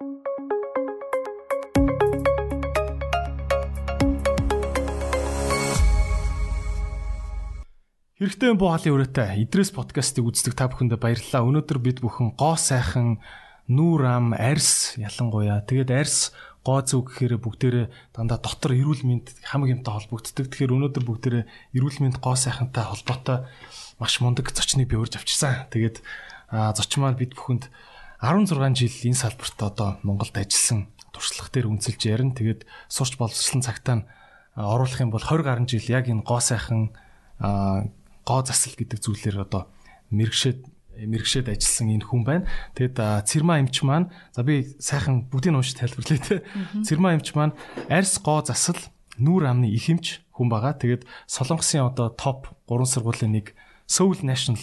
Хэрэгтэй буу хаалын өрөөтэй Идрээс подкастыг үздэг та бүхэндээ баярлалаа. Өнөөдөр бид бүхэн гоо сайхан нүүр ам арьс ялангуяа тэгээд арьс гоо зүг гэхээр бүгдээрээ дандаа дотор эрүүл мэнд хамгийн юмтай холбогддог. Тэгэхээр өнөөдөр бүгдээрээ эрүүл мэнд гоо сайхантай холбоотой маш мундаг зочныг би урьж авчирсан. Тэгээд зочин маань бид бүхэнд 16 жил энэ салбарт одоо Монголд ажилласан туршлага дээр үнэлж ярина. Тэгээд сурч боловсролын цагтаа оруулах юм бол 20 гаруй жил яг энэ гоо сайхан гоо засал гэдэг зүйлээр одоо мэрэгшээд мэрэгшээд ажилласан энэ хүн байна. Тэгэд Цэрма эмч маань за би сайхан бүгдийг уншиж тайлбарлая те. Цэрма эмч маань арьс гоо засал нүүр амны их эмч хүн байгаа. Тэгээд Солонгосын одоо топ 3 сургуулийн нэг Seoul National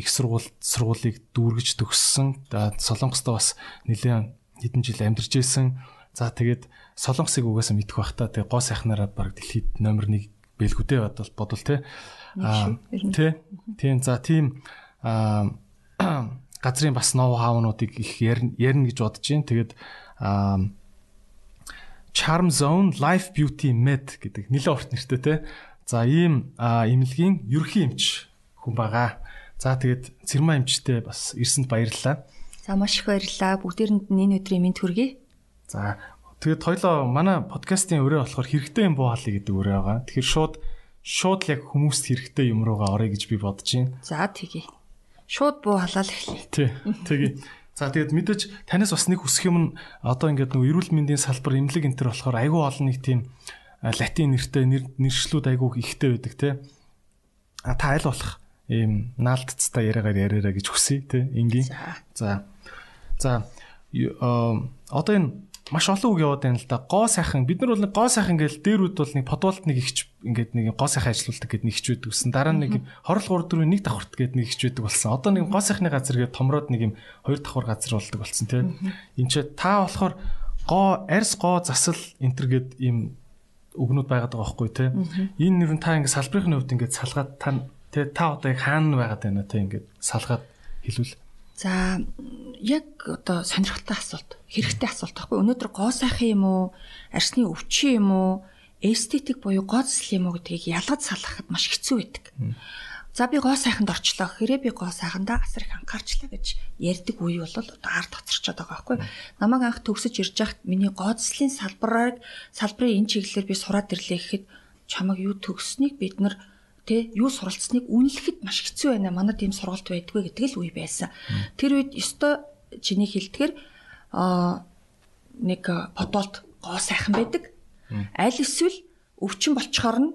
их сургууль сургуулийг дүүргэж төгссөн. Солонгост бас нэлээд хэдэн жил амьдарч байсан. За тэгээд Солонгосыг угаасаа мэдэх бах та. Тэгээ гоо сайхнараа баг дэлхийд номер 1 бэлгүүдээ бодвол бодвол те. Аа тий. Тийм за тийм аа газрын бас ноу хаунуудыг их ярина гэж бодож байна. Тэгээд аа Charm Zone Life Beauty Med гэдэг нэлээд урт нэртэй те. За ийм эмнэлгийн ерхий эмч хүн байгаа. За тэгээд цэрмаа эмчтэй бас ирсэнд баярлалаа. За маш их баярлалаа. Бүгдээрэнд энэ өдрийн мэнд хүргэе. За тэгээд хоёлоо манай подкастын өрөө болохоор хэрэгтэй юм буу хаалъя гэдэг өрөө байгаа. Тэгэхээр шууд шууд яг хүмүүст хэрэгтэй юм руугаа орё гэж би бодож байна. За тэгье. Шууд буу халаал эхлэе. Тий. Тэгье. За тэгээд мэдээж танаас бас нэг хүсэх юм нь одоо ингээд нөгөө эрүүл мэндийн салбар эмнэлэг энэ төр болохоор айгүй олон нэг тийм латин нэртэй нэршлүүд айгүй ихтэй байдаг те. А та аль болох ийм наалтцтай яриагаар яриараа гэж хүсье те. Ингийн. За. За. Одоо энэ маш олон үг яваад байна л да. Гоо сайхан бид нар бол нэг гоо сайхан гээл дээрүүд бол нэг подволт нэг ихч ингээд нэг гоо сайхан ажилуулдаг гэд нэг ихч байдаг гэсэн. Дараа нь нэг хорол 3 4 нэг давхарт гэд нэг ихч байдаг болсон. Одоо нэг гоо сайхны газар гээд томроод нэг юм хоёр давхар газар болдог болсон тийм. Энд чи та болохоор гоо арьс гоо засал энтер гэд ийм өгнүүд байгаад байгаа байхгүй тийм. Энэ нэр нь та ингээд салбарын хувьд ингээд салгаад та та одоо яг хаана байгаад байна те ингээд салгаад хэлвэл За яг одоо сонирхолтой асуулт, хэрэгтэй асуулт байхгүй. Өнөөдөр гоо сайхан юм уу, арсны өвчин юм уу, эстетик буюу гоцл юм уу гэдгийг ялгаж салгахад маш хэцүү байдаг. За би гоо сайханд орчлоо. Хэрэг би гоо сайхандаа асар их анхаарчлаа гэж ярьдаг үе бол одоо ард тоцорчод байгаа байхгүй. Намайг анх төгсөж ирж хахад миний гоцлын салбарыг салбарын энэ чиглэлээр би сураад ирлээ гэхэд чамаг юу төгсснийг бид нар тэ юу суралцсныг үнэлэхэд маш хэцүү байна. Манай тийм сургалт байдгүй гэдэг л үе байсан. Тэр үед өстой чиний хэлдгэр а нэг подолт гоо сайхан байдаг. Аль эсвэл өвчин болчхоор нь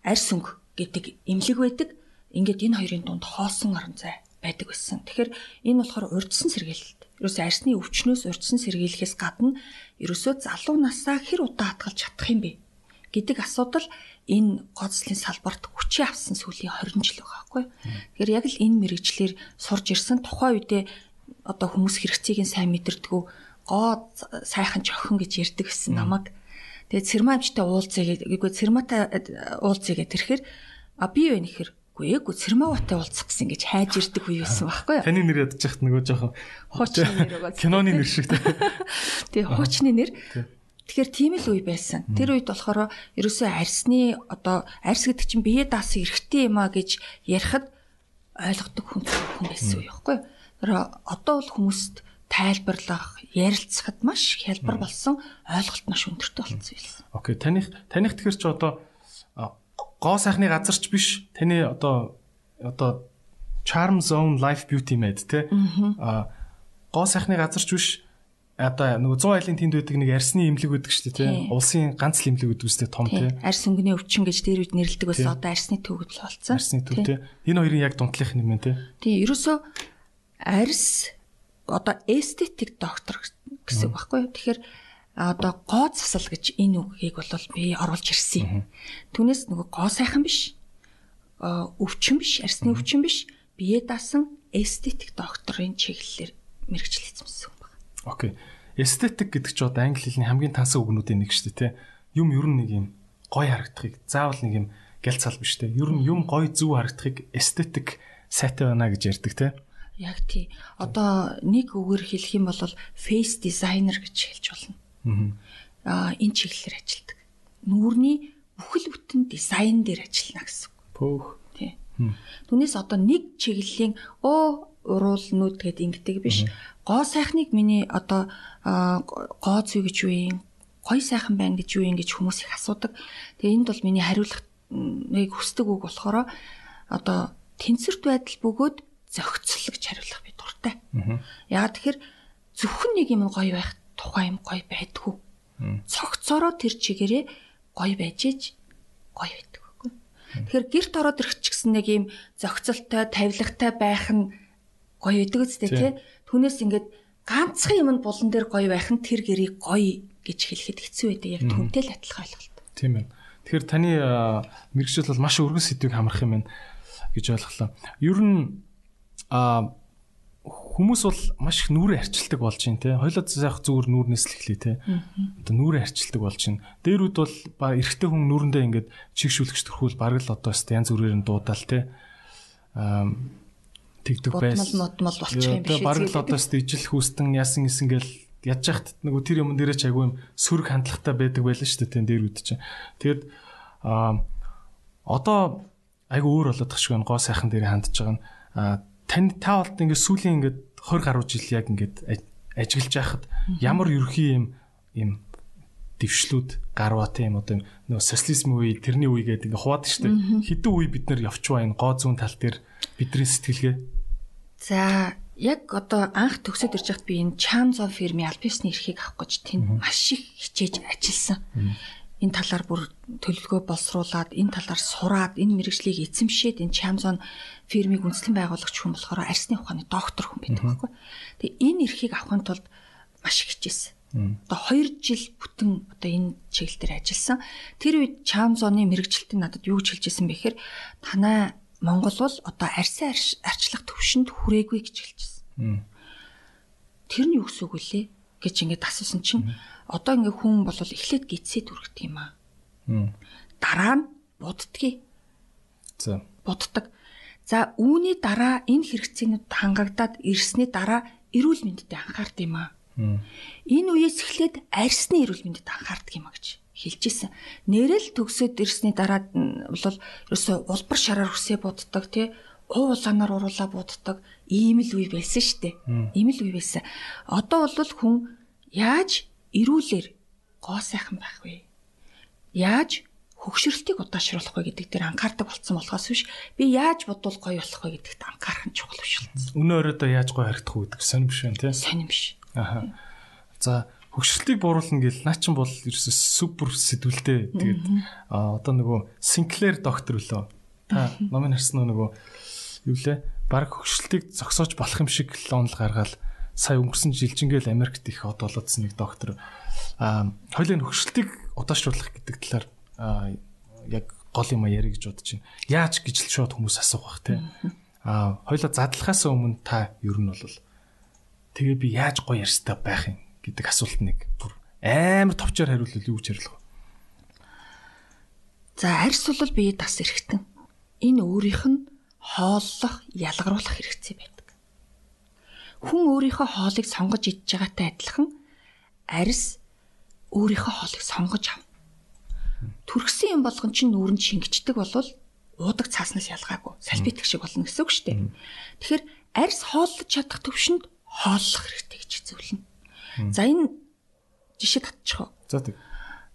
арьс өнгө гэдэг имлэг байдаг. Ингээд энэ хоёрын дунд хоосон орон зай байдаг байсан. Тэгэхээр энэ болохоор урьдсан сэргийлэлт. Ерөөсөө арьсны өвчнөөс урьдсан сэргийлэхээс гадна ерөөсөө залуу насаа хэр удаа хатгалж чадах юм бэ гэдэг асуудал энэ гоцлын салбарт хүчээ авсан сүүлийн 20 жил байгаа байхгүй. Тэгэхээр яг л энэ мэрэгчлэр сурж ирсэн тухайн үедээ одоо хүмүүс хэрэгцээг нь сайн мэдэрдэггүй гоо сайхан чохин гэж ярьдаг гэсэн намайг. Тэгээд цэрмаамжтай уулзъя гэгүй цэрматай уулзъя гэдэг тэрхээр а би юу нэхэр Үгүй ээ, цэрмаватай уулзах гэсэн гэж хайж ирдэг үе байсан байхгүй юу? Таны нэр ядчих хат нөгөө жоохон хуучны нэр байгаа. Киноны нэр шиг тийм. Тэгээ хуучны нэр. Тэгэхээр тийм л үе байсан. Тэр үед болохоор ерөөсөө арьсны одоо арьс гэдэг чинь бие даасан эрхтэй юм а гэж ярихад ойлгодог хүн хүн байсан үе байхгүй. Тэр одоо бол хүмүүст тайлбарлах, ярилцахад маш хялбар болсон, ойлголт маш өндөртэй болсон юм. Окей, таних таних тэгэхээр чи одоо гоо сайхны газарч биш. Таны одоо одоо Charm Zone Life Beauty Med те. Аа гоо сайхны газарч биш одоо нөгөө 100 айлын тэнд байдаг нэг арсны имлэг байдаг шүү дээ тийм улсын ганц л имлэг байдаг үстэй том тийм арс өнгөний өвчин гэж дээр үед нэрлдэг байсан одоо арсны төв гэж болцсон арсны төв тийм энэ хоёрын яг дунтлах нэмэн тийм тийм ерөөсөө арс одоо эстетик доктор гэсэн үг байхгүй юу? Тэгэхээр одоо гоо засал гэж энэ үгийг бол би оруулж ирсэн. Юм түүнээс нөгөө гоо сайхан биш өвчин биш арсны өвчин биш бие даасан эстетик докторын чиглэлээр мэрэгчлээсэн Окей. Эстетик гэдэг чинь одоо англи хэлний хамгийн тансан үгнүүдийн нэг шүү дээ, тэ. Юм ер нь нэг юм гоё харагдахыг заавал нэг юм гялцал биш тэ. Ер нь юм гоё зүв харагдахыг эстетик сайтай байна гэж ярьдаг, тэ. Яг тий. Одоо нэг үгээр хэлэх юм бол face designer гэж хэлж болно. Аа энэ чиглэлээр ажилладаг. Нүүрний бүхэл бүтэн дизайн дээр ажиллана гэсэн. Пөөх. Тий. Түүнээс одоо нэг чиглэлийн оо уруулнууд гэд ингэдэг биш. Гоо сайхныг миний одоо гоо зүй гэж юу юм? Гой сайхан байна гэж юу юм гэж хүмүүс их асуудаг. Тэгээ энд бол миний хариулахыг хүсдэг үг болохоор одоо тэнцвэрт байдал бөгөөд зохицол гэж хариулах би дуртай. Яагаад тэгэхээр зөвхөн нэг юм гоё байх тухай юм гоё байдгүй. Цогцороо тэр чигээрээ гоё байж иж гоё байдаг байхгүй. Тэгэхээр гэрт ороод ирэх ч гэсэн нэг юм зохицолтой, тавилгатай байх нь гоё байдаг үстэй тий. Түүнээс ингээд ганцхан юмд булан дээр гоё байх нь тэр гэрийг гоё гэж хэлэхэд хэцүү байдаг. Яг түнтэй л адилхан ойлголт. Тийм байна. Тэгэхээр таны мэрэгжил бол маш өргөн сэдвийг хамрах юм байна гэж ойлголоо. Ер нь а хүмүүс бол маш их нүрээ арчилдаг болж байна те. Хойлоо заах зүгээр нүүрнээс л эхлэе те. Одоо нүрээ арчилдаг болж байна. Дээрүүд бол ба эрэгтэй хүн нүрэндээ ингээд чигшүүлэгч төрхүүл бараг л одоо янз бүрээр нь дуудаал те. Аа тэгдэг байсан. Модмол болчих юм биш үү? Бараг л одоо ижил хүүстэн яасан гисэн гэл ядж яхад нөгөө тэр юм дээрээ ч айгүй юм сөрөг хандлагатай байдаг байлаа шүү дээ тэн дээрүүд чинь. Тэгэд аа одоо айгүй өөр болоод тах шиг байна. Гоо сайхан дээрээ хандж байгаа нь тань та болт ингээд сүүлийн ингээд 20 гаруй жил яг ингээд ажиглаж байхад ямар ерхий юм юм дэвшлүүд гарваа тийм одоо нөө социализм үе тэрний үе гэдэг ингээ хуваад штэ хэдэн үе бид нэр явч байна гоо зүүн тал дээр бидний сэтгэлгээ за яг одоо анх төгсөд ирж байхад би энэ Chanzo фирмийн альписны эрхийг авах гэж тэнд маш их хичээж ажилласан энэ талаар бүр төлөвлөгөө боловсруулад энэ талаар сураад энэ мэрэгжлийг эзэмшээд энэ Chamzon фирмийг үндэслэн байгуулагч хүн болохоор арсны ухааны доктор хүн байдаг байхгүй. Тэгээ энэ эрхийг авахын тулд маш их хичээсэн. Одоо 2 жил бүтэн одоо энэ чиглэл дээр ажилласан. Тэр үед Chamzon-ы мэрэгчлэлтэн надад юу гэж хэлжсэн бэ гэхээр танай Монгол бол одоо арсын арчлах төвшөнд хүрээгүй гэж хэлжсэн. Тэр нь юу гэсэн үг вэ? гэж ингээд асуусан чинь одоо ингээ хүн бол эхлээд гидсээ дүрхдэг юм аа. Дараа нь буддгийг. За. Буддаг. За үүний дараа энэ хэрэгцээнүүд хангагдаад ирсний дараа эрүүл мэндэд анхаард юм аа. Энэ үеэс эхлээд арьсны эрүүл мэндэд анхаардаг юм а гэж хэлжсэн. Нэрэл төгсөөд ирсний дараа бол ерөөсө улбар шараар хүсээ буддаг тий уу улаанаар уруулаа буддаг ийм л үе байсан шүү дээ. Ийм л үе байсан. Одоо бол хүн яаж эрүүлэр гоо сайхан байх вэ? Яаж хөгшрөлтийг удаашруулах вэ гэдэг дээр анхаардаг болсон болохоос биш би яаж бодвол гоё болох вэ гэдэгт анхаарах нь чухал биш болсон. Өнөө өрөөдөө яаж гоё харагдах вэ гэдэг сонирм биш байна тий. Сонирм биш. Аха. За хөгшрөлтийг бууруулна гэл наа чин бол ерөөсө супер сэтгүүлтэй. Тэгээд одоо нөгөө Синклер доктор үлээ. Та номын харсан нөгөө юу лээ? Бараг хөгшрөлтийг зогсоож болох юм шиг лонл гаргаад сая өнгөрсөн жилжингээл Америкт их од болоодсэн нэг доктор а хоёлын хөгшөлтийг удаашруулах гэдэг талаар яг гол юм яриа гэж бодож байна. Яаж гэж л шууд хүмүүс асуух бах те. А хоёлоо задлахаас өмнө та ер нь бол тэгээ би яаж гоё ярьстай байх юм гэдэг асуулт нэг бүр амар товчоор хариулвал юу хариулах вэ? За арьс бол бие тас эрэхтэн. Энэ өөрийнх нь хооллох, ялгаруулах хэрэгцээ байна хүн өөрийнхөө хоолыг сонгож идж байгаатай адилхан арьс өөрийнхөө хоолыг сонгож авна. Төрхсөн юм болгон чинь нүүрэнд шингэждэг болвол уудаг цааснаас ялгаагүй салбитг шиг болно гэсэн үг шүү дээ. Тэгэхээр арьс хооллож чадах төвшөнд хооллох хэрэгтэй гэж зөвлөнө. За энэ жишээ татчих? За тэг.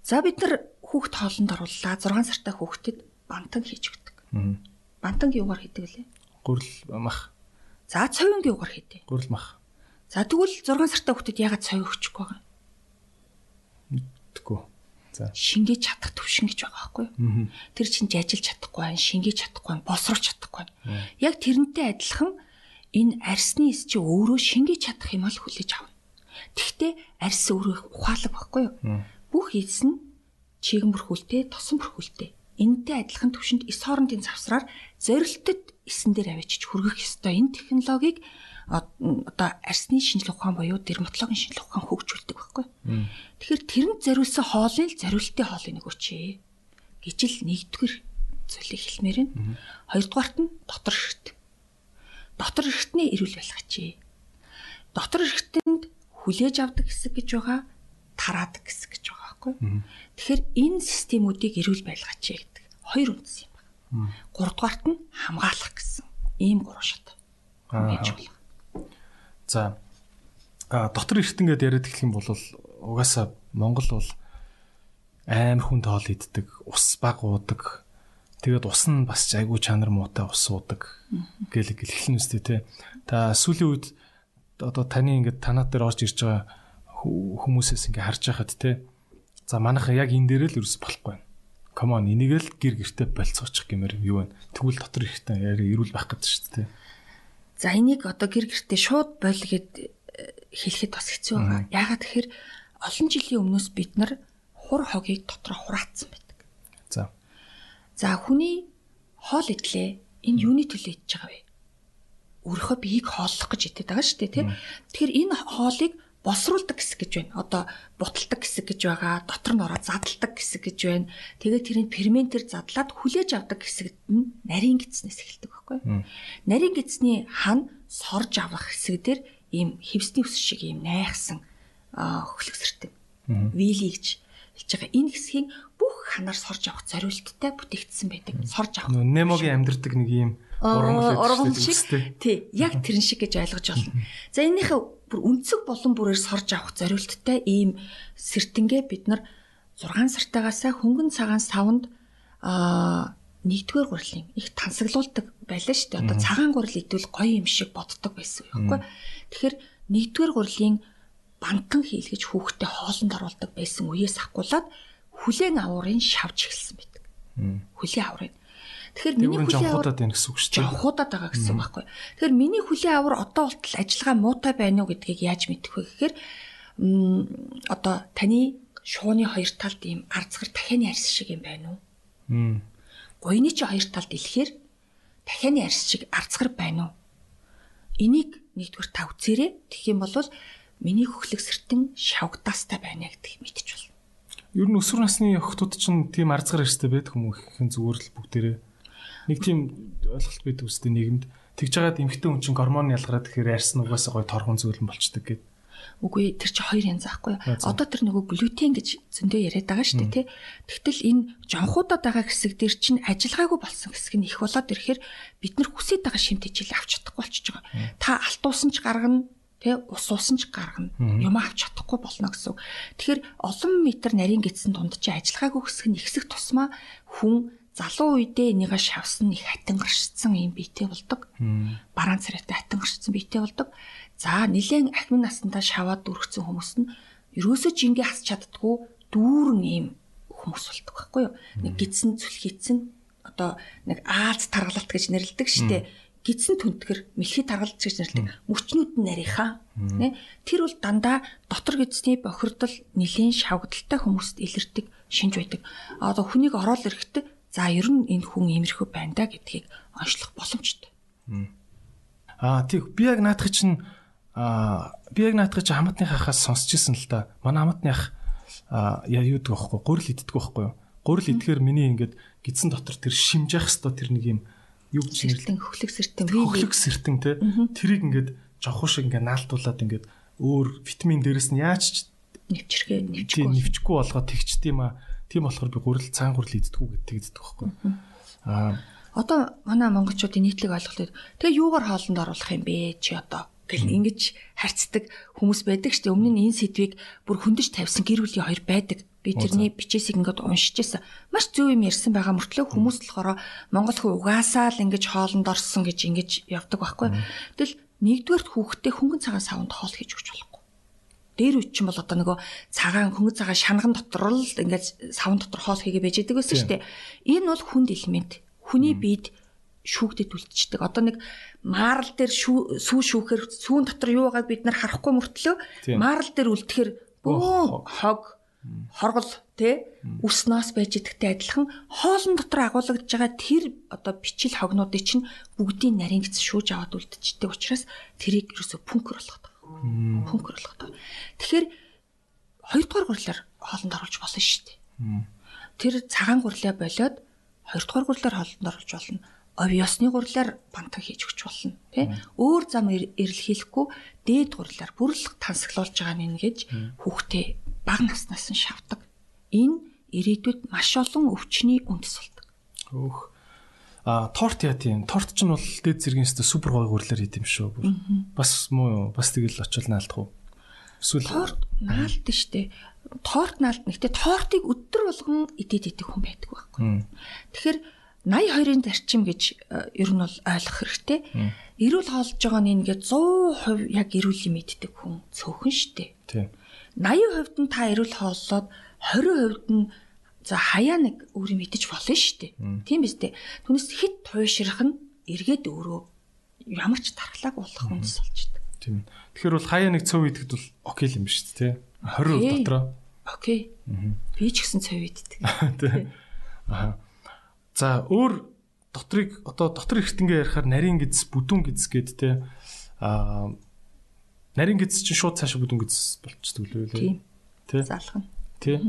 За бид нар хүүхд хоолнд орууллаа 6 сартай хүүхдэд бантан хийж өгдөг. Бантанг юугаар хийдэг лээ? Гүрэл мах. За цовингийн угаар хийдэ. Гүрэл мах. За тэгвэл 6 сартай хүүхдэд ягаад цовь байгаа юм? Мэдгүй. За. Шингээж чадах төвшин гэж байгаа байхгүй юу? Тэр чинь жажилж чадахгүй байх, шингээж чадахгүй байх, босруулж чадахгүй байх. Яг тэрнтэй адилхан энэ арсны эс чи өөрөө шингээж чадах юм бол хүлээж авна. Тэгвэл арс өөрөө ухаалаг байхгүй юу? Бүх эс нь чигэн бүрхүүлтэй, тосон бүрхүүлтэй. Энэтэй адилхан төвшөнд эс хоорондын завсраар зорилтод эсэн дээр авчиж хүргэх ёстой энэ технологиг одоо арсны шинжилгээ ухаан буюу дерматологийн шинжилгээ ухаан хөгжүүлдэг байхгүй. Тэгэхээр тэрэнд зориулсан хоолыг л зориултын хоолыг нэг өчөө гэж л нэгдүгэр зүйлийг хэлмээр байна. Хоёрдугаарт нь дотор ширт. дотор эргэтний эрүүл байлгаач. Дотор эргэтэнд хүлээж авдаг хэсэг гэж байгаа, тараадаг хэсэг гэж байгаа байхгүй. Тэгэхээр энэ системүүдийг эрүүл байлгаач гэдэг хоёр үндэс юм байна. Гуравдугаарт нь хамгаалах гэсэн ийм гурван шат. За дотор эргэтэн гэдээ яриад эхлэх юм бол угаасаа Монгол бол амар хүн тоол иддэг, ус баг уудаг. Тэгээд ус нь бас айгүй чанар муутай ус уудаг гэл гэлхлэн үстэй те. Та сүүлийн үед одоо таны ингээд танаа дээр орж ирж байгаа хүмүүсээс ингээд харж байхад те. За манайха яг энэ дээр л ерөөс болохгүй байна. Come on энийг л гэр гертэ болцоочих гэмээр юу вэ? Тэгвэл дотор ихтэй яри эрүүл байх гэдэг шүү дээ. За энийг одоо гэр гертэ шууд бойл гэд хэлэхэд бас хэцүү байгаа. Яагаад тэгэхээр олон жилийн өмнөөс бид нар хур хогийг дотор хураацсан байдаг. За. За хүний хоол идлээ энэ юуны төлөө идж байгаа вэ? Өөрийнхөө биеийг хооллох гэж идэт байгаа шүү дээ, тийм. Тэгэхээр энэ хоолыг босруулдаг хэсэг гэж байна. Одоо буталдаг хэсэг гэж байгаа, дотор нь ороод задалдаг хэсэг гэж байна. Тэгээд тэрийг ферментээр задлаад хүлээж авдаг хэсэгт нь нарийн гидснээс эхэлдэг байхгүй юу? Нарийн гидсний хан сорж авах хэсэг дээр ийм хевсний үс шиг ийм найхсан хөлөксөртэй. Вили гэж хэлж байгаа. Энэ хэсгийг бүх ханаар сорж авах зориулттай бүтээгдсэн байдаг. Сорж авах. Немогийн амьдрдаг нэг ийм ургамал шиг. Тий, яг тэрэн шиг гэж ойлгож болно. За энэнийхээ бүр өнцөг болон бүрээр сорж авах зориулттай ийм сэртэнгээ бид нар 6 сартаагаас хөнгөн цагаан савнд аа нэгдүгээр гурилын их тансаглуулдаг байлаа шүү дээ. Одоо цагаан гурил идвэл гоё юм шиг боддог байсан юм байхгүй. Тэгэхээр нэгдүгээр гурилын бантан хийлгэж хүүхдэд хоолнд оруулдаг байсан үеэс ахгуулаад хүлээн авуурын шавж эхэлсэн байдаг. Хүлээн авуурын. Тэгэхээр миний хүлээн авуур байна гэсэн үг шүү дээ. Жавхуудаад байгаа гэсэн үг байхгүй. Тэгэхээр миний хүлээн авур одоо болтол ажиллагаа муутай байна уу гэдгийг яаж мэдэх вэ гэхээр одоо таны шууны хоёр талд ийм арцгар дахианы арьс шиг юм байна уу? Гойны чи хоёр талд илэхээр дахианы арьс шиг арцгар байна уу? Энийг нэгдүгээр та үзээрэй. Тэгэх юм бол миний хөхлөг сэртэн шавгдаастай байна гэдгийг мэдчих болно. Ер нь өсвөр насны охтууд чинь тийм арзгаар эрстэй байдаг хүмүүс ихэн зүгээр л бүгдээрээ нэг тийм ойлголт байдаг үстэй нийгэмд тэгж жагаад эмхтэн хүн чинь гормон ялгараад тэгэхээр арьс нугасаа гой торгон зүйлэн болчдөг гэдэг. Үгүй тэр чи хоёр янз аахгүй. Одоо тэр нөгөө глютен гэж зөндөө яриад байгаа шүү дээ тий. Тэгтэл энэ жонхуудад байгаа хэсэг дээр чинь ажиллагаагүй болсон хэсэг нь их болоод ирэхээр бид нар хүсэж байгаа шимт хичээл авч чадахгүй болчихж байгаа. Та алтуусан ч гаргана Тэ ус уусан ч гаргана. Юм авч чадахгүй болно гэсэн. Тэгэхээр олон метр нарийн гидсэн дунд чи ажиллагаагүй хэсэг нь ихсэх тусмаа хүн залуу үедээ энийгээ шавсан их хатан гаршсан юм биетэй болдог. Бараан царайтай хатан гаршсан биетэй болдог. За нилээн ахмын насандаа шаваад дүрхсэн хүмүүс нь ерөөсөө жингээ хасч чаддгүй дүүрэн ийм хүмүүс болдог байхгүй юу? Нэг гидсэн зүлхийцэн одоо нэг Аз таргалалт гэж нэрлэдэг штеп гидсэн түнтгэр мэлхий таргалж гэж нэрлэдэг мөчнүүд нь нарийнхаа нэ тэр бол дандаа дотор гидсний бохирдол нэлийн шавгдaltaй хүмүүст илэрдэг шинж байдаг. Одоо хүнийг ороод ирэхдээ за ер нь энэ хүн иймэрхүү байна да гэдгийг онцлох боломжтой. Аа тийм би яг наадах чинь аа би яг наадах чинь хамтны хахаас сонсч ирсэн л да. Манай хамтны ах яа юу гэдэг вэ? Гурил иддэг байхгүй юу? Гурил идэхээр миний ингээд гидсэн дотор тэр шимжих хэвээр тэр нэг юм юу гэж нэрэлтэн хөхлөг сэртэн хөхлөг сэртэн те тэрийг ингээд жавхуу шиг ингээд наалтуулаад ингээд өөр витамин дээрэс нь яаж нэвчргээ нэвчгүй. нэвчгүй болгоод тэгчт юм а тийм болохоор би гурил цагаан гурил иддэггүй гэдэг байхгүй. Аа. Одоо манай монголчуудын нийтлэг ойлголт тэгээ юугаар хоолнд оруулах юм бэ чи одоо? Гэл ингэж харьцдаг хүмүүс байдаг шүү дээ өмнө нь энэ сэдвийг бүр хөндөж тавьсан гэр бүлийн хоёр байдаг. Би тэрний бичээсийг ингээд уншиж байсан. Маш зөв юм ярьсан байгаа мөртлөө хүмүүс болохоор Монгол хүн угаасаа л ингэж хоолнд орсон гэж ингэж явдаг байхгүй. Тэгэл нэгдүгээрт хүүхдээ хөнгөн цагаан савнд хоол хийж өгч болохгүй. Дээр үуч чинь бол одоо нөгөө цагаан хөнгөн цагаан шанган дотор л ингээд савн дотор хоол хийгээ байж байгаа байсан шүү дээ. Энэ бол хүнд элемент. Хүний биед шүүгдэд үлдчихдэг. Одоо нэг маарл дээр сүү шүүхээр сүүн дотор юу байгааг бид нар харахгүй мөртлөө маарл дээр үлдэхээр бөө хог хоргол тий үснаас байж идэгтэй адилхан хоолн дотор агуулгаж байгаа тэр одоо бичил хогнуудыг чинь бүгдийн нарийн гэц шүүж аваад үлдчихдэг учраас тэрийг ерөөсө пүнкер болгоод болгоод байгаа. Тэгэхээр хоёрдугаар гурлаар хоолнд оруулж болно шүү дээ. Тэр цагаан гурлаа болоод хоёрдугаар гурлаар хоолнд оруулж болно. овёсны гурлаар бантаг хийж өгч болно тий. Өөр зам эрэлхийлэхгүй дээд гурлаар бүрлэг тансаглуулж байгаа нь ингэж хүүхдээ бага наснаас нь шавдаг. Энэ ирээдүйд маш олон өвчний үндэс болдог. Өөх а торт яа тийм? Торт ч нь бол дээд зэргийн өстө супер гой гурлаар хийд юм шүү бас муу бас тэгэл очил наалдах уу? Эсвэл торт наалд штэ. Торт наалд нэгтээ тортыг өдөр болгон идээд идэх хүн байдаг байхгүй. Тэгэхээр 82-ын зарчим гэж э, ер нь бол ойлгох хэрэгтэй. Эрүүл хоолж байгаа нь ингээд 100% яг эрүүл юм иддэг хүн цөөхөн штэ. Тийм. 80% нь та эрүүл хооллоод 20% нь за хаяа нэг өөр юм идэж болно штэ. Тийм биз дээ. Түүнээс хит туйшрах нь эргээд өөрөө ямар ч тархлааг болох хүнс болж байна. Тийм. Тэгэхээр бол хаяа нэг цөв идэхэд бол окей юм биш үү те? 20% дотроо. Окей. Би ч гэсэн цөв иддэг. Тийм. Аа. За өөр дотрыг одоо дотор эртэнгээ ярихаар нарийн гиз, бүдүүн гиз гэд те аа нарийн гиз чинь шууд цаашаа бүдүүн гиз болчдөг лээ. Тийм. Тэ. Залах нь. Тэ.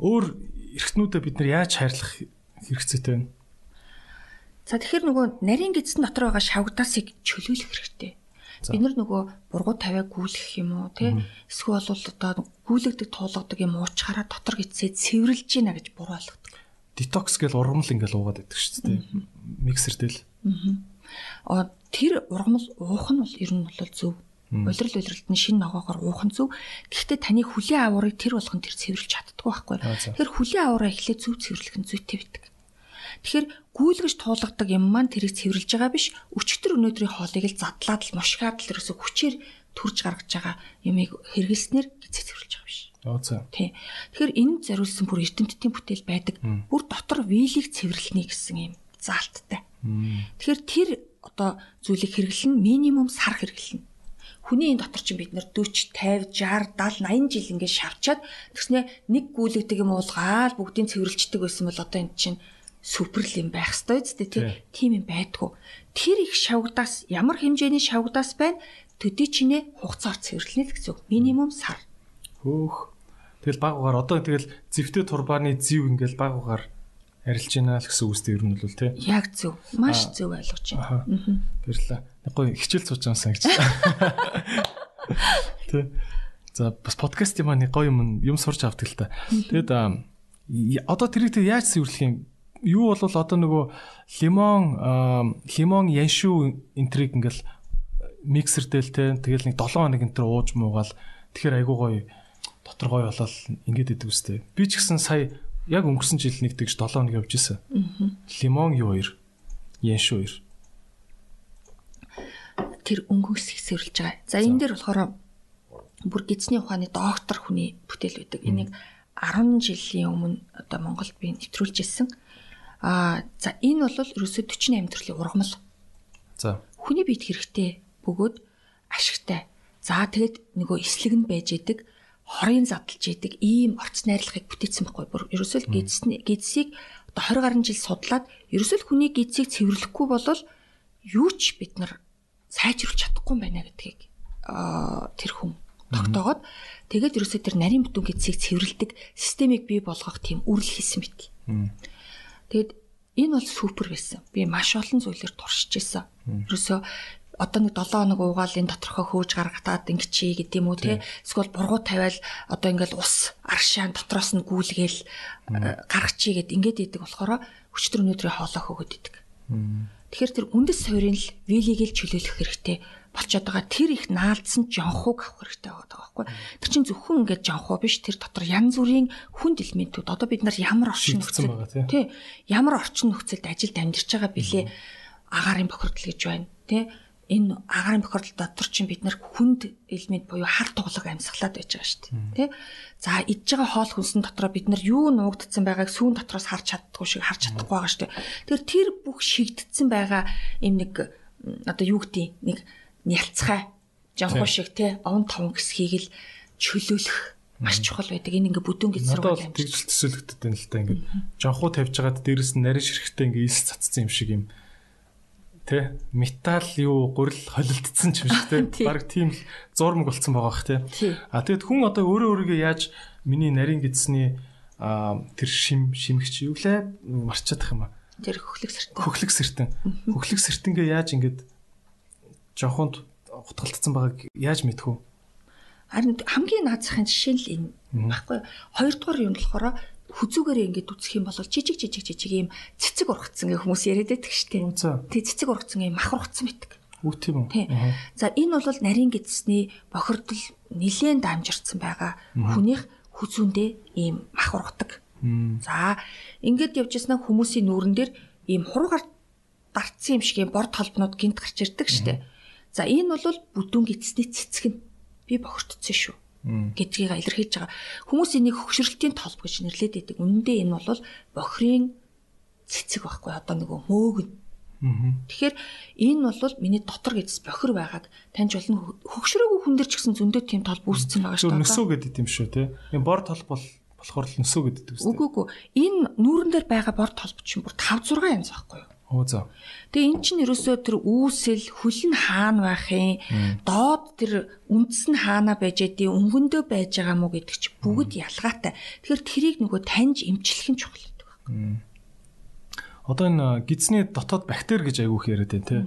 Өөр эртнүүдэд бид нар яаж хайрлах хэрэгцээтэй вэ? За тэгэхээр нөгөө нарийн гидсэн дотор байгаа шавгдаасыг чөлөөлөх хэрэгтэй. Бид нар нөгөө бургуу тавиа гүйлгэх юм уу тий эсвэл бол одоо гүйлгдэг туулгадаг юм уучаараа дотор гидсээ цэвэрлж гинэ гэж буруу ойлгодог детокс гэж ургамал ингээл уугаад байдаг шүү дээ. Миксер дээр. Аа тэр ургамал уух нь бол ер нь бол зөв. Улирал улиралд нь шин ногоогоор уух нь зөв. Гэхдээ таны хүлийн аварыг тэр болгон тэр цэвэрлж чаддгүй байхгүй. Тэр хүлийн авараа эхлээд зөв цэвэрлэх нь зүйтэй байдаг. Тэгэхээр гүйлгэж туулгадаг юм маань тэрийг цэвэрлж байгаа биш. Өчтөр өнөөдрийн хоолыг л задлаад л мушгаад л ерөөсө хүчээр төрж гаргаж байгаа юмыг хэрэглэснээр гизээ цэвэрлж байгаа биш. Оо за. Тий. Тэгэхээр энэ зориулсан бүр эрдэмтдийн бүтээл байдаг. Бүр дотор вилийг цэвэрлэнэ гэсэн юм заалттай. Тэгэхээр тэр одоо зүйлийг хэрэглэн минимум сар хэрэглэнэ. Хүний энэ дотор чинь бид нэр 40, 50, 60, 70, 80 жил ингээд шавчаад тэгснэ нэг гүйлэгдэг юм уулгаал бүгдийг цэвэрлждэг байсан бол одоо энэ чинь суперл юм байх ёстой зү тий. Тийм юм байдгүй. Тэр их шавгдаас ямар хэмжээний шавгдаас байна? Төдий чинээ хугацаар цэвэрлэнэ л гэсэн үг. Минимум сар. Хөөх. Тэгэл баг угаар одоо тэгэл зэвтэй турбааны зэв ингээл баг угаар арилж байна л гэсэн үгстэй ер нь бол тий. Яг зөв. Маш зөв ойлгож байна. Аа. Баярлалаа. Нэг гоё хичээл сууж байгаа санагч. Тий. За бас подкаст юм аа нэг гоё юм юм сурч авдаг л та. Тэгэд одоо тэрийг тэг яаж цэвэрлэх юм? Юу бол одоо нөгөө лимон лимон яншүү энтриг ингээл миксердэл те тэгэл нэг 7 хоног энтер ууж муугаал тэгэхээр айгуу гоё дотор гоё болол ингээд идэв үстэй. Би ч гэсэн сая яг өнгөрсөн жил нэг тэгж 7 хоног явж исэн. Лимон юу хоёр? Янш хоёр. Тэр өнгөөс хэсэрлж байгаа. За энэ дээр болохоор бүр гидсний ухааны доктор хүний бүтээл байдаг. Энийг 10 жилийн өмнө одоо Монголд би нэвтрүүлж ирсэн. Аа за энэ бол ерөөсөө 48 төрлийн ургамал. За. Хүний биед хэрэгтэй бөгөөд ашигтай. За тэгэд нөгөө эслэг нь байж идэг хорийн задлж идэг ийм орц найрлагыг бүтээсэн байхгүй бүр ерөөсөө гидсний гидсийг одоо 20 гаруй жил судлаад ерөөсөө хүний гидсийг цэвэрлэхгүй болол юу ч бид нар сайжруулж чадахгүй байна гэдгийг тэр хүн тогтоогоод тэгээд ерөөсөө тэр нарийн бүтэн гидсийг цэвэрлдэг системийг бий болгох тийм үрэл хийсэн мэт. Тэгэд энэ бол супер байсан. Би маш олон зүйлээр туршиж исэн. Ерөөсөө одоо нэг 7 хоног уугаал энэ доторхоо хөөж гаргатаад ингэчий гэдэг юм уу те эсвэл бургуу тавиал одоо ингээл ус аршаан дотроос нь гүйлгээл гаргачий гэд ингээд идэг болохоор өчтөр өнөөдрийн хоолоо хөөгд идэг. Тэгэхээр тэр үндэс суурийн л вилийг л чөлөөлөх хэрэгтэй. Болчиход байгаа. Тэр их наалдсан жонхуг авах хэрэгтэй байгаа байхгүй. Тэр чинь зөвхөн ингээд жонхуу биш тэр дотор янз бүрийн хүнд элементүүд. Одоо бид нар ямар орчин нөхцөл тий. ямар орчин нөхцөлд ажилд амьдарч байгаа бэлээ? Агаарын бохирдол гэж байна тий энэ агаарын бохирдол дотор чинь бид нар хүнд элемент буюу хар туглаг амьсгалаад байж байгаа шүү дээ. Тэ? За идж байгаа хоол хүнсэн дотроо бид нар юу нуугдсан байгааг сүүн дотроос харж чаддгүй шиг харж чадахгүй байгаа шүү дээ. Тэгэхээр тэр бүх шигдсэн байгаа юм нэг одоо юу гэдэг нэг нялцгай жанхуу шиг те овн таван гэсхийг л чөлөөлөх маш чухал байдаг. Энэ ингээ бүдүүн гэж сургууль юм. Тэгж төсөөлөгдөд байна л та ингээ. Жанхуу тавьж байгаад дээрэс нь нарийн ширхтээ ингээ ис цацсан юм шиг юм Тэ металл юу гурил холилдсон ч юм шиг те. Бараг тийм л зурмаг болцсон байгаа бах те. А тэгэд хүн одоо өөрөө өөрийгөө яаж миний нарийн гидсний а тэр шим шимгч юу лээ марчаад их юм а. Тэр хөхлөг сэртэн. Хөхлөг сэртэн. Хөхлөг сэртэнгээ яаж ингэж жоохонд утгалтсан байгааг яаж мэдэх вэ? Харин хамгийн наацхан жишээ л энэ баггүй. Хоёрдугаар юм болохоор хүзүүгээрээ ингээд үсэх юм бол жижиг жижиг жижиг юм цэцэг ургацсан гэх хүмүүс яриад байдаг шүү дээ. Тэг цэцэг ургацсан юм мах ургацсан байдаг. Үгүй тийм үү. За энэ бол нарийн гидсний бохирдол нилээн дамжирцсан байгаа хүнийх хүзүүндээ ийм мах ургадаг. За ингээд явж яснаа хүмүүсийн нүүрэн дээр ийм хургаар дарцсан юм шиг юм бор толбнууд гинт гарч ирдэг шүү дээ. За энэ бол бүдүүн гидсний цэцэг нь би бохирдсон шүү гэдгийг илэрхийлж байгаа. Хүмүүс энийг хөгшрөлтийн толб гэж нэрлэдэг байдаг. Үнэндээ энэ бол бохирын цэцэг байхгүй одоо нөгөө мөөгн. Тэгэхээр энэ бол миний дотор гэдс бохир байгааг таньж болно. Хөгшрөөгүй хүн дэр ч гэсэн зөндөө тийм толб үүсцэн байгаа шүү дээ. Нөсөө гэдэг юм шүү те. Энэ бор толб бол болохоор л нөсөө гэдэг үстэй. Үгүй үгүй. Энэ нүүрэн дээр байгаа бор толб чинь бүр 5 6 янз байхгүй юу? Оо за. Тэгээ эн чинь ерөөсөө тэр үүсэл хөлн хаана байхын доод тэр үндэс нь хаана байж эдий өнгөндөө байж байгаа мó гэдэг чи бүгд ялгаатай. Тэгэхээр тэрийг нөгөө таньж эмчлэх нь чухал гэдэг байна. Одоо энэ гидсний дотоод бактери гэж айгүйх яриад байна те.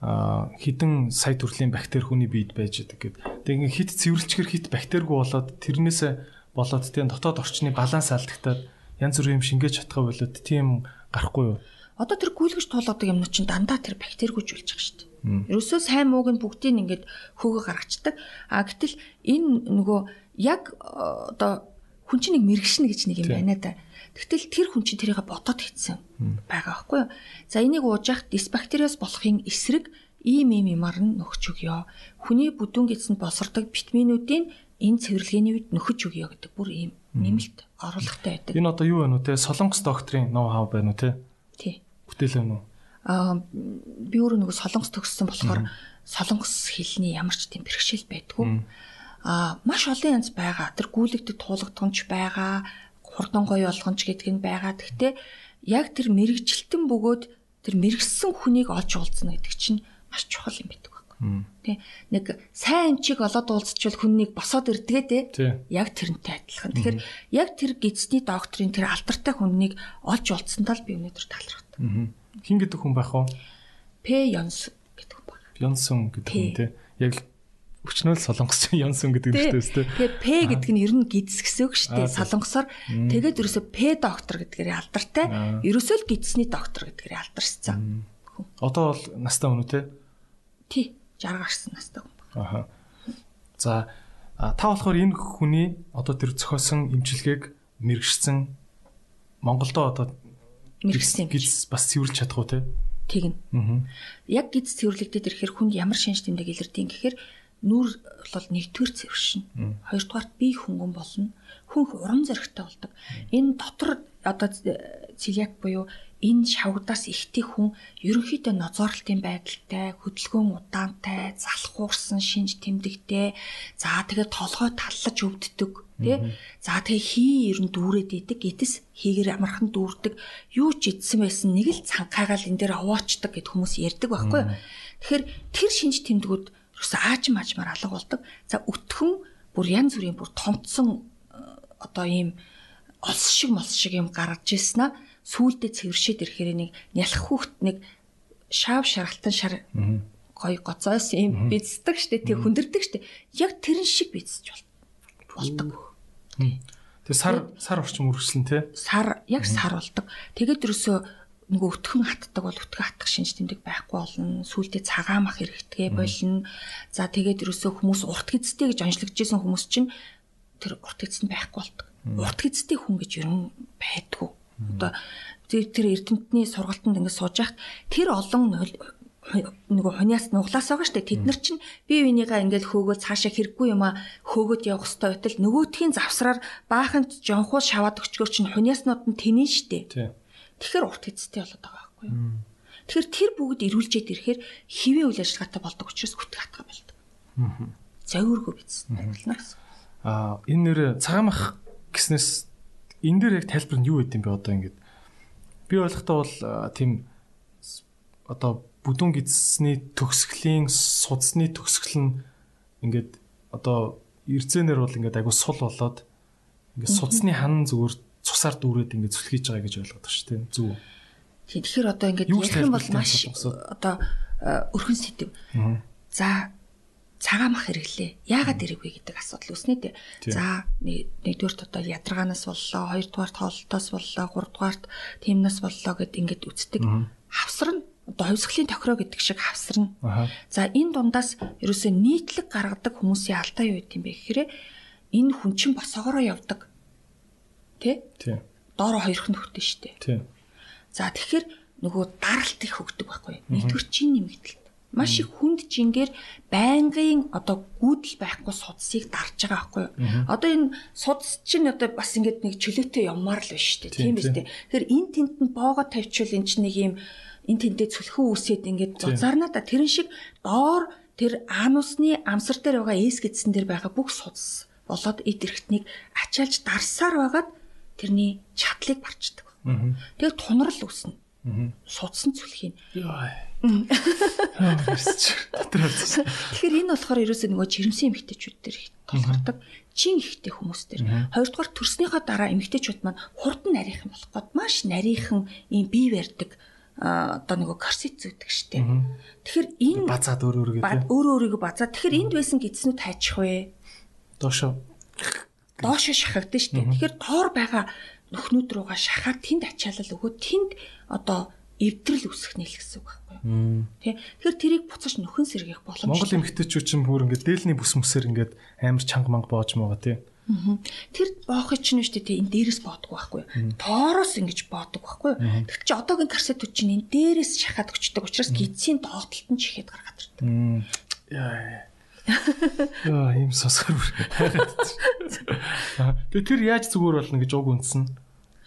А хідэн сая төрлийн бактери хүний биед байж байгаа гэд. Тэгээ хит цэвэрлчгэр хит бактеригүй болоод тэрнээсээ болоод тийм дотоод орчны баланс алдагтаад янз бүрийн юм шингээж чадхаа болоод тийм гарахгүй юу? Одоо тэр гүйлгэж туулгадаг юмнууд чинь дандаа тэр бактеригүйж болж байгаа шүү дээ. Ерөөсөө сайн мууг нь бүгдийг ингээд хөөгө гаргацдаг. А гэтэл энэ нөгөө яг одоо хүн чинь нэг мэрэгшнэ гэж нэг юм байна да. Тэгтэл тэр хүн чинь тэрийг бодоод хийсэн байгаа байхгүй юу? За энийг ууж явах дисбактериоз болохын эсрэг ийм ийм юмар нь нөхч өгөө. Хүний бүдүүн гэдсэнд босордог витаминуудын энэ цэвэрлэгээний үед нөхөж өгөө гэдэг бүр ийм нэмэлт оруулахтай байдаг. Энэ одоо юу вэ нү те? Солонгос докторийн ноу хав байна уу те? Тий. Бүтээлээ нүү. Аа би өөрөө нөгөө солонгос төгссөн болохоор солонгос хэлний ямар ч тийм бэрхшээл байдгүй. Аа маш олон янз байгаа. Тэр гүйлэгдэд туулгадгонч байгаа, хурдан гоё болгонч гэдэг нь байгаа. Гэхдээ яг тэр мэрэгчлэлтэн бөгөөд тэр мэрэгсэн хүнийг олж уулзна гэдэг чинь маш чухал юм байхгүй. Тэ нэг сайн эмчиг олоод уулзчихвал хүннийг босоод ирдгээ тэ. Яг тэрнтэй адилхан. Тэгэхээр яг тэр гидсний докторийн тэр алдартай хүннийг олж уулзсантаа л би өнөөдөр талархав. Хин гэдэг хүн байх уу? П Йонс гэдэг хүн байна. Йонсон гэдэг хүн тий. Яг өчнөө солонгос Йонсон гэдэг шүү дээ. Тэгээ П гэдэг нь ер нь гидс гэсэн үг шүү дээ. Солонгосоор тэгээд ерөөсөө П доктор гэдгээр алдартай. Ерөөсөө л гидсний доктор гэдгээр алдарсан. Одоо бол настай хүн үү те? Тий. 60 гарсан настай хүн байна. Аха. За та болохоор энэ хүний одоо тэр зохиосон имчилгээг мэрэгшсэн Монголдо одоо мэрэгсэн гэж бас цэвэрлж чадах уу те? Тэгнь. Аа. Яг гиз цэвэрлэгдээд ирэхээр хүнд ямар шинж тэмдэг илэрдэг гэхээр нүүр бол нэгдүгээр цэвэршин. Хоёрдугаарт бие хөнгөн болно. Хүн урам зоригтой болдог. Энэ дотор одоо цэлиак буюу энэ шавгадаас ихтэй хүн ерөнхийдөө нозоорлтын байдалтай, хөдөлгөөн удаантай, залхуурсан шинж тэмдэгтэй, за тэгээд толгой таллаж өвддөг, тий? За тэгээ хий ер нь дүүрээд идэг, гэтэс хийгэр амархан дүүрдэг, юу ч идсэн байсан нэг л цанхаагаал энэ дээр овоочдаг гэд хүмүүс ярьдаг байхгүй юу? Тэгэхээр тэр шинж тэмдгүүд ерөөсөө аажим аажмаар алга болдог. За өтгөн бүр янз бүрийн бүр томцсон э, одоо ийм олс шиг молс шиг юм гаргаж ирсэн аа сүулдэ цэвэршээд ирэхээр нэг нялх хүүхд нэг шаав шаргалтан шар гой гоцоос юм бицдэг штэ тэг хүндэрдэг штэ яг тэрэн шиг бицж болдог. Тэг сар сар орчим үргэлжлэн те. Сар яг сар болдог. Тэгээд ерөөсөө нөгөө өтгөн хатдаг бол өтгөн хатах шинж тэмдэг байхгүй болно. Сүултээ цагаан мах хэрэгтэй болно. За тэгээд ерөөсөө хүмүүс урт гэцтэй гэж онцлогдож исэн хүмүүс чинь тэр урт гэцэнд байхгүй болдог. Урт гэцтэй хүн гэж ер нь байдгүй. Одоо тэр эрдэмтний сургалтанд ингээд сууж яхад тэр олон нөгөө хуниас нуглаас байгаа штэ. Тэд нар чинь бие бинийгаа ингээд хөөгөө цаашаа хэрэггүй юм а хөөгөд явах хөстэй байтал нөгөөтхийн завсраар бааханд жонхуу шаваад өчгөр чинь хуниаснууд нь тэнэн штэ. Тэгэхээр урт хэцтэй болоод байгаа байхгүй юу? Тэгэхээр тэр бүгд ирүүлжээд ирэхээр хэвийн үйл ажиллагаатай болдог учраас хөтг хатгаа болдог зовиргүй биз адилна гэсэн. А энэ нэр цагаамах гэснээс энэ дээр яг тайлбар нь юу гэдэм бэ одоо ингээд би ойлгохдоо бол тийм одоо бүдүүн гидсний төгсгөлийн судасны төгсгөл нь ингээд одоо эрзэнээр бол ингээд айгу сул болоод ингээд судасны хан зүгээр цусаар дүүрээд ингээд зүлхийж байгаа гэж ойлгоод байна шүү дээ зүг. Тэгэхээр одоо ингээд ярих юм бол маш одоо өрхөн сэдв. За цагаан мах хэрэглээ. Яагаад хэрэгвэ гэдэг асуудал үүснэ дээ. За нэгдүгээрт одоо ядаргаанаас боллоо, хоёрдугаарт хоолтоос боллоо, гуравдугаарт тиймнээс боллоо гэд ингээд үздэг. Хавсар нь одоо хувьсгалын тохироо гэдэг шиг хавсарна. За энэ дундаас ерөөсөө нийтлэг гаргадаг хүмүүсийн алдаа юу гэдэм бэ гэхээр энэ хүн чинь босоогоороо явдаг. Тэ? Тий. Доороо хоёрхан нөхдөж штэ. Тий. За тэгэхээр нөгөө даралт их хөгдөг байхгүй. Нэгдүгээр чинь нэмэгдэл маш их хүнд жингээр байнгын одоо гүйдэл байхгүй судсыг дарж байгаа байхгүй юу. Одоо энэ судс чинь одоо бас ингээд нэг чөлөөтэй ямаар л байна шүү дээ. Тийм биз дээ. Тэгэхээр энэ тент нь боогоо тавьчвал эн чинь нэг юм энэ тэнтэй цөлхөө үсээд ингээд зузаарна да тэрэн шиг доор тэр анусны амсар дээр байгаа эс гэдсэн дээр байгаа бүх судас болоод эд эрхтнийг ачаалж дарсаар байгаад тэрний чадлыг барчдаг. Тэгээд тунрал үүснэ. Судсан цүлхийн. Тэгэхээр энэ болохоор ерөөсөө нөгөө жирэмсэн эмэгтэйчүүд дээр толгордог чин ихтэй хүмүүс дээр. Хоёрдугаар төрснийхөө дараа эмэгтэйчүүд маань хурдан нарийнхан болох гээд маш нарийнхан ийм бие барьдаг одоо нөгөө корсет зүйдэг штеп. Тэгэхээр энэ базаад өөр өөр гэдэг. Өөр өөрийгөө базаад. Тэгэхээр энд байсан гидснүүд хайчих вэ? Доошо. Доошо шахагдсан штеп. Тэгэхээр доор байгаа нөхнүүд рүүгээ шахаад тэнд ачаалал өгөө тэнд одоо эвдрэл үсэх нэл гэсэн үг байхгүй. Тэ. Тэгэхээр тэрийг буцаж нөхөн сэргийх боломжтой. Монгол эмэгтэйчүүд чинь бүр ингээд дээлний бүс мөсөр ингээд амар чанга манга боож байгаа тий. Тэр боохыг чинь шүү дээ энэ дээрээс боодгоо байхгүй. Тоороос ингэж боодог байхгүй. Тэг чи одоогийн карсетүүд чинь энэ дээрээс шахаад өчтдөг учраас гидсийн доогтолт нь чихээд гаргаад ирдэг. Яа. Яа, ийм сосгор. Тэр яаж зүгээр болно гэж уг үндсэн.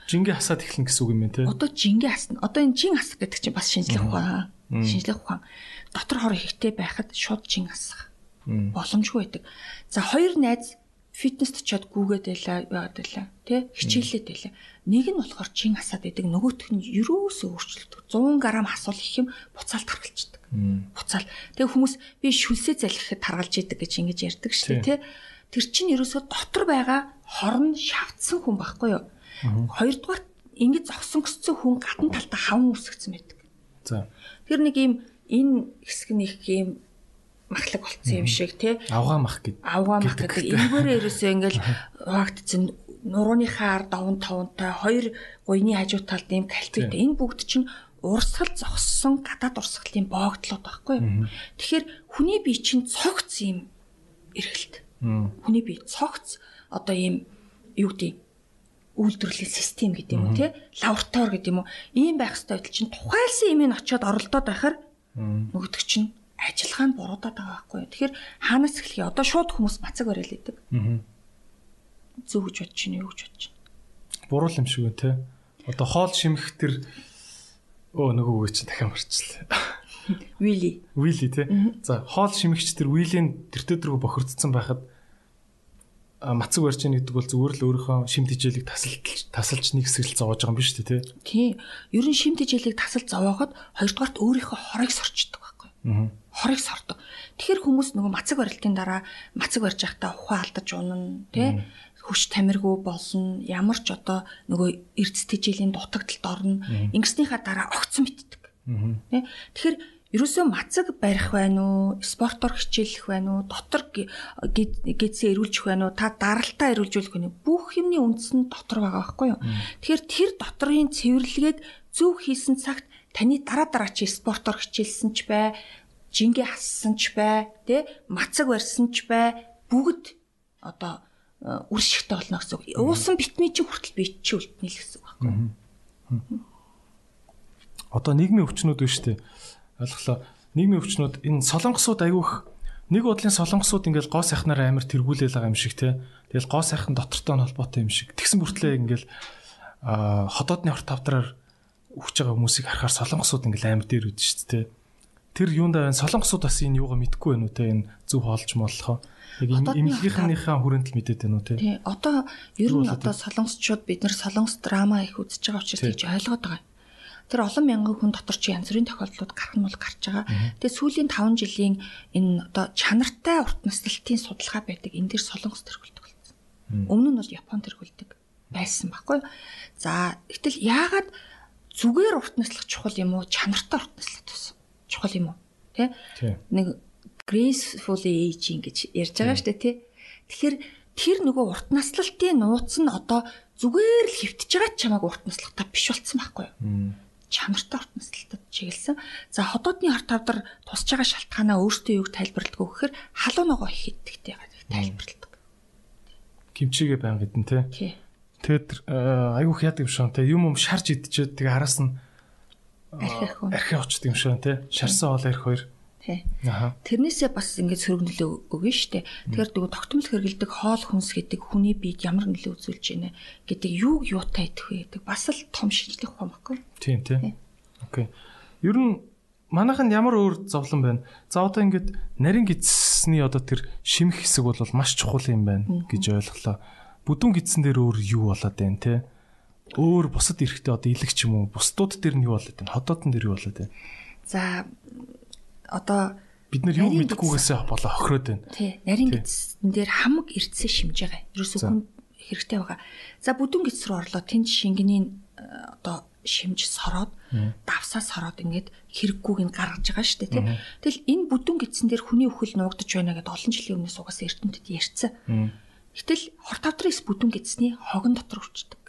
Жингээ хасаад эхлэн гэсэн үг юм байна те. Одоо жингээ хасна. Одоо энэ жин хасах гэдэг чинь бас шинжлэх ухаан. Шинжлэх ухаан. Дотор хор ихтэй байхад шууд жин хасах. Боломжгүй байдаг. За хоёр найз фитнест очиод гүүгээд байлаа яагаад байлаа тий хичээлээд байлаа нэг нь болохоор чин хасаад байдаг нөгөөх нь ерөөсөө өөрчлөлт. 100 г асуул их юм буцаалт харгалцдаг буцаал. Тэгээ хүмүүс би шүлсээ залхихад таргалж идэг гэж ингэж ярьдаг шүү дээ тий. тэр чинь ерөөсөө дотор байгаа хорн шавцсан хүн байхгүй юу Хоёрдугаар ингэж зогсон гэсцэн хүн гадна талдаа хаван үсгцэн байдаг. За. Тэр нэг юм энэ хэсэг их юм махлаг болцсон юм шиг тий. Авгаа мах гэдэг. Авгаа мах гэдэг. Энэгээр ерөөсөө ингээл хаагтцэн нурууныхаа ард даван тавантай хоёр гуйны хажуу талд ийм кальцит. Энэ бүгд чинь урсгал зогссон гадаад урсгалын боогдлоод байхгүй юу. Тэгэхээр хүний бие чинь цогц юм эргэлт. Хүний бие цогц одоо ийм юу гэдэг үйлдвэрлэлийн систем гэдэг юм уу тий? Лаборатори гэдэг юм уу? Ийм байх хэвээр байтал чинь тухайлсан юм ин очиод оролдоод байхаар нөгөөдөг чинь ажиллагаа нь буруудаад байгаа байхгүй юу? Тэгэхээр хаанаас эхлэе? Одоо шууд хүмүүс бацаг барайл идэг зөв гэж бодож чинь юу гэж бодож чинь. Буруу юм шиг үү тий? Одоо хоол шимэх тэр өө нөгөө үгээ чи дахин марчлаа Вилли. Вилли тий. За хоол шимэгч тэр Виллийн тэр төдрөг бохирдсон байхад мацаг барьж яах гэдэг бол зүгээр л өөрийнхөө шим тижээлийг тасалж тасалж нэг хэсэг л зовоож байгаа юм биш үү те. Тийм. Ер нь шим тижээлийг тасалж зовооход хоёрдугаарт өөрийнхөө хорыг сорчдөг байхгүй. Аа. Хорыг сордог. Тэгэхээр хүмүүс нөгөө мацаг барилтын дараа мацаг барьж байхдаа ухаан алдаж унана те хөш тамиргүй болно. Ямар ч одоо нөгөө эрдэс тижээлийн дутагдалд орно. Ингэснийхаа дараа огцон битдэг. Тэ. Тэгэхээр ерөөсөө мацаг барих байна уу, спортоор хичээлэх байна уу, дотор гэдсээ эрүүлжих байна уу, та даралтаа эрүүлжүүлэх байна уу? Бүх юмны үндэс нь дотор байгаа байхгүй юу? Тэгэхээр тэр доторын цэвэрлэгээд зөв хийсэн цагт таны дараа дараа чи спортоор хичээлсэн ч бай, жингээ хассан ч бай, тэ мацаг барьсан ч бай, бүгд одоо э, үр шигтэй болно гэсэн үг. Уусан битмий чи хүртэл бит чи үлднэ л гэсэн үг байхгүй юу? Одоо нийгмийн өвчнүүд биш үү? Ойлголоо. Нийгмийн өвчнүүд энэ солонгосууд айгүйх нэг бодлын солонгосууд ингээл гоо сайхнаар амар тэргүүлэл байгаа юм шиг те. Тэгэл гоо сайхан дотортой нь холбоотой юм шиг. Тэгсэн бүртлээ ингээл хотоодны хорт тавдраар өгч байгаа хүмүүсийг харахаар солонгосууд ингээл амар дээр үдэж шүү дээ. Тэр юундаа байна? Солонгосууд бас энэ юугаа мэдгүй байна уу те энэ зөв хоолж моллохоо. Яг эмнэлгийнхаа хүрээнд л мэдээд байна уу те. Тий. Одоо ер нь одоо солонгосчууд бид нар солонгос драма их үзэж байгаа учраас тийж ойлгоод байгаа. Тэр олон мянган хүн дотор чи янз бүрийн тохиолдлууд гарах нь бол гарч байгаа. Тэгээ сүүлийн 5 жилийн энэ одоо чанартай урт наслалтын судалгаа байдаг. Энэ дэр солонгос тэргүүлдэг болсон. Өмнө нь бол Япон тэргүүлдэг байсан баггүй. За гэтэл яагаад зүгээр урт наслах чухал юм уу? Чанартай урт наслах чухал юм уу? Тэ? Нэг gracefully aging гэж ярьж байгаа шүү дээ, тий. Тэгэхээр тэр нөгөө урт наслалтын нууц нь одоо зүгээр л хөвтөж байгаа ч чамааг урт наслахтаа биш болцсон байхгүй юу? Чанартай урт наслалтад чиглэсэн. За ходоодны арт тавдар тусч байгаа шалтгаанаа өөртөө юуг тайлбарладаг гэхээр халуун ногоо их идэгтэй тайлбарладаг. Кимчигээ байнг идэн тий. Тэгэд айгуух яадаг юм шиг тий юм юм шарж идчихэд тэгээ араас нь архи очдөг юм шиг тий. Шарсан хоол арх хоёр тий. Тэрнээсээ бас ингээд сөрөг нөлөө өгнө дээ. Тэгэхээр днөгөө тогтмол хэрэгэлдэг хоол хүнс гэдэг хүний биед ямар нөлөө үзүүлж байна гэдэг юуг юутай идэх вэ гэдэг бас л том шинжлэх ухаан баггүй. Тийм тий. Окей. Ер нь манайханд ямар өөр зовлон байна. За одоо ингээд нарийн гидсний одоо тэр шимх хэсэг бол маш чухал юм байна гэж ойлголоо. Бүдүүн гидсэн дээр өөр юу болоод байна те? Өөр бусад эрэхтэй одоо илэг ч юм уу? Бусдууд дээр нь юу болоод байна? Хотоодн дээр юу болоод байна? За одоо бид нар юу мэдхгүйгээсээ болоо хохироод байна. Тий. Нарийн гидсэн дээр хамаг эрдэсээ шимж байгаа. Ерөөсөө хүн хэрэгтэй байгаа. За бүдүүн гидс рүү орлоо тэнд шингэний э, одоо шимж сороод давсаа сороод ингээд хэрэггүйг нь гаргаж байгаа шүү дээ тий. Тэгэл энэ бүдүүн гидсэн дээр хүний өхөл нуугдаж байна гэдээ олон жилийн өмнөөс угаас эрдэмтэд ярьсан. Гэтэл хор тавдрын бүдүүн гидсний хогон дотор өвчдөг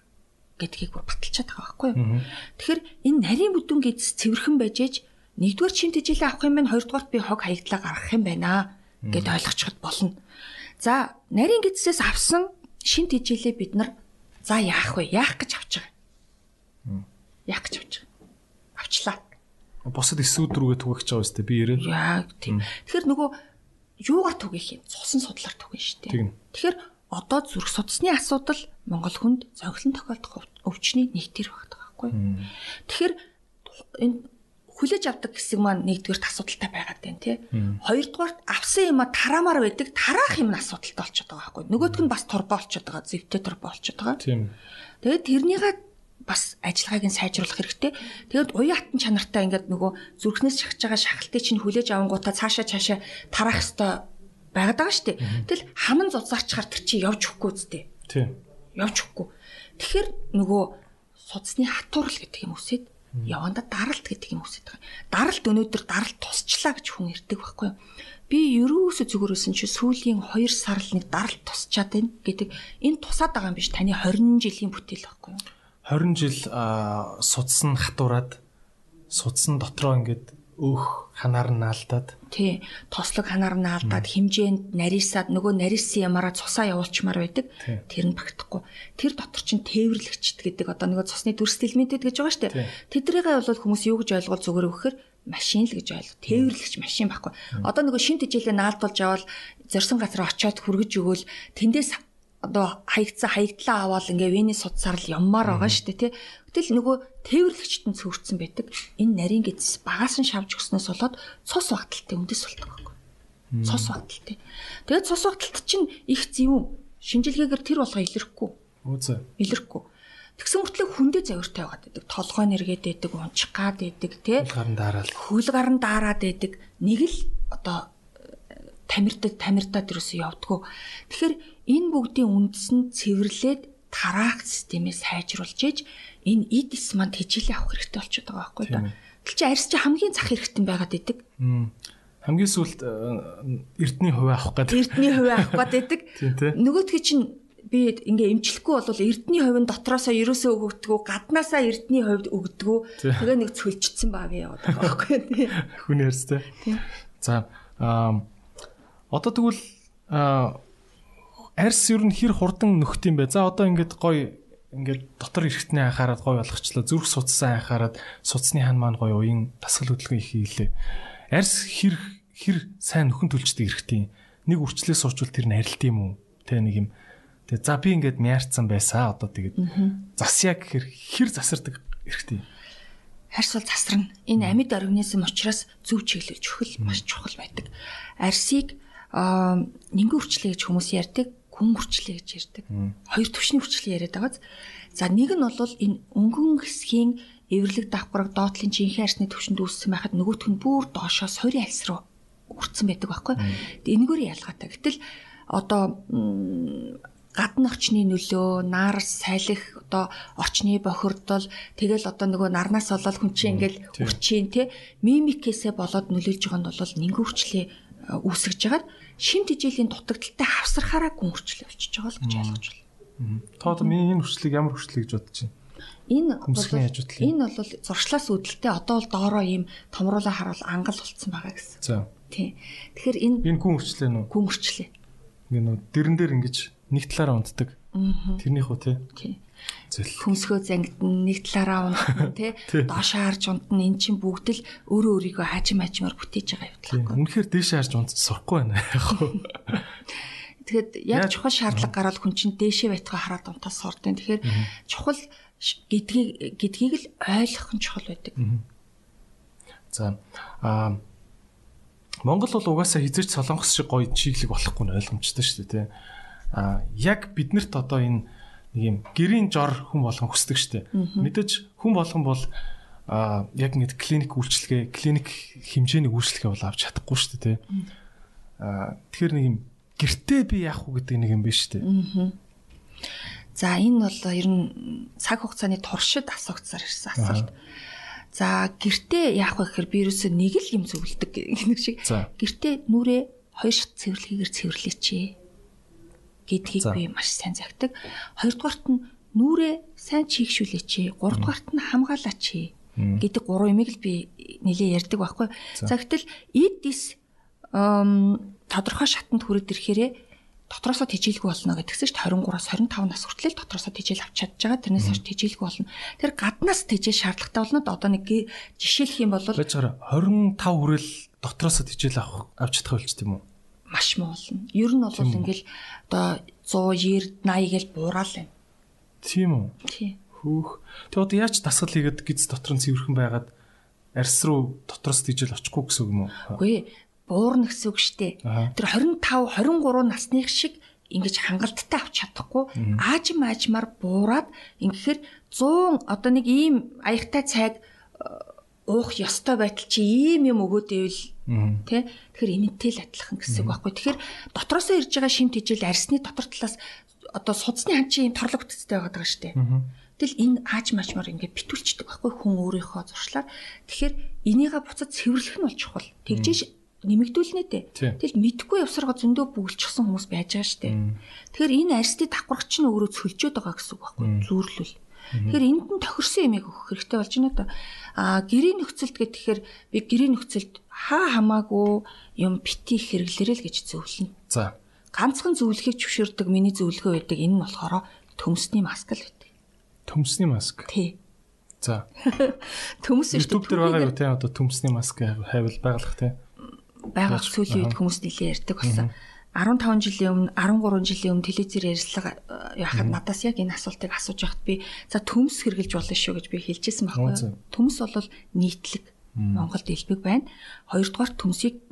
гэдгийг бүр баталчаад байгаа байхгүй юу. Тэгэхээр энэ нарийн бүдүүн гидс цэвэрхэн байж ээж нэгдүгээр шимт ижилээ авах юм байна хоёрдугаарт би хог хаягдлаа гаргах юм байна гэд ойлгочиход болно. За нарийн гидсээс авсан шимт ижилээ бид нар за яах вэ? Яах гэж авч байгаа. Яах гэж авч байгаа. Авчлаа. Босод эсүүд рүүгээ түгэх гэж байгаа үстэй би ярэ. Яг тийм. Тэгэхээр нөгөө юугаар түгэх юм? Цусан судлаар түгэн шүү дээ. Тэгэхээр одоо зүрх судасны асуудал Монгол хүнд зохилон тохиолдох өвчний нэг төр багтдаг байхгүй. Тэгэхээр энэ хүлээж авдаг хэсэг маань нэгдүгээр асуудалтай байгаад байна тий. Хоёрдугаар авсан юм а тараамаар байдаг тараах юм асуудалтай болчиход байгаа байхгүй. Нөгөөх нь бас турбо болчиход байгаа, зэвтэй турбо болчиход байгаа. Тийм. Тэгээд тэрнийгээ бас ажиллагааг нь сайжруулах хэрэгтэй. Тэгээд уян хатан чанартай ингээд нөгөө зүрхнээс шахаж байгаа шахалтыг чинь хүлээж авангуудаа цаашаа цаашаа тараах хэвээр байгаад байгаа шүү дээ. Тэгэл хаман зузаарчхаар тэр чи явж өгөхгүй үстэй. Тийм. Явж өгөхгүй. Тэгэхээр нөгөө судасны хатуурал гэдэг юм үсэд яванда даралт гэдэг юм үсэж байгаа. Даралт өнөөдөр даралт тусчлаа гэж хүн ирдэг байхгүй юу? Би ерөөсө зүгээрсэн чи сүүлийн 2 сар л нэг даралт тусчаад байна гэдэг энэ тусаад байгаа юм биш таны 20 жилийн бүтээл байхгүй юу? 20 жил судсан хатуураад судсан дотроо ингээд өөх ханаар наалдаад. Тий тослог ханаар наалдаад хэмжээнд нарийсаад нөгөө нарийсан ямаараа цусаа явуулчмаар байдаг. Тэр нь багтахгүй. Тэр дотор чинь тээвэрлэгчд гэдэг одоо нөгөө цусны дүрс элементэд гэж байгаа штэ тэдрийгээ бол хүмүүс юу гэж ойлгол зүгээр өгөхөр машин л гэж ойлго тээвэрлэгч машин байхгүй. Одоо нөгөө шин тижээлээ наалдуулж аваад зорсон газар очиод хүргэж өгөөл тэндээс одоо хаягдсан хаягдлаа аваад ингээ вений судсаар л юммаар байгаа шүү дээ тий. Гэтэл нөгөө тээвэрлэгчт нь цөөрцөн байдаг. Энэ нарийн гэдс багаас нь шавж өгснөөс болоод цус багталтай үндэс болдог байхгүй. Цус багталтай. Тэгээд цус багталт чинь их зэвүүн шинжилгээгээр тэр болгоо илэрхгүй. Үзээ. Илэрхгүй. Тэгсэн мөртлөө хүндээ завиртай байгаад байдаг. Толгой нэргээд байдаг, унчих гад байдаг тий. Хөл гарын дараад. Хөл гарын дараад байдаг. Нэг л одоо тамиртад тамиртад ерөөсөө явдггүй. Тэгэхээр Энэ бүгдийн үндэс нь цэвэрлээд тараах системээ сайжруулж ээж энэ эдис манд хичээлээ авах хэрэгтэй болчиход байгаа байхгүй да. Тэгэл чи арьс чи хамгийн зах хэрэгтэн байгаад идэг. Хамгийн сүүлд э, эрдний хувь авах гэдэг. Эрдний хувь авах гэдэг. Нөгөөдгөө чинь би ингээ эмчлэхгүй бол эрдний хувийн дотроосоо ерөөсөө өгөгдгөө гаднаасаа эрдний хувьд өгдгөө тэгээ нэг цөлчдсэн баг яваад байгаа байхгүй хүн ярьстай. За одоо тэгвэл арьс ер нь хэр хурдан нөхт юм бэ? За одоо ингээд гоё ингээд дотор эрэхтний анхаарал гоё болгочлоо. Зүрх судсан анхаарал судасны хан маань гоё уян тасгал хөдөлгөөн их хийлээ. Арьс хэр хэр сайн нөхөн төлчдөг эрэхтийн нэг үрчлээ суучвал тэр нь арилт юм уу? Тэ нэг юм. Тэгээ за би ингээд мяарцсан байсаа одоо тэгээд засъя гэхэр хэр засардаг эрэхтийн Арьс бол засарна. Энэ амьд организм учраас зөв чиглэж өгөх маш чухал байдаг. Арьсыг нэгэн үрчлээ гэж хүмүүс ярьдаг хүн хүрчлээ гэж ярьдаг. Хоёр төвшний хүрчлээ яриад байгааз. За нэг нь бол энэ өнгөн хэсгийн эвэрлэг давхраг доотлын жинхэнэ арсны төвшөнд үүссэн байхад нөгөөх нь бүр доошоо сорийн альс руу хүрсэн байдаг байхгүй. Энэгээр ялгаатай. Гэтэл одоо гадны орчны нөлөө, нар салхи одоо орчны бохирдол тэгэл одоо нөгөө нарнаас болоод хүн чинь ингээл үрчийн те мимикээсээ болоод нөлөөлж байгаа нь бол нингэ хүчлээ үүсгэж байгаад шим тижээлийн дутагдaltaй хавсархаараа гүн хүчлээ болчихж байгаа л гэж ойлгож байна. Та одоо миний энэ хүчлийг ямар хүчлээ гэж бодож байна? Энэ хажуудлын. энэ бол зуршлаас үүдэлтэй одоо бол доороо ийм томруулаа харуул ангал болцсон байгаа гэсэн. За. Тий. Тэгэхээр энэ Энэ гүн хүчлээ нүү. гүн хүчлээ. Ингээ нүү дэрэн дээр ингэж нэг талаараа унтдаг. Аа. Тэрнийх үү те. Тий. Зэл. Хөмсгөө зангидна нэг талаараа унтна тий. Доош харж унтна эн чинь бүгд л өөрөө өөрийгөө хажим хажимаар бүтээж байгаа явдлаа. Үнэхээр дээш харж унтж сурахгүй байна. Тэгэхэд яг чухал шаардлага гараад хүн чинь дээшээ байтгаа хараад унтаас сурдیں۔ Тэгэхээр чухал гэдгийг гэдгийг л ойлгох нь чухал байдаг. За. Аа Монгол бол угаасаа хизээч солонгос шиг гоё чиглэг болохгүй нь ойлгомжтой шүү дээ, тий. Аа яг биднэрт одоо энэ нэг юм гэрийн жор хүн болгон хүсдэг дээ. Мэдээж хүн болгон бол аа яг ингэ клиник үйлчлэгээ, клиник хэмжээний үйлчлэгээ бол авч чадахгүй дээ, тий. Аа тэгэхээр нэг юм гэртээ би яах вэ гэдэг нэг юм биш дээ. За энэ бол ер нь цаг хугацааны туршид асуугдсаар ирсэн асуулт. За гэртээ яах вэ гэхээр би ерөөсөө нэг л юм зөвлөдөг гэх шиг. За. Гэртээ нүрээ хоёр шат цэвэрлэгээр цэвэрлээч гэдгийг би маш сайн загтаг. Хоёрдугаарт нь нүрээ сайн чийгшүүлээч. Гуравдугаарт нь хамгаалаач гэдэг гурван юмыг л би нэлээ ярьдаг байхгүй. За гэтэл эд дис тодорхой шатанд хүрээд ирэхээрээ дотроосоо тижээлгүй болно гэдгсэн чинь 23-аас 25 нас хүртэл дотроосоо тижээл авч чадж байгаа. Тэрнээс хойш тижээлгүй болно. Тэр гаднаас тижээл шаардлагатай болно. Одоо нэг жишээлх юм бол Байж байгаа 25 хүрэл дотроосоо тижэл авах авч чадах болч тийм үү? Маш муу болно. Ер нь бол ингээл одоо 100, 90, 80 гээл буурал байна. Тийм үү? Тий. Хөөх. Тэг одоо яаж дасгал хийгээд гиз дотор нь цэвэрхэн байгаад арьс руу дотроос тижэл очихгүй гэсэн үг юм уу? Үгүй буурна гэсэн үг штэ. Аа. Тэр 25, 23 насных шиг ингэж хангалттай авч чадахгүй аажим аажмаар буураад ингэхээр 100 одоо нэг ийм аягтай цайг уух ёстой байтал чи ийм юм өгөөд ивэл. Тэ? Тэгэхээр энэтэй л адилхан гэсэн үг байхгүй. Тэгэхээр дотроосоо ирж байгаа шим тижэл арьсны дотор талаас одоо судасны хан чи юм торлог бүтцтэй байгаа даа штэ. Тэгэл энэ ааж маачмаар ингээд битүүлчдэг байхгүй хүн өөрийнхөө зуршлаар. Тэгэхээр энийгээ буцаад цэвэрлэх нь бол чухал. Тэгжээш нэмэгдүүлнэ дээ. Тий. Тэгэл мэдхгүй явсараа зөндөө бүгэлчихсэн хүмүүс байж байгаа штэ. Тэгэхээр энэ арьсны давхаргач нь өөрөө цөлжөөд байгаа гэсэн үг байхгүй. Зүүрлүүл. Тэгэхээр энд нь тохирсон ямиг өгөх хэрэгтэй болж байна да. Аа гэрийн нөхцөлд гэхээр би гэрийн нөхцөлд хаа хамаагүй юм бити хэрэглэрэл гэж зөвлөнө. За. Ганцхан зөвлөхийг зөвшөөрдөг миний зөвлөгөө байдаг. Энэ нь болохоор төмсний маск л байдаг. Төмсний маск. Тий. За. Төмс шүү YouTube дээр байгаа юу те одоо төмсний маск хайвал байгалах те. байгаа сүүлийн үед хүмүүс нэлээ ярьдаг болсон. 15 жилийн өмнө 13 жилийн өмнө телевизээр ярьслага э, яхад надаас яг энэ асуултыг асууж байхад би за төмс хэрглэж болно шүү гэж би хэлчихсэн байхгүй. Төмс бол нийтлэг Монголд элбэг байна. Хоёрдугаар төмсийг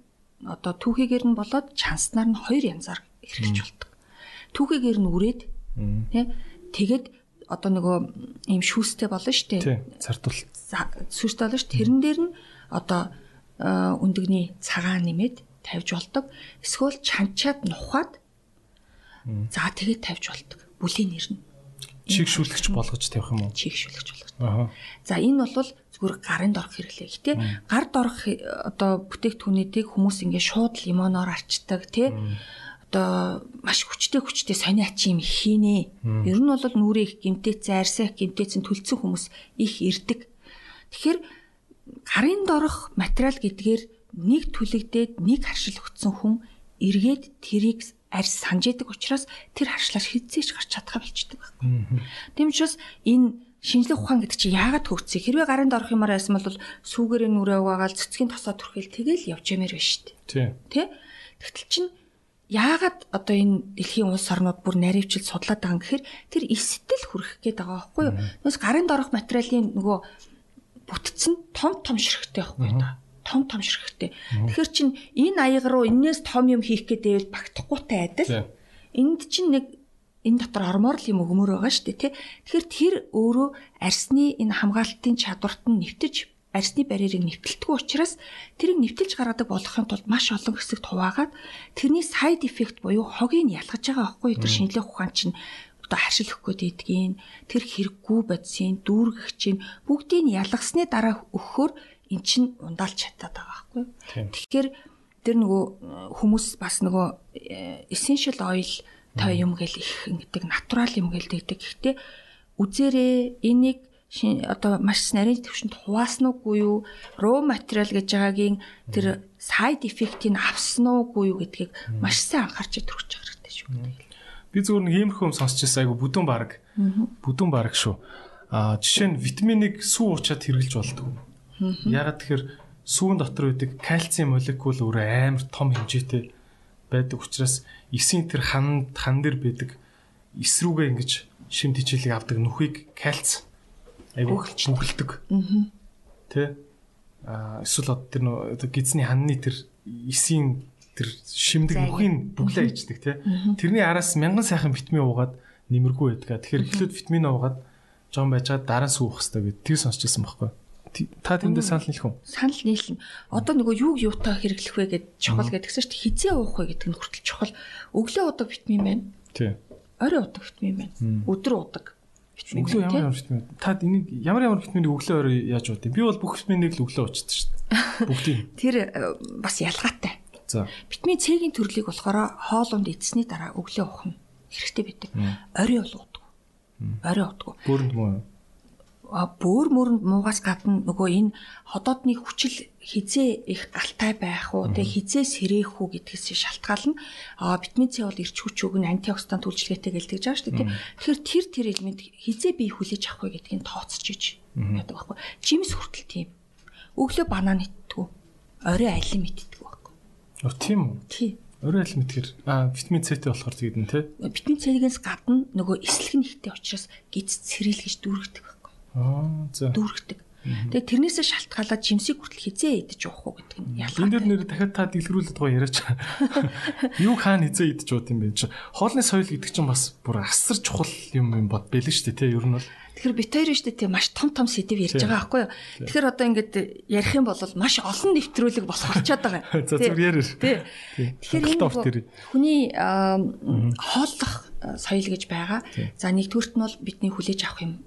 одоо түүхийгээр нь болоод чанснаар нь хоёр янзаар хэрэглэж болдог. Түүхийгээр нь үрээд тий тэгээд одоо нөгөө ийм шүүстэй болно шүү дээ. Цартул. сүрт болно шүү. Тэрэн дээр нь одоо э, өндөгний цагаан нэмээд тавьж болдог. Эсвэл чанчаад нухаад за тэгээд тавьж болдог. Бүлийн нэр нь Чигшүүлэгч болгож тавих юм уу? чигшүүлэгч болгож. Аа. За энэ бол зүгээр гарын дорх хэрэглээ. Гэтэ гар дорх э, одоо бүтээгдэхүүнүүдийг хүмүүс ингээ шууд лимоноор арчдаг тий. Одоо маш хүчтэй хүчтэй сони ачи юм хийнэ. Ер нь бол нүрээ их гимтээц арьсаа гимтээцэн төлцсөн хүмүүс их ирдэг. Тэгэхээр гарын дорх материал гэдгээр нэг түлэгдээд нэг харшил өгсөн хүн эргээд тэрийг арьс санаж идэг учраас тэр харшлаар хизээч гарч чадхаа болчдөг байхгүй. Тийм учраас энэ шинжлэх ухаан гэдэг чинь яагаад хөгцөе? Хэрвээ гарын дорх юмар байсан бол сүүгээрээ нүрээ угаагаал цэцгийн тосоо түрхэл тэгэл явж ямаар байна шүү дээ. Тий. Тэ? Тэгтэл чинь яагаад одоо энэ дэлхийн улс орнууд бүр наривчил судлаад байгаа юм гэхээр тэр эстэл хүрэх гээд байгаа байхгүй юу? Нүс гарын дорх материалын нөгөө бүтцэн том том ширхтээ байхгүй юу? Том том ширхтээ. Тэгэхээр чин энэ аяга руу энээс том юм хийх гэдэг багтахгүйтай адил. Тий. Энд чинь нэг энэ дотор ормоор л юм өгмөр байгаа шүү дээ тий. Тэгэхээр тэр өөрөө арсны энэ хамгаалтын чадварт нь нэвтэж арсны барьерыг нэвтэлдэггүй учраас тэрийг нэвтэлж гаргадаг болгохын тулд маш олон хэсэгт хуваагаад тэрний side effect буюу хогийг ялгаж байгаа байхгүй тэр шинжилгээ ухаан чинь одоо харшил өгөх гээд идэгин тэр хэрэггүй бодисын дүүргэгчийн бүгдийг ялгасны дараа өгөхөөр эн чинь ундаалж чадаад байгаа байхгүй. Тэгэхээр тэр нөгөө хүмүүс бас нөгөө э, essential oil та юм гэл их ингэдэг натурал юм гэл дэгдэг. Гэхдээ үзээрээ энийг одоо маш нарийн төвшөнд хуваасан уугүй юу raw material гэж байгаагийн тэр side effect-ийг авсан уугүй юу гэдгийг маш сайн анхаарч төрөх хэрэгтэй шүү. Би зүгээр нэг иймэрхүү юм сонсч байсан айгу бүдүүн баг. Бүдүүн баг шүү. А жишээ нь витаминыг сүү уучаад хэрглэж болдог. Ягаад тэгэхээр сүүн дотор байдаг кальцийн молекул өөрөө амар том хэмжээтэй байдаг учраас эсийн тэр хан хан дээр байдаг эс рүүгээ ингэж шим тижээлийг авдаг нүхийг кальц айгүй бүгэлдэг. Аа. Тэ? А эсвэл одоо тэр гизний ханны тэр эсийн тэр шимдэг нүхийн бүглээ ичдэг тэ. Тэрний араас мянган сайхан витамин уугаад нэмэргүй байдаг. Тэгэхээр эхлээд витамин уугаад жоон байжгаад дараа нь суух хэрэгтэй гэд тэр сонсчихсан байхгүй? Та тэндээ санал нийлэх үү? Санал нийлнэ. Одоо нөгөө юуг юутаа хэрэглэх вэ гэд чухал гэдгсэн чинь хизээ уух вэ гэдэг нь хүртэл чухал. Өглөө удаг витамин байна. Тий. Орой удаг витамин байна. Өдөр удаг витамин. Өглөө ямар ямар витамин? Та энийг ямар ямар витаминыг өглөө орой яаж уудыг? Би бол бүх витаминыг л өглөө уучдаг шүү дээ. Бүгдийг. Тэр э, бас ялгаатай. За. Витамин С-ийн төрлийг болохоор хоолунд эдсэний дараа өглөө уух нь хэрэгтэй байдаг. Орой бол уудаг. Орой уудаг. Бүрэнд муу бөөр мөрөнд муугаас гадна нөгөө энэ ходоодны хүчил хизээ их алтай байх уу тэг хизээ сэрэх үү гэдгээс шалтгаална. А витамин С бол эрч хүч өгн антиоксидант үйлчлэгээтэй гэлдэж байгаа шүү дээ. Тэгэхээр тэр тэр элемент хизээ бие хүлээж авах вэ гэдгийг тооцож иж яадаг байхгүй. Жимс хүртэл тийм. Өглөө банан идтгүү. Орой алим идтгүү байхгүй. Оо тийм үү? Тийм. Орой алим идэхэр а витамин С-тэй болохоор тэгдэн тий. Витамин С-гээс гадна нөгөө эслэг нэгтэй учраас гиз цэрэл гэж дүүргдэг Аа за. Дүүргдэг. Тэгээ тэрнээсээ шалтгаалаад жимсийг хүртэл хизээ идэж уух уу гэдэг нь ялгаа. Энэ дээр нэр дахиад та дэлгэрүүлээд байгаа яриач. Юу хаана хизээ идэж ууд юм бэ чи. Хоолны соёл гэдэг чинь бас бүр асар чухал юм юм бод бэлэн шүү дээ тий ер нь бол. Тэгэхээр бит хоёр шүү дээ тий маш том том сэдв ярьж байгаа байхгүй юу. Тэгэхээр одоо ингээд ярих юм бол маш олон нэвтрүүлэг босох болчиход байгаа. За зүгээр ярив. Тий. Тэгэхээр энэ хүний хооллох соёл гэж байгаа. За нэгдүгürt нь бол бидний хүлээж авах юм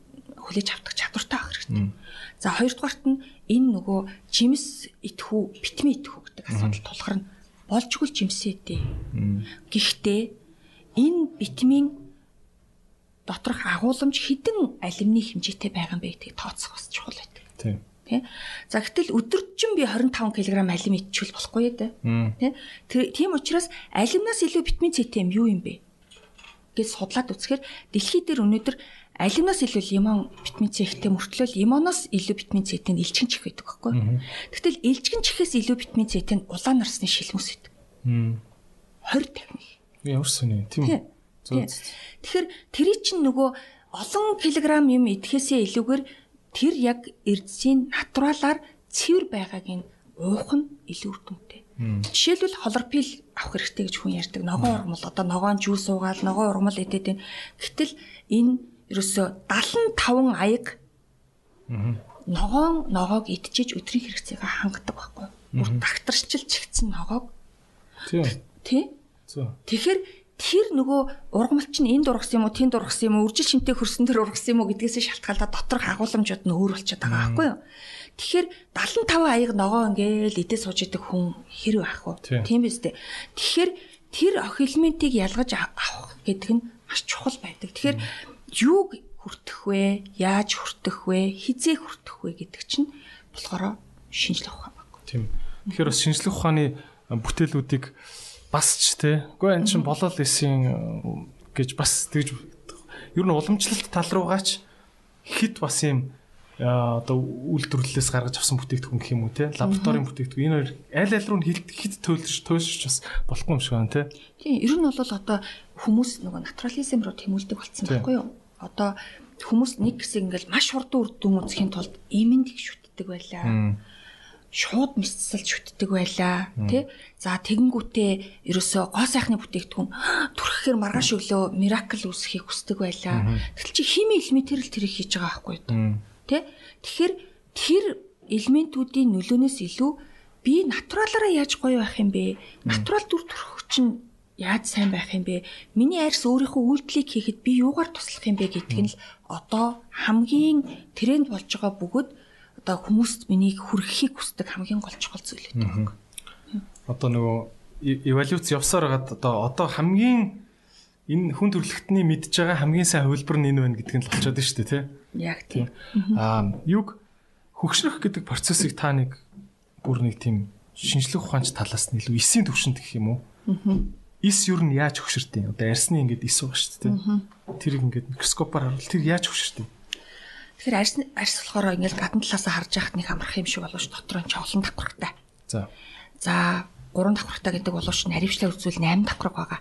хүлээж авдаг чадвартай байх хэрэгтэй. За хоёрдугаарт нь энэ нөгөө жимс идэхүү, витамин идэхүү гэдэг асуудал тулгарна. Болжгүй жимсээ дээ. Гэхдээ энэ витамин доторх агуулмж хідэн алимны хэмжээтэй байгаа юм бэ гэдгийг тооцох бас чухал байдаг. Тийм. Тэ. За гэтэл өдөржин би 25 кг алим идчихвэл болохгүй ээ. Тэ. Тийм учраас алимнаас илүү витамин С-тэй юм юу юм бэ? гэж судлаад үзэхээр дэлхий дээр өнөөдөр алимнаас илүү лимон витамин С ихтэй мөртлөө лимоноос илүү витамин С-тэй илчгэн чих байдаг байхгүй. Тэгтэл илчгэн чихээс илүү витамин С-тэй улаан нарсны шилмүс байдаг. 20 дахин. Ямар сони тийм. Тэгэхээр тэрий чинь нөгөө олон килограмм юм идэхээсээ илүүгээр тэр яг эрдэсийн натуралаар цэвэр байгааг нь уух нь илүү үр дүнтэй. Жишээлбэл холорпил авах хэрэгтэй гэж хүн ярьдаг. Ногоон ургамал одоо ногоон жуус уугаал ногоон ургамал идээд байна. Гэтэл энэ ерөөсө 75 аяг ногоон ногоог идчихэж өдрийн хэрэгцээг хангадаг байхгүй. Бүр дагтарчил чигтсэн ногоог. Тий. Тэгэхээр тэр нөгөө ургамалч нь энд ургасан юм уу, тэнд ургасан юм уу, үржил шинтэй хөрсөн тэр ургасан юм уу гэдгээс шалтгаалаад доторх агуулмжууд нь өөр болчиход байгаа байхгүй юу? Тэгэхээр 75 аяг ногоо ингээл идээ сууж идэг хүн хэрэг ах уу? Тийм биз дээ. Тэгэхээр тэр охилментийг ялгаж авах гэдэг нь маш чухал байдаг. Тэгэхээр юуг хүртэх вэ? Яаж хүртэх вэ? Хизээ хүртэх вэ гэдэг чинь болохоор шинжлэх ухаан баг. Тийм. Тэгэхээр бас шинжлэх ухааны бүтээлүүдийг бас ч те. Үгүй энэ чинь болол эсийн гэж бас тэгж ер нь уламжлалт тал руугаач хит бас юм одоо үйлдвэрлэлээс гаргаж авсан бүтээгдэхүүн гэх юм уу те лабораторийн бүтээгдэхүүн энэ хоёр аль аль руу хит төлж туйлшиж бас болохгүй юм шиг байна те тийм ер нь бол одоо хүмүүс нөгөө натурализм руу тэмүүлдэг болсон байхгүй юу одоо хүмүүс нэг хэсэг ингээл маш хурдан үр дүн үзэхийн тулд имэнд их шүтдэг байлаа. Шууд мэсцэл шүтдэг байлаа, тий? За тэгэнгүүтээ ерөөсөө гоо сайхны бүтээгдэхүүн түрхэхээр маргааш өглөө миракл үүсэхийг хүсдэг байлаа. Тэгэл чи хими элементэр л тэрийг хийж байгаа байхгүй юу? Тий? Тэгэхээр тэр элементүүдийн нөлөөнөөс илүү би натуралаараа яаж гоё байх юм бэ? Натурал дүр төрх чинь яаж сайн байх юм бэ? Миний арьс өөрийнхөө үйлдэлийг хийхэд би юугаар туслах юм бэ гэдг нь л одоо хамгийн тренд болж байгаа бөгөөд одоо хүмүүст миний хүргэхийг хүсдэг хамгийн гол чухал зүйл гэдэг. Одоо нөгөө эволюц явсаар хагаад одоо одоо хамгийн энэ хүн төрөлхтний мэдж байгаа хамгийн сайн хувилбар нь энэ байна гэдг нь л болчиход байна шүү дээ тий. Яг тийм. Аа юг хөгшрөх гэдэг процессыг та нэг бүр нэг тийм шинжлэх ухаанч талаас нь илүү эсийн төвшөнд гэх юм уу? Эс юу нь яаж хөшөртэй. Одоо арсны ингээд эс байгаа шүү дээ. Тэрийг ингээд микроскопоор харуул тэр яаж хөшөртэй. Тэгэхээр арс арс болохоор ингээд гадна талаасаа харж яхад нэг амарх юм шиг болоош дотор нь чавлан давхрагтай. За. За 3 давхрагтай гэдэг болоош наривчлаа үзвэл 8 давхраг байгаа.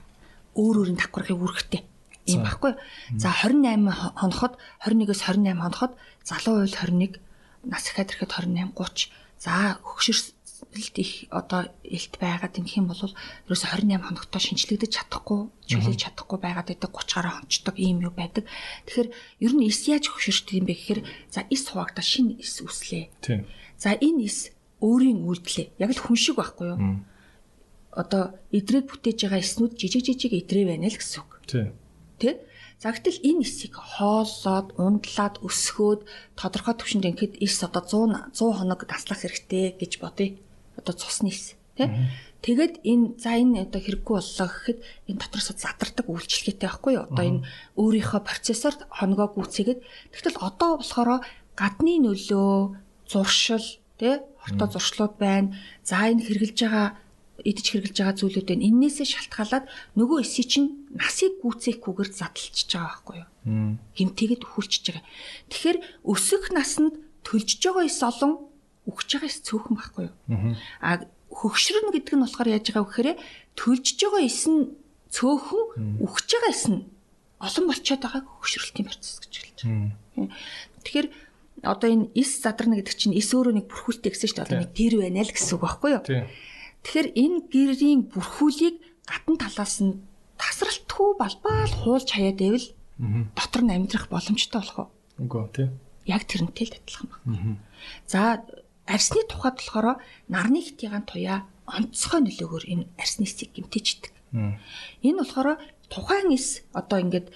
Өөр өөрийн давхрагыг үргэхтэй. Ийм баггүй. За 28 хоноход 21-өөс 28 хоноход залуу уйл 21 нас ихэд ирэхэд 28 30. За хөгшөрс илт их одоо илт байгаад ингэх юм бол ерөөсө 28 хоногтой шинжлэгдэж чадахгүй, чөлөөж чадахгүй байгаад байдаг 30 гаруй хонцдог ийм юу байдаг. Тэгэхээр ер нь эс яаж хөшөрчдөг юм бэ гэхээр за эс хуваагдаа шинэ эс үслээ. Тийм. За энэ эс өөрийн үйлдэлээ. Яг л хүн шиг байхгүй юу? Одоо идрийг бүтээж байгаа эснүүд жижиг жижиг идрээ байна л гэсэн үг. Тийм. Тэ? За гэтэл энэ эсийг хооллоод, ундлаад, өсгөөд тодорхой түвшинд ингээд эс одоо 100 100 хоног таслах хэрэгтэй гэж бодъё одоо цусны эс тий. Тэгэд энэ за энэ одоо хэрэггүй боллоо гэхэд энэ дотроос задардаг үйлчлэгээтэй байхгүй юу? Одоо энэ өөрийнхөө процессор хоногоо гүйцээгээд тэгтэл одоо болохоор гадны нөлөө, зуршил тий хортой зуршлууд байна. За энэ хэрглэж байгаа идэж хэрглэж байгаа зүйлүүд байна. Иннээсээ шалтгаалаад нөгөө эсий чинь насыг гүйцээхгүйгээр задлчихж байгаа байхгүй юу? Гимтэйгэд өхүүлчихэж байгаа. Тэгэхээр өсөх насанд төлжж байгаа эс олон өгч байгаа эс цөөхөн байхгүй юу? А хөгшрөн гэдэг нь болохоор яаж байгаа вэ гэхээр төлжж байгаа эс нь цөөхөн өгч байгаа эс нь олон болчиход байгааг хөгшрөлтийн процесс гэж хэлж байгаа. Тэгэхээр одоо энэ эс задарна гэдэг чинь эс өөрөө нэг бүрхүүлтэй гэсэн чинь одоо нэг гэр байна л гэсэн үг байхгүй юу? Тэгэхээр энэ гэрийн бүрхүүлийг гадна талаас нь тасралтгүй балбаал хуулж хаяад байвал дотор нь амьдрах боломжтой болох уу? Үгүй тий. Яг тэрнтэй л адилхан байна. За арсны тухайд болохоор нарны хитийн туяа онцгой нөлөөгөөр энэ арсны эсийг гимтээчдэг. Энэ болохоор тухайн эс одоо ингээд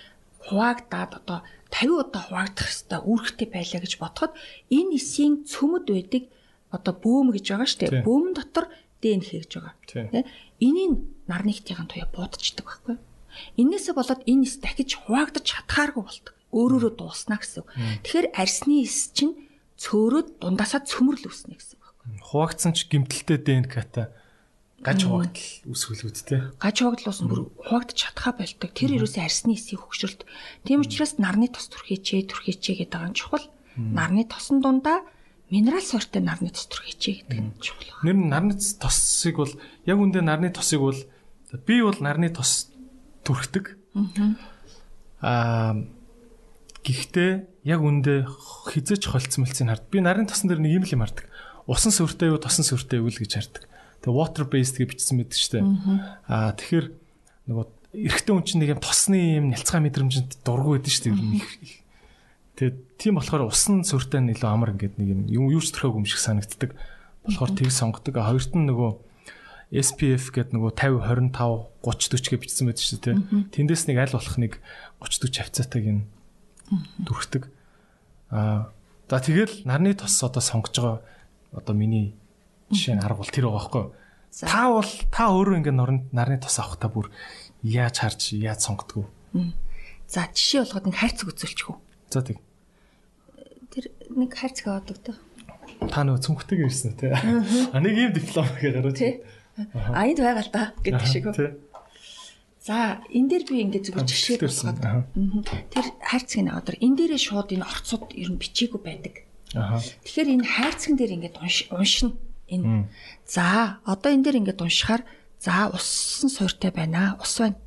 хуваагдаад одоо 50 удаа хуваагдах хэвээр үүрэгтэй байлаа гэж бодоход энэ эсийн цөмөд байдаг одоо бөөм гэж байгаа шүү дээ. Бөөмн дотор ДНХ гэж байгаа. Тэ? Энийг нарны хитийн туяа буудчихдаг байхгүй. Инээсээ болоод энэ эс дахиж хуваагдаж чадхааргүй болдог. Өөрөөрөө дууснаа гэсэн. Тэгэхээр арсны эс чинь цөөрөөд дундаасаа цөмрөл үүснэ гэсэн байна. Хуваагдсан ч гимтэлтэй ДНК-та гаж хуваагдал үүсгүүлүүд те. Гаж хуваагдал уусан бүр хуваагдаж чадхаа болдог. Тэр ерөөсөө арсны эсийг хөгшрөлт. Тийм учраас нарны тос төрхийчээ төрхийчээ гэдэг байгаа нь чухал. Нарны тосон дундаа минерал сортой нарны тос төрхийчээ гэдэг нь чухал. Нэр нь нарны тосыг бол яг үндэ нарны тосыг бол би бол нарны тос төрхдөг. Аа Гэхдээ яг үндэ хизэж холцсон мэлцийг хард. Би нарийн тосон дээр нэг юм л юм хардаг. Усан сүртэй юу, тосон сүртэй юу л гэж хардаг. Тэгээ water based гэж бичсэн мэт шүү дээ. Аа тэгэхээр нөгөө эрэгтэй хүн чинь нэг юм тосны юм нялцгай мэдрэмжэнд дургу байдэн шүү дээ. Тэгээ тийм болохоор усан сүртэй нь илүү амар ингээд нэг юм юу ч төрхөөг юм шиг санагддаг. Болохоор тийг сонгодог. Хоёрт нь нөгөө SPF гэдэг нөгөө 50 25 30 40 гэж бичсэн байдаг шүү дээ. Тэндээс нэг аль болох нэг 30 40 хавцаатайг нь дүрхдэг. Аа за тэгэл нарны тос одоо сонгож байгаа одоо миний жишээ нь арга бол тэр байгаа байхгүй юу? Та бол та өөрөө ингээд нарны тос авах та бүр яаж харж яаж сонгодог вэ? За жишээ болгоод нэг хайрцаг үзүүлчих үү? За тэг. Тэр нэг хайрцаг аваад өгдөө. Та нөгөө цүнхтэйг ирсэн үү те? А нэг ийм диплом гараад. А энд байгаа л та гэдэг шиг үү? За энэ дээр би ингээд зүгээр жишээ болгоод тэр хайрцгийн одоо энэ дээрээ шууд энэ орцууд ер нь бичээгүй байдаг. Тэгэхээр энэ хайрцгийн дээр ингээд уншина. Энэ за одоо энэ дээр ингээд уншихаар за усан суйртай байна. Ус байна.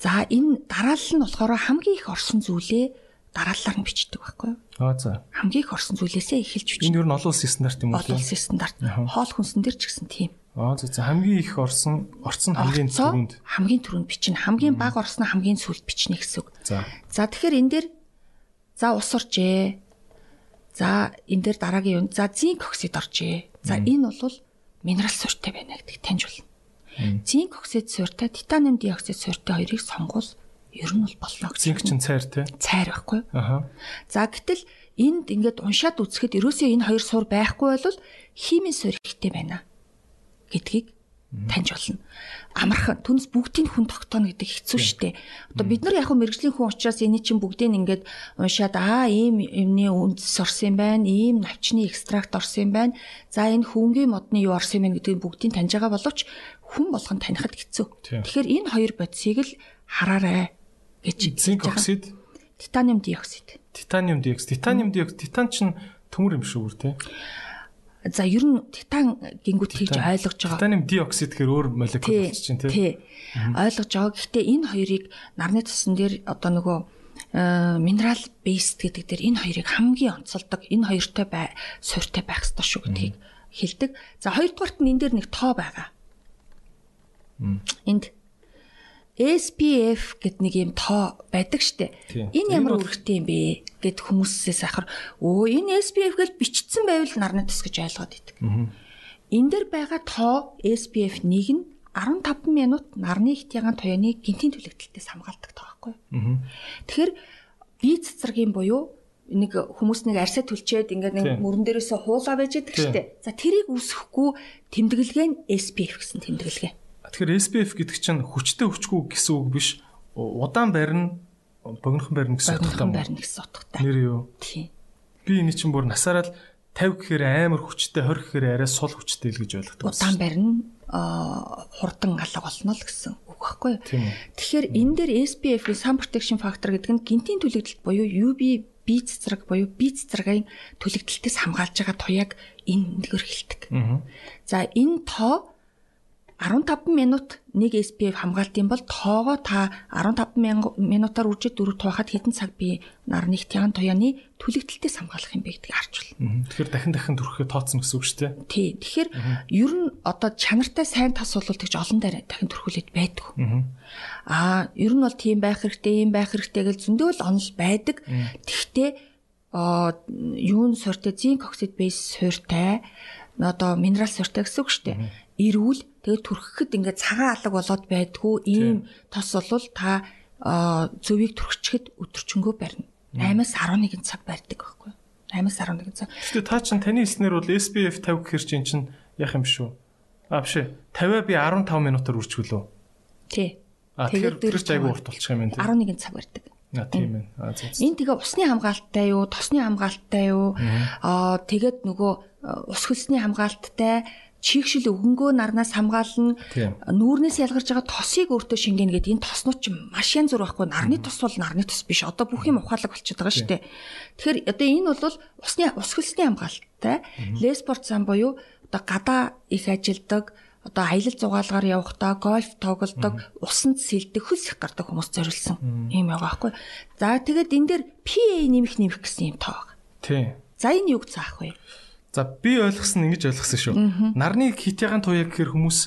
За энэ дараалал нь болохоор хамгийн их орсон зүйлээ дараалалаар нь бичдэг байхгүй юу? Аа за. Хамгийн их орсон зүйлээсээ эхэлж бичдэг. Энэ ер нь олон улсын стандарт юм уу? Олон улсын стандарт. Хоол хүнсэн дээр ч гэсэн тийм. Аа зөв зөв хамгийн их орсон орцсон хамгийн түрүүнд хамгийн түрүүнд бичнэ хамгийн бага орсноо хамгийн сүүлд бичнэ гэсэн үг. За. За тэгэхээр энэ дээр за ус оржээ. За энэ дээр дараагийн юм. За зинк оксид оржээ. За энэ бол минерал суурьтай байна гэдгийг таньж болно. Зинк оксид суурьтай, титаниум диоксид суурьтай хоёрыг сонгуул ер нь бол болно гэж. Зинк чинь цайр тий. Цайр байхгүй. Аха. За гэтэл энд ингээд уншаад үзэхэд ерөөсөө энэ хоёр суур байхгүй бол химийн суурь ихтэй байна гэдгийг таньж болно. Амархан түнс бүгдийг хүн тогтооно гэдэг хэцүү шттэ. Одоо бид нар яг хөө мэрэгжлийн хүн учраас эний чинь бүгдийг ингээд уншаад аа ийм юмны үндэс орсон юм байна, ийм навчны экстракт орсон юм байна. За энэ хүнгийн модны юу орсон юм гэдгийг бүгдийг таньж байгаа боловч хүн болгон танихад хэцүү. Тэгэхээр энэ хоёр бодисыг л хараарай гэж зинк оксид, титаниум диоксид. титаниум диоксид. Титаниум диоксид титан чинь төмөр юм шүү бүр тий. За ер нь титан гингүүд хийж ойлгож байгаа. Титаниум диоксид гэхээр өөр молекул болчих чинь тий. Ойлгож байгаа. Гэхдээ энэ хоёрыг нарны тусан дээр одоо нөгөө минерал бейст гэдэг дээр энэ хоёрыг хамгийн онцолдог энэ хоёртой бай суурьтай байх ёстой шүү гэдгийг хэлдэг. За хоёрдугаарт нь энэ дээр нэг тоо байгаа. Энд SPF гэд нэг юм тоо байдаг штэ. Энэ ямар үүрэгтэй юм бэ гэд хүмүүсээс ахаар өө энэ SPF гэж бичсэн байвал нарны тус гэж ойлгоод идэг. Энэ дээр байгаа тоо SPF 1 нь 15 минут нарны ихтягаан туяаны гинтийн түлэгдэлтээс хамгаалдаг тоо байхгүй. Тэгэхээр бие цэцэргийн буюу нэг хүмүүс нэг арсаа түлчээд ингээд нэг мөрөн дээрээсээ хуулаа байж байдаг штэ. За тэрийг үсэхгүй тэмдэглэгээ нь SPF гэсэн тэмдэглэгээ. Тэгэхээр SPF гэдэг чинь хүчтэй хүчгүй гэсэн үг биш. Удаан барина, богинохон барина гэсэн утгатай юм. Барина гэсэн утгатай. Нэр юу? Тийм. Би энэ чинь бүр насаараа л 50 гэхээр амар хүчтэй, 20 гэхээр арай сул хүчтэй л гэж ойлгодог. Удаан барина, хурдан алга болно л гэсэн үг байхгүй юу? Тэгэхээр энэ дээр SPF-ийн sun protection factor гэдэг нь гинтийн түлэгдэлт буюу UV бие цэцрэг буюу бие цэцэргийн түлэгдэлтээс хамгаалж байгаа туяаг энэ нэгөр хэлдэг. За энэ тоо 15 минут нэг SPF хамгаалтын бол тоогоо та 15 минутаар үржиж дөрөв туухад хэдэн цаг би нарны тягаан туяаны түлэгдэлтээс хамгаалах юм бэ гэдгийг харж байна. Тэгэхээр дахин дахин төрөхөд тооцсон гэсэн үг шүү дээ. Тий. Тэгэхээр ер нь одоо чанартай сайн тас бол тэгж олон дараа дахин төрхүүлээд байдаг. Аа ер нь бол тийм байх хэрэгтэй, ийм байх хэрэгтэй гэж зөндөө л онол байдаг. Тэгвэл а юун суурьтай зинк оксид бейс суурьтай одоо минерал суурьтай гэсэн үг шүү дээ ирүүл тэгээд түрхэхэд ингээд цагаан алга болоод байдгүй ийм тос болвол та зөвийг түрхчэхэд өдөрчөнгөө барина. 8-аас 11 цаг барьдаг байхгүй. 8-аас 11 цаг. Гэхдээ та чинь таны хэлснээр бол SPF 50 гэхэр чинь чинь яах юм шүү. А биш ээ. 50-аа би 15 минутаар үржүүлөө. Тий. А тэгэхээр тэр ч айгүй урт болчих юм байна тий. 11 цаг барьдаг. А тийм ээ. Энэ тэгээ усны хамгаалттай юу, тосны хамгаалттай юу? Аа тэгээд нөгөө ус хөлсний хамгаалттай чийгшил өвгөнгөө нарнаас хамгаална. Нүүрнээс ялгарч байгаа тосыг өөртөө шингэнэ гэдэг энэ тоснууд ч маш янз бүр байхгүй. Нарны тос бол нарны тос биш. Одоо бүх юм ухаалаг болчиход байгаа шүү дээ. Тэгэхээр одоо энэ бол усны ус хөлсний хамгаалалттай. Леспорт зам буюу одоо гадаа их ажилдаг одоо аялал зугаалгаар явахдаа гольф тоглодог усанд сэлдэг хөлс их гардаг хүмүүс зориулсан юм байгаа байхгүй. За тэгээд энэ дээр PA нэмэх нэмэх гэсэн юм тоо. Байгаа тий за энэ юг заах вэ За би ойлгосон ингэж ойлгосон шүү. Нарны хит ягаан туяа гэхээр хүмүүс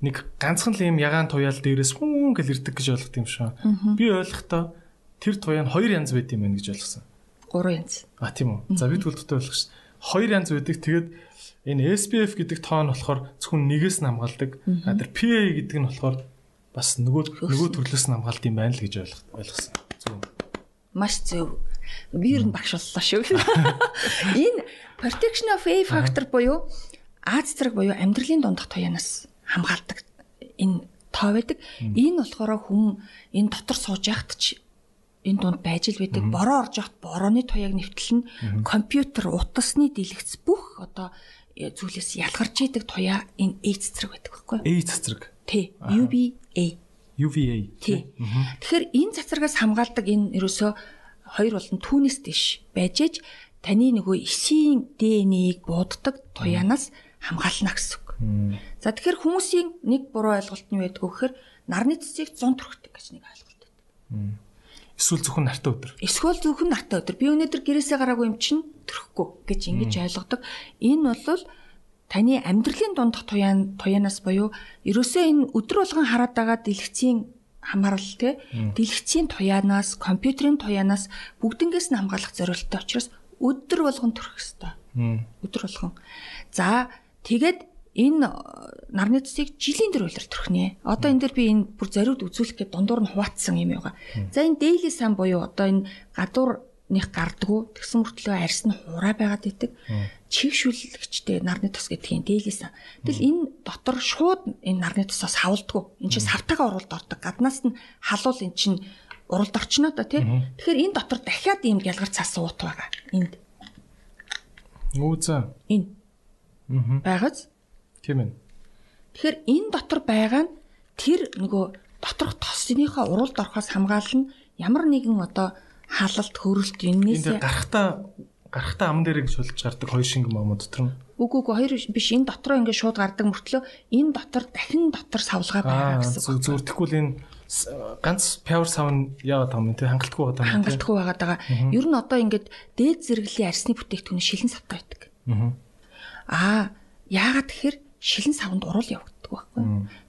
нэг ганцхан л юм ягаан туяал дээрээс хүн гэл ирдэг гэж ойлгох юм шүү. Би ойлгохдоо тэр туяа нь хоёр янз байд юм байна гэж ойлгосон. Гурван янз. А тийм үү. За би төлөвтэй ойлгосон. Хоёр янз байдаг. Тэгээд энэ SPF гэдэг тоо нь болохоор зөвхөн нэгээс нь хамгаалдаг. А тэр PA гэдэг нь болохоор бас нөгөө нөгөө төрлөөс нь хамгаалт юм байна л гэж ойлгосон. Зөв. Маш зөв. Би ер нь багш боллоо шүү. Энэ protection of A factor буюу Аз зэрэг буюу амьдралын дундах туяанаас хамгаалдаг энэ тоо байдаг. Энэ болохоор хүн энэ дотор сууж яхад ч энэ дунд байж л байдаг. Бороо орж яхад борооны туяаг нэвтлэн компьютер утасны дэлгэц бүх одоо э, зүйлээс ялгарч идэг туяа энэ A цэцрэг байдаг байхгүй юу? A цэцрэг. Тий. UVA. UVA. Тий. Тэгэхээр энэ цацрагаас хамгаалдаг энэ ерөөсөө хоёр болон түүнээс дэш байж ээж таны нөгөө эсийн ДНХ-ийг бууддаг туяанаас хамгаална гэсэн үг. За тэгэхээр хүмүүсийн нэг буруу ойлголт нь байдг гэхээр нарны цэцгийг 100 төрхтэй гэж нэг ойлголт байдаг. Эсвэл зөвхөн нартай өдөр. Эсвэл зөвхөн нартай өдөр. Би өнөөдөр гэрээсээ гараагүй юм чинь төрөхгүй гэж ингэж ойлгодог. Энэ бол таны амьдралын дундах туяан туяанаас буюу ерөөсөө энэ өдөр болгон хараад байгаа дэлгэцийн хамаарал те дэлгэцийн туяанаас компьютерийн туяанаас бүгднгээс нь хамгаалах зорилттой учраас өдөр болгон төрөх хэвээр. Өдөр болгон. За тэгээд энэ нарны цэцгийг жилийн дээр улир төрхнэ. Одоо энэ дэр би энэ бүр зариуд үзүүлэх гээд дундуур нь хуваацсан юм байгаа. За энэ daily сан буюу одоо энэ гадуурных гардггүй тэгсэн мөртлөө арьс нь хураа байгаад идэг. Чигшүүлэгчтэй нарны тус гэдгийг сан. Тэгэл энэ дотор шууд энэ нарны тусаас хавлдгүй. Энд чинь савтаага уралд ордог. Гаднаас нь халуул эн чинь уралд орчно да тий. Тэгэхээр энэ дотор дахиад ийм гялгар цаас уут байгаа. Энд. Үүзэ. Энэ. Аа. Байгааз Тийм ээ. Тэгэхээр энэ дотор байгаа нь тэр нөгөө доторх тосныхоо уралд орохоос хамгаална ямар нэгэн одоо халалт хөрөлт энэс гарахтаа гарахтаа ам дээр гэж шулж гардаг хоёр шингэн маа дотор нь. Үгүй үгүй хоёр биш энэ дотроо ингээд шууд гардаг мөртлөө энэ дотор дахин дотор савлгаа байгаа гэсэн үг. Зүгээр тэгвэл энэ ганц power sound яагаад байгаа юм те хангалтгүй байгаа юм. Хангалтгүй байгаа. Ер нь одоо ингээд дээд зэрэглэлийн арсны бүтээгдэхүүн шилэн савтай байдаг. Аа яагаад тэгэхээр шилэн савнд урал явагддаг байхгүй.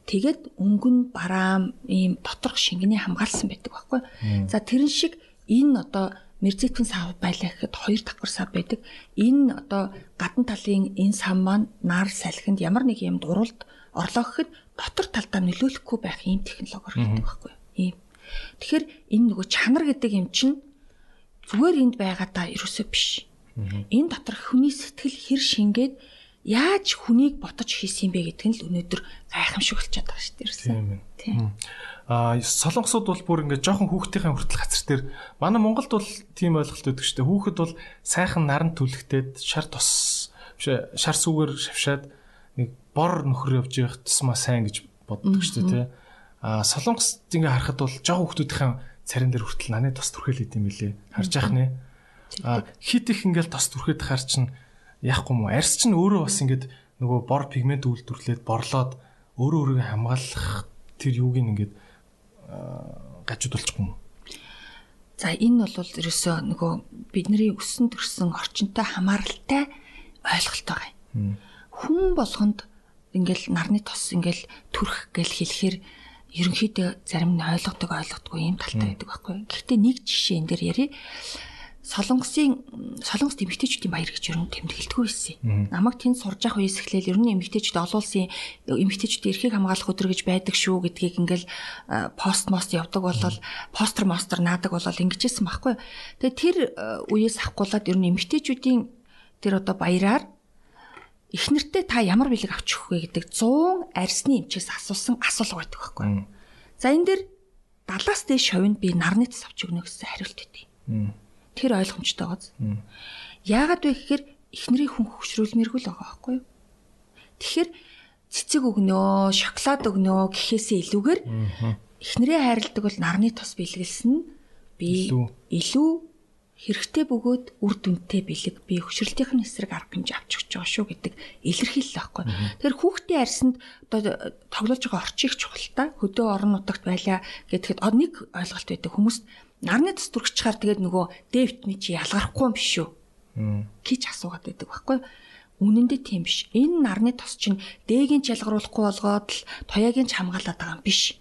Тэгээд өнгөн бараам ийм доторх шингэний хамгаалсан байдаг байхгүй. За тэрэн шиг энэ одоо мерзэтэн сав байлаа гэхэд хоёр давхар сав байдаг. Энэ одоо гадна талын энэ сав маань нар салхинд ямар нэг юмд уралд орлоо гэхэд дотор талдаа нөлөөлөхгүй байх ийм технологи орхидог байхгүй. Ийм. Тэгэхээр энэ нөгөө чанар гэдэг юм чинь зүгээр энд байгаа даа ерөөсөө биш. Энэ дотор хүний сэтгэл хэр шингээд яаж хүнийг ботож хийсэн бэ гэдг нь л өнөөдөр гайхамшиг болчиход байгаа шүү дээ. Тийм. Аа солонгосууд бол бүр ингээд жоохон хүүхдийн хүртэл хацар дээр манай Монголд бол тийм ойлголт өгдөг шүү дээ. Хүүхэд бол сайхан наран түлхтээд шар тус шар сүгээр шавшаад нэг бор нөхөр явж явах тусмаа сайн гэж боддог шүү дээ, тий. Аа солонгос ингээ харахад бол жоохон хүүхдүүдийн царин дээр хүртэл наны тос түрхэл идэм билээ. Харж яах нэ. Аа хит их ингээл тос түрхэд хар чинь яахгүй мó арьс чинь өөрөө бас ингээд нөгөө бор пигмент үйлдвэрлээд борлоод өөрөө өөрийгөө хамгаалах тэр юуг ингээд гажууд болчихгүй юм. За энэ бол ерөөсөө нөгөө бидний өссөн төрсөн орчинтой хамааралтай ойлголт байгаа юм. Хүн болгонд ингээл нарны тос ингээл төрөх гэл хэлэхээр ерөнхийдөө зарим нь ойлгодог ойлгодгүй юм талтай байдаг байхгүй. Гэхдээ нэг жишээ энэ дэр ярив солонгосын солонгос эмэгтэйчүүдийн баяр гэж ер нь тэмдэглэдэггүй байсан. Намайг тэнд сурж явах үеэс эхлээл ер нь эмэгтэйчүүд олон улсын эмэгтэйчүүдийн эрхийг хамгаалах өдөр гэж байдаг шүү гэдгийг ингээл пост мост явдаг болол постэр мостер наадаг болол ингэжсэн байхгүй. Тэгээ тэр үеэс ахгуулаад ер нь эмэгтэйчүүдийн тэр одоо баяраар эхнэртэй та ямар бэлэг авч өгөх вэ гэдэг 100 арьсны эмчээс асуусан асуулга байдаг байхгүй. За энэ дэр 70-аас дээш шовинд би нарны цэс авч өгнө гэсэн хариулт өгдөө. Тэр ойлгомжтой байгааз. Яагаад вэ гэхээр эхнэрийг хүн хөвчрүүлмээргүй л байгаа байхгүй юу? Тэгэхээр цэцэг өгнөө, шоколад өгнөө гэхээсээ илүүгээр эхнэрээ хайрладаг бол нарны тос бэлгэлсэн нь би илүү хэрэгтэй бөгөөд үр дүнтэй бэлэг би хөшрөлтийн эсрэг арга хэмжээ авч өгч байгаа шүү гэдэг илэрхийлэл байхгүй. Тэгэхээр хүүхдийн арьсанд одоо тоглож байгаа орчийг чухал та хөдөө орон нутагт байлаа гэхэд нэг ойлголт байдаг хүмүүст нарны тус дүрхчихаар тэгээд нөгөө Д витамин чи ялгарахгүй юм биш үү? гэж асуугаад байдаг байхгүй. Үнэн дээр тийм биш. Энэ нарны тос чинь дээгийн ялгаруулахгүй болгоод л тояагийн ч хамгаалаад байгаа юм биш.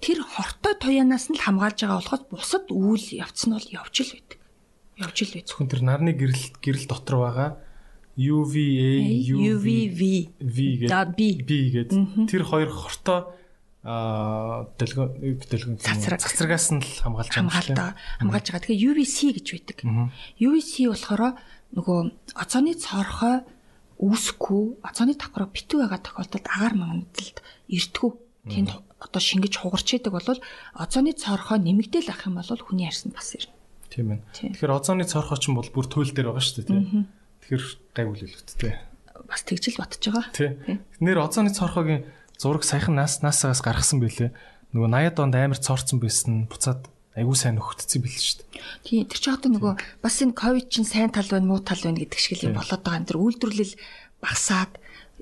Тэр хортой тояанаас нь л хамгаалж байгаа болохоос бусад үйл явц нь бол явж л байдаг. Явж л байдаг. Зөвхөн тэр нарны гэрэл гэрэл дотор байгаа UVA, UVV V гэдэг B гэдэг тэр хоёр хортой а дэлгэн дэлгэн цацрагаас нь л хамгаалж байгаа хамгаалж байгаа. Тэгэхээр UVC гэж байдаг. UVC болохоор нөгөө оцооны цорхой үүсэхгүй оцооны давхраа битүү байгаа тохиолдолд агаар мангадалд эртгүү. Тэнд одоо шингэж хугарч идэг бол оцооны цорхой нэмэгдээл ах юм бол хүний арьсанд бас ирнэ. Тийм ээ. Тэгэхээр озоны цорхой ч юм бол бүр туйл дээр байгаа шүү дээ тийм. Тэгэхээр гайвуулэлттэй. Бас тэгжил батж байгаа. Тийм. Нэр озоны цорхойгийн зураг саяхан нас насаас гаргасан байлээ. Нөгөө 80-ад онд амар цоорцсон байсан буцаад айгүй сайн нөхөдцсөн бил шүү дээ. Тийм тэр ч одоо нөгөө бас энэ ковид чинь сайн тал байна муу тал байна гэдэг шиг юм болоод байгаа. Тэр үйлдвэрлэл багасаад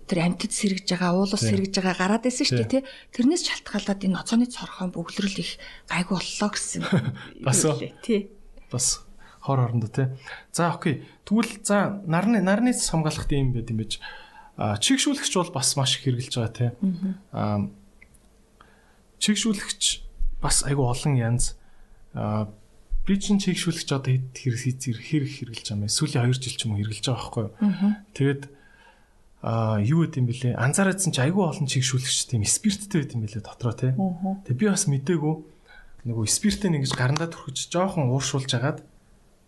тэр амьтад сэргэж байгаа, уулус сэргэж байгаа гараад байсан шүү дээ тий. Тэрнээс шалтгаалаад энэ ноцооны цорхон бөглөрөл их гайгүй боллоо гэсэн. Бас тий. Бас хор орондоо тий. За окей. Тэгвэл за нарны нарны хамгаалах юм байт юм байж чигшүүлэгч бол бас маш их хэрэгжилж байгаа тий. Аа чигшүүлэгч бас айгүй олон янз би чинь чигшүүлэгч одоо хэд хэрэг хэрэг хэрглэж байгаа юм. Сүүлийн 2 жил ч юм уу хэрглэж байгаа байхгүй юу? Тэгээд аа юу гэдэм бэлээ? Анзаараадсан чи айгүй олон чигшүүлэгч тийм спирттэй байт юм бэлээ дотроо тий. Тэгээд би бас мдээгүй нөгөө спиртээ ингэж гарандаа түрхэж жоохон ууршуулж агаад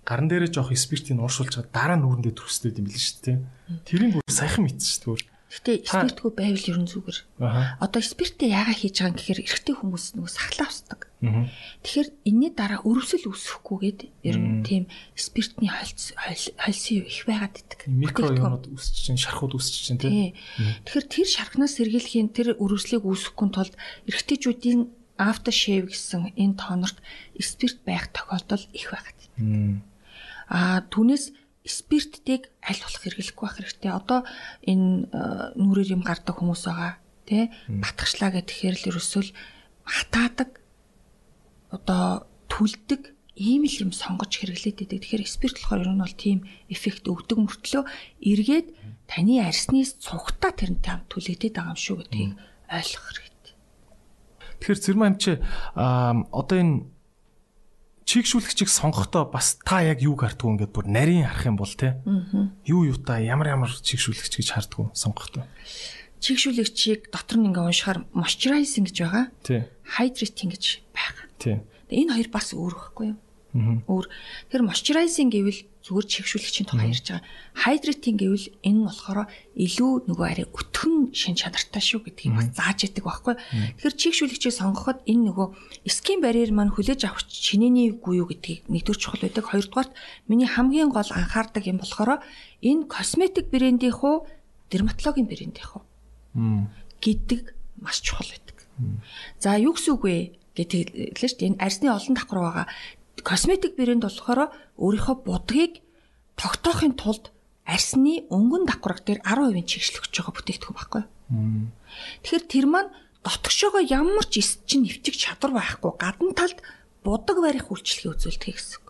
гаран дээрээ жоох спиртийг ууршуулж агаад дараа нь нүрэндээ түрхстэй юм бэлээ шүү дээ. Тэрийг бүр сайхан мэдсэн шүү дээ. Гэтэ спиртгүй байвал ерөн зүгээр. Одоо спиртээ яага хийж байгаа юм гэхээр эрэгтэй хүмүүс нөгөө сахлаа авсдаг. Тэгэхээр энэний дараа өрөвсөл үүсэхгүйгээд ер нь тийм спиртний хольц хольсон их байгаад идэг. Микро юмуд үүсэж чинь, шархууд үүсэж чинь тийм. Тэгэхээр тэр шархнаас сэргийлэхийн тэр өрөвслийг үүсэхгүй тулд эрэгтэйчүүдийн after shave гэсэн энэ тоонорт спирт байх тохиолдол их байгаад. Аа түүнээс спиртийг аль болох хэрэглэхгүй байх хэрэгтэй. Одоо энэ э, нүрээр юм гардаг хүмүүс байгаа тий батгахшлаа гэхээр л ерөөсөө хатаадаг одоо түлдэг ийм л юм сонгож хэрэглээд байдаг. Тэгэхээр спирт болохоор ер нь бол тийм эффект өгдөг мөртлөө эргээд таны арснаас цугтаа тэрнтэй хамт түлэгдээд байгаа юм шүү гэдгийг ойлгох. Тэгэхээр зэрэг амч одоо энэ чигшүүлэгчийг сонгохдоо бас та яг юуг хардгуу ингээд бүр нарийн харах юм бол те. Юу юу та ямар ямар чигшүүлэгч гэж хардгуу сонгохдоо. Чигшүүлэгчийг дотор нь ингээд уншихаар moisturizing гэж байгаа. Тий. Hydrating гэж байгаа. Тий. Энэ хоёр бас өөр байхгүй юу? Өөр. Тэр moisturizing гэвэл зүгээр чигшүүлэгчийн тухай ярьж байгаа. Hydrating гэвэл энэ нь болохоор илүү нөгөө арай өтгөн шин чанартай шүү гэдгийг бас зааж яадаг байхгүй. Тэгэхээр чигшүүлэгчийг сонгоход энэ нөгөө skin barrier маань хүлээж авах чинээний үгүй юу гэдгийг нэгдүгээр чухал байдаг. Хоёрдугаарт миний хамгийн гол анхаардаг юм болохоор энэ косметик брендийн хуу дерматологийн брендийн хуу гэдэг маш чухал байдаг. За юу гэсэн үг вэ? гэдэг лээ шүү дээ. Энэ арсны олон давхар байгаа косметик брэнд болохоор өөрийнхөө будгийг тогтоохын тулд арсны өнгөн давхарга дээр 10% чигшлэгч байгаа бүтээгдэхүүн байхгүй. Тэгэхээр тэр маань дотгошоогоо ямар ч эс чинь нэвчих чадвар байхгүй гадна талд будаг барих үйлчлэгийг үзүүлдэг гэсэн.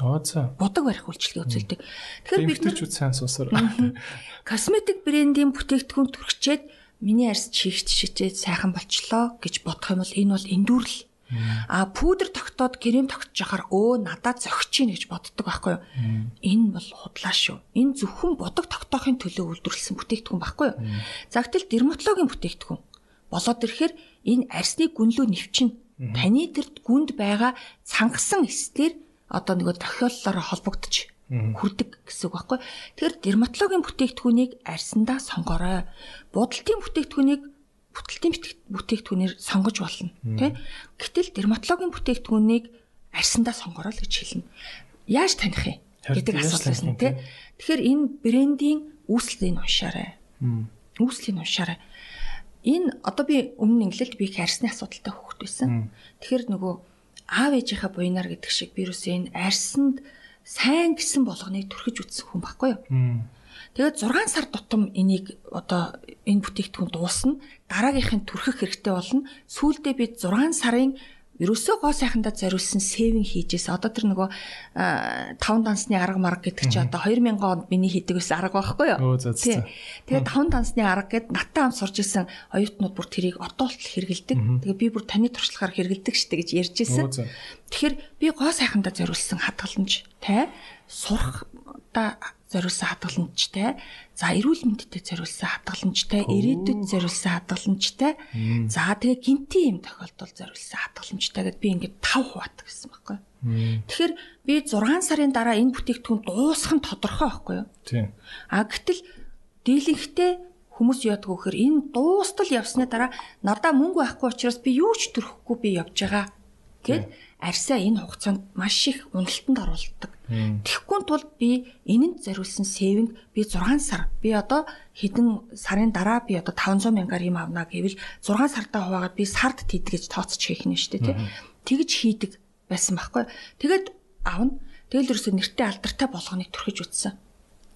Аа за. Будаг барих үйлчлэгийг үзүүлдэг. Тэгэхээр бид нар сайн суусаар. Косметик брендийн бүтээгдэхүүн төрөгчээд миний арс чигч шичээд сайхан болчлоо гэж бодох юм бол энэ бол эндүрл А пудр тогтоод крем тогтож яхаар өө надад зөгч чинь гэж боддог байхгүй юу? Энэ бол худлаа шүү. Энэ зөвхөн бодог тогтоохын төлөө үйлдвэрлэсэн бүтээгдэхүүн байхгүй юу? За гэтэл дерматологийн бүтээгдэхүүн болоод ирэхээр энэ арсны гүнлүү нэвчин таны тэр гүнд байгаа цангасан эслэр одоо нөгөө тохиоллолоор холбогдож хүрдэг гэсэн үг байхгүй. Тэгэхээр дерматологийн бүтээгдэхүүнийг арсандаа сонгорой. Будалтын бүтээгдэхүүнийг бүтэлтийн бүтээгдэхүүнээр сонгож болно тий. Гэтэл дерматологийн бүтээгдэхүүнийг арьсандаа сонгороо л гэж хэлнэ. Яаж таних юм гэдэг асуулт байна тий. Тэгэхээр энэ брендийн үүслийг уншаарай. Үүслийг уншаарай. Энэ одоо би өмнө инглэлд би их арьсны асуудалтай хөвгт байсан. Тэгэхээр нөгөө аав ээжийнхаа буйнаар гэдэг шиг вирус энэ арьсанд сайн гэсэн болгоныг төрхөж үтсэн хүн баггүй юу? Тэгээд 6 сар тутам энийг одоо энэ бүтээгдэхүүн дуусна. Дараагийнхын түрхэх хэрэгтэй болно. Сүүлдээ бид 6 сарын ерөөсөө гоо сайхандаа зориулсан сейвинг хийжээс одоо тэр нөгөө 5 дансны арга марга гэдэг чи одоо 2000 онд миний хийдэг ус арга байхгүй юу? Тэгээд 5 дансны арга гэд наттай ам сурж исэн оюутнууд бүр тэрийг одоо болтол хэрэгэлдэг. Тэгээ би бүр таны туршлагаар хэрэгэлдэг штэ гэж ярьж исэн. Тэгэхээр би гоо сайхандаа зориулсан хадгаламж тай сурах та зориулсан хадгаламжтай, за эрүүл мэндэд зориулсан хадгаламжтай, ирээдүйд зориулсан хадгаламжтай, за тэгээ гинти юм тохиолдол зориулсан хадгаламжтай гэдээ би ингээд 5 хуваат гэсэн байхгүй. Тэгэхээр би 6 сарын дараа энэ бүтээгдэхүүн дуусах нь тодорхой байхгүй юу? Тийм. А гэтэл дийлэнхтэй хүмүүс яадаг вөхөр энэ дуустал явсны дараа надаа мөнгө байхгүй учраас би юу ч төрөхгүй би явж байгаа гэд арьсаа энэ хугацаанд маш их уналтанд оруулдаг. Тэгэхгүй тул би энэнд зориулсан сейвинг би 6 сар би одоо хэдэн сарын дараа би одоо 500 мянгаар юм авна гэвэл 6 сартаа хуваагаад би сард тийдгэж тооцож хийх нь шүү дээ тий. Тэгж хийдэг байсан байхгүй. Тэгээд авна. Тэгэл ерөөсө нэртэй алдартай болгоныг төрхөж үтсэн.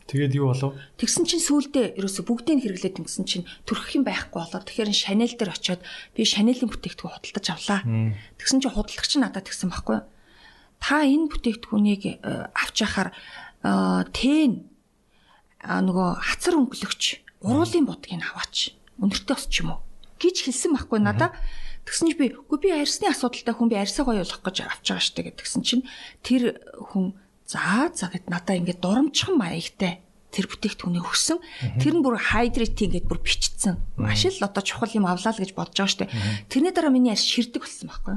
Тэгээд юу болов? Тэгсэн чинь сүүлдээ ерөөсө бүгдийг хэрэглээд ингэсэн чинь төрөх юм байхгүй болоо. Тэгэхээр Шанель дээр очиод би Шанелийн бүтээгдэхүүн худалдаж авлаа. Тэгсэн чинь худалдагч надад тэгсэн байхгүй. Та энэ бүтээгдэхүүнийг э, авч яхаар тэн нөгөө хацар өнгөлөгч уруулын бодгийг аваач. Өнөртөө ос ч юм уу гэж хэлсэн байхгүй надад. Тэгсэн чинь би үгүй би арьсны асуудалтай хүн би арьсаа гоё болох гэж авч байгаа штэ гэдгсэн чинь тэр хүн за за гэд надаа ингээд дурамчхан маягтай тэр бүтээгдэхүүнийг өгсөн. Тэр нь бүр хайдритинг гэдээ бүр бичсэн. Маш л одоо чухал юм авлаа л гэж бодож байгаа штэ. Тэрний дараа миний арьс ширдэг болсон байхгүй.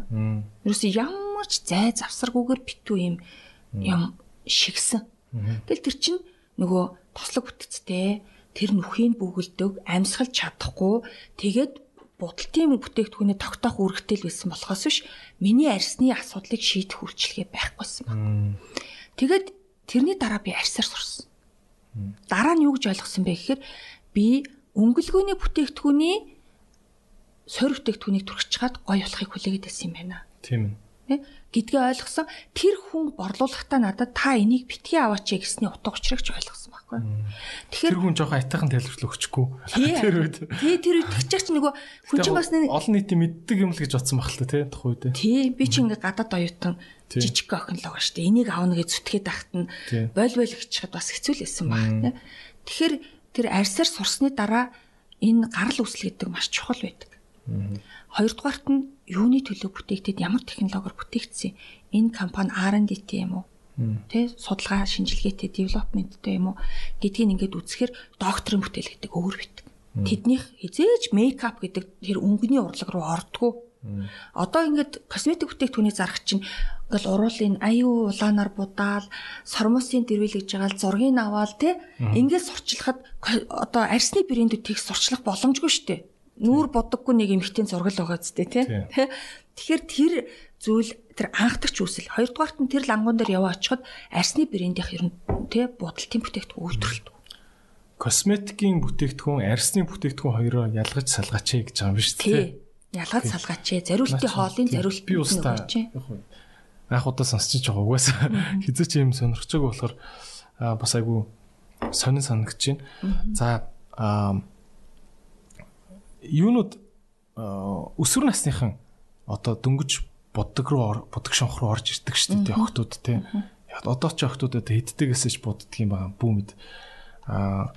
Юусе ямар ч зай завсаргүйгээр битүү юм юм шигсэн. Тэгэл тэр чинь нөгөө тослог бүтцтэй тэр нүхийн бүгэлдэг амьсгалж чадахгүй тэгээд будалтын бүтээгдэхүүнээ тогтоох үүрэгтэй л байсан болохоос биш миний арьсны асуудлыг шийдэх үйлчилгээ байхгүйсэн байна. Тэгээд тэрний дараа би арьсаар сурсан. Дараа нь юу гэж ойлгосон бэ гэхээр би өнгөлгөөний бүтээгдэхүүний сорь бүтээгдэхүүнийг түрхчихад гоё болохыг хүлээгээд байсан юм байна. Тийм ээ гэдгээ ойлгосон. Тэр хүн борлуулахдаа надад та энийг битгий аваач гэсний утга учирыг ч ойлгосон байхгүй. Тэгэхээр тэр хүн жоохон айтайхан тайлбарлал өгчихгүй. Тэр үед. Тий тэр үед тэгчих чи нөгөө хүн чинь бас нэг олон нийтийн мэддэг юм л гэж бодсон баг л та тий тухай үед. Тий би чи ингээ гадаад оюутан жижиг охин л байгаа шүү дээ. Энийг аавна гэж зүтгээд тахт нь бойл бойл гिचхэд бас хэцүү л байсан баг тий. Тэгэхээр тэр арьсаар сурсны дараа энэ гарал үүсэл гэдэг маш чухал байдаг. Хоёрдугаарт нь юуны төлөө бүтээгдэд ямар технологиор бүтээгдсэн энэ компани R&D-тэй юм уу? Тэ судалгаа шинжилгээтэй development-тэй юм уу гэдгийг ингээд үзэхээр докторийн бүтээл гэдэг өөр бит. Тэднийх хизээж мейкап гэдэг тэр өнгөний урлаг руу ордгоо. Одоо ингээд косметик бүтээгдэхүүний зарах чинь ингээл уруулын аюу улаанаар будаал сормосын дэрвэлгэж байгаа л зургийг аваал те ингээд сурчлахад одоо арсны брэндүүд тех сурчлах боломжгүй шүү дээ нүүр бодоггүй нэг эмхтийн зургал байгаа зү тий. Тэгэхээр тэр зүйл тэр анхдагч үүсэл. Хоёрдугаарт нь тэр лангуун дээр яваа очиход арсны брэндийнх ер нь тий будалтын бүтээгдэхүүн үйлдвэрлэдэг. Косметикийн бүтээгдэхүүн, арсны бүтээгдэхүүн хоёроо ялгаж салгаач гэж байгаа юм биш үү? Тий. Ялгаж салгаач. Зориултын хоолын зориулт би устаа. Анх удаа сонсч байгаа угаасаа хизээ чи юм сонирхчихаг болохоор бас айгу сонин санагдаж байна. За юунууд өсвөр насныхан одоо дөнгөж боддог руу боддог шонх руу орж ирдэг шүү дээ охтууд те. Одоо ч охтуудад хэддэгээс ч боддөг юм байгаа бүүмэд. А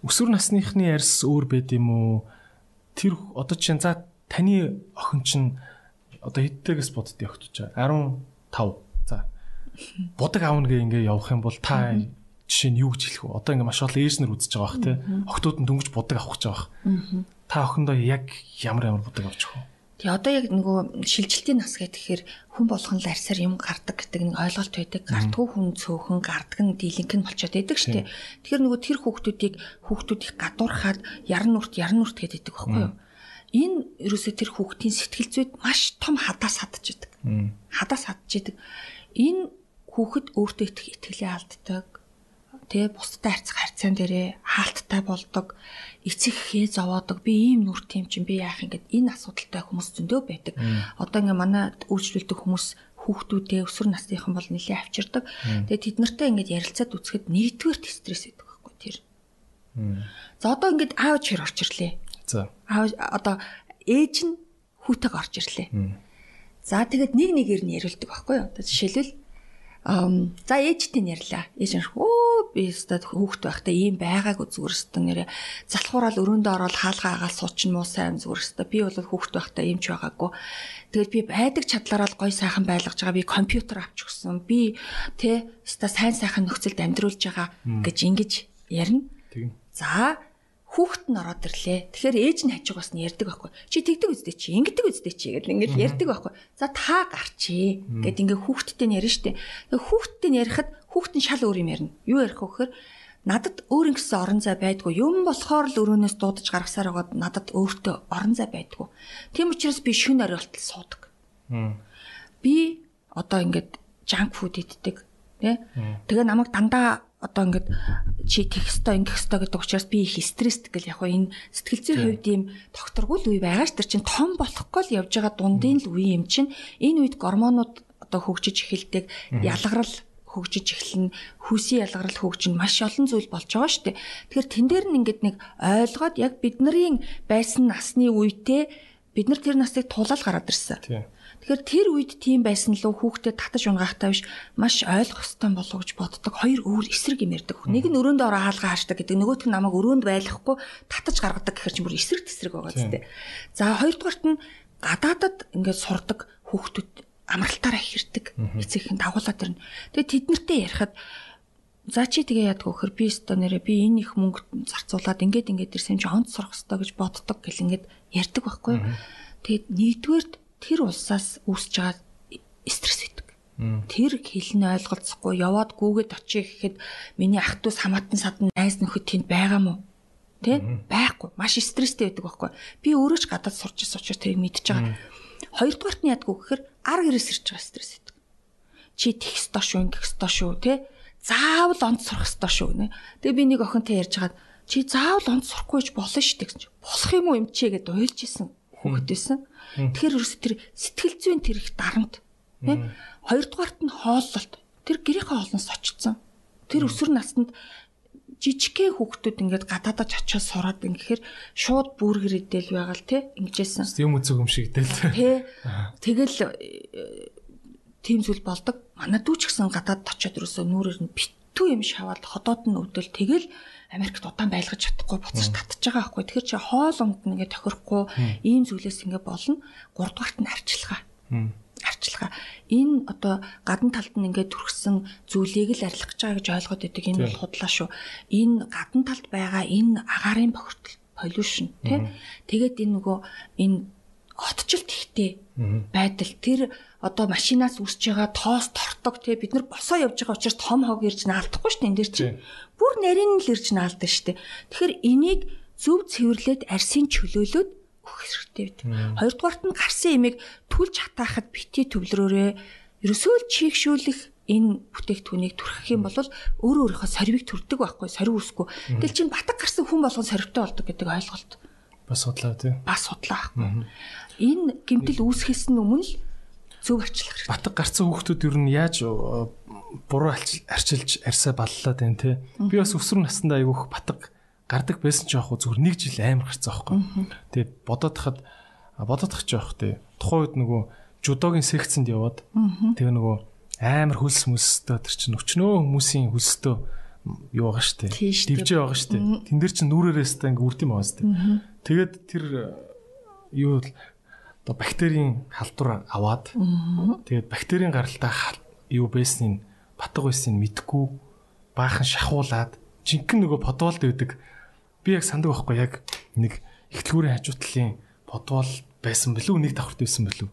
өсвөр насныхны арьс өөр байд юм уу? Тэр одоо чинь за таны охин чинь одоо хэддэгээс боддгийг охтууд чаа 15. За. Будаг аавна гэ ингээ явах юм бол та жишээ нь юу гэж хэлэх вэ? Одоо ингээ маш олон ээжнэр үзэж байгаа бах те. Охтууд нь дөнгөж будаг авах гэж байгаа бах та охиндоо яг ямар ямар будаг авчих вэ? Тэгээ одоо яг нөгөө шилжилтийн нас гэхээр хүн болгон л арьсаар юм гардаг гэдэг нэг ойлголт байдаг. Гардгүй хүн цөөхөн гардаг нь дийлэнх нь болчиход байдаг шүү дээ. Тэгэхээр нөгөө тэр хүүхдүүдийг хүүхдүүдийг гадуурхаад яран нүрт яран нүрт гэдэг байхгүй юу? Энэ ерөөсөө тэр хүүхдийн сэтгэл зүйд маш том хадаас хадж идэг. Хадаас хадж идэг. Энэ хүүхэд өөртөө их итгэлээ алддаг тэгээ бусдад харьцах харьцаан дээрээ хаалттай болдог эцэг хээ зовоодог би ийм нүрт юм чинь би яах юм гэд энэ асуудалтай хүмүүс зөндөө байдаг. Одоо ингээ манай үйлчлүүлдэг хүмүүс хүүхдүүдээ өсвөр насныхан бол нэлээд авчирдаг. Тэгээ тэд нартай ингээд ярилцаад үзэхэд нэгдүгээр стресс байдаг байхгүй тэр. За одоо ингээд аав чир орч ирлээ. За. Аав одоо ээж нь хүүтэйг орж ирлээ. За тэгээд нэг нэгээр нь яриулдаг байхгүй юу? Одоо жишээлбэл за ээжтэй нэрлээ. Ээж нь өө би өстөд хүүхд байхдаа ийм байгаагүй зүгээр өстө нэрэ залхуураал өрөөндөө ороод хаалгаа агаал суучин муу сайн зүгээр өстө би бол хүүхд байхдаа ийм ч байгаагүй. Тэгэл би байдаг чадлаараа л гой сайхан байлгаж байгаа. Би компьютер авч өгсөн. Би тэ өстө сайн сайхан нөхцөлд амьдруулж байгаа гэж ингэж ярина. За хүүхэд нь ороод ирлээ. Тэгэхээр ээж нь хажуугаас нь ярьдаг байхгүй. Чи тэгдэг үстэй чи, ингэдэг үстэй чи гэдэг ингээд ярьдаг байхгүй. За та гарчээ гэд ингээд хүүхэдтэй нь ярина штэ. Хүүхэдтэй нь ярихад хүүхэд нь шал өөр юм ярина. Юу ярих вэ гэхээр надад өөр ингэсэн орон зай байдгүй. Юм болохоор л өрөөнөөс дуудаж гаргасаар байгаад надад өөртөө орон зай байдгүй. Тийм учраас би шүн оройолтол суудаг. Би одоо ингээд junk food иддэг. Тэ? Тэгээ намайг дандаа одоо ингээд чи тех өстой ингэх өстой гэдэг учраас би их стресстэй гэл яг энэ сэтгэл зүйн хувьд ийм докторгүй л үе байгаа ш тэр чин том болохгүй л явж байгаа дундын л үе юм чин энэ үед гормонууд одоо хөгжиж эхэлдэг ялгарл хөгжиж эхэлнэ хүүсийн ялгарл хөгжин маш олон зүйл болж байгаа шүү дээ. Тэгэхээр тэн дээр нь ингээд нэг ойлгоод яг бидний байсан насны үетэй бид нар тэр настыг тулаал гараад ирсэн Тэгэхээр тэр үед тийм байсан лөө хүүхдэд татаж унгаахтай биш маш ойлгох ёстой болов гэж боддог. Хоёр өөр эсрэг юм ярьдаг. Нэг нь өрөөндөө ороо хаалгаа хаашдаг гэдэг. Нөгөөх нь намайг өрөөнд байлгахгүй татаж гаргадаг гэхэр чинь бүр эсрэг тесрэг байгаа зү. За хоёрдугаарт нь гадаадад ингээд сурдаг хүүхдүүд амралтаараа хэрдэг. Эцэгхэн дагуулад ирнэ. Тэгээ тэд нартэй ярихад За чи тэгээ яадаг вөхөр би өстө нэрэ би энэ их мөнгө зарцуулаад ингээд ингээд ирсэн чи онц сурах хэрэгтэй гэж боддог гэл ингээд ярьдаг байхгүй. Тэгээд нэгдүгээр тэр улсаас үүсэж байгаа стресс үүдэг. Тэр хэлн ойлголцохгүй яваад гүүгээд очие гэхэд миний ах トゥ ус хамаатан садан найз нөхөд тэнд байгаа мó? Тэ? Байхгүй. Маш стресстэй байдаг байхгүй. Би өөрөө ч гадаад сурч ирсэн учраас тэрийг мэдчихэж байгаа. Хоёрдугаарт нь вэ гэхээр ар гэрээс ирж байгаа стресс байдаг. Чи тэгх ёстой шүү, ингэх ёстой шүү, тэ? заавал онд сурах ёстой шүү гэнэ. Тэгээ би нэг охинтой ярьж хагаад чи заавал онд сурахгүйж болно шүү дээ гэж. Болох юм уу юм чи гэдээ уйлж исэн хүүхдээсэн. Тэгэхээр ерөөсө тэр сэтгэл зүйн тэр их дарамт. Тэ? Хоёрдугаарт нь хооллолт. Тэр гэрийнхээ хоолноос очсон. Тэр өсвөр наснд жижигхэн хүүхдүүд ингээд гадаадаж очиод сураад ингэхээр шууд бүргэр идэл байгаа л тий ингэжсэн. Юм үзэг юм шиг идэл. Тий. Тэгэл тийм зүйл болдог. Манай дүү ч гэсэн гадаад очиод ерөөсөө нүрээр нь битүү юм шаваад ходоод нь өвдөл тэгэл Америкт удаан байлгаж чадахгүй буцаж татчих байгаа байхгүй. Тэгэхээр чи хоол унд нэгэ тохирохгүй ийм зүйлээс ингэ болно. 3 дугаарт нь арчилгаа. Арчилгаа. Энэ одоо гадна талд нь ингээд төрхсөн зүйлийг л арилгаж байгаа гэж ойлгоод байдаг. Энэ бол худлаа шүү. Энэ гадна талд байгаа энэ агаарын бохирдол pollution тий. Тэгээд энэ нөгөө энэ хотчлт ихтэй байдал тэр одоо машинаас үсэж байгаа тоос тортог те бид нар босоо явж байгаа учраас том хог ирж наалдахгүй шүү дээ энэ дэр чинь. Бүр нарийн л ирж наалдаа шүү дээ. Тэгэхээр энийг зөв цэвэрлээд арсын чөлөөлөд өгөх хэрэгтэй бид. Хоёрдугаарт нь гарсан имийг түлж хатаахад бити төвлөрөөрөө ерөөсөө л чийгшүүлэх энэ бүтээгдэхүүнийг түрхэх юм бол өөрөө өөрийнхөө сорвиг төрдөг байхгүй сорив үсгүй. Тэгэл чинь батг гарсан хүн болгон сорвтой болдог гэдэг ойлголт. Бас судлаа тий. Бас судлаа. Энэ гэмтэл үүсгэхээс өмнө л зөв арчлах хэрэгтэй. Батг гарцсан хүүхдүүд ер нь яаж э, буруу арчилж арьсаа баллаад байна те. Би бас өсвөр насндаа айгүйх батг гардаг байсан ч яах вэ зүгээр нэг жил амар гарцсан байхгүй. Тэгээд бодоод хахад бодоод тах ч яах те. Тухайн үед нөгөө жудогийн секцэнд яваад тэгээ нөгөө амар хөлс мөстэй тэр чинь өчнөө хүмүүсийн хөлстөө юу байгаа штэ. Дивжээ байгаа штэ. Тэн дээр чинь нүрээрээс та ингээ үрдэм байгаа штэ. Тэгээд тэр э, юу одоо бактерийн халдвар аваад тэгээд бактерийн гаралтай юу байсныг батг байсныг мэдгүй баахан шахуулаад жинхэнэ нөгөө подволд байдаг. Би яг санддаг байхгүй яг нэг ихтлгүүрийн хажуутлын подвол байсан билүү нэг давхарт байсан билүү.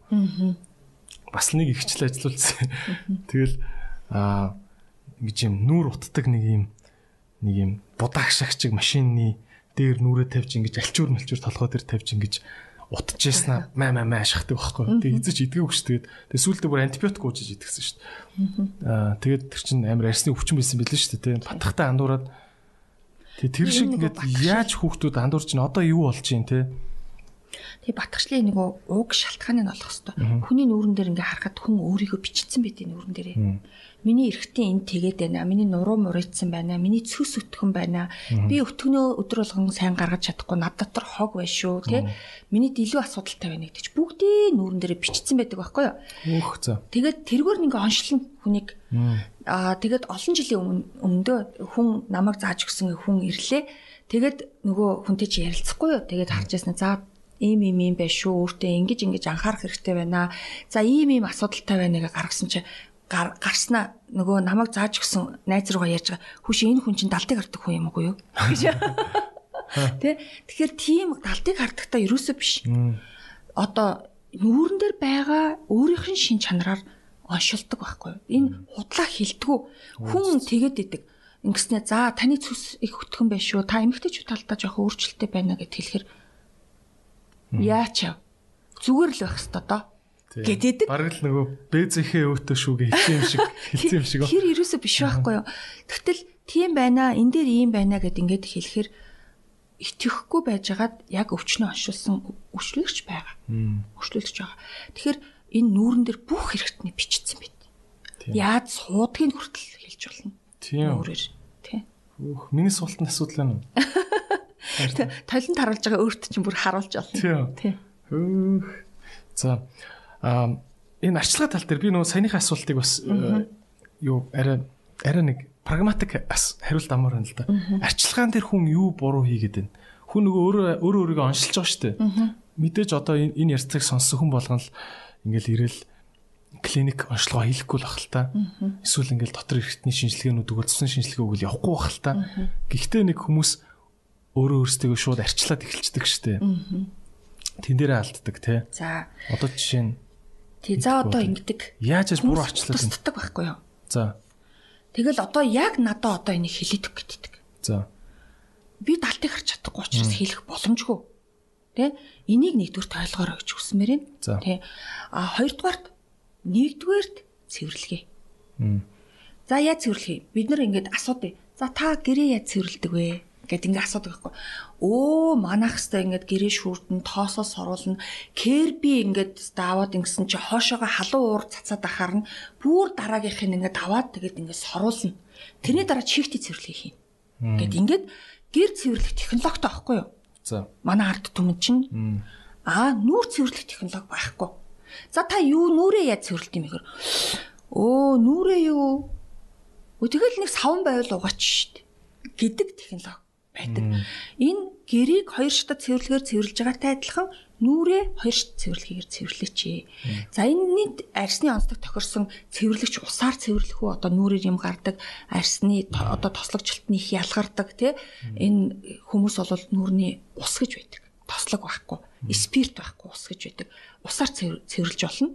Бас нэг ихчлээ ажиллуулсан. Тэгэл аа ингэж юм нүүр утдаг нэг юм нэг юм будаагш шагчиг машины дээр нүрээ тавьж ингэж альчуур малчуур толгой дээр тавьж ингэж яснаа маа маа маа шахдаг байхгүй. Тэгээ эзэж идэггүй ш тэгээд тэгээ сүүлдээ бүр антибиотик уужиж идэгсэн шүү. Аа тэгээд тэр чинь амар арсны өвчин байсан билээ шүү дээ. Батхтай андуураад тэгээ тэр шиг ингээд яаж хүүхдүүд андуурч ин одоо юу болж юм те Тэгээ батгчлын нэг уг шалтгааны нь олох хэвээр. Хүний нүүрэн дээр ингээ харахад хүн өөрийгөө бичсэн байдیں۔ нүүрэн дээрээ. Миний эргэтийн энд тэгээд байна. Миний нуруу мурайцсан байна. Миний цөс өтгөн байна. Би өтгөнөө өдөр болгон сайн гаргаж чадахгүй над дотор хог байна шүү, тий? Миний илүү асуудалтай байна гэдэг чи бүгдээ нүүрэн дээрээ бичсэн байдаг байхгүй юу? Өөх зөө. Тэгээд тэргээр нэг оншлон хүнийг аа тэгээд олон жилийн өмнө өмнөдөө хүн намайг зааж өгсөн хүн ирлээ. Тэгээд нөгөө хүнтэй чи ярилцахгүй юу? Тэгээд харж ясна. За ийм ийм ийм байх шүү өөртөө ингэж ингэж анхаарах хэрэгтэй байна. За ийм ийм асуудалтай байна гэж гаргасан чи гарснаа нөгөө намайг зааж өгсөн найз руугаа ярьж байгаа. Хүүш энэ хүн чинь далдыг хардаг хүн юм уу юу? гэж. Тэ тэгэхээр тийм далдыг хардагтаа ерөөсөө биш. Одоо нүүрэн дээр байгаа өөрийнх нь шин чанараар оншилдог байхгүй. Энэ худлаа хилдэггүй. Хүн тэгэд идэг. Ингэснэ за таны цус их хөтгөн байх шүү. Та эмэгтэйчүүд талдаа жоох өөрчлөлттэй байна гэд хэлэхэр Яач. Зүгээр л байх хэвээр доо. Гэтэдэг. Бараг л нөгөө бэзэхээ өөтөө шүүгээ хэлсэн юм шиг хэлсэн юм шиг. Тэр ерөөсөө биш байхгүй юу. Тэгтэл тийм байна, энэ дээр ийм байна гэд ингээд хэлэхээр итгэхгүй байжгаад яг өвчнөө оншуулсан өвчлөгч байгаа. Өвчлөгч байгаа. Тэгэхээр энэ нүүрэн дээр бүх хэрэгтний бичсэн байт. Яаж суудгийг хүртэл хэлж болно. Тийм. Өөрөөр тийм. Өөх, миний суултны асуудал байна уу? Толон таруулж байгаа өөрт чинь бүр харуулж олно. Тийм. Хөөх. За а энэ арчилгаа тал дээр би нөгөө саяныхаа асуултыг бас э, юу арай арай нэг прагматик хариулт амар байна л да. Арчилгаан дээр хүн юу буруу хийгээд байна? Хүн нөгөө өөрөө өөрөө өөрийгөө оншилж байгаа шүү дээ. мэдээж одоо энэ ярьцыг сонссон хүн болгон л ингээл ирэл клиник онцлогоо хийхгүй л бах л та. Эсвэл ингээл дотор эрхтний шинжилгээнүүд цэвэн шинжилгээ өгөл явахгүй бах л та. Гэхдээ нэг хүмүүс өөрөө өөрсдөө шууд арчлаад эхэлчихдэг штэ. Тэн дээрээ алддаг те. За. Одоо жишээ нь Тий за одоо ингэдэг. яаж буруу арчлаад байна. Тусддаг байхгүй юу? За. Тэгэл одоо яг надад одоо энийг хэлээдэг гэддэг. За. Би талтыг харж чадахгүй учраас хэлэх боломжгүй. Тэ? Энийг нэгдүгээр тойлгоорой гэж хүсмээр байна. Тэ? А хоёрдугаарт нэгдүгээрт цэвэрлэгээ. За яаж цэвэрлэхий? Бид нар ингээд асуудъя. За та гэрээ яаж цэвэрлдэг вэ? Гэт ингээ асуудаг байхгүй. Өө манайх хэвээр ингээд гэрээ шүүрдэн тоосоос оруулна. Керби ингээд даваад ингэсэн чи хоошоогоо халуун уур цацаад ахаар нь бүр дараагийнх нь ингээд аваад тэгээд ингээд соруулна. Тэрний дараа чифти цэвэрлэхий хийн. Гэт ингээд гэр цэвэрлэх технологитой байхгүй юу? За. Манай ард түмэн чинь аа нүүр цэвэрлэх технологи байхгүй. За та юу нүрээ яаж цэвэрлэх юм бэ? Өө нүрээ юу? Тэгэл нэг савн байвал угаач штт гэдэг технологи байдаг. Энэ гэрийг хоёр шатад цэвэрлэгээр цэвэрлж байгаатай адилхан нүрээ хоёр шат цэвэрлэгээр цэвэрлээч. За энэний арсны онцлог тохирсон цэвэрлэгч усаар цэвэрлэх үү одоо нүрээр юм гардаг арсны то- одоо тослогчлолтны их ялгардаг тий энэ хүмүүс бол нүрний ус гэж байдаг. Тослог байхгүй, спирт байхгүй ус гэж байдаг. Усаар цэвэр- цэвэрлж болно.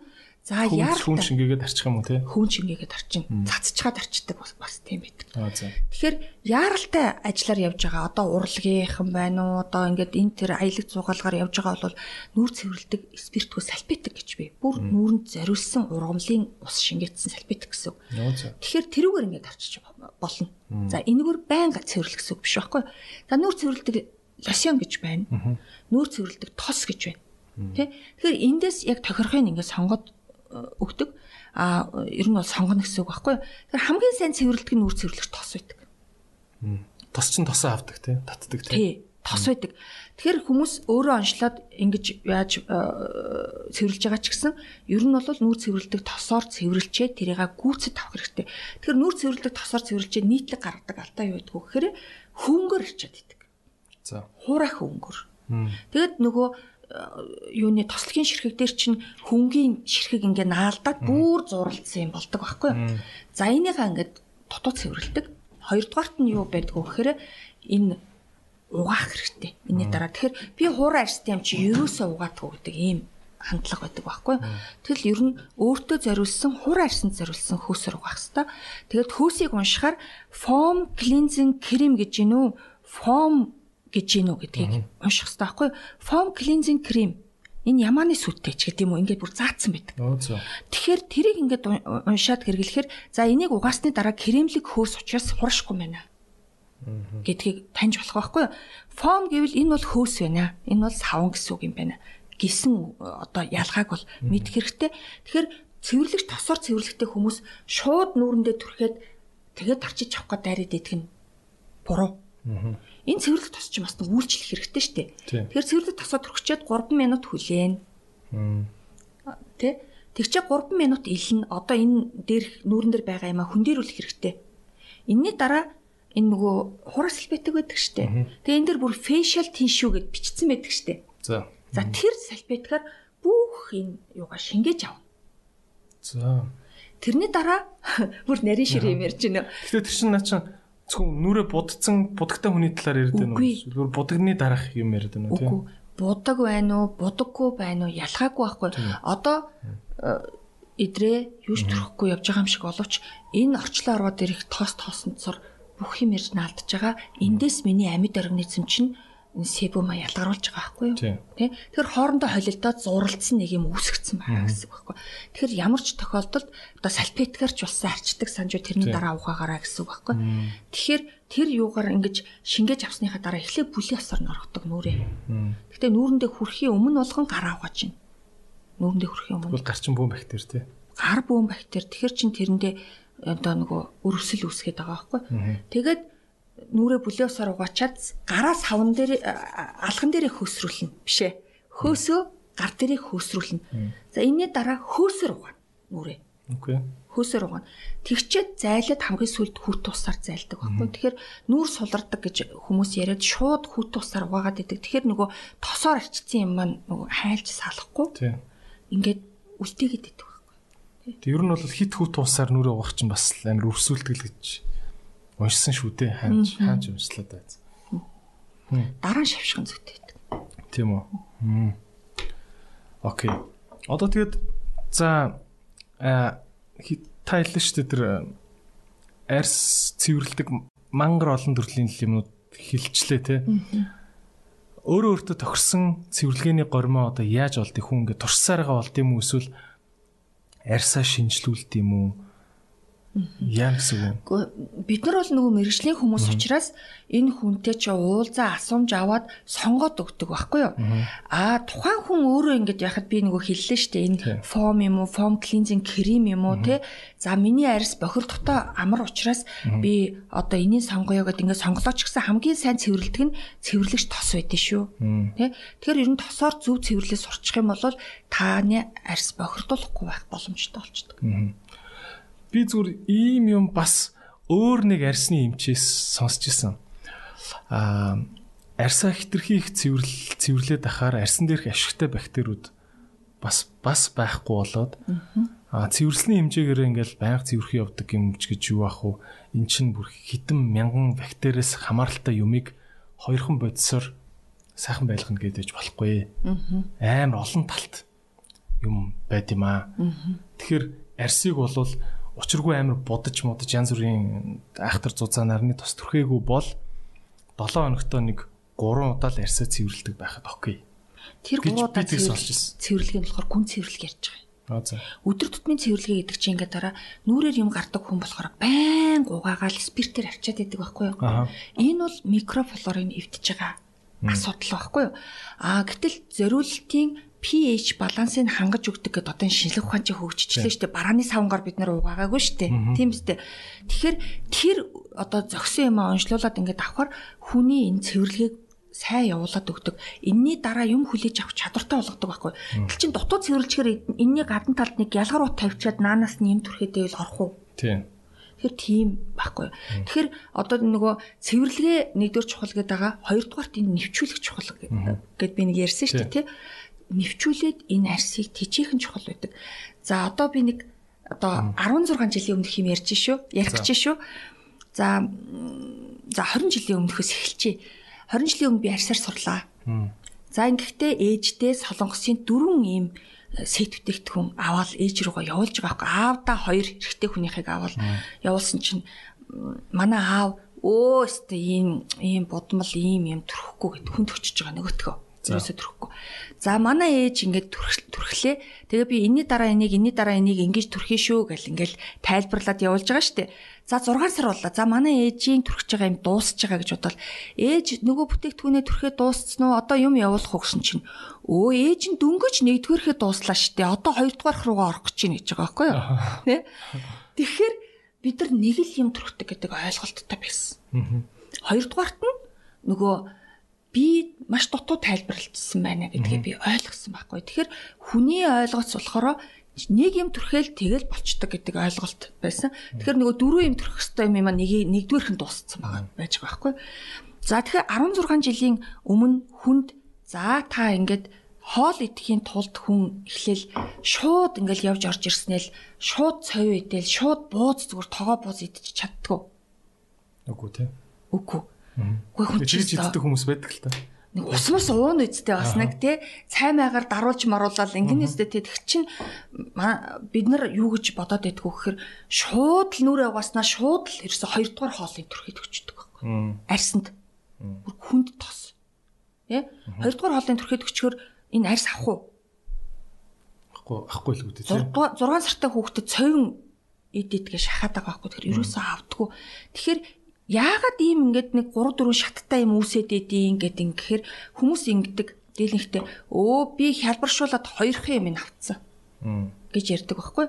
За Хүн хүн шингээгээд арчих юм уу те? хүн шингээгээд орчин цацчгаад орчдөг бас бас тийм байдаг. Аа за. Тэгэхээр яаралтай ажиллаар явж байгаа одоо урлагийнхан байна уу одоо ингээд энэ тэр аялаг зугаалгаар явж байгаа бол нүүр цэвэрлдэг спиртгүй салфетик гэж би. Бүр нүүрэнд зориулсан ургамлын ус шингээсэн салфетик гэсэн. Тэгэхээр тэрүүгээр ингээд арчиж болно. За энэгээр байнга цэвэрлэх гэсэн үг биш байхгүй. За нүүр цэвэрлдэг лосьон гэж байна. Нүүр цэвэрлдэг тос гэж байна. Тэ? Тэгэхээр эндээс яг тохирохыг ингээд сонгоод өгдөг. А ер нь бол сонгоно гэсэн үг байхгүй. Тэгэхээр хамгийн сайн цэвэрлдэг нь нүүр цэвэрлэгч тос байдаг. Тос чин тосоо авдаг те? Татдаг те? Тий. Тос байдаг. Тэгэхээр хүмүүс өөрөө онцлоод ингэж яаж э, цэвэрлж байгаа ч гэсэн ер нь бол нүүр цэвэрлдэг тосоор цэвэрлчээ тэрийг гүйцэд авах хэрэгтэй. Тэгэхээр нүүр цэвэрлдэг тосоор цэвэрлчээ нийтлэг гаргадаг алдаа юу гэдг вэ гэхээр хөнгөр ичээд идэг. За. Хуурай хөнгөр. Мм. Тэгэд нөгөө юуны тослогийн ширхэг дээр чинь хөнгөний ширхэг ингээ наалдаад бүр зуралдсан юм болдог байхгүй юу? За энийхээ ингээд дутуу цэвэрлдэг. Хоёрдугаарт нь юу байдг вэ гэхээр энэ угаах хэрэгтэй. Энэний дараа тэгэхээр би хуурай арьстай юм чи ерөөсөө угаадгүй гэдэг ийм хандлага байдаг байхгүй? Тэгэл ер нь өөртөө зориулсан хуурай арьсанд зориулсан хөөсөр угаах хэрэгтэй. Тэгэд хөөсийг уншихаар foam cleansing cream гэж гин үү? Foam гэж гин үү гэдгийг унших хэрэгтэй байхгүй? Foam cleansing cream энэ ямааны сүттэй ч гэдэг юм уу ингээд бүр заацсан байдаг. Тэгэхээр тэрийг ингээд ун- уншаад хэрэглэхээр за энийг угаасны дараа кремлэг хөөс учраас хуршихгүй байна гэдгийг таньж болох байхгүй юу? Фом гэвэл энэ бол хөөс байна. Энэ бол савн гэсэн үг юм байна. Гисэн э, одоо ялгааг бол мэдэх хэрэгтэй. Тэгэхээр цэвэрлэгч тосоор цэвэрлэхдээ хүмүүс шууд нүүрэндээ түрхээд тэгээд тарчиж авах гээд дайраад идэх нь буруу. Энэ цэвэрлэг тос ч бас нэг үйлчлэх хэрэгтэй шүү дээ. Тэгэхээр цэвэрлэг тосоо түрхчээд 3 минут хүлээн. Тэ? Тэгчээ 3 минут илэн одоо энэ дээрх нүүрэн дээр байгаа юм а хөндөрүүлэх хэрэгтэй. Энийний дараа энэ нөгөө хурас салбетик байдаг штэ. Тэгээ энэ дэр бүр facial tissue гэд бичсэн байдаг штэ. За. За тэр салбетикаар бүх энэ юугаа шингээж авна. За. Тэрний дараа бүр нарийн шир юм ярьж байна. Гэтэ тэр чин наа чин зөвхөн нүрэ будцсан будагтай хүний талаар яриад байна уу? Зүгээр будагны дараах юм яриад байна уу тийм? Үгүй. Будаг байна уу, будаггүй байна уу ялгаагүй байхгүй. Одоо э, идрээ юуш төрөхгүй явж байгаа юм шиг боловч энэ орчлон ороод ирэх тоос тоосонцор бүх юм ирж наалдж байгаа. Эндээс миний амьд организм чинь себума ялгаруулж байгаа байхгүй юу? Тэ? Тэгэхээр хоорондоо холилдоод зуралдсан нэг юм үүсгэсэн байгаа гэсэн үг байхгүй. Тэгэхээр ямар ч тохиолдолд одоо салфеткаарч болсон арчдаг санжуу тэрний дараа ухаагаараа гэсэн үг байхгүй. Тэгэхээр тэр юугаар ингэж шингээж авсныхаа дараа эхлээ бүлийн осоор н орохдог нүрээ. Гэтэ нүүрэндээ хүрхийн өмнө болгон гараа угааж байна. Нүүрэндээ хүрхийн өмнө Тэгвэл гарчин бүүн бактери тий. гар бөөн бактери тэгэхэр чин тэрэндээ одоо нөгөө өрөвсөл үүсгээд байгаа байхгүй. Тэгээд нүрээ бүлээсээр угаачаад гараа савн дээр а- алган дээрээ хөөсрүүлнэ биш ээ. Хөөсөө гар дээрээ хөөсрүүлнэ. За энэний дараа хөөсөр угаана нүрээ. Окей. хөөсөр угаана. Тэгчээд зайлаад хамгийн сүлд хүт тусаар зайлдаг байхгүй. Тэгэхээр нүүр сулардаг гэж хүмүүс яриад шууд хүт тусаар угаагаад идэг. Тэгэхээр нөгөө тосоор арчсан юм маань нөгөө хайлж салахгүй. Тийм. Ингээд үлдээгээд идэг байхгүй. Тэг ер нь бол хит хүт усаар нүрээ угаах чинь бас амар өрсүүлдэг л гэж уншсан шүү дээ. Хаанч хаанч уншлаа даа. Дараа нь шавшхан зүйтэй байдаг. Тийм үү. Окей. Одоо тэгээд за та хэллээ шүү дээ тэр арьс цэвэрлдэг мангар олон төрлийн юмнууд хилчлээ те. Өөрөө өөртөө тохирсон цэвэрлэгээний гормоо одоо яаж олд их хүн ингээд туршсараа олд юм уу эсвэл арьсаа шинжлүүлд юм уу? Яа гэсэн үг вэ? Бид нар бол нөгөө мэрэгжлийн хүмүүс учраас энэ хүнтэй чи уулзаа асуумж аваад сонгоод өгдөг байхгүй юу? Аа тухайн хүн өөрөө ингэж яхад би нөгөө хэллээ штэ энэ фом юм уу, фом клинзинг крем юм уу те. За миний арьс бохирдохтой амар учраас би одоо энийг сонгоё гэдээ ингэ сонголооч гэсэн хамгийн сайн цэвэрлдэг нь цэвэрлэгч тос байдэн шүү. Тэ. Тэгэхээр ер нь тосоор зөв цэвэрлээ сурчих юм бол тааны арьс бохирдуулахгүй байх боломжтой болчдөг. Би зүгээр ийм юм бас өөр нэг арьсны эмчээс сонсч ирсэн. Аа арьсаа хитрхи их цэвэрлэл цэвэрлээд ахаар арьсан дээрх ашигтай бактериуд бас бас байхгүй болоод аа цэвэрлэсний хэмжээгээр ингээл байнга цэвэрхэн явдаг юм ч гэж юу ах вэ? Эн чинь бүр хитэн мянган бактериэс хамааралтай юмыг хоёрхан бодисоор сайхан байлгана гэдэж болохгүй. Амар олон талт юм байд юм аа. Тэгэхээр арьсыг болвол учиргүй амар будаж модаж янз бүрийн айхтар зузаан нарны тос төрхээгүй бол 7 хоногтой нэг 3 удаа л арьсаа цэвэрлдэг байхад окей. Тэр 3 удаа цэвэрлэх нь болохоор гүн цэвэрлэг ярьж байгаа. Өдөр тутмын цэвэрлэгээ гэдэг чинь ингээд дараа нүрээр юм гардаг хүн болохоор байн угаагаал спиртээр арчаад идэг байхгүй юу? Энэ бол микрофлорын эвдэж байгаа асуудал байхгүй юу? Аа гэтэл зориултын pH балансыг хангаж өгдөг гэдэг одоо шинжлэх ухаан чинь хөгжчихлээ шүү дээ. Барааны савнгаар бид нэр угаагаагүй шүү дээ. Тийм үстэй. Тэгэхээр тэр одоо зөксөн юм онцлуулад ингээд авахар хүний энэ цэвэрлэгийг сайн явуулаад өгдөг. Энийний дараа юм хүлээж авах чадвартай болгодог байхгүй. Тэгэл чин дутуу цэвэрлэхээр энэний гадна талд нэг ялгаруу тавьчаад наанаас нь юм төрхөдөө л орох уу? Тийм. Тэгэхээр тийм байхгүй. Тэгэхээр одоо нөгөө цэвэрлэгээ нэгдүгээр чухал гэдэг байгаа. Хоёрдугаарт энэ нэвчүүлэх чухал гэд би нэг ярьсан шүү дээ, тий нэвчүүлээд энэ арсыг тижээхэн чухал байдаг. За одоо би нэг одоо 16 жилийн өмнөх юм ярьж шүү. Ярих гэж шүү. За за 20 жилийн өмнөхөөс эхэлчихье. 20 жилийн өмнө би арсаар сурлаа. За ингэхдээ ээждээ солонгосын дөрвөн ийм сэт бүтээгдэхүүн аваад ээж рүүгээ явуулж байгаа байхгүй. Аавда хоёр эрэгтэй хүнийхийг аваад явуулсан чинь манай аав өө өстө ийм ийм будмал ийм юм төрөхгүй гэд хүнд өчөж байгаа нөгөөтгөө. Зэрөөсө төрөхгүй. За манай ээж ингээд төрхлээ. Тэгээ би энэний дараа энийг энэний дараа энийг ингэж төрхий шүү гэл ингээл тайлбарлаад явуулж байгаа штэ. За 6 сар боллоо. За манай ээжийн төрхөж байгаа юм дуусч байгаа гэж бодвол ээж нөгөө бүтээгдэхүүнээ төрхөө дууссан уу? Одоо юм явуулах уу гэсэн чинь өө ээж нь дөнгөж нэгдүгээрхээ дууслаа штэ. Одоо хоёрдугаар руугаа орох гэж байна гэж байгаа байхгүй юу? Тэ? Тэгэхээр бид нар нэг л юм төрхдөг гэдэг ойлголттой байсан. Хоёрдугаарт нь нөгөө би маш дутуу тайлбарлалцсан байна гэдгийг би ойлгосон байхгүй. Тэгэхээр хүний ойлголт болохоор нэг юм төрхөөл тэгэл болчдөг гэдэг ойлголт байсан. Тэгэхээр нөгөө дөрөв юм төрөх хэвээр юм аа нэг нэгдүгээрх нь дууссан байгаа байж байгаа байхгүй. За тэгэхээр 16 жилийн өмнө хүнд за та ингээд хоол идэхийн тулд хүн эхлээл шууд ингээл явж орж ирснээр шууд цовь идэл шууд бууз зүгээр тогоо бууз идчих чаддгүй. Үгүй тий. Үгүй. Үгүй хүн чинь иддэг хүмүүс байдаг л та. Нэг ус мус уун үсттэй бас нэг тий цай маягаар даруулж маруулаад ингэнэ үсттэй тий тэг чин бид нар юу гэж бодоод байдг вэ гэхээр шууд л нүрээ угаснаа шууд л ерөөсө хоёрдугаар хоолыг төрхөд өгчдөг байхгүй. Арьсанд бүр хүнд тос. Тий хоёрдугаар хоолыг төрхөд өгчгөр энэ арьс авах уу? Ахгүй ахгүй л үүдээ тий. 6 сартай хүүхдэд цовин идэдгээ шахаад байгаа байхгүй. Тэгэхээр ерөөсөө авдггүй. Тэгэхээр яагаад ийм ингээд нэг 3 4 шаттай юм үүсээд идэин гэд ингэхээр хүмүүс ингэдэг дийлэнхтэй өө би хялбаршуулаад хоёрхан юм ин авцсан гэж ярьдаг байхгүй.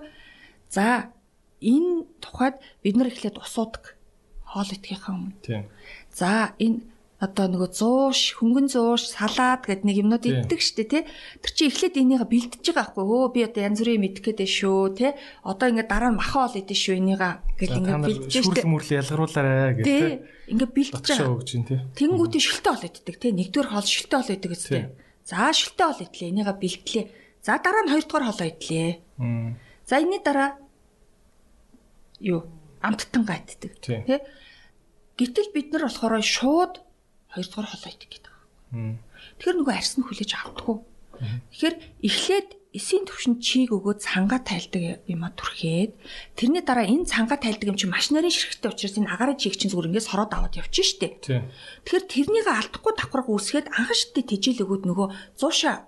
За энэ тухайд бид нар эхлээд усуудаг хоол идэхийнхаа өмнө. Тийм. За энэ одоо нөгөө 100 хөнгөн 100 салаад гэд нэг юмнууд иддэг штэ тий. Тэр чи эхлээд энийгээ бэлдэж байгаа байхгүй өө би одоо янз бүрийн мэдэх гээд шүү тий. Одоо ингээд дараа нь маха ол идэж шүү энийгээ гэд ингээд бэлдэж штэ. Шүүл мөрлө ялгаруулаарай гэж тий. Ингээд бэлдэж байгаа. өгч ин тий. Тэнгүүтээ шүлтэ ол иддэг тий. Нэгдүгээр хоол шүлтэ ол иддэг үстэй. За шүлтэ ол идлээ энийгээ бэлтлээ. За дараа нь хоёрдугаар хоолоо идлээ. За энэний дараа юу амттангаа иддэг тий. Гэтэл бид нар болохоор шууд хоёрдугаар холоо идэх гэдэг. Тэгэхээр нөгөө арьс нь хүлээж авдаггүй. Тэгэхээр эхлээд эсийн төвшин чийг өгөөд цангаа тайлдаг юм а түрхээд тэрний дараа энэ цангаа тайлдаг юм чи маш нарийн ширхтээ учраас энэ агаарын чийг чинь зүгээр ингээс хороод аваад явчих штеп. Тэгэхээр тэрнийг алдахгүй давхраг үсгээд анхан штэ тижэл өгөөд нөгөө зууша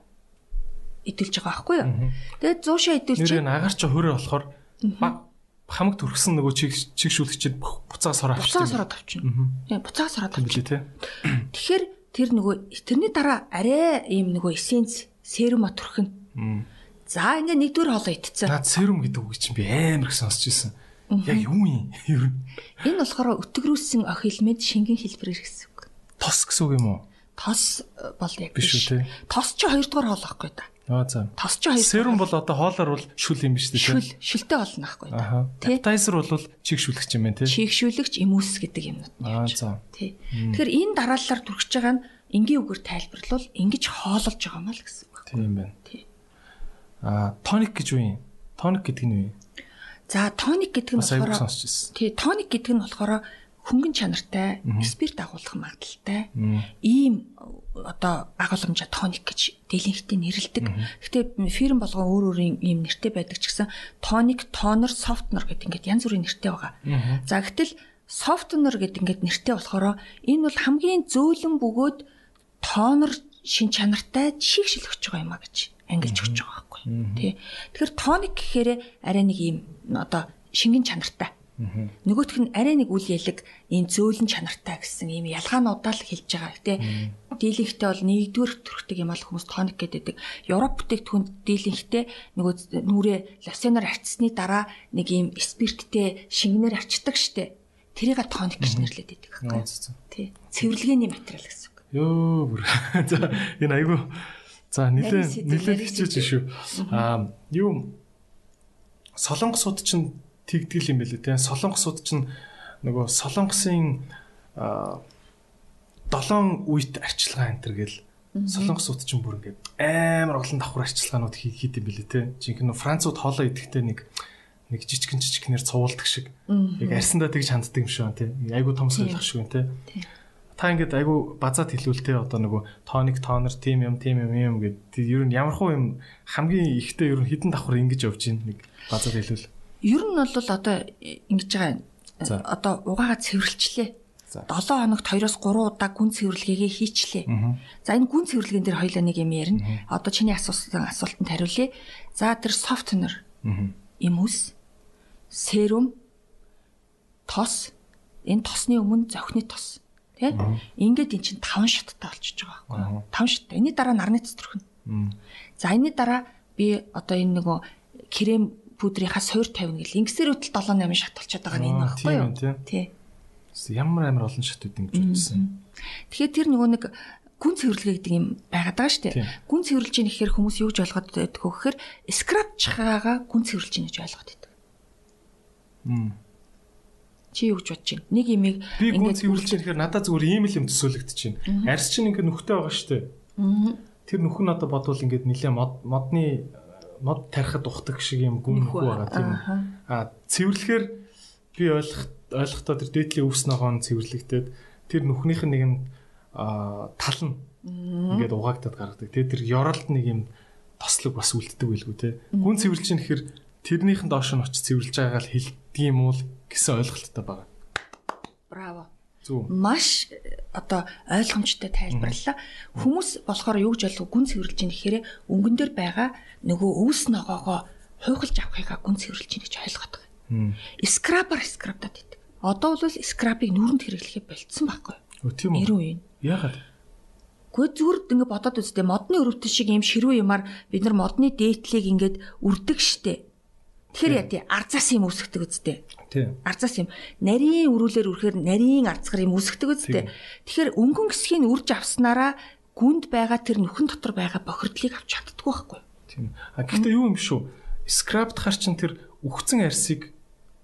идэлж байгаа байхгүй юу. Тэгээд зуушаа идэлж нэр агарч хөрөө болохоор хамаг төрхсөн нөгөө чиг чигшүүлэгчэд буцаа сороо авчихсан. Буцаа сороо авчихна. Тийм буцаа сороо авчихна. Тэгэхээр тэр нөгөө тэрний дараа арай ийм нөгөө эссенц серума төрхөн. За ингээ нэгдүгээр хоолоо итцээ. Наад серум гэдэг үг чинь би амар их сонсч ирсэн. Яг юу юм? Ер нь. Энэ болохоор өтгөрүүлсэн ох хэлмэд шингэн хэлбэрээр гэсэн үг. Тос гэсэн үг юм уу? Тос бол яг биш үү? Тос чи хоёрдугаар хоол ахгүй да. Аа за. Тос ч хоёр. Серум бол одоо хоолоор бол шүл юм биш үү? Шүл, шүлтэй болно аахгүй. Тэ. Appetizer бол чигшүүлэгч юм байна тий. Чигшүүлэгч эмүүс гэдэг юмнууд нь. Аа за. Тий. Тэгэхээр энэ дараалалаар түрхэж байгаа нь энгийн үгээр тайлбарлавал ингэж хоололж байгаа маа л гэсэн үг. Тийм байна. Тий. Аа тоник гэж юу юм? Тоник гэдэг нь юу юм? За тоник гэдэг нь болохоор тий тоник гэдэг нь болохоор хөнгөн чанартай, спирт агуулгах магадaltaй ийм одоо агуулмжаа тоник гэж дийлэнхтэй нэрлэдэг. Гэхдээ фирм болгон өөр өөр ийм нэртэй байдаг ч гэсэн тоник, тонер, софтнер гэдэг ингээд янз бүрийн нэртэй байгаа. За гэтэл софтнер гэдэг ингээд нэртэй болохоор энэ бол хамгийн зөөлөн бөгөөд тонер шин чанартай чигшилгэж байгаа юм а гэж ангилж өгч байгаа байхгүй. Тий. Тэгэхээр тоник гэхээр арай нэг ийм одоо шингэн чанартай Нөгөөх нь арай нэг үл ялэг ийм зөөлөн чанартай гэсэн ийм ялгаануудаа л хэлж байгаа. Гэтэ дийлэнхтэй бол нэгдүгээр төрхтэй юм ал хүмүүс тоник гэдэг. Европ бүтээгдэхүүн дийлэнхтэй нөгөө нүрээ лосеноор арчсны дараа нэг ийм спирттэй шингэнээр арчдаг штэ. Тэрийг тоник гэж нэрлэдэг байхгүй. Тий. Цэвэрлэгээний материал гэсэн үг. Йоо бүр. За энэ айгүй за нилээ нилээ хичээж шүү. Аа юу Солонгосууд чинь тэгдэл юм байлээ те. Солонгосууд чинь нөгөө солонгосын долоон үйт арчилгаа энэ төр гэл солонгосууд чинь бүр ингээд амар олон давхар арчилгаанууд хийхэд юм билээ те. Жинхэнэ Францууд хоолоо идэхдээ нэг нэг жижигэн жижигнэр цувуулдаг шиг яг арьсандаа тэгж ханддаг юм шиг те. Айгу том соёлох шиг юм те. Та ингээд айгу базаад хэлүүлтэй одоо нөгөө тоник тонер тим юм тим юм юм гэдэг ер нь ямархуу юм хамгийн ихтэй ер нь хідэн давхар ингэж явж гин нэг базаад хэлүүл. Ер нь бол одоо ингэж байгаа одоо угаагаа цэвэрлжлээ. 7 хоногт 2-оос 3 удаа гүн цэвэрлэгээгээ хийчлээ. За энэ гүн цэвэрлэгэн дээр хоёлаа нэг юм ярина. Одоо чиний асуусан асуултанд хариулъя. За тэр софтнер. Имүс, серум, тос. Энэ тосны өмнө зохины тос. Тэ? Ингээд эн чинь 5 шаттай болчихж байгаа байхгүй юу? 5 шаттай. Энийний дараа нарны цэцэрхэн. За энэний дараа би одоо энэ нөгөө крем пудрийнхаа суур тавина гэл ингэсээр хөтөл 7 8 шат болчиход байгаа нь энэ багхгүй юу? Тий. Ямар амар олон шатууд ингэж үзсэн. Тэгэхээр тэр нөгөө нэг гүн цэвэрлэгээ гэдэг юм байгаад байгаа шүү дээ. Гүн цэвэрлж ийн гэхээр хүмүүс юу гэж ойлгоод байдаг вэ гэхээр скрапчгаагаа гүн цэвэрлж ийн гэж ойлгоод байдаг. Мм. Чи юу гэж бодож байна? Нэг имийг би гүн цэвэрлж ийн гэхээр надад зүгээр ийм л юм төсөөлөгдөж байна. Арьс чинь ингээ нүхтэй байгаа шүү дээ. Тэр нүх нь одоо бодвол ингээд нилээ мод модны мод тарихад ухдаг шиг юм гүнхүү байгаа тийм үү. А цэвэрлэхээр би ойлгох ойлгохдоо тэр дээдлийн өвс ногоон цэвэрлэгдээд тэр нүхнийх нь нэг юм тал нь ингээд угаагдаад гаргадаг. Тэгээ тэр ёролд нэг юм тослог бас үлддэг байлгүй те. Гүн цэвэрлж чинь гэхээр тэрнийх нь доош нь очиж цэвэрлж байгаа л хэлдэг юм уу гэсэн ойлголттой байгаа. Маш одоо ойлгомжтой тайлбарлаа. Хүмүүс болохоор юу гэж болов гүн цэвэрлж ийн гэхээр өнгөн дээр байгаа нөгөө өвс ногоогоо хуйхалж авахыгаа гүн цэвэрлж ийн гэж ойлгоод байгаа. Скрабар скрабдаад идэг. Одоо бол скрабыг нүрэнд хэрэглэхээ болцсон байхгүй юу? Тийм үү. 90 үеийн. Яагаад? Гэхдээ зүгээр ингэ бодоод үзтээ модны өрөвтөл шиг юм ширүү юмар бид нар модны дээтлийг ингээд үрдэг штэ. Тэгэхээр яа тий арзаас юм үсгдэг үсттэй. Тий. Арзаас юм нарийн өрүүлэр үрхээр нарийн арзгаар юм үсгдэг үсттэй. Тэгэхээр өнгөн гисхийн үрж авснараа гүнд байгаа тэр нүхэн дотор байгаа бохирдлыг авч чаддгүй байхгүй. Тийм. А гэхдээ юу юм шүү? Scrapped хар чин тэр үхсэн арсыг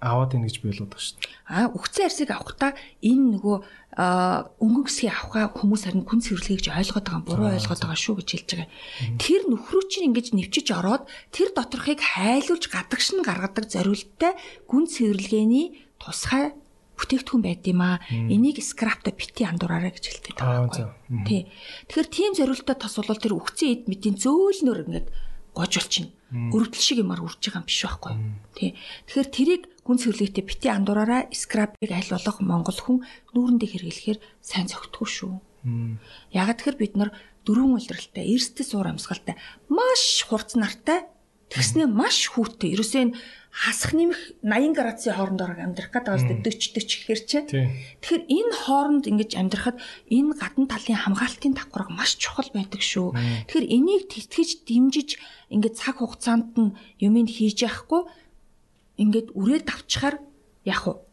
аваад ийн гэж би ойлгоод байгаа шүү. А үхсэн арсыг авахдаа энэ нөгөө өнгөн гисхийг авахаа хүмүүс харин күн цэвэрлэгийг гэж ойлгоод байгаа буруу ойлгоод байгаа шүү гэж хэлж байгаа. Тэр нөхрөө чинь ингэж нэвчиж ороод тэр доторхыг хайлуулж гадагш нь гаргадаг зориулттай гүн цэвэрлэгээний тусгай бүтээгдэхүүн байд юм аа. Энийг скрапта бити андуураарай гэж хэлдэг байгаа байхгүй. Тий. Тэгэхээр тийм зориултаа тос бол тэр үхсэн эд мэдийн зөөлнөр ингээд гожулчихна. Өрөвдөл шиг юмар үрж байгаа юм биш байхгүй. Тий. Тэгэхээр тэрийг гүн цэвэрлэгтэй бити андуураараа скрапыг аль болох монгол хүн нүүрэндээ хэрэглэхээр сайн зохитгүй шүү. Яг тэгэхээр бид нар дөрвөн улиралтай, эрсдэс уур амьсгалтай, маш хурц нартай, тэгснээ маш хүүтэй. Ерөөсөө хасах нэмэх 80 градусын хоорондоор амьдрах гэдэг дээ 40 40 гэхэр чи. Тэгэхээр энэ хооронд ингэж амьдрахад энэ гадна талын хамгаалтын давхарга маш чухал байдаг шүү. Тэгэхээр энийг тэтгэж дэмжиж ингэж цаг хугацаанд нь юмыг хийж яахгүй ингээд үрээд авчихаар яг уу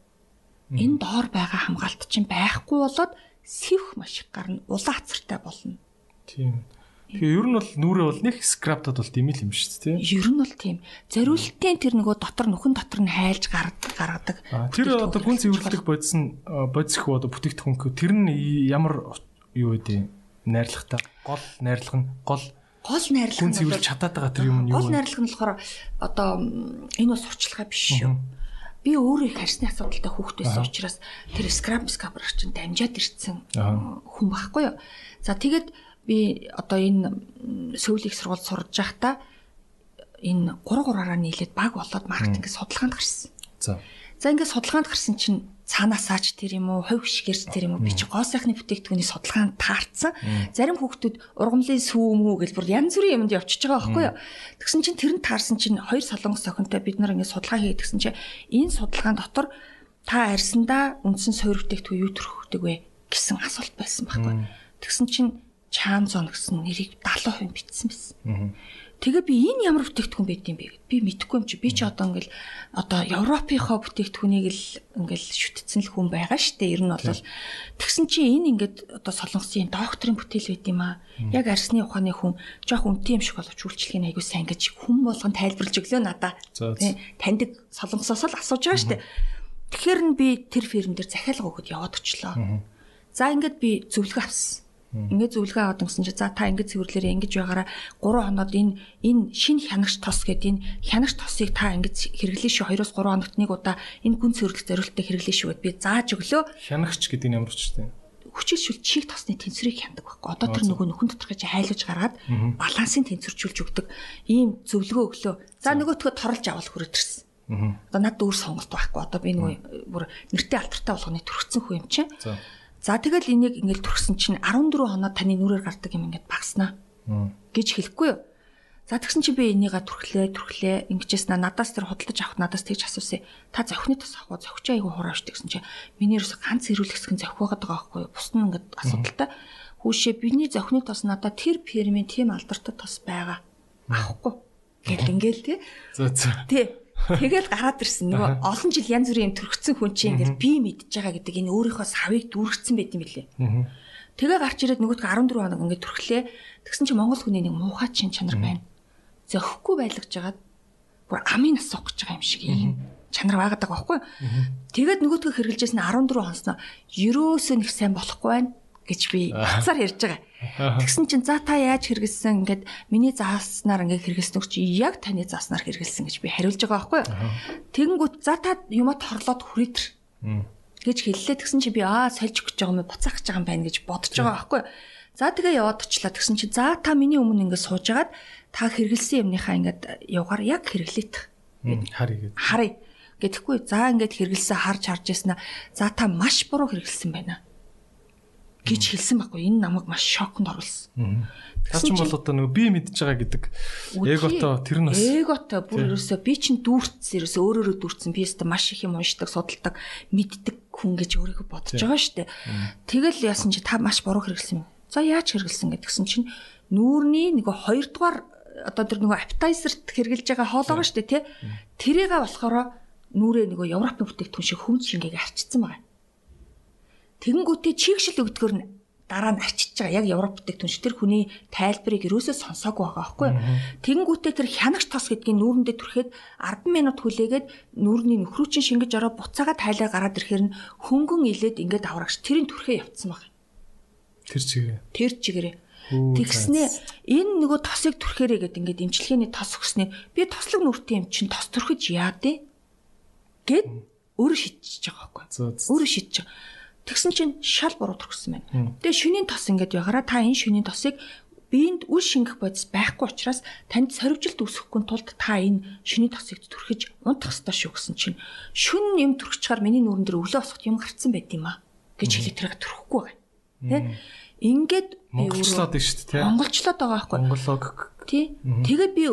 энэ доор байгаа хамгаалт чинь байхгүй болоод сэвх маш их гарна улаан хацартай болно. Тийм. Тэгээ ер нь бол нүрээ бол нэг скраптад бол димэл юм шүү дээ тийм. Ер нь бол тийм. Зориултын тэр нөгөө дотор нүхэн дотор нь хайлж гаргадаг гаргадаг. Тэр одоо гүн цэвэрлэх бодис нь бодис их одоо бүтээгдэхүүн тэр нь ямар юу вэ? Найрлагатай. Гол найрлага нь гол гол найрлага нь цэвэрлж чадаад байгаа тэр юм нь юу вэ? Гол найрлага нь болохоор одоо энэ бас сурчлага биш шүү. Би өөрөө их харсны асуудалтай хүүхэд байсан учраас тэр скрап скапер чинь дамжаад ирсэн хүн байхгүй юу. За тэгээд би одоо энэ сөүлийг сургууль сурж байхдаа энэ 3 3-аараа нийлээд баг болоод маркетинг судалгаанд гарсан. За. За ингээд судалгаанд гарсан чинь цаанаасаач тэр юм уу, хувь шигэрс тэр юм уу би чи гоо сайхны бүтээгдэхүүний судалгаанд таарсан. Зарим хүүхдүүд ургамлын сүү мүү гэж бүр янз бүрийн юмд явчихж байгаа байхгүй юу. Тэгсэн чинь тэр нь таарсан чинь хоёр солонгос охинтой бид нар ингээд судалгаа хийгээд тэгсэн чинь энэ судалгаан дотор та арьсандаа үндсэн суур бүтээгдэхүүн юу төрөхдөг вэ гэсэн асуулт байсан байхгүй. Тэгсэн чинь чаан зон гэсэн нэрийг 70% бичсэн байсан. Тэгээ би энэ ямар бүтээгдэхүүн байд юм бэ? Гэд би мэдэхгүй юм чи. Би ч одоо ингээл одоо Европынхоо бүтээгдэхүүнийг л ингээл шүтцэн л хүн байгаа штэ. Ер нь бол тэгсэн чи энэ ингээд одоо солонгосын докторийн бүтээл байд юм аа. Яг арсны ухааны хүн жоох үнэтэй юм шиг боловч үйлчлэгийн аягүй сайн гэж хүн болгон тайлбарлаж өглөө надаа. Таньдаг солонгосоос л асууж байгаа штэ. Тэгэхээр нь би тэр фирм дээр захиалга өгөхөд яваад очлоо. За ингээд би зөвлөгөө авсан Ингээд зөвлөгөө аваад өнгөсөн чи за та ингээд цэвэрлээрээ ингэж байгаараа 3 хоноод энэ энэ шин хянагч тос гэдэг энэ хянагч тосыг та ингэж хэрэглэе шүү 2-3 хоногт нэг удаа энэ гүн цэвэрлэх зорилттой хэрэглэе шүү гэд би зааж өглөө. Хянагч гэдэг нь ямар ч юм хүчилшүүл чих тосны тэнцвэрийг хяндаг байхгүй. Одоо тэр нөгөө нөхөн доторх чи хайлуулж гаргаад балансыг тэнцвэржүүлж өгдөг ийм зөвлөгөө өглөө. За нөгөөтгөө торлж авал хүрээдэрсэн. Одоо надад өөр сонголт байхгүй. Одоо би нөгөө бүр нэртэй алтартай болгоны төрөгцсөн хүн юм чинь. За тэгэл энийг ингээл төрсөн чинь 14 хоноод таны нүрээр гардаг юм ингээд багснаа гэж хэлэхгүй юу. За тэгсэн чи би энийга түрхлээ түрхлээ ингэжсэн надаас тэр худалдаж авах надаас тэгж асуусан. Та зохины тус авах зохич айгу хурааш тэгсэн чи миний ерөөсө ганц нь зохих байгаад байгаа байхгүй юу. Бус нь ингээд асуудалтай. Хүүшээ биний зохины тус надад тэр фермийн тийм алдартай тус байгаа. Авахгүй. Гэт ингээл тий. За за. Тий. Тэгэл гараад ирсэн. Нөгөө олон жил янз бүрийн төрөгцсөн хүн чинь ингээл би мэдж байгаа гэдэг энэ өөрийнхөө савыг дүүргэсэн байт юм билээ. Тэгээ гарч ирээд нөгөөдгөө 14 хоног ингээд төрхлээ. Тэгсэн чинь Монгол хүний нэг муухай чин чанар байна. Зөхгүй байлгаж жагаад бүр амын нас суух гэж байгаа юм шиг юм чанар байгаад байгаа байхгүй. Тэгээд нөгөөдгөө хэрэгжилжсэн 14 хонсноо ерөөсөө нэг сайн болохгүй байна гэж би хацаар ярьж байгаа. Тэгсэн чинь за та яаж хэрэгэлсэн ингээд миний зааснаар ингээд хэрэгэлсэн чи яг таны зааснаар хэрэгэлсэн гэж би хариулж байгаа байхгүй юу. Тэгэнгүүт за та юмаа торлоод хүрээдэр гэж хэллээ. Тэгсэн чи би аа сольж өгч байгаа юм буцаах гэж байгаа юм байна гэж бодож байгаа байхгүй юу. За тэгээ яваад очлаа. Тэгсэн чи за та миний өмнө ингээд суужгаад та хэрэгэлсэн юмныхаа ингээд явгаар яг хэрэглээт. Харъя. Харъя. Гэтэхгүй за ингээд хэрэгэлсэн харж харж яснаа. За та маш буруу хэрэгэлсэн байна гэж хэлсэн байхгүй энэ намайг маш шоконд оруулсан. Та ч бол одоо нөгөө би мэдж байгаа гэдэг эгото тэр нь бас эгото бүр ерөөсөө би чинь дүүрцсэн ерөөсөө өөрөөрөө дүүрцсэн би өөртөө маш их юм уншдаг судалдаг мэддэг хүн гэж өөрийгөө бодож байгаа шүү дээ. Тэгэл яасан чи та маш буруу хэрэгэлсэн юм. За яаж хэрэгэлсэн гэдгсэн чинь нүүрний нөгөө хоёрдугаар одоо тэр нөгөө appetizer-т хэрглэж байгаа хоолоогоо шүү дээ тий. Тэрийг болохоор нүрээ нөгөө Европын бүтээгдэхүүн шиг хүмс шингээг арчсан байгаа. Тэгэнгүүтээ чигшил өгдгөр нь дараа нь арчиж байгаа яг Европ бүтээгдэхүүн шиг тэр хүний тайлбарыг ерөөсөө сонсоогүй байгаа байхгүй юу. Тэгэнгүүтээ тэр хянагч тос гэдгийг нүүрэндээ түрхэд 10 минут хүлээгээд нүүрний нөхрүүчин шингэж ороо буцаага тайлаа гараад ирэхээр нь хөнгөн илээд ингээд аврагч тэрийн түрхээ явцсан байна. Тэр чигээр. Тэр чигээрээ. Тэгснээ энэ нөгөө тосыг түрхээрээ гэд ингээд имчилгээний тос өгснээ би тослог нүртэй юм чин тос түрхэж яадэ гэд өөрөө шийдчихэж байгаа байхгүй. Өөрөө шийдэж байгаа. Тэгсэн чинь шал буруу төрсөн байна. Тэгээ шөнийн тос ингээд байгаараа та энэ шөнийн тосыг биеинд үл шингэх бодис байхгүй учраас танд сорвжилт үүсэхгүй тулд та энэ шөнийн тосыг түрхэж унтах ёстой шүү гэсэн чинь шүн юм түрхчихаар миний нүрэн дээр өглөө босоход юм гарцсан байт юм аа гэж хэлээ тэрэг түрхэхгүй байгаа. Тэ? Ингээд монголчлоод байна шүү дээ. Монголчлоод байгаа байхгүй. Монголог. Тий. Тэгээд би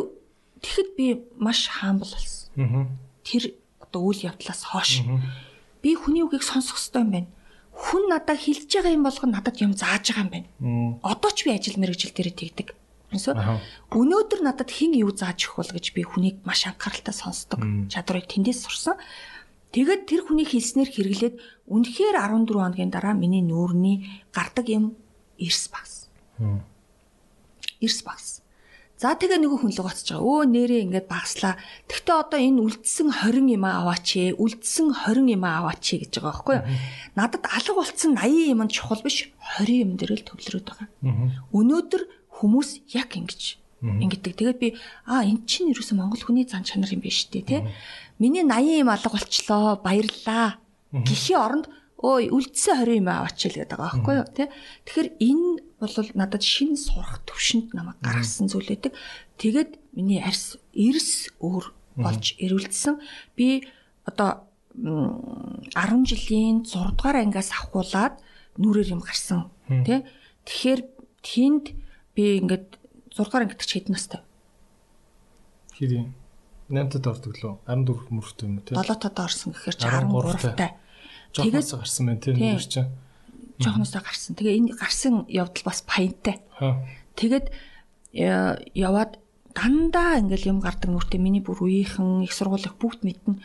тэгэхэд би маш хаамбал болсон. Тэр одоо үйл явдлаас хойш би хүний үгийг сонсох хэрэгтэй юм байна хүн надад хэлж байгаа юм болгоно надад юм зааж байгаа юм байна. Одоо ч би ажил мэргэжил дээр тэгдэг. Өнөөдөр надад хэн юу зааж өгөх бол гэж би хүнийг маш анхааралтай сонсдог. Чадварыг тэндээс сурсан. Тэгээд тэр хүний хэлснээр хэрэглээд үнэхээр 14 хоногийн дараа миний нүүрний гардаг юм эрс багс. Эрс багс. За тэгээ нөгөө хүн л гоцож байгаа. Өө нэрээ ингээд багслаа. Тэгтээ одоо энэ үлдсэн 20 юм аваач ээ. Үлдсэн 20 юм аваач гэж байгаа байхгүй юу? Надад алга болцсон 80 юм нь чухал биш. 20 юм дээр л төвлөрөөд байгаа. Өнөөдөр хүмүүс яг ингэж ингэдэг. Тэгээд би аа эн чинь юу гэсэн Монгол хүний зан чанар юм биш үү те. Миний 80 юм алга болчлоо. Баярлаа. Гихийн оронд өө үлдсэн 20 юм аваач л гэдэг байгаа байхгүй юу те. Тэгэхээр энэ бол надад шин сурах төвшөнд намайг гаргасан зүйл үүдэг. Тэгээд миний арьс эрс өөр болж ирүүлсэн. Би одоо 10 жилийн 6 дугаар ангиас авахуулаад нүрээр юм гарсан тий. Тэгэхээр тэнд би ингээд 6 дугаар ангид ч хэдэн настай. Хэрэг 8-д ордог лөө 14 мөрөв юм тий. 7-д орсон гэхээр 13 тай. Тэгээд гарсан байна тий нэр чинь жоохносоо гарсан. Тэгээ энэ гарсан явдал бас паянтай. Тэгээд э, яваад дандаа ингээл юм гардаг нүртэй миний бүр үеийнхэн их сургуулих бүгд мэднэ.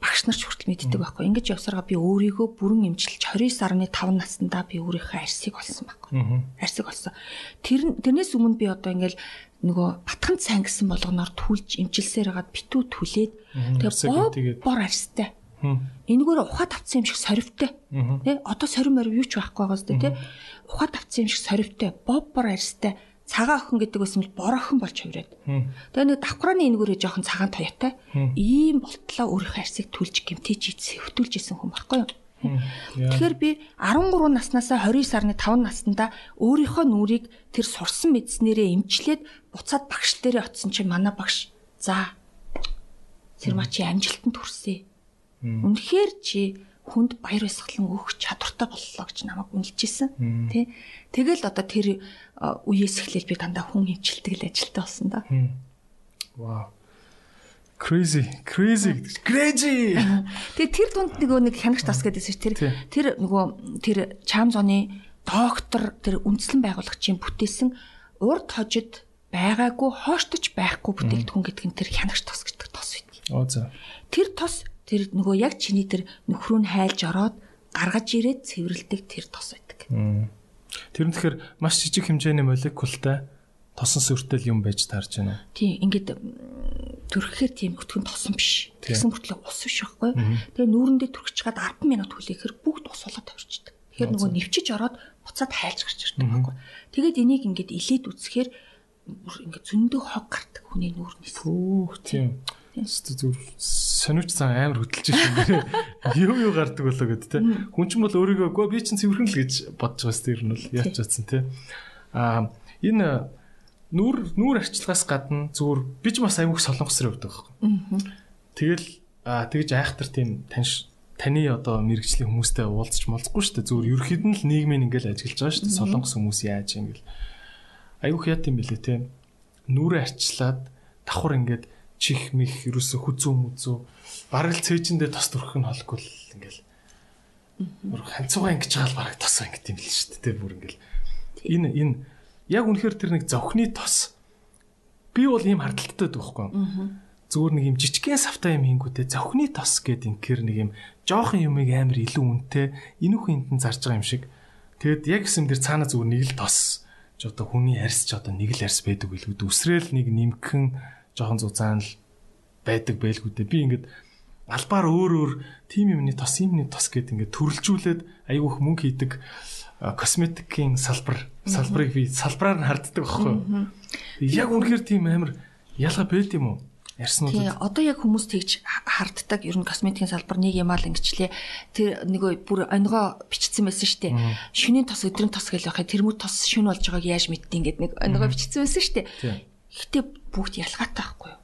Багш нар ч хүртэл мэддэг байхгүй. Ингэж явсараа би өөрийгөө бүрэн эмчилж 29.5 наснда би өөрийнхөө арсыг олсон байхгүй. Арсыг олсон. Тэр тэрнээс өмнө би одоо ингээл нөгөө батханд сайн гэсэн болгоноор түлж эмчилсээр хагаад битүү түлээд тэгээ бор арстай Энэгээр ухаад авцсан юм шиг соривтой. Тэ одоо сорим морив юу ч байхгүй байгаа зү тэ. Ухаад авцсан юм шиг соривтой, боббор арьстай, цагаан охин гэдэг үс нь бор охин болж хувираад. Тэгээ нэг давхрааны энэгээрээ жоохон цагаан тоётой. Ийм болтлоо өөрийнхөө арьсыг түлж гимтэж сэвтүүлж исэн хүн байхгүй юу? Тэгэхээр би 13 наснасаа 29 сарны 5 наснда өөрийнхөө нүрийг тэр сурсан мэдснээрээ эмчлээд буцаад багш дээрээ очисон чинь манай багш. За Сэрмачи амжилтанд хүрсэ Үнэхээр чи хүнд баяр баясгалан өгөх чадвартай боллоо гэж намайг үнэлжсэн. Тэ. Тэгэл одоо тэр үеэс эхлээл би дандаа хүн хэмжилдэг л ажилтаа болсон да. Вау. Crazy, crazy, crazy. Тэгээ тэр дунд нөгөө нэг хянагч тас гэдээсээ тэр тэр нөгөө тэр чам зоны доктор тэр үндэслэн байгуулагчийн бүтээсэн урд хожид байгаагүй хооштож байхгүй бүтээгдэхүүн гэдэг нь тэр хянагч тос гэдэг тос үйд. Оо за. Тэр тос тэр нөгөө яг чиний тэр нөхрөө нь хайлж ороод гаргаж ирээд цэвэрлдэг тэр тос байдаг. Тэр нь тэгэхээр маш жижиг хэмжээний молекултай тосон сүртэл юм байж таарж байна. Тийм ингээд төрөхээр тийм өтгөн тосон биш. Тэгсэн хүртэл ус биш байхгүй. Тэгээ нүүрэндээ төрчих чад 10 минут хүлээхээр бүгд ус болоод тавьчихдаг. Тэгэхээр нөгөө нэвчиж ороод буцаад хайлж гарч ирдэг байхгүй. Тэгээд энийг ингээд илээд үсгэхээр ингээд зөндөө хог гардаг хүний нүүрнээс. Хөөх тийм. Зүр сониуч цан амар хөдөлж шүү. Юу юу гардаг болоо гэд те. Хүн ч бол өөрийгөө гоо би чинь цэвэрхэн л гэж бодож байгаас тэр нь бол яач чадсан те. Аа энэ нүүр нүүр арчилгаас гадна зүгээр би ч бас аймаг солонгосрын байгаа байхгүй. Тэгэл аа тэгж айхтар тийм таньш таны одоо мэрэгжлийн хүмүүстэй уулзч молцохгүй шүү дээ. Зүгээр ерөөхдөө л нийгмийн ингээл ажиллаж байгаа шүү дээ. Солонгос хүмүүс яаж ингээл аюух яа тийм бэлээ те. Нүүрээ арчлаад давхар ингээд чих мих ерөөсө хүзүү мүзүү бараг л цээжиндээ тос төрөх нь холгүй л ингээл. Бүр ханцуугаа ингэж байгаа л бараг тос ингэ тийм л шүү дээ бүр ингээл. Энэ энэ яг үнэхээр тэр нэг зовхны тос. Би бол ийм хардталтай байхгүй. Зүгээр нэг юм жижигхэн савтай юм хийнгүүтээ зөвхний тос гэд инкэр нэг юм жоохон юмыг амар илүү үнэтэй энүүх энтэн зарж байгаа юм шиг. Тэгэд яг гэсэн дээр цаана зүгээр нэг л тос. Ч одоо хүний арьс ч одоо нэг л арьс байдаг билгүүд үсрээл нэг нимхэн жоохон зузаан л байдаг байлгүй дээ. Би ингээд албаар өөр өөр тим юмны тос юмны тос гэд ингээд төрөлжүүлээд айгүйх мөнгө хийдэг косметикийн салбар салбарыг би салбараар нь харддаг байхгүй юу. Яг үнэхээр тийм амар ялга байд юм уу? Ярьснууд. Тий, одоо яг хүмүүс тэгж харддаг. Ер нь косметикийн салбар нэг юм аа л ингэчлээ. Тэр нэг бүр онгоо бичсэн байсан шүү дээ. Шүний тос өдрийн тос гэж байхад тэрмүү тос шүн болж байгааг яаж мэдтий ингээд нэг онгоо бичсэн байсан шүү дээ. Гэтэ бүгд ялгаатай байхгүй юу?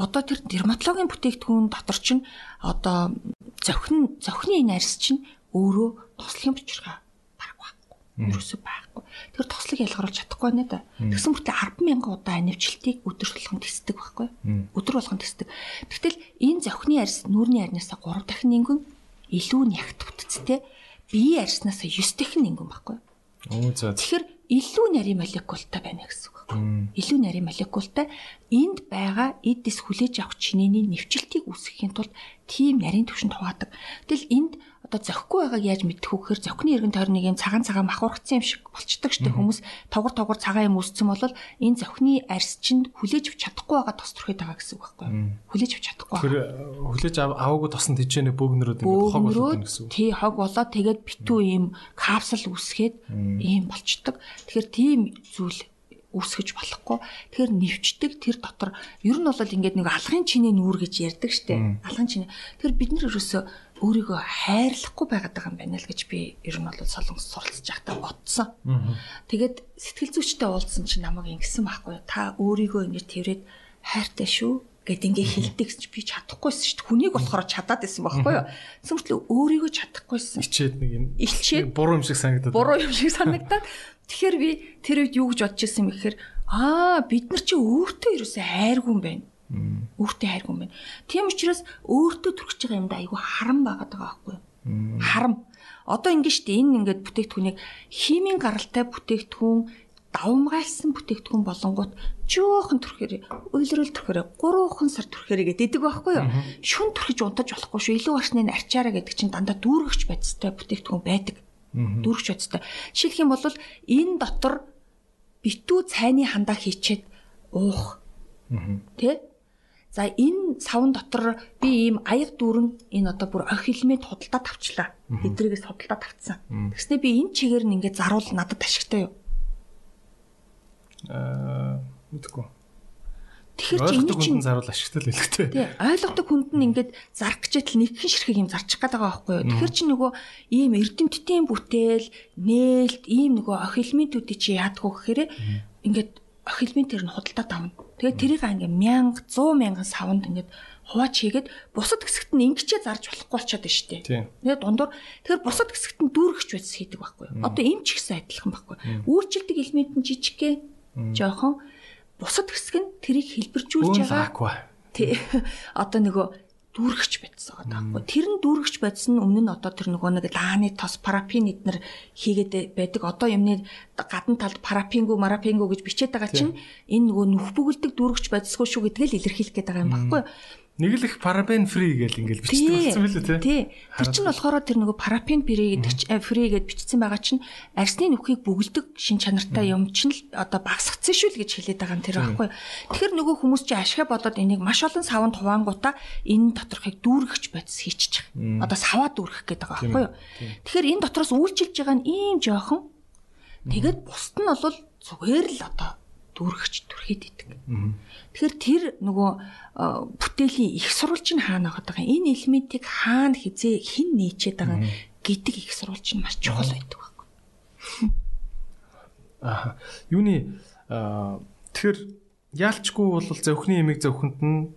Одоо тэр дерматологийн бүтээгдэхүүн дотор чинь одоо зохин зохины энэ арьс чинь өөрөө тослогийн бичвэрхай Юусе байхгүй. Тэр тослог ялгаруулж чадахгүй байна да. Тэгсэн мөртөө 100000 удаа анивчлтыг өдөр болгон тесдэг байхгүй. Өдөр болгон тесдэг. Тэгтэл энэ зохины арьс нүүрний арьнаасаа 3 дахин нингэн илүү нягт бүтцтэй биеийн арьснаас 9 дахин нингэн байхгүй. Оо за. Тэгэхээр илүү нарийн молекултай байна гэсэн байхгүй. Илүү нарийн молекултай энд байгаа эдис хүлээж авах чинээний нэвчлтийг үүсгэхийн тулд тийм нарийн төвшөнд хуваадаг. Тэгэл энд одоо зохихгүй байгааг яаж мэдэх вэ гэхээр зохины эргэн тойрныг юм цагаан цагаан махуурхсан юм шиг болчдөг штеп хүмүүс тогор тогор цагаан юм үүссэн бол энэ зохины арьс чинь хүлээж авч чадахгүй байгаа тос төрхөд байгаа гэсэн үг байхгүй хүлээж авч чадахгүй тэр хүлээж аваагүй тосон тэжээний бөөгнөрүүд ингээд хог болоод гэсэн үг. тий хог болоод тэгээд битүү ийм капсул үүсгээд ийм болчдөг тэгэхээр тийм зүйл үүсгэж болохгүй. Тэгэхээр нэвчдэг тэр дотор ер нь бол ингээд нэг алгын чиний нүүр гэж ярьдаг штеп. Алгын чиний. Тэгэхээр бид нар ерөөсөө өөрийгөө хайрлахгүй байгаад байгаа юм байна л гэж би ер нь бол солонгос суралцж байхдаа бодсон. Тэгээд сэтгэл зүйчтэй уулзсан чинь намайг ингэсэн байхгүй та өөрийгөө ингэ тэрвэд хайртай шүү гэд ингээ хилдэг чи би чадахгүйсэн шүү дээ. Хүнийг болохоор чадаад байсан байхгүй юу. Сэмтлээ өөрийгөө чадахгүйсэн. Ичээд нэг юм. Ичээд буруу юм шиг санагдаад. Буруу юм шиг санагдаад. Тэгэхээр би тэр үед юу гэж бодож ирсэн юм гэхээр аа бид нар чи өөртөө ерөөсөө хайргүй юм байна Өөртөө хайргүй юм байна. Тийм учраас өөртөө төрөж байгаа юмдаа айгүй харам байгаад байгаа байхгүй юу? Харам. Одоо ингэ штэ энэ ингээд бүтээгдэхүүнийг химийн гаралтай бүтээгдэхүүн давмгайлсан бүтээгдэхүүн болонгууд жоохон төрөхөр уйлрал төрөхөр 3хан сар төрөхөр гэдэг байхгүй юу? Шүн төрхөж унтаж болохгүй шүү. Илүү башны арчаараа гэдэг чинь дандаа дүүргэж байцтай бүтээгдэхүүн байдаг. Дүүргэж байцтай. Жишээлх юм бол энэ дотор битүү цайны хандаа хийчээд уух. Тэ? За энэ савн дотор би ийм аяг дүүрэн энэ одоо бүр охи элемент худалдаа тавчлаа. Эдрэгээс худалдаа тавцсан. Тэгснэ би энэ чигээр нь ингээд заруул надад ашигтай юу? Аа мэдгүй. Тэгэхээр чи энэ чинь заруул ашигтай л хэлэхтэй. Тий, ойлгодог хүнд нь ингээд зарах гэжэл нэгхэн ширхэг юм зарчих гээд байгаа байхгүй юу? Тэгэхээр чи нөгөө ийм эрдэмтдийн бүтээл, нээлт, ийм нөгөө охи элементүүдийг чи яадгүй гэхээр ингээд охи элементээр нь худалдаа тавна Тэгээд тэрийг ингээ 1000 100 мянган савнд ингээд хуваач хийгээд бусад хэсэгт нь ингэчээ зарж болохгүй болчиход байна шүү дээ. Тэгээд дундуур тэгэхээр бусад хэсэгт нь дүүргэж байц хийдэг байхгүй. Одоо эм ч ихсэн адилхан байхгүй. Үйлчлдэг элемент нь жижигхэн жоохон бусад хэсэг нь тэрийг хэлбэржүүлж байгаа. Тий. Одоо нөгөө дүүргэж байцсан байгаа байхгүй. Тэр нь дүүргэж байцсан өмнө нь одоо тэр нөгөө нэг лааны тос парапин эднэр хийгээд байдаг. Одоо юмны гадна талд парапингу марапингу гэж бичээд байгаа чинь энэ нөгөө нүх бүгэлдэг дүүргэж байцсгүй шүү гэдгээ л илэрхийлэх гээд байгаа юм байхгүй. Нэг л их парабен фри гэж ингээл бичсэн болсон билүү те. Тий. Тэр чинь болохоор тэр нөгөө парабен фри гэдэг чинь фри гэж бичсэн байгаа чинь арсны нүхийг бөглөдөг шин чанартай юм чинь л одоо багсгцсан шүү л гэж хэлээд байгаа юм тэр байхгүй. Тэгэхээр нөгөө хүмүүс чинь ашигла бодоод энийг маш олон савнд хуваангуудаа энэ доторхыг дүүргэж байц хийчих. Одоо саваа дүүргэх гэдэг байгаа байхгүй юу. Тэгэхээр энэ дотроос үйлчилж байгаа нь ийм жоохон тэгээд бусд нь бол зүгээр л одоо дүүргэж түрхээд идэг. Тэгэхээр тэр нөгөө бүтээлийн их сурвалж нь хаана байгаа юм. Энэ элементийг хаана хизээ хэн нээчээд байгаа гэдэг их сурвалж нь маш чухал байдаг байхгүй. Аа. Юуны тэгэхээр яалчгүй бол зөвхний ямиг зөвхөнд нь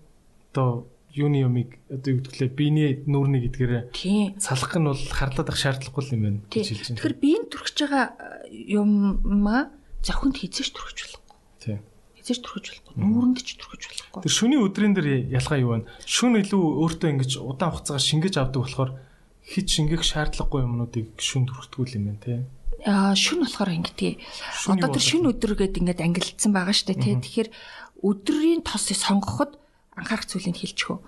одоо юуны ямиг одоо юу гэвэл биений нүүрний гэдгээр салах нь бол харлаад ах шаардлагагүй юм байна гэж хэлж байна. Тэгэхээр биеийн төрөж байгаа юмаа зөвхөнд хизээш төрөж Хязгаарч төрөхөж болохгүй. Нүүрэнд ч төрөхөж болохгүй. Тэр шөний өдрийн дээр ялгаа юу вэ? Шүн илүү өөртөө ингэж удаан хугацаагаар шингэж авдаг болохоор хит шингэх шаардлагагүй юмнуудыг шүн төрөхтгүүл юм байна тий. Аа шүн болохоор ингэдэг. Одоо тэр шүн өдөр гэдэг ингээд ангилдсан байгаа шүү дээ тий. Тэгэхээр өдрийн тосыг сонгоход анхаарах зүйлийг хэлчихв.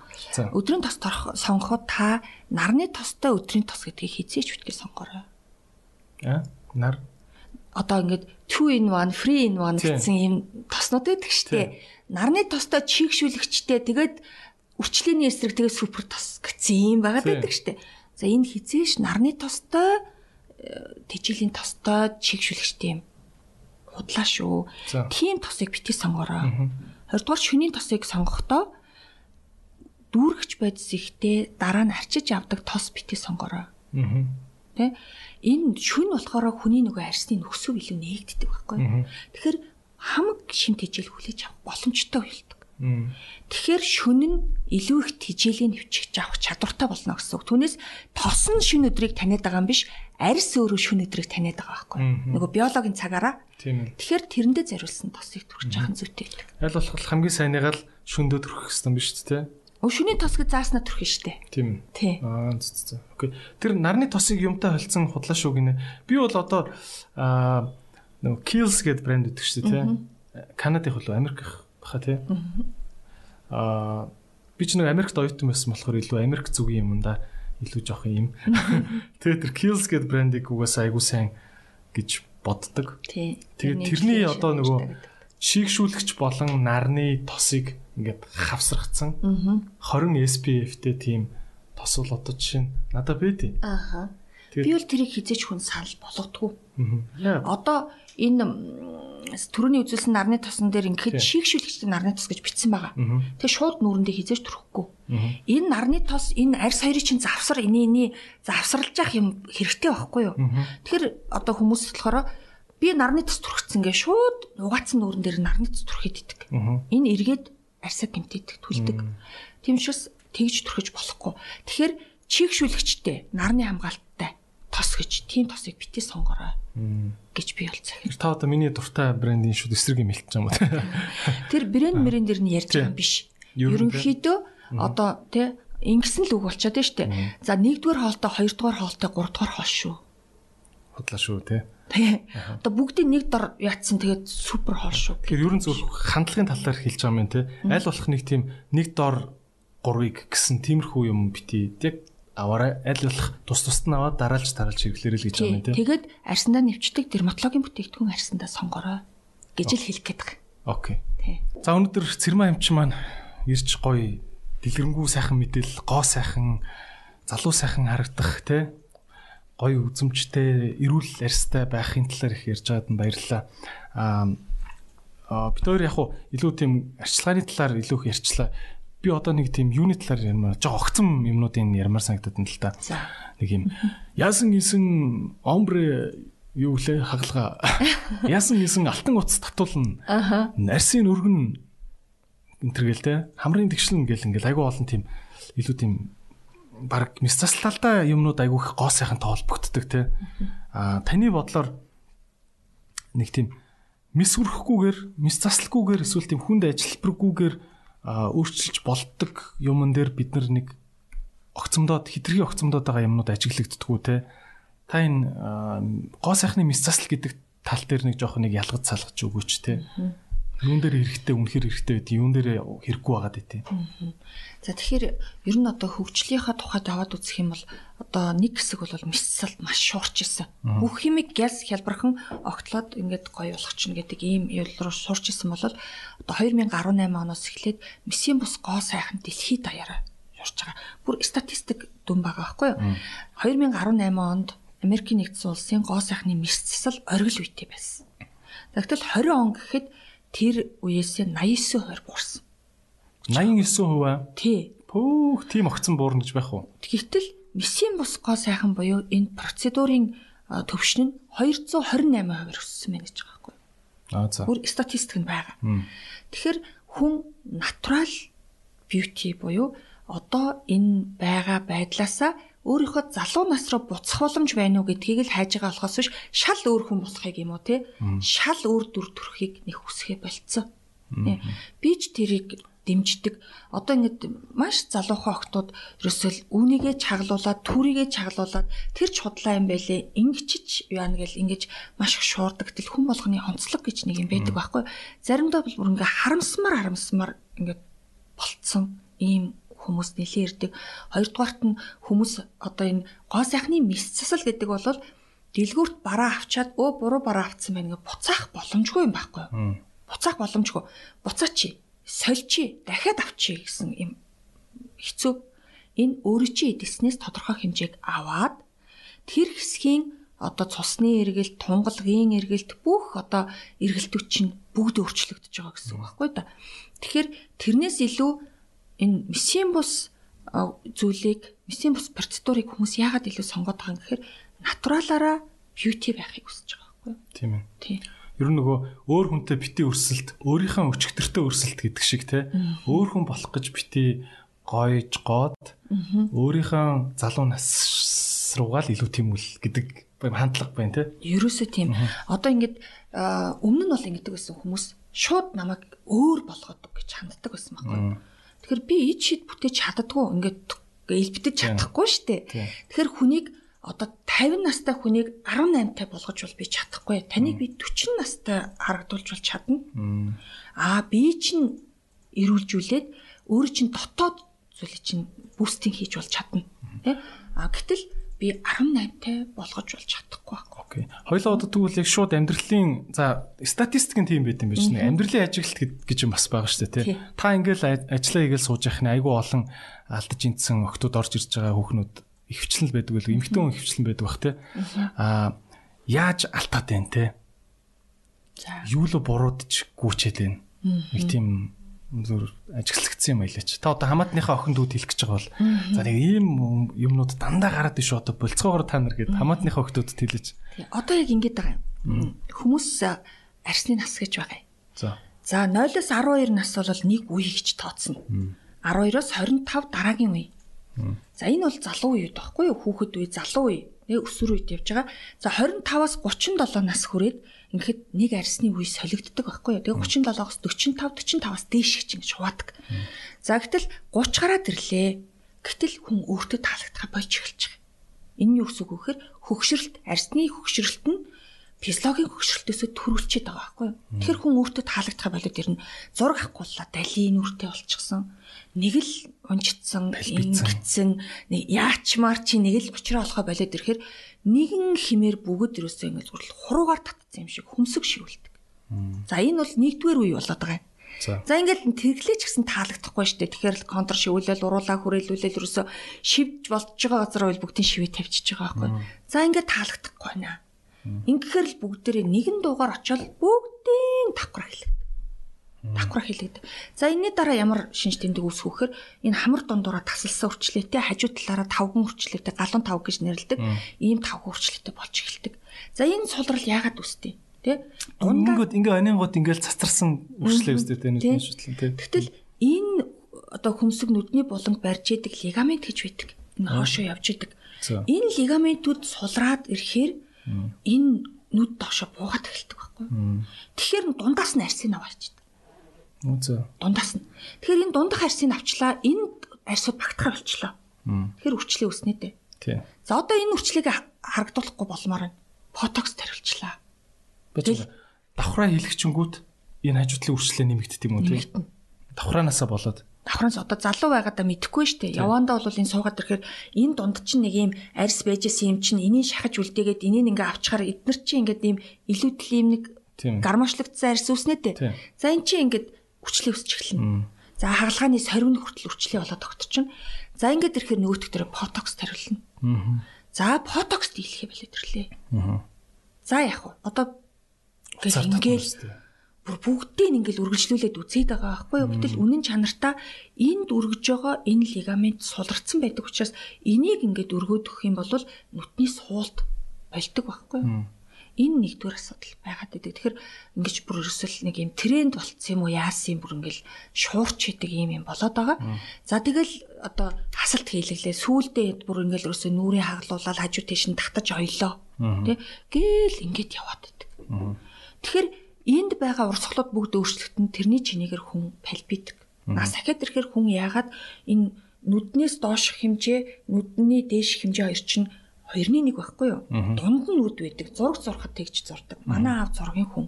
Өдрийн тос торох сонгоход та нарны тостой өдрийн тос гэдгийг хизээч битгий сонгоорой. А? Нар Одоо ингээд 2 in 1, free in 1 Тийм. гэсэн ийм тоснууд байдаг шүү дээ. Нарны тостой чийгшүүлэгчтэй тэгээд үрчлээний эсрэг тэгээд супер тос гэсэн юм байгаад байдаг шүү дээ. За энэ хизээш нарны тостой э, тэжээлийн тостой чийгшүүлэгчтэй юм. Худлаа шүү. Тийм тосыг бити сонгоорой. Хоёрдугаар шөнийн тосыг сонгохдоо дүүргэж байдс ихтэй дараа нь арчиж авдаг тос бити сонгоорой. Аа. Тэ? Энэ шүн болохоор хүний нөгөө арсны нөхсөв илүү нээгддэг байхгүй. Тэгэхээр хамаг шим тэжээл хүлээж авах боломжтой. Мм. Тэгэхээр шүн нь илүү их тэжээлийн нэвчгэж авах чадвартай болно гэсэн үг. Түүнээс тос нь шүн өдрийг таниад байгаа юм биш, арьс өөрөө шүн өдрийг таниад байгаа байхгүй. Нөгөө биологийн цагаараа. Тэгэхээр тэрэндээ зориулсан тосыг төрж яхан зүйтэй байдаг. Аль болох хамгийн сайныгаа л шөндөө төрөх хэрэгтэй юм биш үү те? Өө шүний тос гэж зааснаа төрөх нь штэ. Тийм. Тий. Аа зү зү. Окей. Тэр нарны тосыг юмтай холцсон худлаа шүү гинэ. Би бол одоо аа нөгөө Kills гэдэг брэнд шүү дээ те. Канадын хөлөө Америк баха те. Аа би ч нэг Америкт оюутан байсан болохоор илүү Америк зүгийн юм да илүү жоох юм. Тэгээ тэр Kills гэдэг брэндийг угаасаа айгуу сайн гэж боддог. Тий. Тэгээд тэрний одоо нөгөө чийгшүүлэгч болон нарны тосыг ингээд хавсрахсан Аа. 20 SPF-тэй тийм тос бол одоо жишээ нь надад байдیں۔ Ааха. Би бол тэрийг хизээч хүн санал болгодгүй. Одоо энэ м, түрүүний үзүүлсэн нарны тосон дээр ингээд шийгшүүлэгчтэй нарны тос гэж бичсэн байгаа. Тэгээ шууд нүүрэндээ хизээч төрөхгүй. Энэ нарны тос энэ арьс хоёрын чинь завсар эний эний завсарлаж явах юм хэрэгтэй байхгүй юу? Тэгэхээр одоо хүмүүс болохоор би нарны тос түрхцэн гээ шууд угаацсан нүүрэн дээр нарны тос түрхэд идэг. Энэ эргээд арьсаа гэмтээдэг түлдэг. Учраас тэгж түрхэж болохгүй. Тэгэхээр чийгшүүлэгчтэй нарны хамгаалттай тос гэж тийм тосыг бити сонгорой гэж би бол захин. Та одоо миний дуртай брендийн шууд эсрэг юм хэлчих юм уу? Тэр брэнд мэрэн дээр нь ярьж байгаа юм биш. Ерөн- Ерөнхийдөө одоо тий ингэсэн л үг болчиход байна шүү дээ. За нэгдүгээр хоолтой, хоёрдугаар хоолтой, гуравдугаар хоол шүү. Худлаа шүү те. Тий. Одоо бүгдийг нэг дор яатсан тэгээд супер хоол шүү. Тэгэхээр ерөн зөв хандлагын талаар хэлж байгаа юм те. Аль болох нэг тийм нэг дор гурвыг гэсэн тиймэрхүү юм бити. Яг аваарай аль болох тус тусд нь аваад дараалж дараалж хэрэглээрэй л гэж байгаа юм те. Тэгээд арьсандаа нэвчдэг дерматологийн бүтээгдэхүүн арьсандаа сонгорой гэж л хэлэх гээд байгаа. Окей. Тий. За өнөөдөр Цэрмаа эмч маань ирж гоё дэлгэрэнгүй сайхан мэдээлэл, гоо сайхан, залуу сайхан харагдах те гоё үзэмжтэй, эрүүл арьстай байхын талаар их ярьж байгаад нь баярлалаа. Аа бид хоёр яг хуу илүү тийм арчилгааны талаар илүү их ярьчлаа. Би одоо нэг тийм юуны талаар ярмаар, жоо огцом юмнуудын ярмаар санагдаад байна л да. Нэг юм яасан гисэн омбре юу лээ хагалгаа. Яасан гисэн алтан утас татуулна. Аха. Нарсын өргөн энтергээл те хамрын тэгшлэн гэл ингээл айгу олон тийм илүү тийм баг мис заслалтай юмнууд айгу их гоо сайхан тоолбогддог те. А таны бодлоор нэг тийм мис үрхэхгүйгээр мис заслахгүйгээр эсвэл тийм хүнд ажилбаргүйгээр өөрчилж болдог юмн дээр бид нар нэг огцомдоод хитрхи огцомдоод байгаа юмнууд ажиглагддггүй те. Та энэ гоо сайхны мис засал гэдэг тал дээр нэг жоох нэг ялгаж салгаж өгөөч те юун дээр хэрэгтэй үнэхэр хэрэгтэй байд юун дээр хэрэггүй байгаад байт. За тэгэхээр ер нь одоо хөгжлийнхаа тухайд аваад үзэх юм бол одоо нэг хэсэг бол мисцалд маш шуурч исэн. Бүх химик газ хялбархан огтлоод ингээд гоё болгочихно гэдэг ийм юм руу шуурч исэн бол одоо 2018 оноос эхлээд мисийн бус гоо сайхан дэлхийд даяараа явж байгаа. Бүр статистик дүн байгаа байхгүй юу? 2018 онд Америкийн нэгдсэн улсын гоо сайхны мис засал оргил үйтэй байсан. Тэгтэл 20 он гэхэд тэр үеэсээ 89% буурсан. 89% аа. Тий. Пөөх тийм огцон буурна гэж байх уу? Гэтэл месийн бус гоо сайхан буюу энэ процедурын төвшин нь 228% өссөн байна гэж байгаа байхгүй. Аа за. Бүр статистик нь байгаа. Тэгэхээр хүн натурал бьюти буюу одоо энэ байгаа байдлаасаа өөрийнхөө залуу нас руу буцах боломж байна уу гэдгийг л хайж байгаа болохоос биш шал өөр хүн болохыг юм уу те шал өөр дүр төрхийг нэг хүсгээ болцсон. Би ч тэрийг дэмждэг. Одоо ингээд маш залуухан охтууд ерөөсөл үүнийгээ чаглуулад, түрийгээ чаглуулад тэр ч худлаа юм байлээ. Ингэчиж яана гэл ингэж маш их шуурдаг. Тэл хүн болгоны онцлог гэж нэг юм байдаг байхгүй. Заримдаа бол бүр ингээ харамсмар харамсмар ингээд болцсон ийм хүмүүс нэлээ ирдэг. Хоёрдугаарт нь хүмүүс одоо энэ гоо сайхны засал гэдэг бол дэлгүүрт бараа авчаад өө буруу бараа авцсан байна гэж буцаах боломжгүй юм байхгүй юу? Буцаах боломжгүй. Буцаач сольчи дахиад авчи гэсэн юм хэцүү энэ өөрөө чи эдэснээс тодорхой хэмжээг аваад тэр хэсгийн одоо цусны эргэлт, тунгалгийн эргэлт бүх одоо эргэлтүүд чинь бүгд өөрчлөгдөж байгаа гэсэн үг байхгүй да. Тэгэхээр тэрнээс илүү энэ месийн бус зүйлийг, месийн бус процедурыг хүмүүс яагаад илүү сонгоод байгаа юм гэхээр натуралаараа бьюти байхыг хүсэж байгаа байхгүй юу? Тийм ээ. Тийм. Ер нь нөгөө өөр хүнтэй бити өрсөлт, өөрийнхөө өчигдөртөө өрсөлт гэдэг шиг те. Өөр хүн болох гэж бити гойж гоод өөрийнхөө залуу нас руугаа л илүү тэмүүл гэдэг хандлага байна те. Ерөөсөө тийм. Одоо ингээд өмнө нь бол ингэдэг байсан хүмүүс шууд намайг өөр болгодог гэж ханддаг байсан байхгүй. Тэгэхээр би ид шид бүтээж чаддгүй ингээд элбэдэж чадахгүй шүү дээ. Тэгэхээр хүнийг одоо 50 настай хүнийг 18 тай болгож бол би чадахгүй. Таныг би 40 настай харагдуулж бол чадна. Аа би чинь ирүүлжүүлээд өөрөө чинь дотоод зүйлийг чинь бүүстинг хийж бол чадна. Тэ? А гэтэл би 18 тай болгож бол чадахгүй байхгүй. Окей. Хоёлоо одоо тэгвэл яг шууд амьдралын за статистик нь тийм байт юм биш нэ. Амьдралын ажилт гэж юм бас байгаа шүү дээ, тий. Та ингээл ажиллаа хийгээл сууж яхад айгүй олон алдаж интсэн охтууд орж ирж байгаа хүүхнүүд ихвчлэн байдаг байлгүй эмхтэн хүн ихвчлэн байдаг бах те а яаж алтаад байна те за. Юу л буруудч гүчээд байна? Нэг тийм зүр ажиглагдсан юм аялаач та одоо хамаатныхаа охин дүүд хэлэх гэж байгаа бол за нэг ийм юмнууд дандаа гараад иш одоо болцоогоор та нар гээд хамаатныхаа охтуудад хэлээч. Одоо яг ингэж байгаа юм. Хүмүүс арсны нас гэж байгаа за. За 0-оос 12 нас бол нэг үе гэж тооцно. 12-оос 25 дараагийн үе. За энэ бол залуу үед байхгүй юу? Хүүхэд үе, залуу үе. Нэг өсвөр үед явж байгаа. За 25-аас 37 нас хүрээд ингээд нэг арсны үе солигддог байхгүй юу? Тэгээ 37-оос 45, 45-аас дээш гэж ингэж хуваадаг. За гэтэл 30 гараад ирлээ. Гэтэл хүн өөртөө таалагдхаа болж эхэлж байгаа. Энэ юу гэсэн үг вэ гэхээр хөгшрөлт, арсны хөгшрөлт нь физиологийн хөгшрөлтөөсөө төрүүлчихэд байгаа байхгүй юу? Тэгэхээр хүн өөртөө таалагдхаа болоод ирнэ. Зураг авахгүйла дали нүртэй болчихсон нэг л унжицсан, ингэсэн, яачмаар чи нэг л бочроо болохоо болоод ирэхээр нэгэн химээр бүгд ерөөсөө ингэ зүрл хуруугаар татсан юм шиг хөмсөг шивүүлдэг. За энэ бол нэгдүгээр үе болоод байгаа юм. За ингээд тэрглээч гэсэн таалагдахгүй шүү дээ. Тэгэхээр л контр шивүүлэл уруулаа хүрээлүүлэл ерөөсө шивж болж байгаа газар бол бүгдийн шивээ тавьчихж байгаа байхгүй. За ингээд таалагдахгүй байна. Ингэхээр л бүгдээрээ нэгэн дуугаар очиод бүгдийн давхар хэлдэг давхраа хийлэгдэг. За энэний дараа ямар шинж тэмдэг үүсвэхээр энэ хамар дундуура тасалсан үрчлээтэй хажуу талаараа тавган үрчлээтэй галуун тавг гэж нэрлэдэг. Ийм тавг үрчлээтэй болж эхэлдэг. За энэ сулрал яагаад үүсдэг? Тэ? Дундангууд ингээ онингууд ингээл цацарсан үрчлээ үүсдэг тэ нүдний шүтлэн тэ. Гэтэл энэ одоо хөмсөг нүдний буланг барьж идэг лигамент гэж байдаг. Энэ хоошоо явж идэг. Энэ лигаментүүд сулраад ирэхээр энэ нүд доошо буугаад эхэлдэг байхгүй. Тэгэхээр дундаас нь арсын аваарч Үзээ. Дундаас нь. Тэгэхээр энэ дундах арсыг авчлаа. Энэ арсууд багтахаар болчлоо. Тэгэхээр үрчлээ өснө дээ. Тий. За одоо энэ үрчлийг харагдуулахгүй болмоор байна. Ботокс тариулчлаа. Бэж давхраа хийлгчэнгүүт энэ хажуутлын үрчлээ нэмэгддэг юм уу тий? Давхраанаасаа болоод давхраас одоо залуу байгаадаа мэдэхгүй шүү дээ. Явандаа бол энэ суугаад ирэхээр энэ дунд чинь нэг юм арьс байжсэн юм чинь энийг шахаж үлдээгээд энийг ингээ авчгаар эднэр чинь ингээд ийм илүү тлим нэг гармошлогдсон арьс үснэ дээ. За эн чинь ингээд хүчлээ өсч эхэлнэ. За хагалгааны сорвны хүртэл хүчлээ болоод тогтчихно. За ингээд ирэхээр нөгөөтг дээр ботокс тариулна. За ботокс дийлхий болоод ирлээ. За яг уу одоо ингээл бүр бүгдийг ингээл үргэлжлүүлээд үзээд байгаа байхгүй юу? Гэтэл үнэн чанартаа энд үргэж байгаа энэ лигамент суларцсан байдаг учраас энийг ингээд өргөөд өгөх юм бол нүтний суулт болдог байхгүй юу? Энэ нэгдүгээр асуудал байгаад байдаг. Тэгэхээр ингэж бүр ерөөсөл нэг юм тренд болцсон юм уу яасан бүр ингээл шуурч хийдэг юм юм болоод байгаа. За тэгэл одоо хасалт хийлгэлээ. Сүүлдээ бүр ингээл ерөөсөө нүрийн хаглуулаад хажуу тийш нь татаж оёлоо. Тэ гээл ингээд яваад байдаг. Тэгэхээр энд байгаа урсгалууд бүгд өөрчлөгдөн тэрний чинээгээр хүн пальпитг Нас ахиад ирэхээр хүн яагаад энэ нүднээс доош хэмжээ, нүдний дээш хэмжээ хоёр чинь хоёрны нэг байхгүй юу? Дунд нь нүд байдаг. Зураг зурхад тэгж зурдаг. Манай аав зургийн хүн.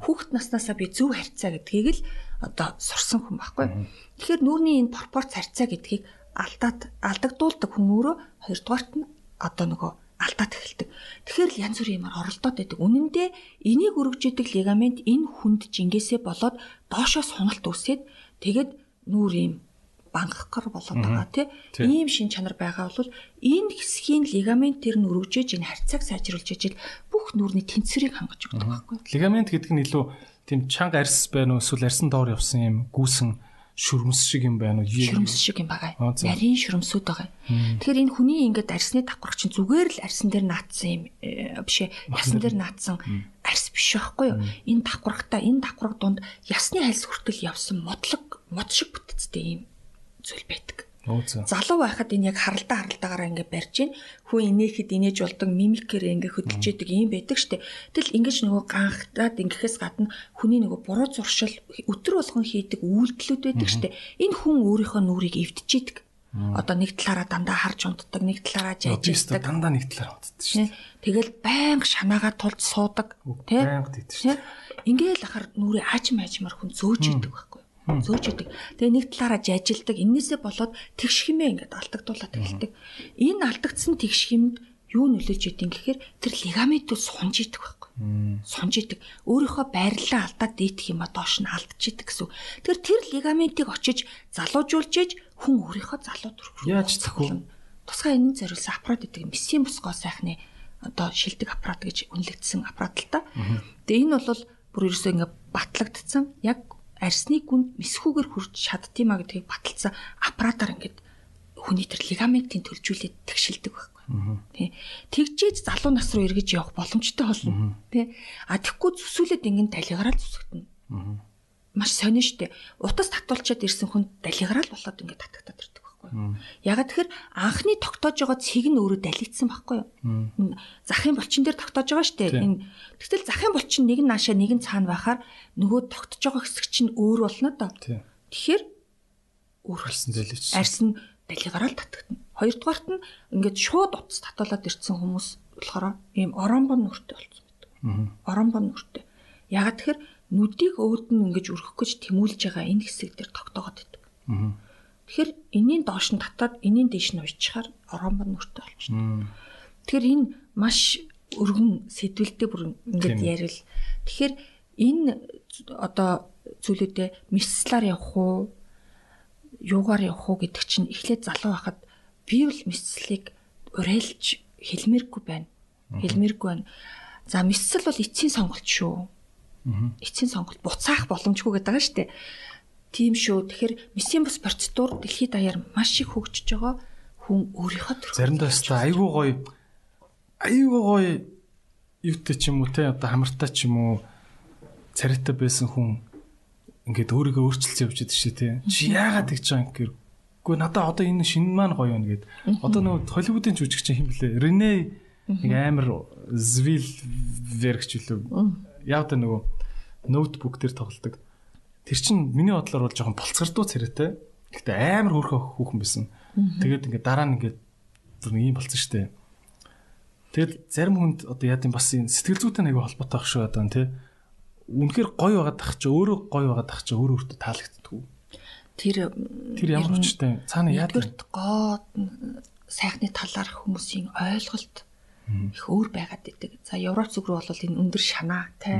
Хүүхэд наснаасаа би зөв харьцаа гэдгийг л одоо сурсан хүн байхгүй? Тэгэхээр нүүрний энэ пропорц харьцаа гэдгийг алдаад алдагдуулдаг хүн өөрөө хоёрдугаарт нь одоо нөгөө алдаад эхэлдэг. Тэгэхээр л янз бүрийн юмар оролдоод байдаг. Үнэн дээр энийг өргөжидэг лигамент энэ хүнд жингээсээ болоод доошоо суналт үсээд тэгээд нүүр юм бангах гар болоод байгаа тий. Ийм шин чанар байгаа бол энэ хэсгийн лигамент тэр нь өргөжөж энэ харьцааг сайжруулж ижил бүх нүрийн тэнцвэрийг хангаж өгдөг байхгүй. Лигамент гэдэг нь илүү тийм чанга арьс байна уу эсвэл арьсан доор явсан юм гүүсэн шүрмс шиг юм байна уу? Шүрмс шиг юм байгаа. Нарийн шүрмсүүд байгаа. Тэгэхээр энэ хүний ингээд арсны давхрах чинь зүгээр л арсан дээр наатсан юм э, биш ээ. Ясан дээр наатсан арс биш байхгүй юу? Энэ давхрахтаа энэ давхрах дунд ясны хальс хүртэл явсан модлог мод шиг бүтцтэй юм зүйл байдаг. Залуу байхад энэ яг харалдаа харалтаагаараа ингээ барьж гин хүн инээхэд инээж болдог мимикээр ингээ хөдөлж идэг юм байдаг штэ. Тэгэл ингэж нөгөө ганхтаад ингэхээс гадна хүний нөгөө буруу зуршил өтөр болгон хийдэг үйлдэлүүд байдаг штэ. Энэ хүн өөрийнхөө нүрийг эвдчихийдэг. Одоо нэг талаараа дандаа харж унтдаг, нэг талаараа жайждаг. Дандаа нэг талаараа унтдаг штэ. Тэгэл байнга шанаагаа тулд суудаг, тий? Байнга тийдэг штэ. Ингээл ахаар нүрээ аажим аажмаар хүн зөөж идэг байхгүй зөөж идэг. Тэгээ нэг талаараа жажилдаг. Иннээсээ болоод тэгш хэмээ ингээд алдагдуулаад эхэлдэг. Энэ алдагдсан тэгш хэмд юу нөлөөж идэв гэхээр тэр лигаментүүд сунж идэг байхгүй. Сунж идэг. Өөрийнхөө байрлалаа алдаад дээдэх юм а доош нь алдчихидэг гэсэн. Тэр тэр лигаментийг очиж залуужуулж ээж хүн өөрийнхөө залуу төрөх. Яаж зохиол? Тусгай энэнд зориулсан аппарат гэдэг мессийн босгоо сайхны одоо шилдэг аппарат гэж үнэлэгдсэн аппарат л та. Тэгээ энэ бол бүр ерөөсөө ингээ батлагдсан яг арсны гүнд мэсхүүгээр хурж чаддгийм а гэдгийг баталсан аппаратаар ингээд хүний тэр лигаментийн төлжүүлээд тэгшилдэг байхгүй. Тий. Тэгжээж залуу нас руу эргэж явах боломжтой болно. Тий. А тэгхгүй зүсүүлээд ингэн далигараа зүсгэтнэ. Маш сонин штэ. Утас татуулчаад ирсэн хүн далигараа л болоод ингээд татагтаад ирдэг байхгүй. Ягаад тэгэхээр анхны тогтоож байгаа цэг нь өөрөө далигдсан байхгүй юу? Захын булчин дээр тогтоож байгаа шүү дээ. Энэ тэгтэл захын булчин нэг нь наашаа нэг нь цаана байхаар нөгөө тогтоож байгаа хэсэг чинь өөр болно доо. Тэгэхээр өөр болсон дэлгэвч. Арьс нь далигараа л татагдана. Хоёрдугаарт нь ингээд шууд утас татуулаад ирсэн хүмүүс болохоор ийм оромбон нүртэй болсон гэдэг. Оромбон нүртэй. Ягаад тэгэхээр нүдийг өөд нь ингэж өргөх гэж тэмүүлж байгаа энэ хэсэг дээр тогтоогод байдаг. Тэгэхээр энэний доош нь татаад энэний дээш нь уйчхаар оромбон нүртэй болчихно. Тэгэхээр энэ маш өргөн сэдвэлтэй бүр ингээд ярил. Тэгэхээр энэ одоо зүйлүүдээ мисслаар явах уу, юугаар явах уу гэдэг чинь эхлээд залуу байхад би бол мисслийг уриалж хэлмээргүй байна. Хэлмээргүй байна. За миссэл бол эцсийн сонголт шүү. Эцсийн сонголт буцаах боломжгүй гэдэг байгаа шүү дээ. Тийм шүү. Тэгэхээр мессийн бус процедур дэлхийд даяар маш их хөгжиж байгаа хүн өөрийнхөө төрх. Заримдаа өстой айгүй гоё айгүй гоё юутай ч юм уу те одоо хамартай ч юм уу царайтай байсан хүн ингээд өөрийгөө өөрчилж явж идэг шээ те. Чи яагаад тэгж байгаа юм гэхээр үгүй надаа одоо энэ шинэ маань гоё юм гээд одоо нөгөө Холливуудын жүжигч хэм блэ? Рене нэг амар Звил Вергч үлээ. Яг та нөгөө ноутбук дээр тоглодог Тэр чин миний бодлоор бол жоохон болцгордуу царайтай. Гэхдээ амар хөөрхөн хүүхэн байсан. Тэгээд ингээд дараа нь ингээд зүр нэг юм болсон шүү дээ. Тэгэл зарим хүнд одоо яа гэм бас энэ сэтгэл зүйтэй нэг холбоотой ах шүү одоо тий. Үнэхээр гоё байгаад тах чи өөрөө гоё байгаад тах чи өөрөө өөртөө таалагддаг. Тэр тэр ямар хүчтэй цаана гэм гоо сайхны талаар хүмүүсийн ойлголт их өөр байгаад идэг. За Европ зүг рүү бол энэ өндөр шанаа тий.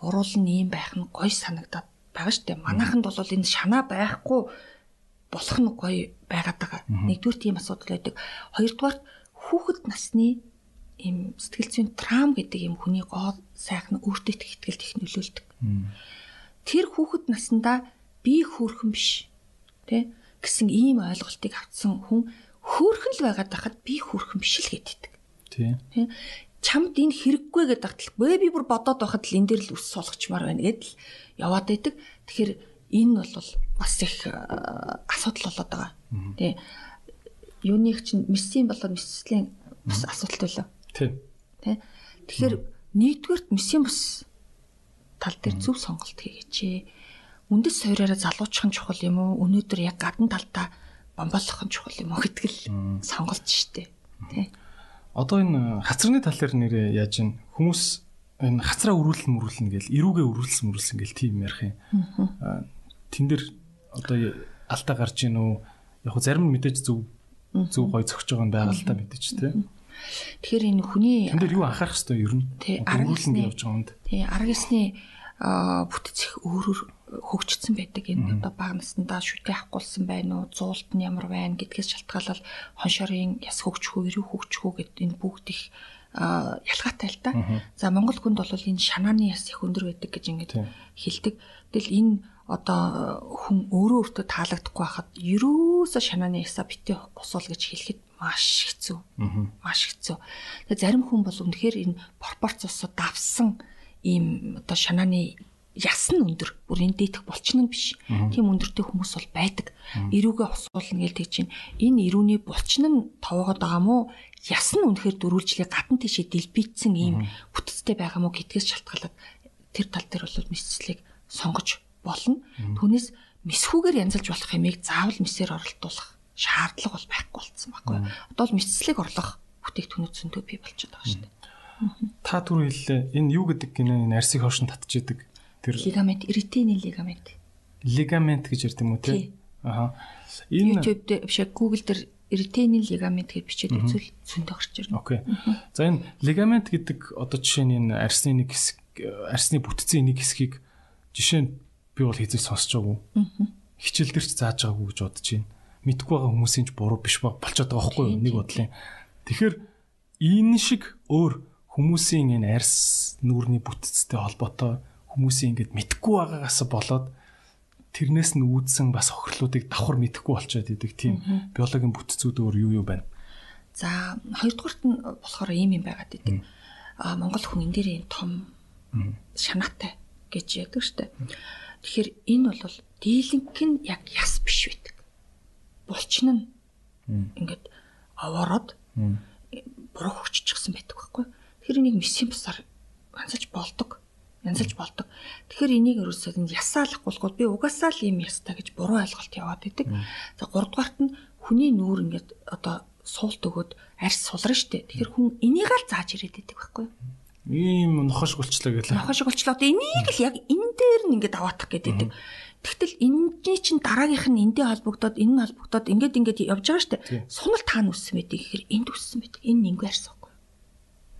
Уруул нь ийм байх нь гоё санагдаад байгаа шүү дээ. Манайханд бол энэ шанаа байхгүй болох нь гоё байгаад байгаа. Нэгдүгээр тийм асуудал байдаг. Хоёрдугаар хүүхэд насны ийм сэтгэл зүйн трам гэдэг юм хүний гоо сайхан өөртөө ихтгэл их нөлөөлдөг. Тэр хүүхэд наснда би хөөрхөн биш тэ гэсэн ийм ойлголтыг авцсан хүн хөөрхөн л байгаад байхад би хөөрхөн биш л гэдэг. Тий. Чамд энэ хэрэггүй гэдэг тагталгүй би бүр бодоод байхад л энэ дээр л ус суулгачмаар байна гэдэл яваад байдаг. Тэгэхээр энэ бол бас их э, асуудал болоод байгаа. Тэ. Юуных чинь мессийн болоод месслийн бас асуудал байлаа. Тий. Тэ. Тэгэхээр нэгдүгээрт мессийн бус тал дээр зөв сонголт хийгээч. үндэс сойраараа залуучих нь чухал юм уу? Өнөөдөр яг гадна талдаа бомболох нь чухал юм уу гэдэг л сонголт штэ. Тэ. Одоо энэ хацраны тал дээр нэрээ яаж ин хүмүүс энэ хацраа өрүүлэн мөрүүлнэ гэл эрүүгээ өрүүлсэн мөрүүлсэн гэл тийм ярих юм. Тэн дээр одоо алдаа гарч ийн үү? Яг зарим нь мэдээж зөв зөв гой зөгж байгаа нь байгаа л та мэдээж тий. Тэгэхээр энэ хүний Тэн дээр юу анхаарах хэвээр ер нь? Тий, арга ёсны- явж байгаа юмд. тий арга аа, бүтцэх өөрөөр хөгжсөн байдаг энэ одоо бага наснда шүтээ авахгүйсэн байна уу зуулт нь ямар байна гэдгээс шалтгаалал хоншорын яс хөгжихүү эрүү хөгжихүү гэд энэ бүгд их аа, ялгаатай л да. За Монгол хүнд бол энэ шанааны яс их өндөр байдаг гэж ингэж хэлдэг. Тэгэл энэ одоо хүн өөрөө өөртөө таалагдахгүй байхад ерөөсө шанааны ясаа битээ усуул гэж хэлэхэд маш хэцүү. Маш хэцүү. Тэгээ зарим хүн бол үнэхээр энэ пропорцоосоо давсан ийм одоо шанааны яс нь өндөр. Бүр энэ дээдх булчин нь биш. Тийм өндөртэй хүмүүс бол байдаг. Ирүүгээ усуулна гэж тэгж чинь энэ ирүүний булчин нь товоогоод байгаа мó яс нь үнэхээр дөрвөлжлээ гадна тийшээ дэлбийцсэн ийм бүтцтэй байгаа мó гэдгээс шалтгаалаад тэр тал дээр бол мэдслийг сонгож болно. Түүнээс мэсхүүгээр янзалж болох хэмээг заавал месээр оролдуулах шаардлага бол байхгүй болсон байхгүй. Одоо л мэдслийг орлох бүтээгдэхүүнүүд зөндөө бий болчиход байгаа шүү дээ. Та түр хэллээ. Энэ юу гэдэг гинэ энэ арсыг хошин татчихдаг. Тэр Лигамент, эритений лигамент. лигамент гэж ярьд юм уу те? Аха. Энэ YouTube дээр биш Google дээр эритений лигамент гэж бичээд үзвэл зөндөө гарч ирнэ. Окей. За энэ лигамент гэдэг одоо жишээ нь энэ арсны нэг хэсэг арсны бүтцийн нэг хэсгийг жишээ нь би бол хэзээ сонсож байгаагүй. Хичээл дээр ч зааж байгаагүй гэж бодож байна. Мэдгүй байгаа хүмүүсийн ч буруу биш ба болчиход байгаа байхгүй юу? Нэг бодлын. Тэгэхээр энэ шиг өөр хүмүүсийн энэ арс нүүрний бүтцтэй холбоотой хүмүүсийн ингэж мэдгүй байгаагаас болоод тэрнээс нь үүдсэн бас хохирлуудыг давхар мэдэхгүй болчиход идэг тийм биологийн бүтцүүд өөр юу юу байна. За хоёрдугаарт нь болохоор ийм юм байгаад идэв. А Монгол хүн энэ дээр ийм том шанаатай гэж яддаг штэ. Тэгэхээр энэ бол дийлэнх нь яг яс биш байдаг. Булчин нь ингээд овоороод буруу хөгжчихсэн байдаг байхгүй. Тэгэхээр энийг месийн бусаар янзалж болдог. Янзалж болдог. Тэгэхээр энийг ерөөсөө нь ясаалахгүй би угаасаа л юм ястай гэж буруу ойлголт яваад идэг. За 3 дугаарт нь хүний нүүр ингээд одоо суулт өгөөд арьс сулрна штэ. Тэгэхээр хүн энийг л зааж ирээд идэг байхгүй. Ийм нохош гулчлаа гэлээ. Нохош одоо энийг л яг энэ дээр нь ингээд аваатах гэдэг. Тэгтэл энэний чинь дараагийнх нь эндээ холбогдоод энэ нь холбогдоод ингээд ингээд явж байгаа штэ. Тий. Сунал таана үссэн байдаг гэхээр энд үссэн байдаг. Энэ нингүй арьс байхгүй.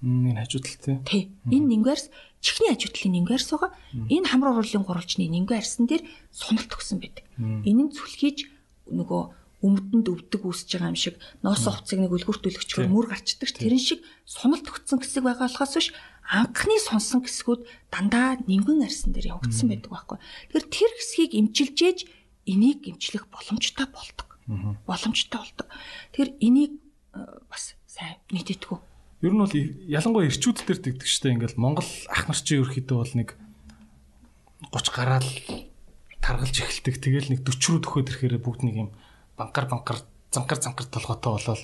Энэ хажуудалтай. Тий. Энэ нингүй арьс чихний хажуудлын нингүй арьс байгаа. Энэ хамар уруулын гурвалжны нингүй арьсан дээр суналт өгсөн байдаг. Энэ нь зүлхийж нөгөө өмдөнд өвдөг үүсэж байгаа юм шиг ноос хувцсыг нэг үлгүртүүлэгчээр мөр гарчдаг. Тэрэн шиг суналт өгсөн хэсэг байгаа болохоос биш анхны сонсон хэсгүүд дандаа нингэн арьсан дээр явагдсан байдаг байхгүй. Тэгэхээр тэр хэсгийг имчилжээж энийг имчлэх боломжтой болдог. Боломжтой болдог. Тэгэхээр энийг э, бас сайн мэдэтгүү. Ер нь бол ялангуяа ирчүүд дээр дэгдэг штэ ингээл Монгол ах нар чи ерөөхдөө бол нэг 30 гараал таргалж эхэлдэг. Тэгэл нэг 40 рүү төхөөд ирэхээр бүгд нэг юм банкар банкар занкар занкар толготой болол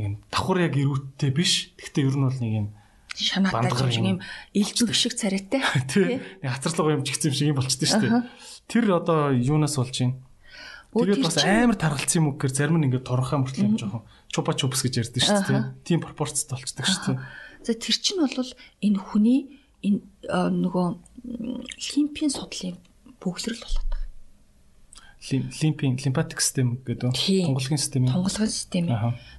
юм давхар яг ирүүттэй биш. Гэхдээ ер нь бол нэг юм Шанаатай юм. юм илжүг шиг царайтай. тий нэг хацарлага юм чигцэн шиг юм болчихдээ штэ. Тэр одоо юунаас болж байна? Тэгээд бас амар таргалцсан юм уу гэхээр зарим нь ингээд торхоо мөртлөө юм жоохон чупа чупс гэж ярьдаг шүү дээ. Тийм пропорцтой болчдөг шүү дээ. За тэр чинь бол энэ хүний энэ э, нөгөө лимпийн судлалын бөглөрөл болоод байгаа. Лим- Лимпийн лимфатик систем гэдэг Тийм. тунгалгийн систем юм. Тунгалгын систем.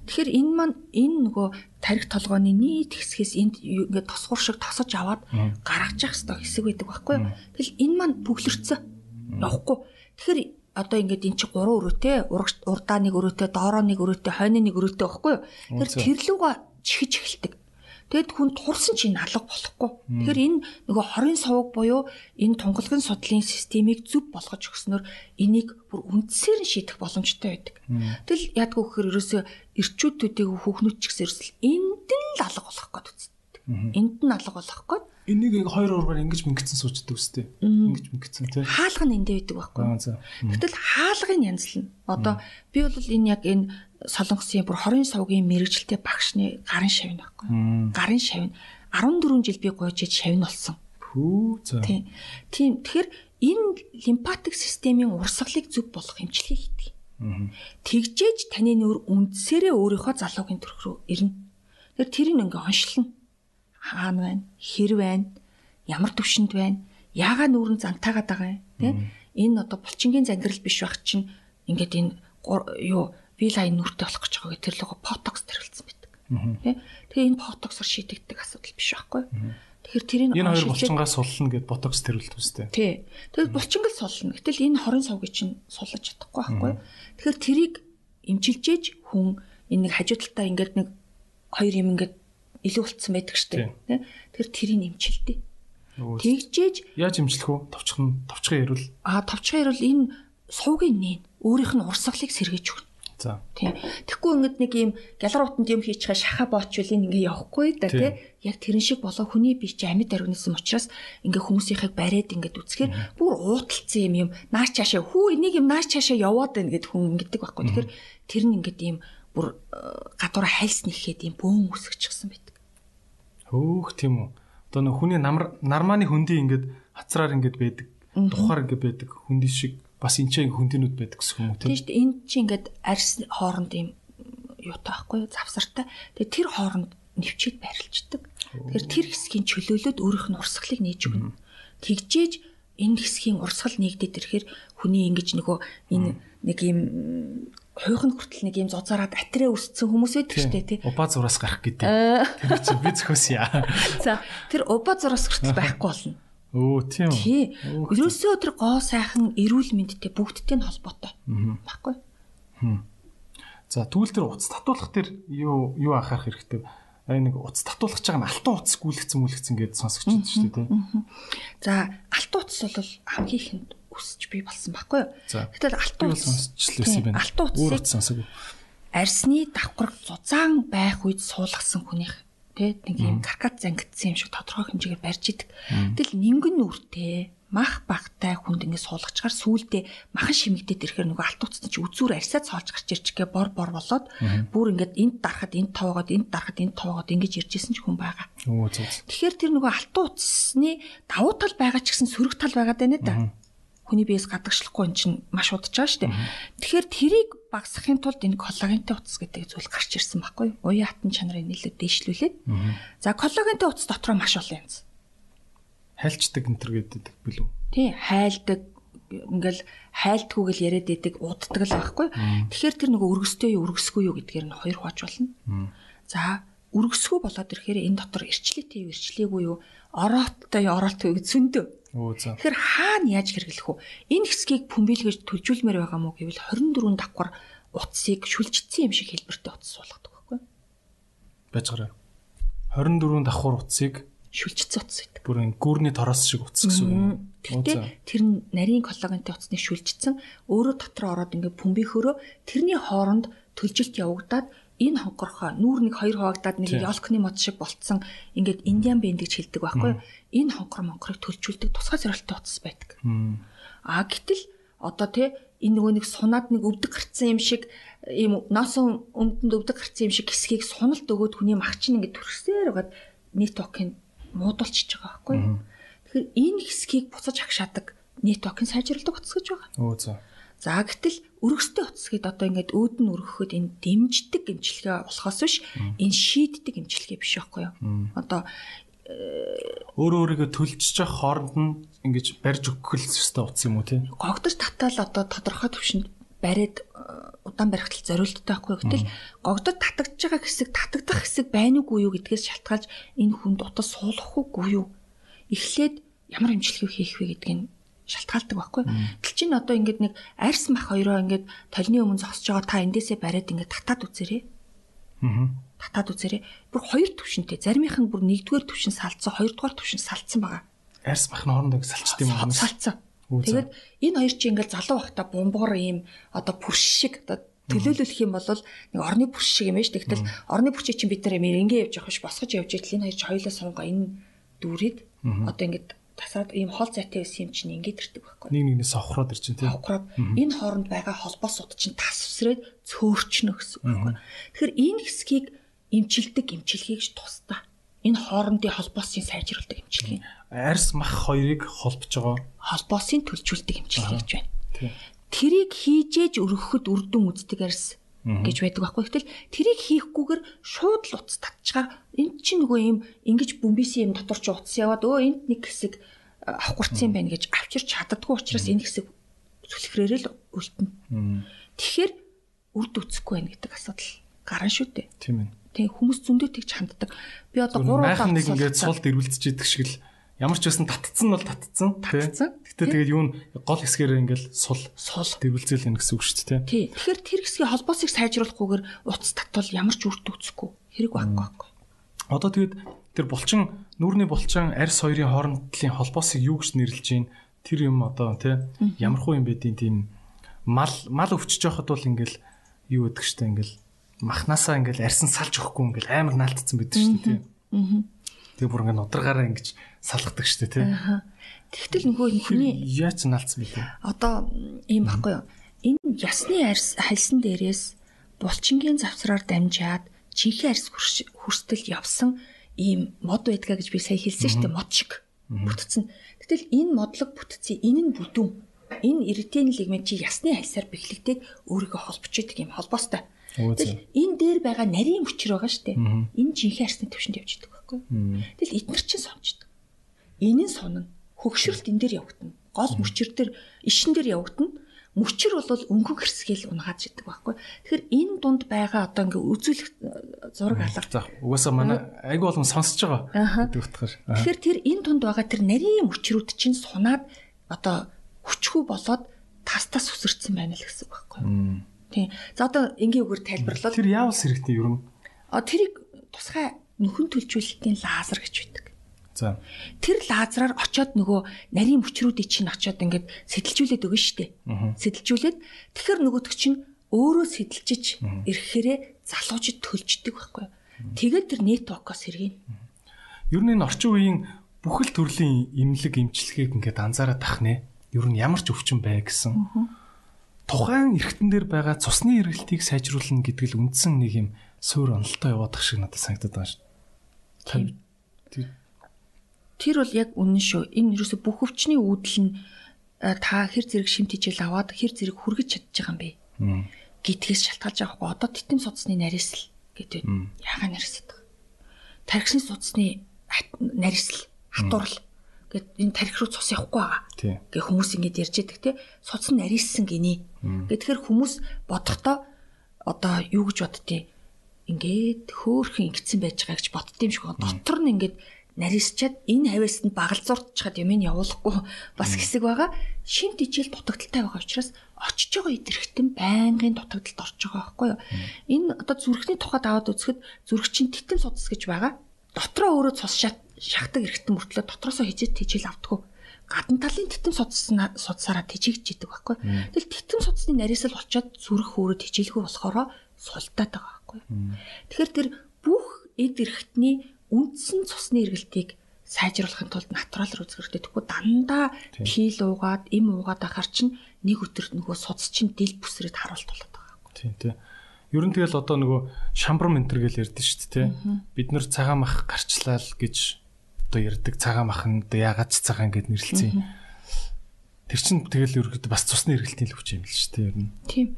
Тэгэхээр энэ маань энэ нөгөө тарих толгойн нийт хэсгээс энд ингээд тосгор шиг тосож аваад гаргаж явах хэрэгтэй хэсэг байдаг байхгүй юу? Тэгэл энэ маань бүглэрцэн. Явахгүй. Тэгэхээр одоо ингээд эн чинь гурван өрөөтэй, урагш урдаа нэг өрөөтэй, доороо нэг өрөөтэй, хойно нэг өрөөтэй байхгүй юу? Үнцэн. тэрлүүгээ чихэж эхэлдэг. Тэгэд хүн турсан чинь алга болохгүй. Тэгэхээр энэ нөгөө хорийн сувг буюу энэ тунгалгын судлалын системийг зөв болгож өгснөөр энийг бүр үндсээр нь шийдэх боломжтой байдаг. Тэгэл яадгүй гэхээр ерөөсөө ирчүүдүүдийг хүүхнүүд ч гэсэн ерөөсөл энд нь л алга болох гээд үздэг. Энд нь алга болох гээд Энийг яг хоёр ургаар ингэж мингцэн суучдаг үстэй. Ингэж мингцэн тий. хаалга нь эндээ байдаг байхгүй юу? Гэтэл хаалгын янзлна. Одоо би бол энэ яг энэ солонгосын бүр хорийн сувгийн мэрэгжилтэй багшны гарын шавь байхгүй юу? Гарын шавь нь 14 жил би гуйж иж шавь нь болсон. Хүү за. Тийм. Тийм. Тэгэхээр энэ лимфатик системийн урсгалыг зөв болгох эмчилгээ хийдэг. Тэгжээж таны нөр үндсээрээ өөрийнхөө залуугийн төрх рүү ирнэ. Тэр тэрийг ингээ оншлно. Хаана байна? Хэр байна? Ямар төвшөнд байна? Яагаад нүүрэн зантаагаад байгаа юм? Тэ? Энэ одоо булчингийн зангирал биш байх чинь ингээд энэ юу вилайн нүртэй болох гэж байгаа гэх тэр лого потокс төрөлцсөн байдаг. Тэ? Тэгээ энэ потоксор шийдэгдэх асуудал биш байхгүй. Тэгэхээр тэрийг энэ хоёр булчингаас суллана гэд ботокс төрөлт үстэй. Тий. Тэгэхээр булчингал суллана. Гэтэл энэ хорын сувгийг чинь суллаж чадахгүй байхгүй. Тэгэхээр тэрийг имчилжээж хүн энэ нэг хажуу талдаа ингээд нэг хоёр юм ингээд илүү болцсон байдаг штеп. Тэгэхээр тэрийг имчилдэ. Тэгжээж яаж имчлэх вэ? Товчхон товчхон ирвэл аа товчхон ирвэл энэ сувгийн нээн өөрийнх нь урсгалыг сэргээж өгнө. За. Тийм. Тэгэхгүй ингээд нэг юм гялар утанд юм хийчихээ шаха боочвол энэ ингээ явахгүй да тий. Яг тэрэн шиг болоо хүний бие чи амьд организм учраас ингээ хүмүүсийнхийг бариад ингээд үцхээр бүр уудалцсан юм юм нааш чаашаа хүү энийг юм нааш чаашаа яваад байна гэд хүн ингэдэг байхгүй. Тэгэхээр тэр нь ингээд юм бүр э, гадуура хайлс нэхэд юм бөөм үсгчихсэн байдаг. Хөөх тийм үү. Одоо нөх хүний нар нарманы хөндөй ингээд хацраар ингээд байдаг. Тухаар ингээд байдаг хөндөй шиг бас энэ чинь хүндинүүд байдаг гэсэн юм уу тийм. Тийм шүү дээ. Энэ чинь ингээд арьс хооронд юм юутай байхгүй юу? Завсартай. Тэгээ тэр хооронд нэвчээд байрлалцдаг. Тэгэхээр тэр хэсгийн чөлөөлөд өөрийнх нь урсгалыг нээж өгнө. Тэгжээж энэ хэсгийн урсгал нэгдээд ирэхээр хүний ингэж нөгөө энэ нэг юм хойхон хүртэл нэг юм зузаараад атраа өссөн хүмүүс байдаг шүү дээ тий. Уба зураас гарах гэдэг. Тэр чинь би зөхөөс яа. За тэр уба зураас хүртэл байхгүй болно. Өө тийм. Тий. Ерөөсөө тэр гоо сайхан эрүүл мэндтэй бүгдтэй нь холбоотой. Баггүй. За тэгвэл тэр утас татуулах тэр юу юу анхаарах хэрэгтэй. Аа нэг утас татуулах гэж байгаа нь алтан утас гүйлгцэн мүлгцэн гэдээ сонсогч байна шүү дээ тий. За алтан утас бол хамгийн ихэнд өсөж бий болсон баггүй юу? Гэтэл алтан сонсчлээсэн байна. Алтан утасыг арсны давхарг зузаан байх үед суулгасан хүнийх тий нэг юм каркад зангидсан юм шиг тодорхой хэмжээгээр барьж идэг. Тэгэл нингэн нүртэй мах багтай хүнд ингэ суулгачаар сүулдэ махан шимэгдээд ирэхээр нөгөө алт уцтай чи үзүүр арьсаа цоолж гарч ирчихгээ бор бор болоод бүр ингээд энд дарахад энд таваагаад энд дарахад энд таваагаад ингэж иржсэн ч хүн байгаа. Тэгэхээр тэр нөгөө алт уцсны давуу тал байгаа ч гэсэн сөрөг тал байгаа даа нэ да хүний биес гадагшлахгүй эн чинь маш удаж дээ. Тэгэхээр тэрийг багасгахын тулд энэ коллагентэй утас гэдэг зүйл гарч ирсэн байхгүй юу? Уян хатан чанарыг нэлээд дээшлүүлээд. За коллагентэй утас дотроо маш олон юм. Хайлчдаг энтер гэдэг билүү? Тий, хайлдаг ингээл хайлтгүйгэл яриад идэг уддаг л байхгүй. Тэгэхээр тэр нөгөө өргөстэй юу өргөсгүй юу гэдгээр нь хоёр хувааж болно. За өргөсгөө болоод ирэхээр энэ дотор ирчлээтэй юу ирчлээгүй юу орооттой ороолтгүй гэж зөндөө. Тэгэхээр хаана яаж хэрэглэх вэ? Энэ хэсгийг бөмбөлгөж төлжүүлмээр байгаа мó гэвэл 24 давхар утсыг шүлжчихсэн юм шиг хэлбэртэй утас суулгадаг байхгүй? Бажгараа. 24 давхар утсыг шүлжчихсэн утас гэдэг. Бүрэн гүрний тороос шиг утас гэсэн юм. Тэгтээ тэр нь нарийн коллагентэй утасны шүлжчихсэн өөрөө дотор ороод ингээ бөмбөхөрөө тэрний хооронд төлжилт явагдаад энэ хонгорхоо нүүр нэг хоёр хуваагдаад нэг ёлкны мод шиг болцсон. Ингээд индиан бэнд гэж хэлдэг байхгүй энэ хонгор монгорыг төлжүүлдэг тусгай зорилттой утас байдаг. А гэтэл одоо тий энэ нөгөө нэг сунаад нэг өвдөг гарцсан юм шиг ийм носон өмдөнд өвдөг гарцсан юм шиг хэсгийг суналт өгөөд хүний мах чинь ингээд төрсээр байгаад нийт токийн муудалчж байгаа байхгүй тэгэхээр энэ хэсгийг буцаж агшаадаг нийт токийн сайжирладаг утас гэж байгаа. Оо за. За гэтэл өргөстэй утас гээд одоо ингээд өөд нь өргөхөд энэ дэмждэг эмчилгээ болохоос биш энэ шийддэг эмчилгээ биш байхгүй юу? Одоо өөрөө өөрийгөө төлжиж явах хооронд нь ингэж барьж өгөх л ёстой утас юм уу тий? Гогдож татаал одоо тодорхой төвшөнд бариад удаан барихтал зориулттай байхгүй гэтэл гогдод татагдж байгаа хэсэг татагдах хэсэг байна уугүй юу гэдгээс шалтгаалж энэ хүнд утас суулгах уугүй юу? Эхлээд ямар эмчилгээ хийх вэ гэдгийг шалтгаалдаг байхгүй. Тэл чинь одоо ингээд нэг арьс мах хоёроо ингээд толны өмнө зогсож байгаа та эндээсээ бариад ингээд татаад үзээрэй. Аа. Татаад үзээрэй. Бүр хоёр төвшөнтэй. Заримийнх нь бүр нэгдүгээр төвшин салцсан, хоёрдугаар төвшин салцсан байгаа. Арьс мах нь хоорондоо салчт юм уу? Салцсан. Тэгээд энэ хоёр чинь ингээд залуу байхдаа бомбоор ийм одоо пүрш шиг одоо төлөөлөх юм бол нэг орны пүрш шиг юм байна шүү. Тэгтэл орны пүрчийг чинь бид юм ингээ явж явах ш босгож явж идэл энэ хоёр ч хоёулаа сунгаа энэ дүүрээд одоо ингээд тасаад ийм хол зайтай байсан юм чинь ингээд ирдэг байхгүй. Нэг нэгнээс авахраад ир чинь тийм. Авахраад энэ хооронд байгаа холбоо сууд чинь тас усрээд цөөрчнө гэсэн үг байхгүй. Тэгэхээр энэ хэсгийг эмчилдэг эмчилгээгч тусдаа. энэ хоорондын холбоосын сайжруулдаг эмчилгээ. Арьс мах хоёрыг холбож байгаа Холбоосын төлжүүлдэг эмчилгээ гэж байна. Тэрийг хийжээж өргөхөд үрдэн үздэг арьс гэж байдаг байхгүй. Гэтэл тэрийг хийхгүйгээр шууд л утас татчихаар энэ чинь нөгөө юм ингэж бөмбөсөн юм дотор ч утас яваад өө энд нэг хэсэг авахгурцсан байна гэж авчирч чаддаггүй учраас энэ хэсэг сүлхрээрээ л үлдэнэ. Тэгэхээр үрд үсэхгүй байна гэдэг асуудал гарна шүү дээ. Тийм ээ. Тэгээ хүмүүс зөндөө тэгж ханддаг. Би одоо 3 удаа нэг ингээд сул дэрвэлцэж идэх шиг л ямар ч байсан татцсан бол татцсан. Татцсан. Гэтэ тэгээд юу н гол хэсгээр ингээд сул сул дэрвэлзэл энэ гэсэн үг шүү дээ. Тий. Тэгэхээр тэр хэсгийн холбоосыг сайжруулахгүйгээр утас татвал ямар ч үрд үсэхгүй. Хэрэг байхгүй байхгүй. Одоо тэгээд тэр булчин нүүрний булчин арьс хоёрын хоорондын холбоосыг юу гэж нэрлэж байна? Тэр юм одоо тий ямар хуу юм байдیں۔ тийм мал мал өвчөж байхад бол ингээл юу гэдэг штэ ингээл махнасаа ингээл арьсан салж өгөхгүй ингээл амар наалтцсан байдаг штэ тий. Тэгээ бүр ингээд нудрагаараа ингэж салгадаг штэ тий. Тэгтэл нөгөө хүний Яаж наалтсан бэ тий? одоо ийм баггүй юу? Энэ ясны арьс хальсан дээрээс булчингийн завсраар дамжаад чихээ арьс хүрш- хүртэл явсан ийм мод байдгаа гэж би сая хэлсэн дээ мод шиг бүтцэн. Тэгтэл энэ модлог бүтцийн энэ нь бүдүүн. Энэ эритин лигмент чи ясны хальсаар бэхлэгдээд өөрийгөө холбож идэг юм холбоостой. Тэгэл энэ дээр байгаа нарийн мөчр байгаа шүү дээ. Энэ чихээ арьсны төвшөнд явж идэг байхгүй? Тэгэл эднэр чинь сончдөг. Энэ нь сонно. Хөгшрөлт энэ дээр явагдана. Гол мөчр дээр ишин дээр явагдана. Мөчр бол өнгөг хэрсгээл унгааж идэг байхгүй. Тэгэхээр энэ дунд байгаа одоо ингээ үзүүлэх э, зураг алга. За угаасаа манай айгу болгон сонсож байгаа гэдэг утгаар. Аа. Тэгэхээр тэр энэ тунд байгаа тэр нарийн мөчрүүд чинь сунаад одоо хүчгүй болоод тас тас үсэрсэн байна л гэсэн үг байхгүй. Тийм. За одоо энгийн үгээр тайлбарлаад Тэр яавал сэрэгтэй нь. а тэрийг тусгай нөхөн төлжүүлэлтийн лазер гэж байдаг. За. Тэр лазераар очоод нөгөө нарийн мөчрүүдийг чинь очоод ингээд сэтэлжүүлээд өгнө штэ. Сэтэлжүүлээд тэгэхээр нөгөөдөг чинь өөрөө сэтэлжиж ирэхээрээ залуучид төлждөг байхгүй. юу? Тэгээд тэр нэтвокоос сэргийн. Ер нь энэ орчин үеийн бүхэл төрлийн имлэг имчилгээг ингээд анзаараад тах нэ. Ер нь ямар ч өвчин бай гэсэн. Тухайн эргэтэн дээр байгаа цусны эргэлтийг сайжруулна гэдэг л үндсэн нэг юм суур онолтой яваадах шиг надад санагдаад байгаа шүү. Тэр- бол яг үнэн шүү. Энэ юусо бүх өвчний үүдэл нь та хэр зэрэг шимт хичээл аваад хэр зэрэг хүргэж байгаа юм бэ? Гэдгээс шалтгаалж байгаа хгүй. Одоо титэм судасны нарийсл гэдэг. Яагаад нарийсдаг? Тархисны судасны хат- нарийсл, хатуурл гэд энэ тархи руу цус явахгүй байгаа. Гэ хүмүүс ингэж ярьж байдаг те. Судас нь нарийссан гинэ. Гэтгэхэр хүмүүс бодохдоо одоо юу гэж боддیں۔ Ингээд хөөхөн ингэсэн байж байгаа гэж бодд юм шиг. Дотор нь ингээд нарийсчаад энэ хавьяас нь багалзуурчхад юм ин явуулахгүй бас хэсэг байгаа. Шимт ижил дутагдaltaй байгаа учраас очиж байгаа идэрхтэн байнгын дутагдалд орж байгаа байхгүй юу? Энэ одоо зүрхний тухайд аваад үзэхэд зүрхчин титэм судас гэж байгаа. Дотроо өөрөө цус шахдаг эргэтэн мөртлөө дотроосоо хижээд тижил авдаггүй. Гадна талын титэм судсаараа тижигж идэг байхгүй. Тэгэл титэм судасны нарийсал очоод зүрх өөрөө тижилгүй болохоор султаад байгаа байхгүй. Тэгэхээр тэр бүх эд эрхтний үндсэн цусны эргэлтийг сайжруулахын тулд натурал руу үзэхэрэгтэй. Тэгэхгүй дандаа пил уугаад, эм уугаад ахаар чинь нэг өдөр нөгөө судас чинь дил бүсрээд харуулт болоод байгаа байхгүй. Тий, тий. Ер нь тэгэл одоо нөгөө шамбар ментер гэж ярьдэн шүү дээ. Бид нэр цагаан мах гарчлал гэж одоо ярьдаг цагаан мах нь одоо ягаад ч цагаан гэд нэрлэлцэн. Тэр чинь тэгэл ерөөдөө бас цусны эргэлтийн л хүч юм л шүү дээ, ер нь. Тийм.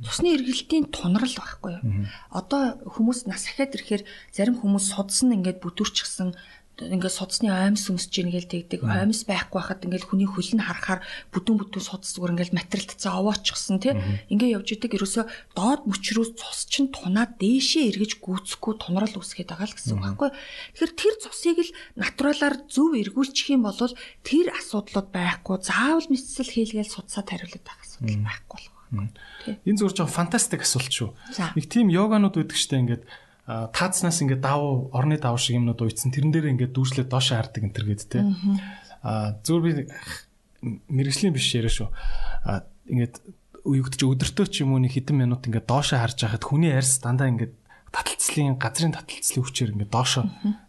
Цусны эргэлтийн тунрал байхгүй юу? Одоо хүмүүс нас ахаад ирэхээр зарим хүмүүс судас нь ингээд бүдүүрчихсэн ингээд судасны оймс өмсөж ийн гээл тэгдэг оймс байхгүй хахад ингээд хүний хөл нь харахаар бүдүүн бүдүүн судас зүгээр ингээд материалтцаа овоочсон тий ингээд явж идэг ерөөсө доод мөчрөөс цус чинь тунаад дээшээ эргэж гүйцэхгүй тунрал үүсгээд байгаа л гэсэн үг байхгүй тэгэхээр тэр цусыг л натуралаар зөв эргүүлчих юм бол тэр асуудлууд байхгүй заавал мэдсэл хийлгээл судсаа тариулаад байх асуудал байхгүй болох Энэ зүгээр жоо фантастик асуулт шүү. Нэг тийм йоганууд байдаг штэ ингээд таацнаас ингээд давуу орны давуу шиг юмнууд уйдсан тэрэн дээр ингээд дүүжлээ доошоо хардаг энэ төр гээд те. А зүгээр би мэрэгжлийн биш яриа шүү. А ингээд чи өдөртөө ч юм уу нэг хэдэн минут ингээд доошоо харж байхад хүний арьс дандаа ингээд таталцлын газрын таталцлын хүчээр ингээд доошоо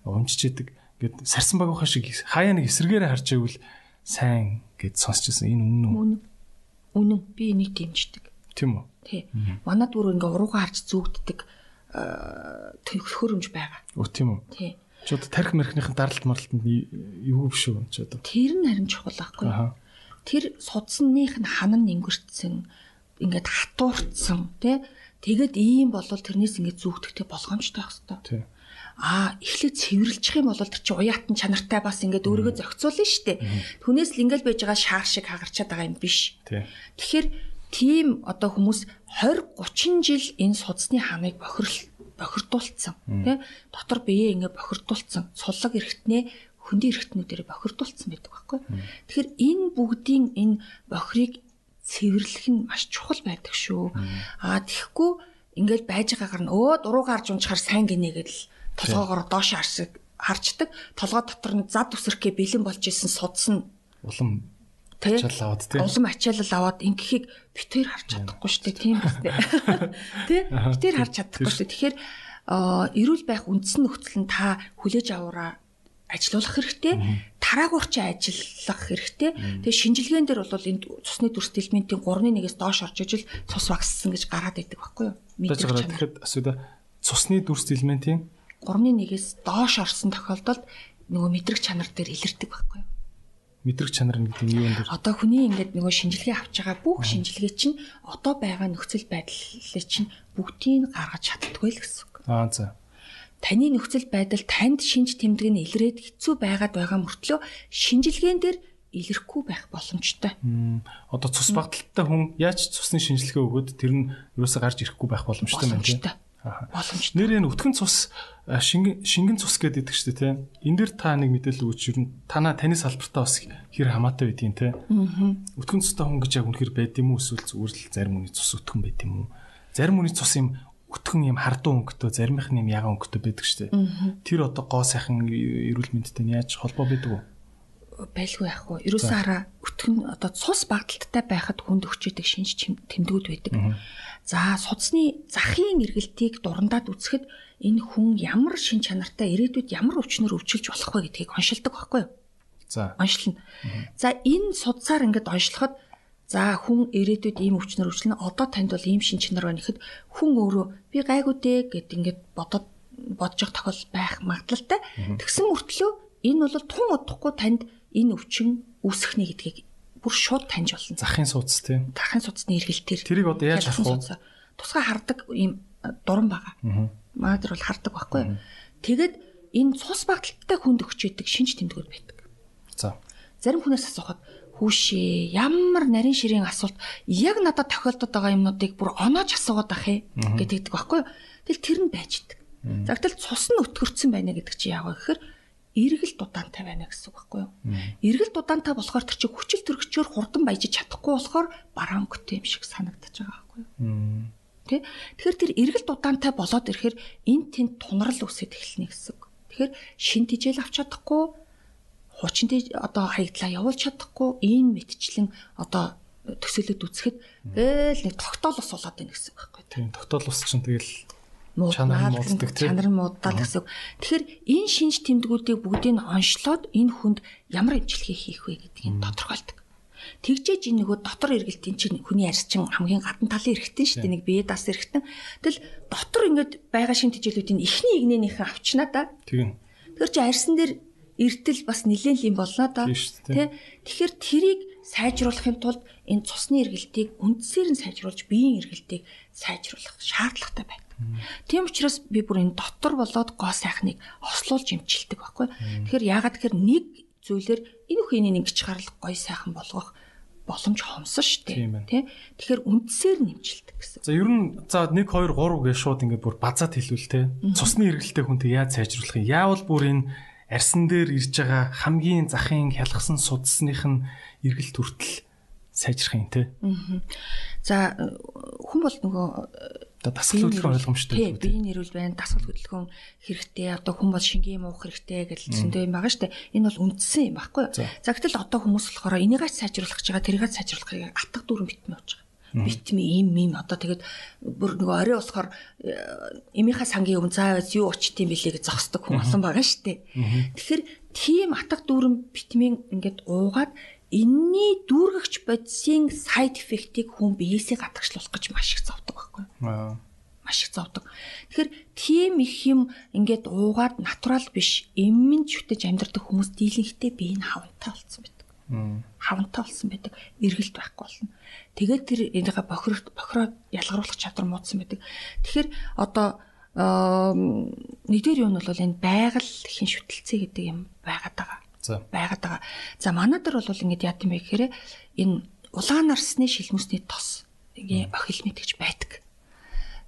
умчиж идэг. Ингээд сарсан багийнхаа шиг хаяа нэг эсэргээрээ харж байвал сайн гэд сонсчихсан. Энэ үнэн үү? Үнэн. Би энийг дэмждэг. Тийм үү? Тий. Манад бүр ингээ уруугаа харж зүгддэг төхөөрөмж байгаа. Өө тийм үү? Тий. Ч одоо тарих мэрхнийхэн даралт марлтанд юу биш үү ч одоо. Тэр нь харин чухал байхгүй. Тэр судсных нь ханан нингэрчсэн ингээд хатуурцсан тий Тэгээд ийм болол тэрнээс ингээд зүгтгтэй болгоомжтой байх хэвээр. Аа эхлээд цэвэрлжих юм бол тэр чи уяатан чанартай бас ингээд өөрийгөө зохицуулна штэ. Түүнээс л ингээд байж байгаа шаар шиг хагарчаад байгаа юм биш. Тэгэхээр тийм одоо хүмүүс 20 30 жил энэ судасны ханыг бохирл бохирдуулсан тий дотор биеэ ингээ бохирдуулсан суллаг эргэтнээ хөндөй эргэтнүүдээр бохирдуулсан байдаг байхгүй. Тэгэхээр энэ бүгдийн энэ бохирыг цэвэрлэх нь маш чухал байдаг шүү. Аа тэгэхгүй ингээд байж байгаагаар нь өө дуруу гарч унчхаар сайн гинэ гэдэл толгоогоор доош харсаг харчдаг. Толгой дотор нь зад үсрэхгээ бэлэн болж исэн судс нь улам ачаал аваад тийм улам ачаалал аваад ингэхийг битээр харж чадахгүй шүү дээ. Тийм бас тийм битээр харж чадахгүй шүү тэгэхээр эрүүл байх үндсэн нөхцөл нь та хүлээж аваараа ажилуулах хэрэгтэй. Тараагуурч ажиллах хэрэгтэй. Тэгээ шинжилгээн дээр бол энэ цусны дүрс элементийн 3-1-ээс доош орж ижил цус багассан гэж гараад идэг байхгүй юу? Тэгэхэд асууда цусны дүрс элементийн 3-1-ээс доош орсон тохиолдолд нөгөө мэдрэг чанар дээр илэрдэг байхгүй юу? мэдрэг чанар гэдэг нь юу юм бэ? Одоо хүний ингээд нөгөө шинжилгээ авч байгаа бүх шинжилгээ чинь одоо байгаа нөхцөл байдлыг чинь бүгдийг гаргаж чаддгүй л гэсэн үг. Аа за таны нөхцөл байдал танд шинж тэмдэг нь илрээд хэцүү байгаад байгаа мөртлөө шинжилгээн дээр илэрхгүй байх боломжтой. Одоо цус багталттай хүн яаж цусны шинжилгээ өгөөд тэр нь юусаа гарч ирэхгүй байх боломжтой юм тийм. Боломжтой. Нэр энэ өтгөн цус шингэн шингэн цус гэдэг шүү дээ тийм. Энд дэр та нэг мэдээлэл өгч нь танаа таны салбартаа бас хэр хамаатай байдгийг тийм. Өтгөн цустай хүн гэж яг үнэхэр байд юм уу эсвэл зүгээр л зарим хүний цус өтгөн байд юм уу? Зарим хүний цус юм өтгөн юм хардуу өнгөтэй заримх нь юм ягаан өнгөтэй байдаг шүү дээ. Тэр одоо гоо сайхан эрүүл мэндтэй яаж холбоо байдаг вэ? байлгүй яах вэ? Ерөөсөө хараа өтгөн одоо цус багталттай байхад хүнд өгчээдэг шинж тэмдгүүд байдаг. За судасны захын эргэлтийг дурандаад үзэхэд энэ хүн ямар шин чанартай ирээдүйд ямар өвчнөр өвчилж болох вэ гэдгийг оншилдог байхгүй юу? За. Оншилно. За энэ судсаар ингээд оншлоход За хүн ирээдүйд ийм өвчнөр өвчлөн одоо танд бол ийм шин чанар байна гэхэд хүн өөрөө би гайгүй дээ гэд ингээд бодоод бодож явах тохиол байх магадлалтай. Тэгсэн мөртлөө энэ бол тун удахгүй танд энэ өвчин үүсэхнэ гэдгийг бүр шууд таньж болно. Захын судас тийм. Захын судасны эргэлтээр. Тэрийг одоо яаж харах вэ? Тусгай хардаг ийм дуран байгаа. Маадэр бол хардаг байхгүй. Тэгэд энэ цус багталттай хүнд өгч идэг шинж тэмдгүүд байдаг. За. Зарим хүнээс асуухад хүүшээ ямар нарийн ширийн асуулт яг надад тохиолдод байгаа юмнуудыг бүр оноож асуугаад ах ээ гэдэг байхгүй. Тэгэл тэр нь байж идэг. За гэтэл цус нь өтгөрцөн байна гэдэг чи яав гэхээр эргэл дудаантай байна гэсэн үг байхгүй юу. Эргэл дудаантай болохоор тэр чи хүчил төрөгчөөр хурдан баяжиж чадахгүй болохоор бараан өнгөтэй юм шиг санагдаж байгаа байхгүй юу. Тэ? Тэгэхээр тэр эргэл дудаантай болоод ирэхээр эн тэнд тунрал үсэт эхэлнэ гэсэн үг. Тэгэхээр шин тижэл авч чадахгүй хуучинтэй одоо хаягдлаа явуулж чадахгүй энэ мэтчлэн одоо төсөөлөд үцхэд гээл нэг тогтоол ус болоод байна гэсэн үг байхгүй. Тийм тогтоол ус чинь тэгэл мууддаг чанар муудаад гэсэн. Тэгэхээр энэ шинж тэмдгүүдийг бүгдийг нь онцлоод энэ хүнд ямар эмчилгээ хийх вэ гэдгийг тодорхойлдог. Тэгжээж энэ нөгөө дотор эргэлтийн чинь хүний арьсчин хамгийн гадна талын эргэтэн шүү дээ нэг бие дас эргэтэн. Тэгэл дотор ингээд байгаа шин тижээлүүдийн эхний игнэнийхэн авчнаа да. Тийм. Тэр чи арьсан дээр эртэл бас нэлээд юм болно да. Тэ. Тэгэхээр тэрийг сайжруулахын тулд энэ цусны эргэлтийг үндсээр нь сайжруулж биеийн эргэлтийг сайжруулах шаардлагатай байна. Тийм учраас би бүр энэ дотор болоод гоо сайхныг ослуулж имчилдэг байхгүй. Тэгэхээр яагаад тэгэхээр нэг зүйлээр энэ үхний ингэж гарал гой сайхан болгох боломж хомсон шүү дээ. Тэ? Тэгэхээр үндсээр нэмжилдэг гэсэн. За ер нь за 1 2 3 гэж шууд ингээд бүр базаад хэлвэл тэ. Цусны эргэлттэй хүнтэй яаж сайжруулах юм? Яавал бүр энэ арьсан дээр ирж байгаа хамгийн захын хялгсан судасных нь эргэлт хүртэл сайжрах юм те. За хүн бол нөгөө одоо дасгал хөдөлгөөн ойлгомжтой тийм биеийн нэрвэл байна. Дасгал хөдөлгөөн хэрэгтэй. Одоо хүн бол шингийн муух хэрэгтэй гэж зөндөө юм байгаа штэ энэ бол үндсэн юм баггүй за. Гэтэл одоо хүмүүс болохоор энийг сайжруулах гэж байгаа тэрийг сайжруулахыг атга дүүрэн битмээ болж байгаа. Витамин им им одоо тэгээд бүр нөгөө орой болохоор эмийнхаа сангийн өмнө заавал юу очт юм бэлээ гэж зогсдог хүн олон байгаа дээ. Тэгэхээр тийм атга дүүрэн витамин ингээд уугаад энэний дүүргэгч бодисын сайд эффектийг хүн биеэсээ гадагшлуулах гэж маш их зовдөг байхгүй юу? Аа. маш их зовдөг. Тэгэхээр тийм их юм ингээд уугаад натурал биш эммэн шүтэж амьдрэх хүмүүс дийлэнхтэй бие нь хавантай болсон байдаг. Хавантай болсон байдаг. Эргэлт байхгүй болно. Тэгээд тэр энийхээ бохир бохироо ялгаруулах чадвар муудсан байдаг. Тэгэхээр одоо нэгдүгээр юм нь бол энэ байгаль хин шүтэлцээ гэдэг юм байгаад байгаа. Байгаад байгаа. За манай дээр бол ингэж яат юм бэ гэхээр энэ улаан нарсны шилмүсний тос ингээ охилмит гэж байдаг.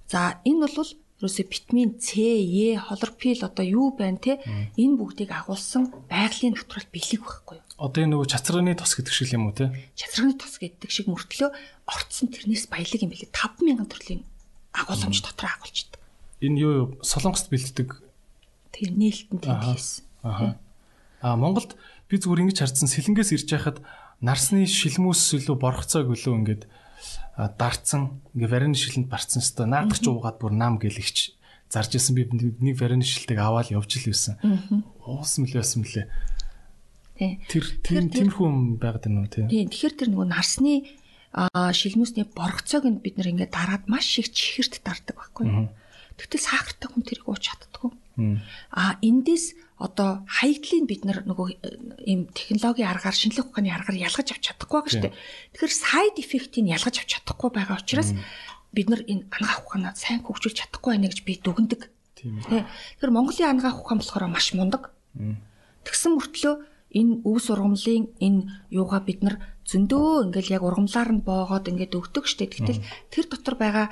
За энэ бол ерөөсө витамин С, Е, хлорофилл одоо юу байна те энэ бүгдийг агуулсан байгалийн натурал бэлэг байхгүй юу? Одоо энэ нөгөө чацрагны тос гэдэг шиг юм уу те? Чацрагны тос гэдэг шиг мөртлөө орцсон тэрнээс баялаг юм билээ 5000 төрлийн агууламж дотор агуулждаг. Энэ юу солонгост бэлддэг. Тэгээ нээлтэн тийм хийсэн. Аа. Монголд би зүгээр ингэж харсан сэлэнгээс ирж байхад нарсны шилмүүс илүү борхцоог өлөө ингээд дарцсан ингээ варины шилэнд барцсан хэвээр наадах ч уугаад бүр нам гэлэгч зарж исэн би нэг варины шилдэг аваад явж л байсан. Уусан мөлөө байсан мөлөө. Тэр тийм тиймэрхүү юм байгаад байна уу тийм. Тийм тэгэхээр тэр нөгөө нарсны шилмүсний боргоцоог нь бид нэр ингээ дараад маш их чихэрт дардаг байхгүй. Тэгтэл сахартай хүн тэрийг ууч чаддгүй. А эндээс одоо хаягдлыг бид нар нөгөө ийм технологийн аргаар шинжлэх ухааны аргаар ялгаж авч чадахгүй байгаа шүү дээ. Тэгэхээр side effect-ийг ялгаж авч чадахгүй байгаа учраас бид нар энэ ангаах ухаанаа сайн хөгжүүлж чадахгүй байна гэж би дүгндэг. Тийм ээ. Тэгэхээр Монголын ангаах ухаан болохоор маш мундаг. Тэгсэн мөртлөө энэ өв сургамлын энэ юугаа бид нар зөндөө ингээл яг ургамлаар нь боогоод ингээд өгдөг штеп. Тэгтэл тэр дотор байгаа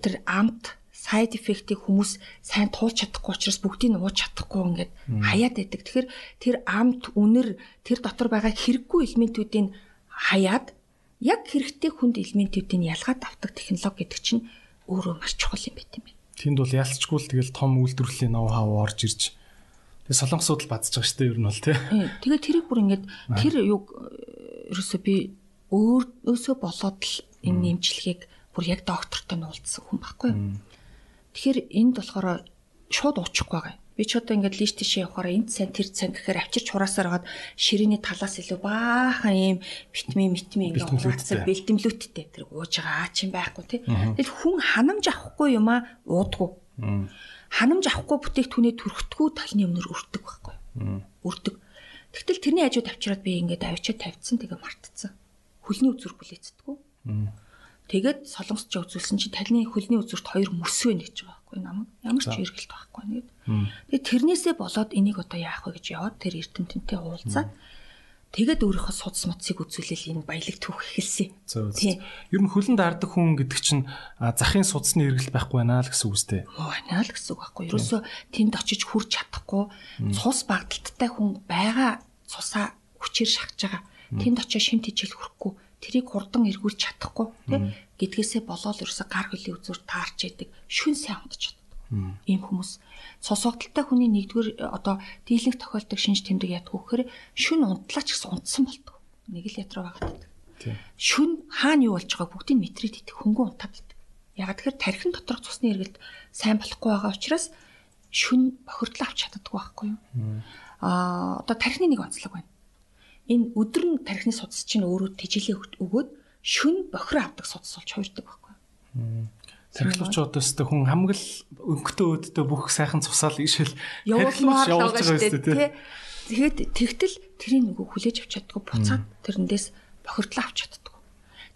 тэр амт side effect-ийг хүмүүс сайн туулж чадахгүй учраас бүгдийг нь ууж чадахгүй ингээд хаяад байдаг. Тэгэхээр тэр амт үнэр тэр дотор байгаа хэрэггүй элементүүдийг хаяад яг хэрэгтэй хүнд элементүүдийг ялгаад авдаг технологи гэдэг чинь өөрөө маш чухал юм байт юм байна. Тэнд бол ялцчгүй л тэгэл том үйлдвэрлэлийн ноу хав орж ирж тэгээ солонгосууд л бадж байгаа шүү дээ ер нь бол тий. Тэгээ тэрийг бүр ингээд тэр юг ерөөсөө би өөрөөсөө болоод л энэ нэмчлэгийг бүр яг доктортой нь уулзсан хүн байхгүй юу? Тэгэхээр энд болохоор шууд уучихгүй байгаа. Би ч одоо ингээд лиш тишээ явахаар энд сайн тэр сайн гэхээр авчирч хураасаар хагаад ширээний талаас илүү баахан юм витамин витамин ингээд хурцсан бэлтэмлүүттэй тэр ууж байгаа аа чинь байхгүй тий. Тэгэл хүн ханамж авахгүй юм аа уудгүй. Ханамж авахгүй бүтээгдэхүүнээ төрөхдгүү талны өмнөр өртөг байхгүй. Өртөг. Тэгтэл тэрний хажууд авчираад би ингээд авчиад тавьчихсан тэгээ мартцсан. Хөлний үзүр бүлээцдэггүй. Тэгээд солонгосч үзүүлсэн чинь талны хөлний үзүрт хоёр мөс вэ гэж байгаа байхгүй намайг. Ямар ч эргэлт байхгүй нэгэд. Тэгээд тэрнээсээ болоод энийг одоо яах вэ гэж яваад тэр эрдэмтэнтэй уулзаад тэгээд өөрийнхөө судас мутсыг үзүүлэл энэ баялаг түүх эхэлсэн. Тийм. Ер нь хөлөнд арддаг хүн гэдэг чинь захын судасны эргэлт байхгүй байна л гэсэн үг үстэй. Оо байна л гэсэн үг байхгүй. Ерөөсөө тэнд очиж хүрч чадахгүй цус багдалттай хүн байгаа цусаа хүчээр шахаж байгаа. Тэнд очиж шимт ижил хүрхгүй тэрийг хурдан эргүүлж чадахгүй тий гэдгээсээ болоод ерөөсө гар хөлийн үзүүр таарч яадаг шүн сайн унтж чаддаг. Ийм хүмүүс цусгдaltaй хүний нэгдүгээр одоо дийлэнх тохиолдог шинж тэмдэг ядгүй гэхээр шүн унтлаач гэсэн унтсан болдог. Нэг л ятраа байгаад. Шүн хаана юу болж байгааг бүгдийг мэдрээд идэх хөнгөн унтаад байдаг. Ягаад тэгэхээр тархин доторх цусны эргэлт сайн болохгүй байгаа учраас шүн бохирдлоо авч чаддаггүй байхгүй юу? Аа одоо тархины нэг онцлог байна энэ өдөр нь тархины судас чинь өөрөө тэжээлээ өгөөд шүн бохир авдаг судас болж хуурдаг байхгүй. Тархилуучуудаас тэ хүн хамгийн өнгөтэй өөдтэй бүх сайхан цусаал ишэл явуулмаар байгаа шүү дээ тэгээд тэгтэл тэрийг нөгөө хүлээж авч чаддгүй буцаад тэрнээс бохирдлоо авч чаддгүй.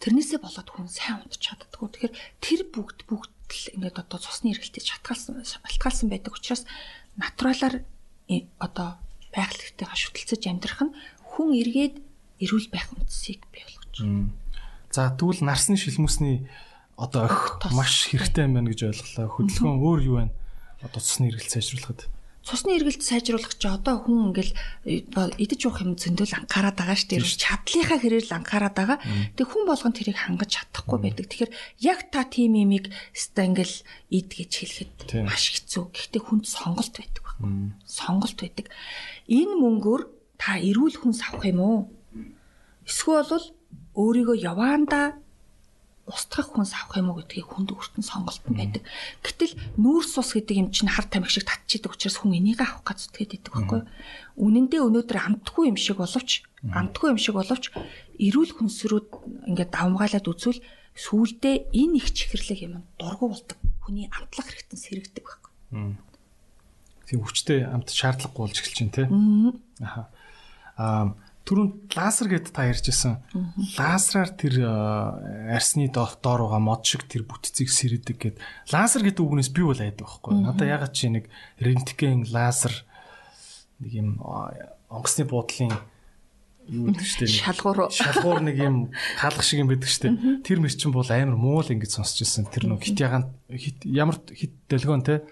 Тэрнээсээ болоод хүн сайн унтж чаддгүй. Тэгэхээр тэр бүгд бүгд л ингээд одоо цусны эргэлтэд шатгаалсан шалтгаалсан байдаг учраас натуралаар одоо байгаль хэвтэйгээ шүтэлцэж амьдрах нь хүн эргээд эрүүл байх үндсийг бий болгож байна. За тэгвэл нарсны шилмүсний одоо өх маш хэрэгтэй юм байна гэж ойлголоо. Хөдөлгөөн өөр юу байна? Одоо цусны эргэлт сайжруулахад. Цусны эргэлт сайжруулах чи одоо хүн ингээл идэж уух юм зөндөл анхаарат байгаа шүү дээ. Чадлынхаа хэрээр л анхаарат байгаа. Тэг хүн болгон тэрийг хангаж чадахгүй байдаг. Тэгэхээр яг та тийм имийг ста ингээл ид гэж хэлэхэд маш хэцүү. Гэхдээ хүнд сонголт байдаг байна. Сонголт байдаг. Энэ мөнгөөр та эрүүл хүнс авах юм уу? Эсвэл бол өөрийгөө яваандаа устгах хүнс авах юм уу гэдгийг хүнд өртөн сонголт нь байдаг. Гэтэл нүүрс ус гэдэг юм чинь хар тамхи шиг татчихдаг учраас хүн энийг авах гэж зүтгээд идэг байхгүй юу? Үнэн дээр өнөөдөр амтгүй юм шиг боловч амтгүй юм шиг боловч эрүүл хүнс рүү ингээд давмгаалаад үзвэл сүулдэ энэ их чихэрлэг юм дургу болдог хүний амтлах хэрэгтэн сэрэгдэг байхгүй. Тийм хүчтэй амт шаардлагагүй болж эхэлж байна те. Аа түрүүн лазер гэдээ та ярьжсэн. Лазераар тэр арсны доор байгаа мод шиг тэр бүтцийг сэрдэг гэд. Лазер гэдэг үгнээс би бол айдаг байхгүй. Надаа ягаад чи нэг рентген лазер нэг юм онгоцны буудлын юу гэдэг штеп шалгуур. шалгуур нэг юм хаалга шиг юм байдаг штеп. Тэр мэр чинь бол амар муул ингэж сонсч ирсэн тэр нөх хит ягаан хит ямар хит дэлгөөн те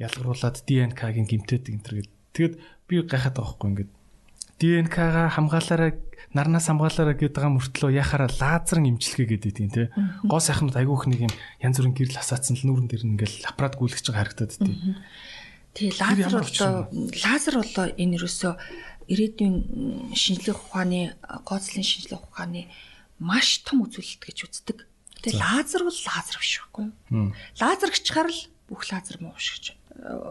ялгаруулад ДНК-гийн гимтээд энэ төр гээд тэгэд би гайхаад байгаа хгүй ингээд ДНК-га хамгаалаараа нарнаас хамгаалаараа гэдэг байгаа мөртлөө яхаараа лазерын имчилгээ гэдэг тийм те гоо сайхнууд айгүйх нэг юм янз бүрийн гэрэл хасаацсан л нүүрэн дээр ингээл аппарат гүйлгэж байгаа харагдаад тий. Лазер бол лазер бол энэ юусоо ирээдүйн шинжлэх ухааны гооцлын шинжлэх ухааны маш том үзүүлэлт гэж үздэг. Тэгээ лазер бол лазер биш байхгүй юу? Лазер гिचхаар л бүх лазер муу шиг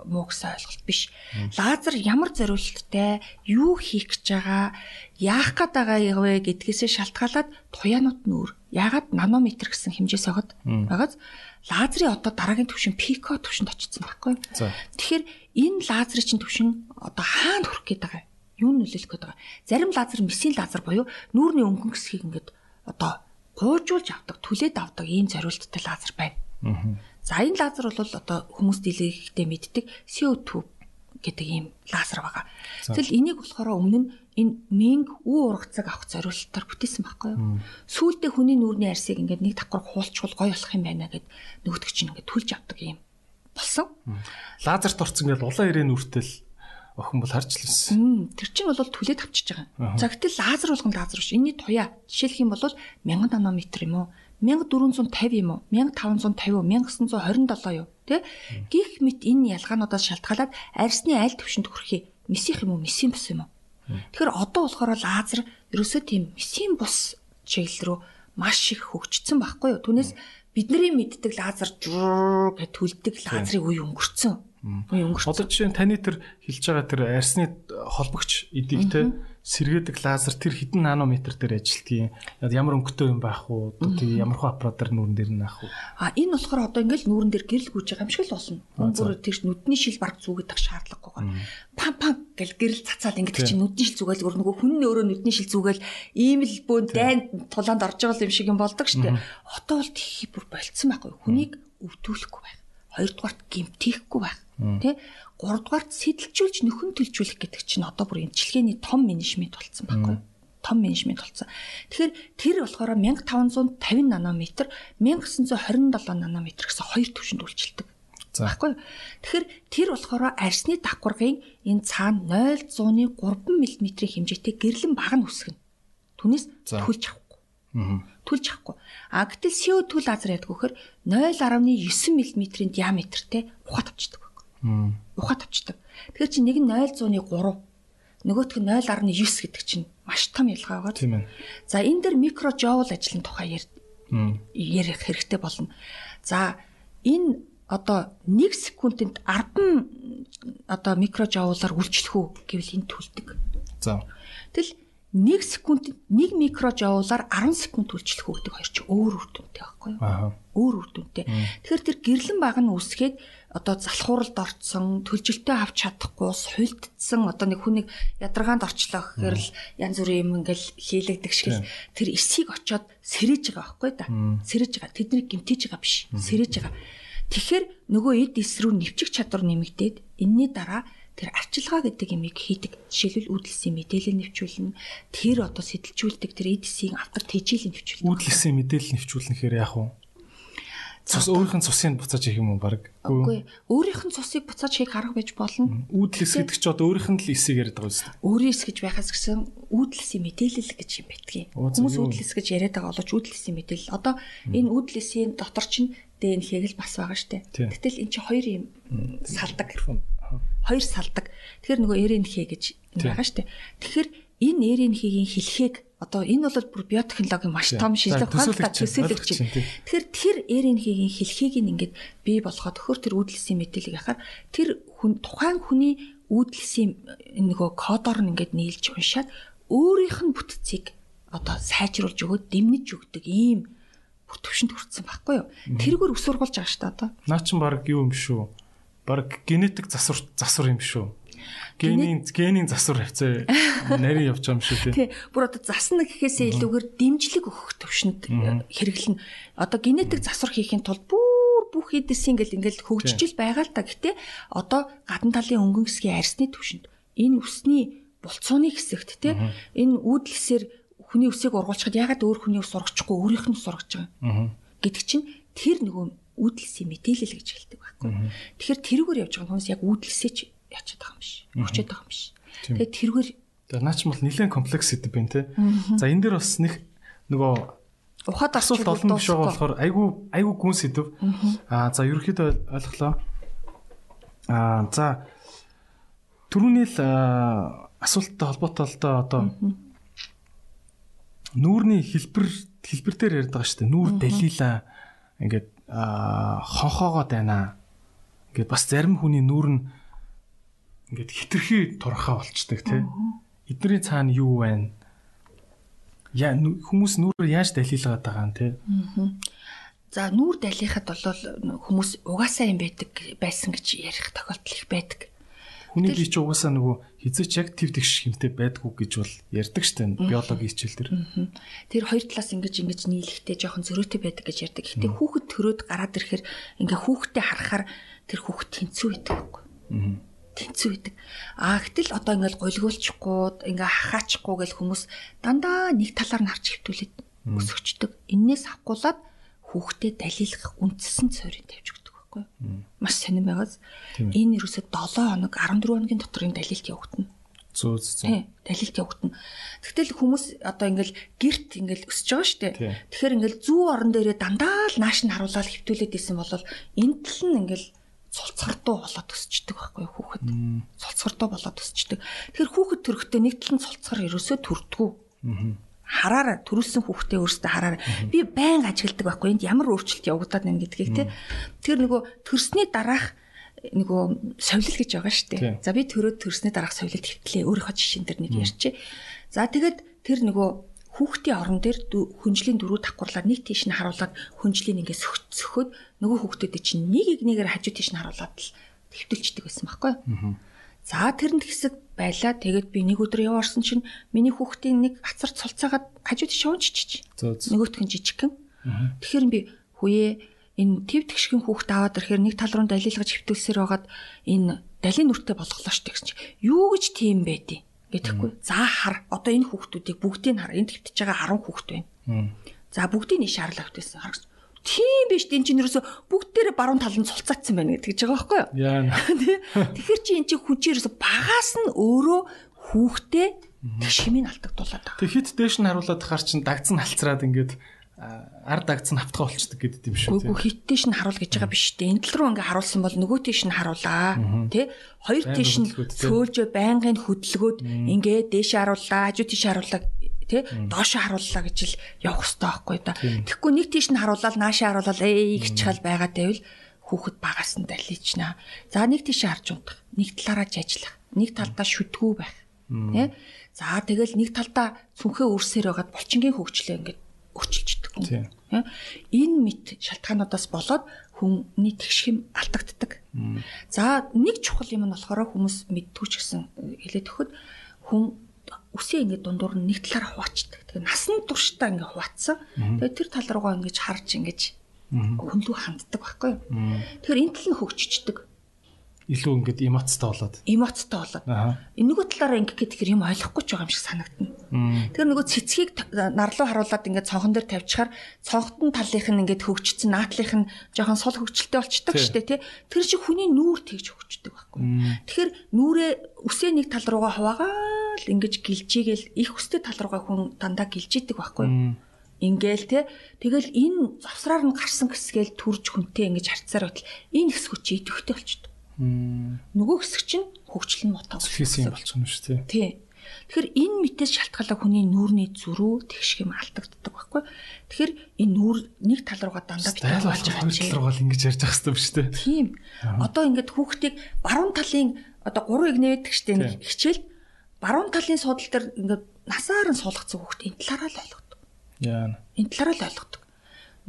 муу гэсэн ойлголт биш. Лазер ямар зориулттай, юу хийх гэж байгаа, яах гээд байгаа вэ гэдгээсээ шалтгаалаад туяанууд нүүр. Ягаад нанометр гэсэн хэмжээс огод байгааз лазерын одоо дараагийн түвшин пико түвшинд очсон байхгүй. Тэгэхээр энэ лазерын чинь түвшин одоо хаана хүрэх гээд байгаа юу нөлөөлөх гээд байгаа. Зарим лазер месийн лазер буюу нүүрний өнгөн хэсгийг ингээд одоо гуйжуулж авдаг, түлээд авдаг ийм зориулттай лазер байна. За энэ лазер бол одоо хүмүүс дийлэхдээ мэддэг CO2 гэдэг ийм лазер байгаа. Тэгэл энийг болохоор өмнө нь энэ менг үү ургацаг авах зориулалтаар бүтээсэн байхгүй юу? Сүүлдээ хүний нүүрний арсыг ингээд нэг давхар хуулчвал гой болох юм байна гэд нөгөөдөг чинь ингээд түлж авдаг юм болсон. Лазерт орсон ингээд улаан ирээн үртэл охин бол харж лсэн. Тэр чинь бол түлээд авчиж байгаа. За гэтэл лазер болгон лазер биш. Энийний туяа жишээлх юм бол 1000 нанометр юм уу? 1450 юм уу? 1550 1927 юу? Тэ? Гих мэт энэ ялгаануудаас шалтгаалаад арьсны аль төвшөнд хүрэхий месих юм уу? Месийн бус юм уу? Тэгэхээр одоо болохоор лазер ерөөсөө тийм месийн бус чиглэл рүү маш их хөгжсөн байхгүй юу? Түүнээс бидний мэддэг лазер гэж түлдэг лазерын үе өнгөрцөн үе өнгөрцөн одоо жишээ нь таны тэр хэлж байгаа тэр арьсны холбогч эдийг те сэргээдэг лазер тэр хэдэн нанометр дээр ажилтгийг ямар өнгөтэй юм байх уу тийм ямар хөө аппаратаар нүүрэн дээр наах уу а энэ болохоор одоо ингээл нүүрэн дээр гэрэл гүйж байгаа юм шиг л болно. Бүр тэр нүдний шил баг зүгээд ах шаардлагагүйгээр пам пам гэл гэрэл цацаад ингээд чи нүдний шил зүгээл гөр нөгөө хүн өөрөө нүдний шил зүгээл ийм л бөөн дайн тулаанд орж байгаа юм шиг юм болдог штэ. Одоо бол тийх бүр болцсон байхгүй хүнийг өвдүүлэхгүй байх. Хоёрдугаарт гимтээхгүй байх. Тий гуравдугаарт сэтэлжүүлж нөхөн төлжүүлэх гэдэг чинь одоо бүр эмчилгээний том менежмент болсон байхгүй том менежмент болсон. Тэгэхээр тэр болохоор 1550 нанометр 1927 нанометр гэсэн хоёр түвшинд үйлчилдэг. Баггүй. Тэгэхээр тэр болохоор арсны давхаргын энэ цаана 0.100-ны 3 мм-ийн хэмжээтэй гэрлэн баг нь үсгэнэ. Түүнээс түлж авахгүй. Түлж авахгүй. А гэтэл CO2 лазер ядг вөхөр 0.9 мм-ийн диаметртэй ухаат авчдаг ухаад авчдаг. Тэгэхээр чи нэг нь 0.100-ны 3 нөгөөх нь 0.9 гэдэг чинь маш том ялгаа байгаа. Тийм ээ. За энэ дэр микрожоул ажлын тухай ярих хэрэгтэй болно. За энэ одоо 1 секундэд 10 одоо микрожоулаар үйлчлэх үү гэвэл энэ түлдэг. За. Тэгэл 1 секундэд 1 микрожоулаар 10 секунд үйлчлэх үү гэдэг хоёр чи өөр үр дүнтэй байхгүй юу? Аа. Өөр үр дүнтэй. Тэгэхээр тэр гэрлэн баг нь үсгээд одоо залхууралд орцсон, төлжилтөө авч чадахгүй, хуйлдсан одоо нэг хүнийг ядаргаанд орчлоо гэхээр л янз бүрийн юм ингээл хийлэгдэх шиг тэр эсийг очоод сэрэж байгаа байхгүй да. Сэрэж байгаа. Тэднийг гимтэж байгаа биш. Сэрэж байгаа. Тэгэхээр нөгөө эд эс рүү нэвчих чадвар нэмэгдээд энэний дараа тэр арчилгаа гэдэг юмыг хийдэг. Жишээлбэл үүдэлсийн мэдээлэл нэвчүүлнэ. Тэр одоо сэтэлжүүлдэг тэр эд эсийн автар тэжээлийн нэвчүүлнэ. Үүдэлсийн мэдээлэл нэвчүүлнэхээр яах вэ? Цус өөрийнх нь цусыг буцааж хийх юм уу баг? Үгүй. Өөрийнх нь цусыг буцааж хийх арга байж болно. Үүдлэс гэдэг чи одоо өөрийнх нь л эсийг яриад байгаа юм шүү. Өөрийн эс гэж байхаас гэсэн үүдлэсийн мэдээлэл гэж юм байтгий. Хүмүүс үүдлэс гэж яриад байгаа боловч үүдлэсийн мэдээлэл. Одоо энэ үүдлэсийн дотор чинь ДНХ-г л бас байгаа штэ. Гэтэл эн чинь хоёр юм салдаг. Хоёр салдаг. Тэгэхээр нөгөө РНХ гэж байгаа штэ. Тэгэхээр энэ РНХ-гийн хэлхийг одоо энэ бол бүр биотехнологийн маш том шинжлэх ухаантай төсөөлөгч юм. Тэгэхээр тэр РНХ-гийн хэлхийг ингээд бий болгоод төхөр тэр үүдэлсийн мэдээлэл яхаар тэр хүн тухайн хүний үүдэлсийн нөгөө кодоор нь ингээд нийлж уншаад өөрийнх нь бүтцийг одоо сайжруулж өгөөд дэмнэж өгдөг ийм бүх төвшөнд хүрсэн байхгүй юу? Тэргээр ус сургуулж байгаа шүү дээ одоо. Наа чин баг юу юм шүү. Баг генетик засвар засвар юм шүү. Генийн генийн засвар хавцаа нарийн явж байгаа юм шүү тий. Бүр одоо засна гэхээсээ илүүгээр дэмжлэг өгөх төвшөнд хэрэглэн. Одоо генетик засвар хийхин тулд бүр бүх эдэс ингээл ингээл хөгжиж байгаа л та. Гэтэ одоо гадна талын өнгөн хэсгийн арсны төвшөнд энэ усны булцууны хэсэгт тий энэ үүдлэсээр хүний үсийг ургуулчихад ягаад өөр хүний ус ургачихгүй өөрийнх нь ус ургаж байгаа гэдэг чинь тэр нөгөө үүдлэсийн мэдээлэл гэж хэлдэг байхгүй. Тэгэхээр тэрүүгээр явж байгаа хүмүүс яг үүдлэсээ ч ячаад байгаа юм биш. Өчөөд байгаа юм биш. Тэгээд тэрүүгээр Тэгээ наач бол нэлээд комплекс гэдэг байна те. За энэ дээр бас нэг нөгөө ухаад асуулт олон биш байгаа болохоор айгүй айгүй гүн сэдв. Аа за ерөөхдөө ойлголоо. Аа за түрүүний л асуулттай холбоотой л доо одоо нүүрний хэлбэр хэлбэр дээр яриад байгаа шүү дээ. Нүүр далила ингээд хонхоогоо дайна. Ингээд бас зарим хүний нүүр нь ингээд хитрхи турхаа болчдаг тий. Эдний цаана юу байна? Яа хүмүүс нүүрээр яаж далилгаад байгаа юм тий. За нүүр далихад бол хүмүүс угаасаа юм байдаг байсан гэж ярих тохиолдол их байдаг. Хүний бие ч угаасаа нөгөө хизээч яг тв тэгш хэмтэй байдгүй гэж бол ярьдаг штэ биологи хичээл дээр. Тэр хоёр талаас ингэж ингэж нийлэхдээ жоохон зөрөөтэй байдаг гэж ярьдаг. Гэтэ хүүхэд төрөөд гараад ирэхээр ингээ хүүхдэд харахаар тэр хүүхэд тэнцүү байдаг байхгүй. Тэнцүү байдаг. А гэтэл одоо ингээл гольгуулчихгүй ингээ хахаачихгүй гэл хүмүүс дандаа нэг талаар нь харж хөвтүүлээд өсөчдөг. Иннээс авахгуулаад хүүхдэд далилах үндсэн цорын тавьж байхгүй юу? Маш сонирн байгаас энэ ерөөсөө 7 хоног 14 хоногийн доторын далилт явагдана. Зөө зөө. Далилт явагдана. Тэгтэл хүмүүс одоо ингээл герт ингээл өсөж байгаа шүү дээ. Тэгэхээр ингээл зүү орон дээрээ дандаа л нааш нь харуулаад хөвтүүлээд исэн бол энэ тал нь ингээл цолцгордуу болоод өсчдөг байхгүй хүүхэд. Цолцгордуу болоод өсчдөг. Тэгэхээр хүүхэд төрөхдөө нэг тал нь цолцгор ерөөсөө төрдгүү. Аа хараараа төрүүлсэн хүүхдээ өөрөөсөө хараараа. Би байн ажигладаг байхгүй энд ямар өөрчлөлт явагдаад байна гэдгийг тий Тэр нөгөө төрсний дараах нөгөө совлил гэж байгаа шүү дээ. За би төрөөд төрсний дараах совлилд хөвтлээ өөрийнхөө жишээн дээр нэг ярьчээ за тэгээд тэр нөгөө хүүхдийн орон дээр хүнжлийн дөрөв давхарлаад нэг тийш нь харуулад хүнжлийн ингээ сөхөд нөгөө хүүхдүүдэд чинь нэг нэгнээр хажуу тийш нь харуулад л твтэлчдэг байсан байхгүй За тэрэнд хэсэг байлаа. Тэгээд би нэг өдөр яваарсан чинь миний хүүхдийн нэг ацар цолцаагаад хажууд шуунччих. Нөгөөх нь жижигхэн. Тэгэхээр би хүүе энэ тэв тэгшхэн хүүхд аваад ирэхээр нэг тал руу далилгаж хөвтүүлсээр байгаад энэ далийн нүртэй болголоо гэсэн чи юу гэж тийм байдیں۔ Гэтэхгүй. За хар одоо энэ хүүхдүүдийг бүгдийг хар энд твтэж байгаа 10 хүүхд байна. За бүгдийг нь шаарлаа хөвтөөсөн хар гэсэн. Тийм биш энэ чинь ерөөсө бүгдээрээ баруун тал нь цулцаагдсан байна гэдэг ч байгаа байхгүй юу? Яа. Тэгэхээр чи эн чинь ерөөсө багаас нь өөрөө хүүхдээ шимийг алдагдуулаад байгаа. Тэг хит дээш нь харуулад хар чин дагц нь халцраад ингээд ард дагц нь автгаа болчдөг гэдэг юм шүү. Үгүй хит дээш нь харуул гэж байгаа биш үү? Энд тал руу ингээ харуулсан бол нөгөө тийш нь харуулаа. Тэ? Хоёр тийш нь сөөлжөө байнгын хөдөлгөөд ингээ дээш харууллаа, хажуу тийш харууллаа тий доош харууллаа гэж л явах хэрэгтэй байхгүй да. Тэгэхгүй нэг тийш нь харуулаад наашаа харуулаад ээ гिचхэл байгаад байвал хүүхэд багаас нь далична. За нэг тийш харж унтах, нэг талаараа жажлах, нэг талдаа шүтгүү байх. Тий? За тэгэл нэг талдаа сүнхээ үрсээр байгаад булчингийн хөгжлөө ингээд өчилждөг хүн. Энэ мэд шалтгаануудаас болоод хүний тэгшхэм алдагддаг. За нэг чухал юм нь болохоор хүмүүс мэдтгүү ч гэсэн хэлээд өгөхөд хүн үсээ ингээд дундуур нь нэг талаар хуваачдаг. Тэгээ насан туршдаа ингээд хуваацсан. Тэгээ тэр тал руугаа ингээд харж ингээд хөнлөө ханддаг байхгүй юу. Тэгэхээр энэ тал нь хөгжичдэг. Илүү ингээд эмоцтой болоод. Эмоцтой болоод. Нөгөө талаараа ингээд тэгэхээр юм ойлгохгүй ч байгаа юм шиг санагдана. Тэгэхээр нөгөө цэцгийг нарлуу харуулад ингээд цонхон дээр тавьчихаар цонхтон талынх нь ингээд хөгжсөн наатлынх нь жоохон сул хөгжилтэй болчдаг шүү дээ тий. Тэр чинь хүний нүүр тэгж хөгждөг байхгүй. Тэгэхээр нүрээ үсээ нэг тал руугаа хуваагаа л ингэж гэлжигээл их өстэй тал руугаа хүн дандаа гэлжидэг байхгүй. Ингээл те тэгэл энэ завсраар нь гарсан хэсгээл төрж хүнтэй ингэж харцаар байтал энэ чи идэвхтэй болчихдээ. Нөгөө хэсэг чинь хөгжил нь мутаа болчихсон болчихно шүү тий. Тэгэхээр энэ мэтээс шалтгаалаа хүний нүүрний зөрүү тэгш юм алдагддаг байхгүй. Тэгэхээр энэ нүүр нэг тал руугаа дандаа битүү болж байгаа юм. Тал руугаа ингэж ярьж байгаа хэвээр шүү дээ. Тийм. Одоо ингээд хүүхдийг баруун талын одоо 3 игнэвэдэг штеп нэг хичээл баруун талын суудал дээр ингээд насаар нь суулгацсан хүүхд энэ талаараа л ойлгодог. Яа. Энэ талаараа л ойлгодог.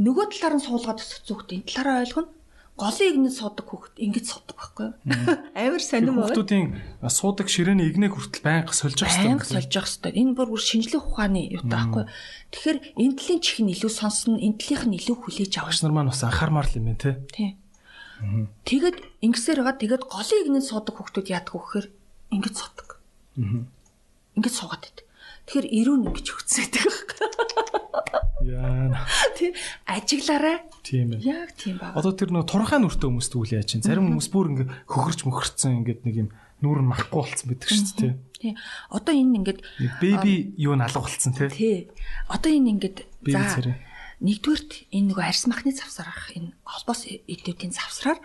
нөгөө талаар нь суулгаад өсөх зүгт энэ талаараа ойлгоно. Голын игнэд суудаг хүүхэд ингэж суудаг байхгүй юу? Амар сонирм уу? Хүүхдүүдийн суудаг ширээний игнэг хүртэл байнга сольж явах Байнга сольж явах хэрэгтэй. Энэ бүр бүр шинжлэх ухааны юу таахгүй. Тэгэхээр энтлийн чих нь илүү сонсно, энтлийнх нь илүү хүлээж авах. Нар маань бас анхаармаар л юм байна те. Тийм. Тэгэд ингэсээр байгаа тэгэд голын игнэд суудаг хүүхдүүд яадаг вэ гэхээр ингэж суудаг. Ингэж суугаад байдаг. Тэгэхээр ирүүн ингэж өгцөөд байгаа. Яа. Тийм ажиглаарай. Тийм ээ. Яг тийм байна. Одоо тэр нэг турхаа нүртэй хүмүүст үгүй яаж чинь. Зарим хүмүүс бүр ингээ хөхөрч мөхөрцөн ингээд нэг юм нүур нь махгүй болцсон байдаг шүү дээ. Тийм. Одоо энэ ингээд беби юу нь алга болцсон те. тий. Одоо энэ ингээд за нэгдүгürt энэ нөгөө арьс махны завсар ах энэ холбоос эдүүдийн завсраар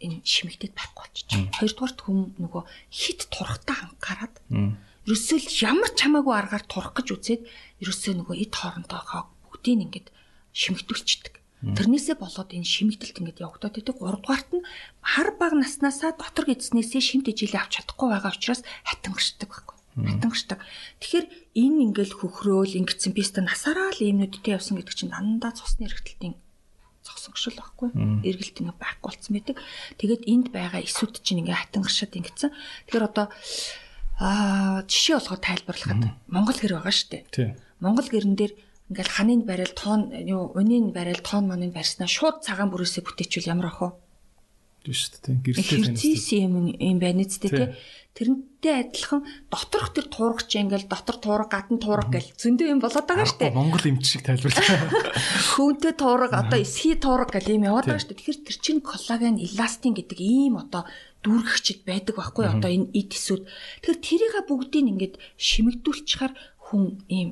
энэ шимэгдэд байхгүй болчих. Хоёрдугаарт хүм нөгөө хит турхтаа анхаарад ерөөсөө ямар ч хамаагүй аргаар турах гэж үзээд ерөөсөө нөгөө эд хоорондоогоо бүгдийг ингээд шимэгдүүлчихдэг. Тэрнээсээ болоод энэ шимэгдэлт ингээд явагдаад байдаг. Гуравдугаарт нь хар баг наснаасаа дотор гидснээсээ шимт ижилээ авч чадахгүй байгаа учраас хатангашдаг байхгүй. Хатангашдаг. Тэгэхээр энэ ингээл хөхрөөл ингэсэн писта насаараа л юмнуудтай явсан гэдэг чинь дандаа цусны эргэлтийн зогсогшил байхгүй. Эргэлт ингээ байхгүй болцсон байдаг. Тэгээд энд байгаа эсүүд чинь ингээ хатангашаад ингэсэн. Тэгэхээр одоо аа жишээ болгоод тайлбарлахад Монгол гэр байгаа шүү дээ. Тийм. Монгол гэрэн дээр ингээл ханыг барайл тоон юу өнийн барайл тоон моныг барьснаа шууд цагаан бүрээсээ бүтээчвэл ямар ах вэ? Тийм шүү дээ. Гэрэлтэй. Хэрцээс юм юм байна үсттэй Тий. тий. Тэрнтэй адилхан доторх тэр туургач ингээл дотор туурга гадна туурга гэл зөндөө юм болоод байгаа шүү дээ. Монгол эмч шиг тайлбарлаа. Хөөнтэй туурга одоо эсхий туурга гэл юм яваад байгаа шүү дээ. Тэгэхээр тэр чинь коллаген эластин гэдэг ийм одоо дүүргэгчд байдаг байхгүй одоо энэ эд эсүүд. Тэгэхээр тэрийг бүгдийг ингээд шимэгдүүлчихээр хүн ийм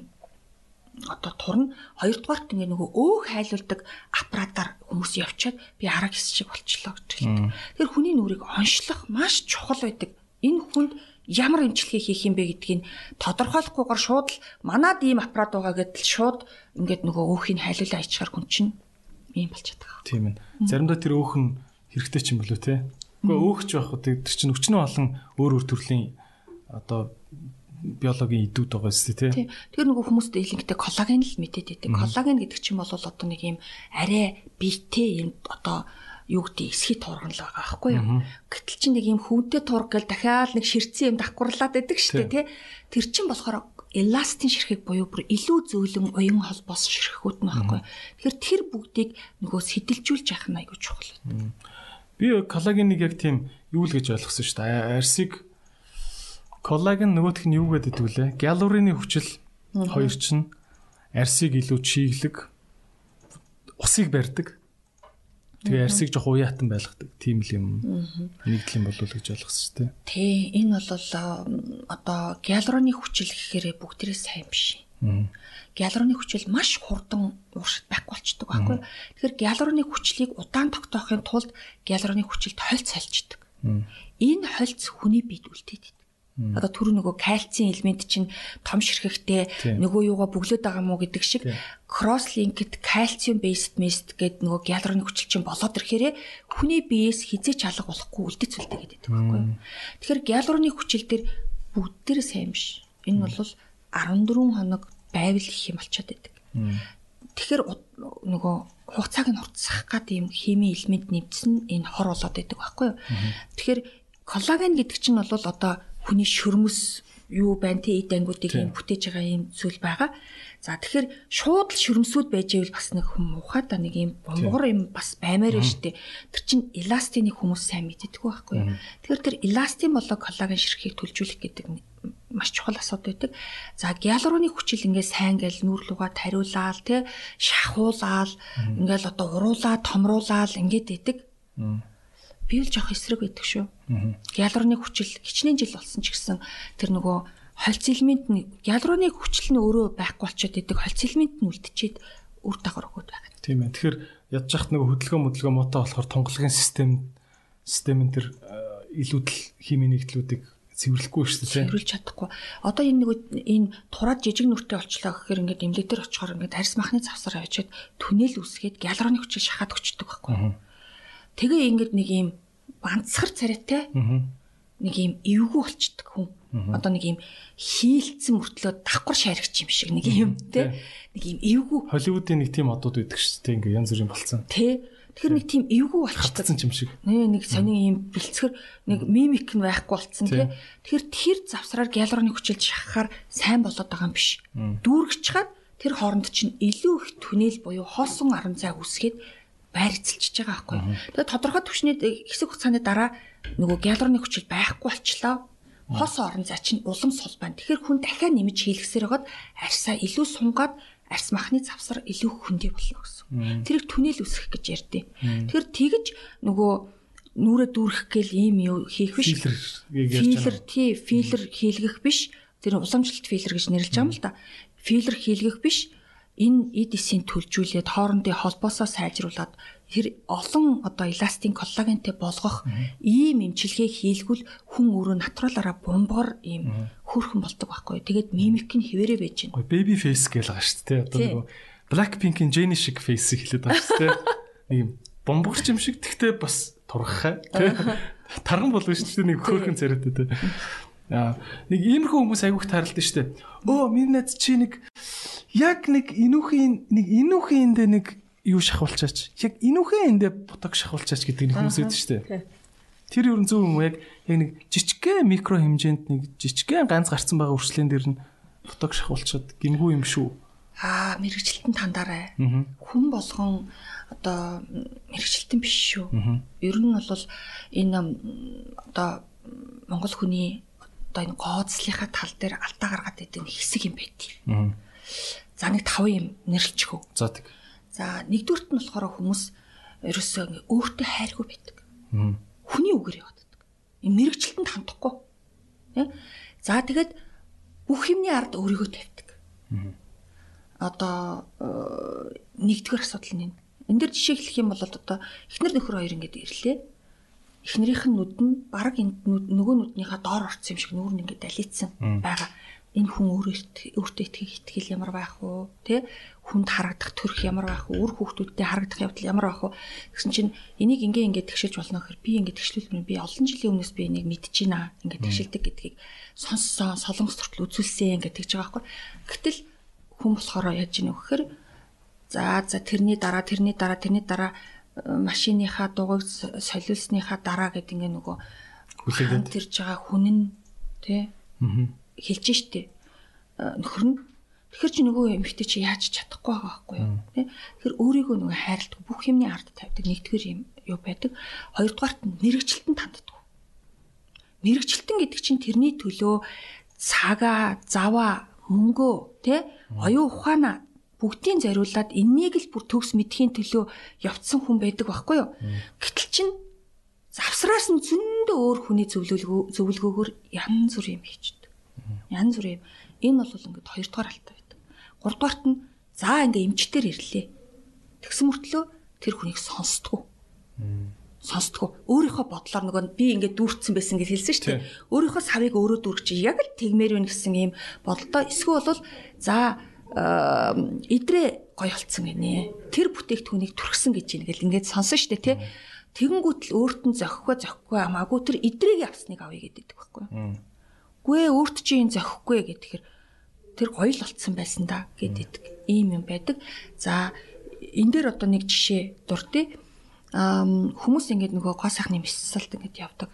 одоо турна хоёрдугаарт ингээ нөгөө өөх хайлуулдаг аппаратаар хүмүүс явчаад би арга хэс шиг болчлоо гэж хэлдэг. Тэр хүний нүрийг оншлох маш чухал байдаг. Энэ хүнд ямар эмчилгээ хийх юм бэ гэдгийг тодорхойлохгүйгээр шууд л манад ийм аппарат байгаа гэдэл шууд ингээд нөгөө өөхийг хайлуулаа ичгаар хүн чинь ийм болчиход байгаа. Тийм ээ. Заримдаа тэр өөх нь хэрэгтэй ч юм болоо те. Гэхдээ өөхч байх уу тэр чинь өчнөө олон өөр өөр төрлийн одоо биологийн идүүд байгаа шүү дээ те. Тийм. Тэр нөгөө хүмүүст илэнхтэй коллаген л мэдээд байдаг. Коллаген гэдэг чинь бол одоо нэг юм арай биетэй юм одоо юу гэдэг эсхий турган л байгаа байхгүй юу. Гэтэл чинь нэг юм хүнтэй тург гэл дахиад нэг ширцэн юм давхарлаад байдаг шүү дээ тий. Тэр чинь болохоор эластин ширхэг буюу бүр илүү зөөлөн уян холбоос ширхгүүд нь байхгүй. Тэгэхээр тэр бүгдийг нөгөө сэтэлжүүлж явах нь айгүй чухал. Би коллагеныг яг тийм юу л гэж ойлгосон шүү дээ. Арсыг коллаген нөгөөх нь юу гэдэг вүлээ? Гиалурины хүчил хоёр чинь арсыг илүү чиглэг усыг барьдаг. Тэгээ арсыг жоох уяатан байлгадаг. Тийм л юм. Нэгдэл юм болов уу гэж ойлгосон шүү дээ. Тий, энэ бол одоо гиалуроны хүчил гэхээр бүгдээрээ сайн биш. Гиалуроны хүчил маш хурдан ууршид байхгүй болчдөг байхгүй. Тэгэхээр гиалуроны хүчлийг удаан тогтоохын тулд гиалуроны хүчилд хольц сальждаг. Энэ хольц хүний биед үлдээд Одоо түр нөгөө кальцийн элемент чинь том ширхэгтэй нөгөө юугаа бүглөөд байгаа мó гэдэг шиг кросс линкд кальциум based mist гэдэг нөгөө гиалуроны хүчил чинь болоод ирэхээрээ хүний биеэс хизээч алга болохгүй үлдэж үлдээ гэдэг байхгүй. Тэгэхээр гиалуроны хүчил дээр бүгд дээр сайн биш. Энэ бол 14 хоног байвал их юм болчиход байдаг. Тэгэхээр нөгөө хугацааг нь хурцсах гад юм хими элемент нэвдсэн энэ хор болоод байдаг байхгүй юу. Тэгэхээр коллаген гэдэг чинь бол одоо хүний шөрмөс юу байна те эд ангиудыг юм бүтээж байгаа юм зүйл байгаа. За тэгэхээр шууд л шөрмсүүд байж ивэл бас нэг хүм ухаад та нэг юм бомгор юм бас баймаар байна штэ. Тэр чин эластины хүмүүс сайн мэддэг байхгүй юу. Тэгэхээр тэр эластин болоо коллаген ширхгийг төлжүүлэх гэдэг маш чухал асуудал байдаг. За гиалуроны хүчил ингээ сайн гээл нүүр лугаа тариулаал те шахуулаал ингээл одоо уруулаа томруулаал ингээд идэг би л жоох эсрэг байдаг шүү. Гиалуроны хүчил хичнээн жил болсон ч гэсэн тэр нөгөө хольц элемент нь гиалуроны хүчил нь өөрөө байхгүй болчиход идэг хольц элемент нь үлдчихэд үр дагавар өгöd байгаа. Тийм ээ. Тэгэхээр ядж хат нөгөө хөдөлгөөн модлогоо мотоо болохоор тунгалагын систем системэн тэр илүүдэл химийн нэгдлүүдийг цэвэрлэхгүй шүү дээ. Цэвэрлж чадахгүй. Одоо энэ нэг энэ тураад жижиг нүртэй олчлоо гэхээр ингээд эмнэлэгдэр очихоор ингээд арьс махны завсар авчиад түнэл үсгээд гиалуроны хүчил шахаад өчтдөг байхгүй. Тэгээ ингээд нэг юм банцхар царайтай нэг юм эвгүй болчдөг хүн. Одоо нэг юм хийлцэн мөртлөө давхар шаригч юм шиг нэг юм те. Нэг юм эвгүй. Холливуудын нэг тийм одууд байдаг шүү дээ. Ингээ янз бүрийн болцсон. Тэ. Тэгэхээр нэг тийм эвгүй болчихсон юм шиг. Нэ нэг сони юм бэлцгэр нэг мимик нь байхгүй болцсон те. Тэгэхээр тэр завсраар гиалурны хүчилж шахахаар сайн болоод байгаа юм биш. Дүүргэж чад тэр хооронд чинь илүү их түнэл буюу хоосон 10 цаг үсгээд байр эзэлчихэж байгаа байхгүй. Тэгээд тодорхой түвшний хэсэг хугацааны дараа нөгөө гиалурны хүчил байхгүй болчлоо. Хос орон зай чинь улам сул байна. Тэгэхээр хүн дахиад нэмж хийлгэсээр хагаад арьсаа илүү сунгаад арьс махны завсар илүү хөндөй болно гэсэн. Тэрийг түнэл үсгэх гэж ярьдیں۔ Тэгэхээр тэгж нөгөө нүрэ дүүрэх гээл ийм юу хийх биш. Филлер тий, филлер хийлгэх биш. Тэр уламжлалт филлер гэж нэрлэж байгаа юм л да. Филлер хийлгэх биш энэ эдисийн төлжүүлээд хоорондын холбоосоо сайжруулад тэр олон одоо эластин коллагентэй болгох ийм эмчилгээ хийлгүүл хүн өөрөө натуралаараа бомбоор ийм хөөрхөн болдог байхгүй. Тэгээд мимик нь хിവэрэ байж байна. Baby face гэж байгаа шүү дээ. Одоо нөгөө Blackpink-ийн Jennie шиг face хэлээд байгаа шүү дээ. Юм бомбогч юм шиг тэгтээ бас турхахаа. Тарган болов шүү дээ нэг хөөрхөн царайтай нэг иймэрхүү хүмүүс айгүйх тааралтай шүү дээ. Өө миний найз чи нэг яг нэг инүүхийн нэг инүүхийн эндээ нэг юу шахуулчаач. Яг инүүхэн эндээ ботог шахуулчаач гэдэг нэг хүмүүс байдаг шүү дээ. Тэр юу зөв юм яг яг нэг жижигхэн микро хэмжээнд нэг жижигхэн ганц гарцсан байгаа үрчлэн дээр нь ботог шахуулчаад гимгүү юм шүү. Аа мэрэгчлэлтэн тандаарай. Хүн болгон одоо мэрэгчлэлтэн биш шүү. Ер нь бол энэ одоо монгол хүний одоо энэ гооцлынхаа тал дээр алдаа гаргаад идэг хэсэг юм байдгийг. За нэг 5 юм нэрлэлчихв. За тэг. За нэгдүгürt нь болохоор хүмүүс ерөөсөө өөртөө хайргүй байдаг. Хүний үгээр явдаг. Энэ мэрэгчлэлтэнд хандахгүй. Тэ? За тэгээд бүх юмний ард өөрийгөө тавьдаг. Одоо э, нэгдүгээр асуудал нь энэ. Энд дэр жишээ хэлэх юм бол одоо эхнэр нөхөр хоёр ингэж ирлээ. Эхнэрийнх нь нүд нь баг энд нөгөө нүднийхээ доор орсон юм шиг нүүр нь ингэж далицсан байгаа энэ хүн өөрөө өөртөө итгэх итгэл ямар байх вэ? Тэ? Хүнд харагдах төрх ямар байх вэ? Үр хүүхдүүдтэй харагдах явдал ямар байх вэ? Гэсэн чинь энийг ингээ ингээ тэгшилж болно гэхээр би ингээ тэгшлүүлмээр би олон жилийн өмнөөс би энийг мэдэж байна. Ингээ тэгшилдэг гэдгийг сонссон, солонгос төртөл үзүүлсэн ингээ тэгж байгаа байхгүй. Гэтэл хүн болохоор яаж ийнө гэхээр за за тэрний дараа тэрний дараа тэрний дараа машиныхаа дугуйг солиулсныхаа дараа гэдэг ингээ нөгөө хүлээгээд тэрж байгаа хүн нь тий. Хэлж штэ нөхөр нь Тэгэхээр чи нөгөө эмэгтэй чи яаж чадахгүй байгаа байхгүй юу? Тэ? Тэгэхээр өөрийгөө нөгөө хайрладаг бүх юмны ард тавьдаг нэгдүгээр юм юу байдаг. Хоёрдугаарт нь мэрэгчлэлтэн танддаг. Мэрэгчлэлтэн гэдэг чинь тэрний төлөө цагаа, заваа, мөнгөө, тэ? Оюун ухаанаа бүгдийг зориулаад энэнийг л бүр төгс мэдхийн төлөө явцсан хүн байдаг байхгүй юу? Гэтэл чин завсраас нь зөндөө өөр хүний зөвлөгөө зөвлөгөөгөөр янз бүр юм хийчих Янз бүрийн энэ бол ингээд хоёрдугаар алтай байдаг. Гуравдугаарт нь за ингээ эмчтэр ирлээ. Тэгсэн мөртлөө тэр хүнийг сонсдгоо. Сонсдгоо. Өөрийнхөө бодлоор нөгөө би ингээд дүүрсэн байсан гэж хэлсэн шүү дээ. Өөрийнхөө савыг өөрөө дүүрч яг л тэгмээр байна гэсэн ийм бодолтой. Эсвэл бол за идрээ гоё болцсон гинэ. Тэр бүтээгдэхүүнийг түрхсэн гэж ингээд ингээд сонсон дээ тий. Тэгэнгүүт л өөрт нь зохихгүй зохихгүй хамаагүй тэр идрийг авсныг авъя гэдэг байхгүй юу? Гүй ээ өөрт чи энэ зохихгүй гэхээр тэр гоё л болцсон байсан да гэдэг ийм юм байдаг. За энэ дээр одоо нэг жишээ дурдъя. Аа хүмүүс ингээд нөгөө гоо сайхны мэссэлт ингээд явдаг.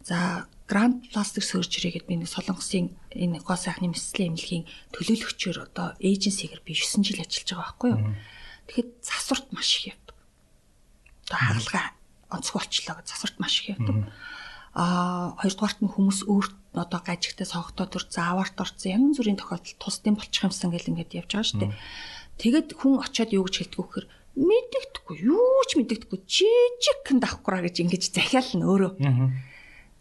За Grand Plastic Surgery гэдэг би нэг солонгосын энэ гоо сайхны мэслийн эмнэлгийн төлөөлөгчөөр одоо эйженсигээр би 9 жил ажиллаж байгаа байхгүй юу. Тэгэхэд засварт маш их явдаг. Одоо хагалгаа онцгой болчлоо гэж засварт маш их явдаг. Mm -hmm а хоёрдугаарт нь хүмүүс өөрт одоо гажигтай согтоо төр зааварт орсон янз бүрийн тохиолдолд тусдын болчих юмсан гэл ингээд явж байгаа шүү дээ. Тэгэд хүн очиод юу гэж хэлдэг вөхөр мэддэгдэхгүй юу ч мэддэгдэхгүй жижигхэн давхраа гэж ингэж захиална өөрөө.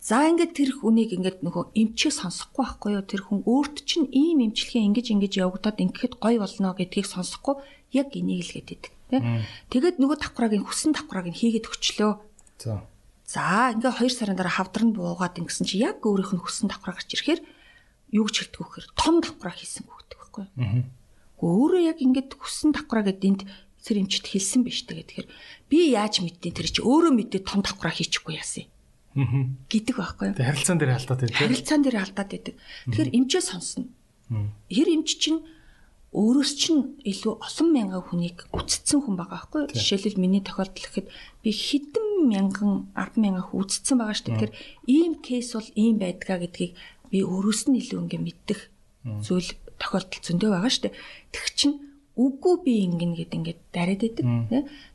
За ингээд тэр хүнийг ингээд нөгөө эмчээ сонсохгүй байхгүй юу тэр хүн өөрт чинь ийм эмчилгээ ингэж ингэж явагдаад ингээд гой болно гэдгийг сонсохгүй яг энийг л гэдэг. Тэгээд нөгөө давхрааг хүссэн давхрааг хийгээд өчлөө. За За ингээ 2 сарын дараа хавдар нь буугаад ингэсэн чи яг өөрийнх нь хүссэн давхраа гарч ирэхээр юу гэж хэлдэг вөхөр том давхраа хийсэн гүгдэг байхгүй юу. Аа. Өөрөө яг ингээд хүссэн давхраа гэдэг энд тэр эмчт хэлсэн биш тэгээ тэгэхээр би яаж мэдтiin тэр чи өөрөө мэдээ том давхраа хийчихгүй яасан. Гэдэг байхгүй юу? Харилцаан дээр алдаад байдаг. Харилцаан дээр алдаад байдаг. Тэгэхээр эмчээ сонсно. Хэр эмч чинь өөрөөс чинь илүү олон мянган хүнийг үцэтсэн хүн байгаа байхгүй юу? Жишээлбэл миний тохиолдол гэхэд би хэдэн мянган 10 мянган хүн үцэтсэн байгаа шүү дээ. Тэгэхээр ийм кейс бол ийм байдгаа гэдгийг би өөрөөс нь илүү ингээ мэддэг зүйл тохиолдол зөндөө байгаа шүү дээ. Тэг чинь үгүй би ингэн гэд ингээд дараад байдаг.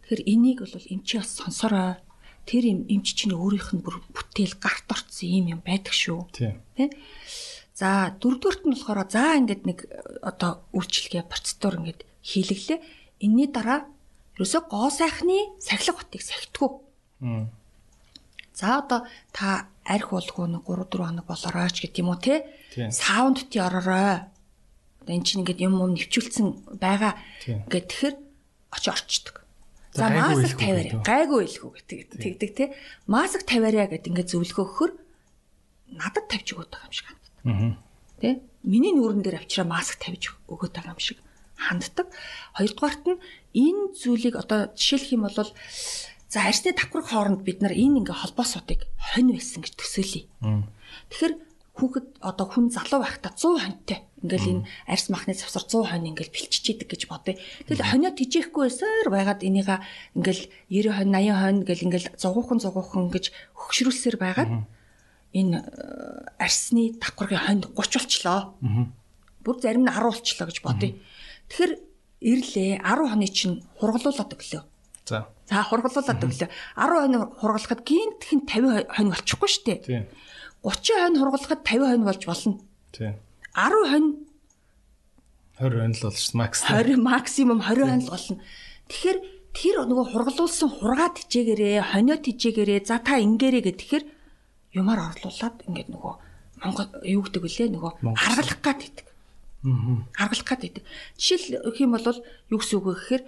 Тэгэхээр энийг бол эмчи бас сонсороо. Тэр юм эмч чинь өөрийнх нь бүр бүтээл гарт орцсон юм юм байдаг шүү. Тий. За дөрөвдүгürt нь болохоор за ингээд нэг одоо үйлчлэгээ процедур ингээд хийлэглээ. Энийний дараа ерөөсөө гоо сайхны сахилга хотыг сахитгүй. За одоо та арх болгоо нэг 3 4 хоног болооройч гэдэг юм уу те. Саунд ти ороорой. Одоо эн чинь ингээд юм юм нэвчүүлсэн байгаа. Ингээд тэгэхэр очи орчдөг. За маск тавиарай. Гайгүй илгүү гэдэг тэгдэг те. Маск тавиарай гэдэг ингээд зөвлөгөө өгөхөр надад тавьж өгöd байгаа юм шиг Аа. Тэ? Миний нүүрэн дээр авчираа маск тавьж өгöd байгаа юм шиг ханддаг. Хоёрдугаарт нь энэ зүйлийг одоо жишээлх юм бол за арьсны давхраг хооронд бид нар энэ ингээ холбоосуудыг хонь байсан гэж төсөөлье. Тэгэхээр хүүхэд одоо хүн залуу байхдаа 100 хоньтой ингээл энэ арьс махны завсар 100 хонь ингээл бэлччихийдэг гэж бодъё. Тэгэл хонио тижээхгүй байсаар байгаад энийга ингээл 90 хонь 80 хонь гэл ингээл зугуухан зугуухан гэж хөгшрүүлсээр байгаад энэ э, арсны давхаргын хонд 30 болчлоо. Бүр зарим нь 10 болчлоо гэж бодъё. Тэгэхээр ирлээ 10 хоны чинь хургалуулад өглөө. За. За хургалуулад өглөө. 10 хоног хургалахад гинтхэн 50 хоног болчихгүй шүү дээ. Тийм. 30 хоног хургалахад 50 хоног болж болно. Тийм. 10 хоног 20 хоног л болж макс. 20 максимум 20 хоног болно. Тэгэхээр тэр нөгөө хургалуулсан хургаа тижээгээрээ, хонио тижээгээрээ, за та ингээрээ гэх тэгэхээр юмар орлуулад ингээд нөгөө Монгол юу гэдэг вүлээ нөгөө харгалах гад идэг. Аа. Харгалах гад идэг. Жишээл өгөх юм бол юу гэсэн үг вэ гэхээр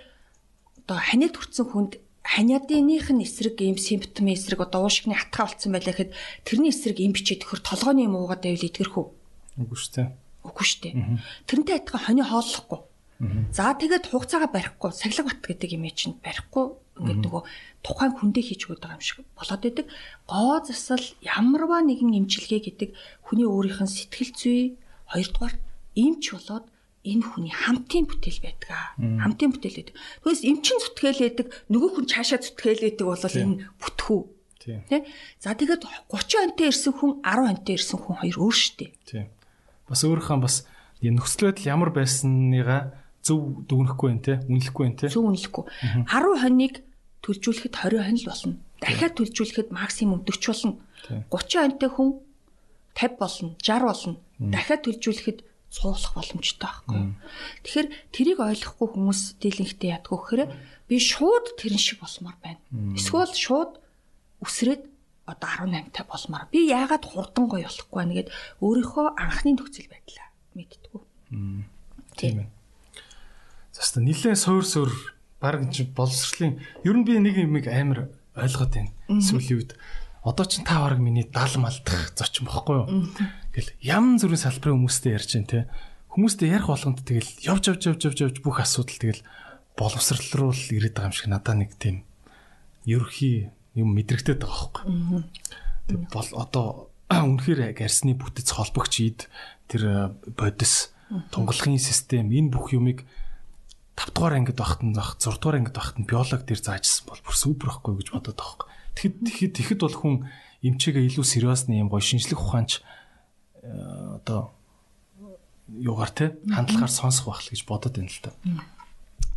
одоо ханиад хүрсэн хүнд ханиадыных нь эсрэг ийм симптомын эсрэг одоо уушигны хатгаа болцсон байлаа гэхэд тэрний эсрэг им бичээд төхөр толгойн юм уугаад байвал идгэрхүү. Үгүй шүү дээ. Үгүй шүү дээ. Тэрнтэй адилхан хонио хооллохгүй. За тэгээд хугацаагаа барихгүй, сахилга бат гэдэг юм чинь барихгүй ингээд нөгөө тухайн хүндээ хийж өгöd байгаа юм шиг болоод идэг. Гоо засал ямарваа нэгэн имчилгээ гэдэг хүний өөрийнх нь сэтгэл зүй хоёрдугаар имч болоод энэ хүний хамтын бүтээл байдаг. Хамтын бүтээл байдаг. Тэгээс эмчин зүтгээл байдаг, нөгөө хүн цаашаа зүтгээл байдаг бол энэ бүтхүү. Тэ? За тэгээд 30 онтой ирсэн хүн 10 онтой ирсэн хүн хоёр өөр штэ. Тийм. Бас өөрийнхөө бас нөхцөл байдал ямар байсныгаа зөв дүгнэхгүй байх те, үнэлэхгүй байх те. Зөв үнэлэхгүй. 10 хоног төлжүүлэхэд 20 хоног л болно. Дахиад төлжүүлэхэд максимум 40 болно. 30 онтой хүн 50 болно, 60 болно. Дахиад төлжүүлэхэд суулгах боломжтой байхгүй. Тэгэхээр тэрийг ойлгохгүй хүмүүс дийлэнхтэй ядгүй гэхээр би шууд тэрэн шиг болмоор байна. Эсвэл шууд үсрээд одоо 18 та болмоор. Би яагаад хурдан гоё болохгүй байна гэд өөрийнхөө анхны нөхцөл байдлаа мэдтгүү. Тийм ээ. Заста нилээ суур суур баг чи боловсролын ер нь би нэг юм амар ойлгоод байна. Сүүлийн үед одоо ч та бараг миний 70 малдах зочин бохгүй юу? Гэл ям зүрийн салбарын хүмүүстэй ярьж байна те. Хүмүүстэй ярих болгонд тэгэл явж явж явж явж явж бүх асуудал тэгэл боловсрал руу л ирээд байгаа юм шиг надаа нэг тийм ерөөхий юм мэдрэгдээд байгаа байхгүй. Тэг бол одоо үнэхээр арсны бүтэц холбогч ид тэр бодис тунгалахын систем энэ бүх юмыг 5 дугаар ангид байхад нь 6 дугаар ангид байхад нь биолог дээр заажсан бол бүр супер ахгүй гэж бодоод байгаа. Тэгэхэд тэгэхэд бол хүн эмчээгээ илүү сериусны юм гоё шинжлэх ухаанч э, одоо юугаар те хандлагаар сонсох байх л гэж бодоод байна л та.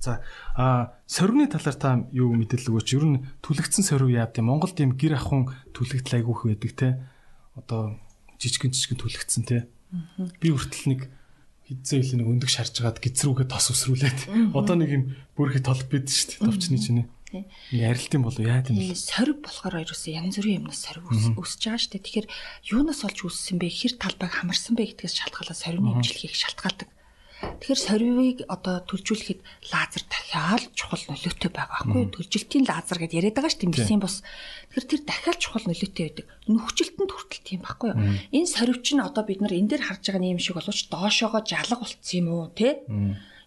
За а сорвны талаар та юу мэдээлэл өгөөч? Ер нь түлэгдсэн сорив яа гэв Монголд ийм гэр ахын түлэгдэл айгүйх байдаг те. Одоо жижигэн жижигэн түлэгдсэн те. Би хүртэл нэг хизээ хэл нэг өндөг шарж гаад гизрүүгээ тос өсрүүлээд одоо нэг юм бүрхий толб бид шүү дээ товчны чинь Нэг арилтын болов яа гэм бэ? Сорив болохоор ерөөсөө янз бүрийн юмнаас сорив үүсэж байгаа дээ. Тэгэхээр юунаас олж үүссэн бэ? Хэр талбайг хамарсан бэ гэдгээс шалтгаалаад соривны эмчилгээг шалтгаалдаг. Тэгэхээр сорвийг одоо төлжүүлэхэд лазер дахиад чухал нөлөөтэй байгаа байхгүй юу? Төлжилтийн лазер гэдээ яриад байгаа дээ. Мөсийн бус. Тэгэхээр тэр дахиад чухал нөлөөтэй байдаг. Нөхцөлтөнд хүртэл тийм байхгүй юу? Энэ сорив чинь одоо бид нар энэ дээр харж байгаа юм шиг боловч доошоогоо жалга болцсон юм уу те?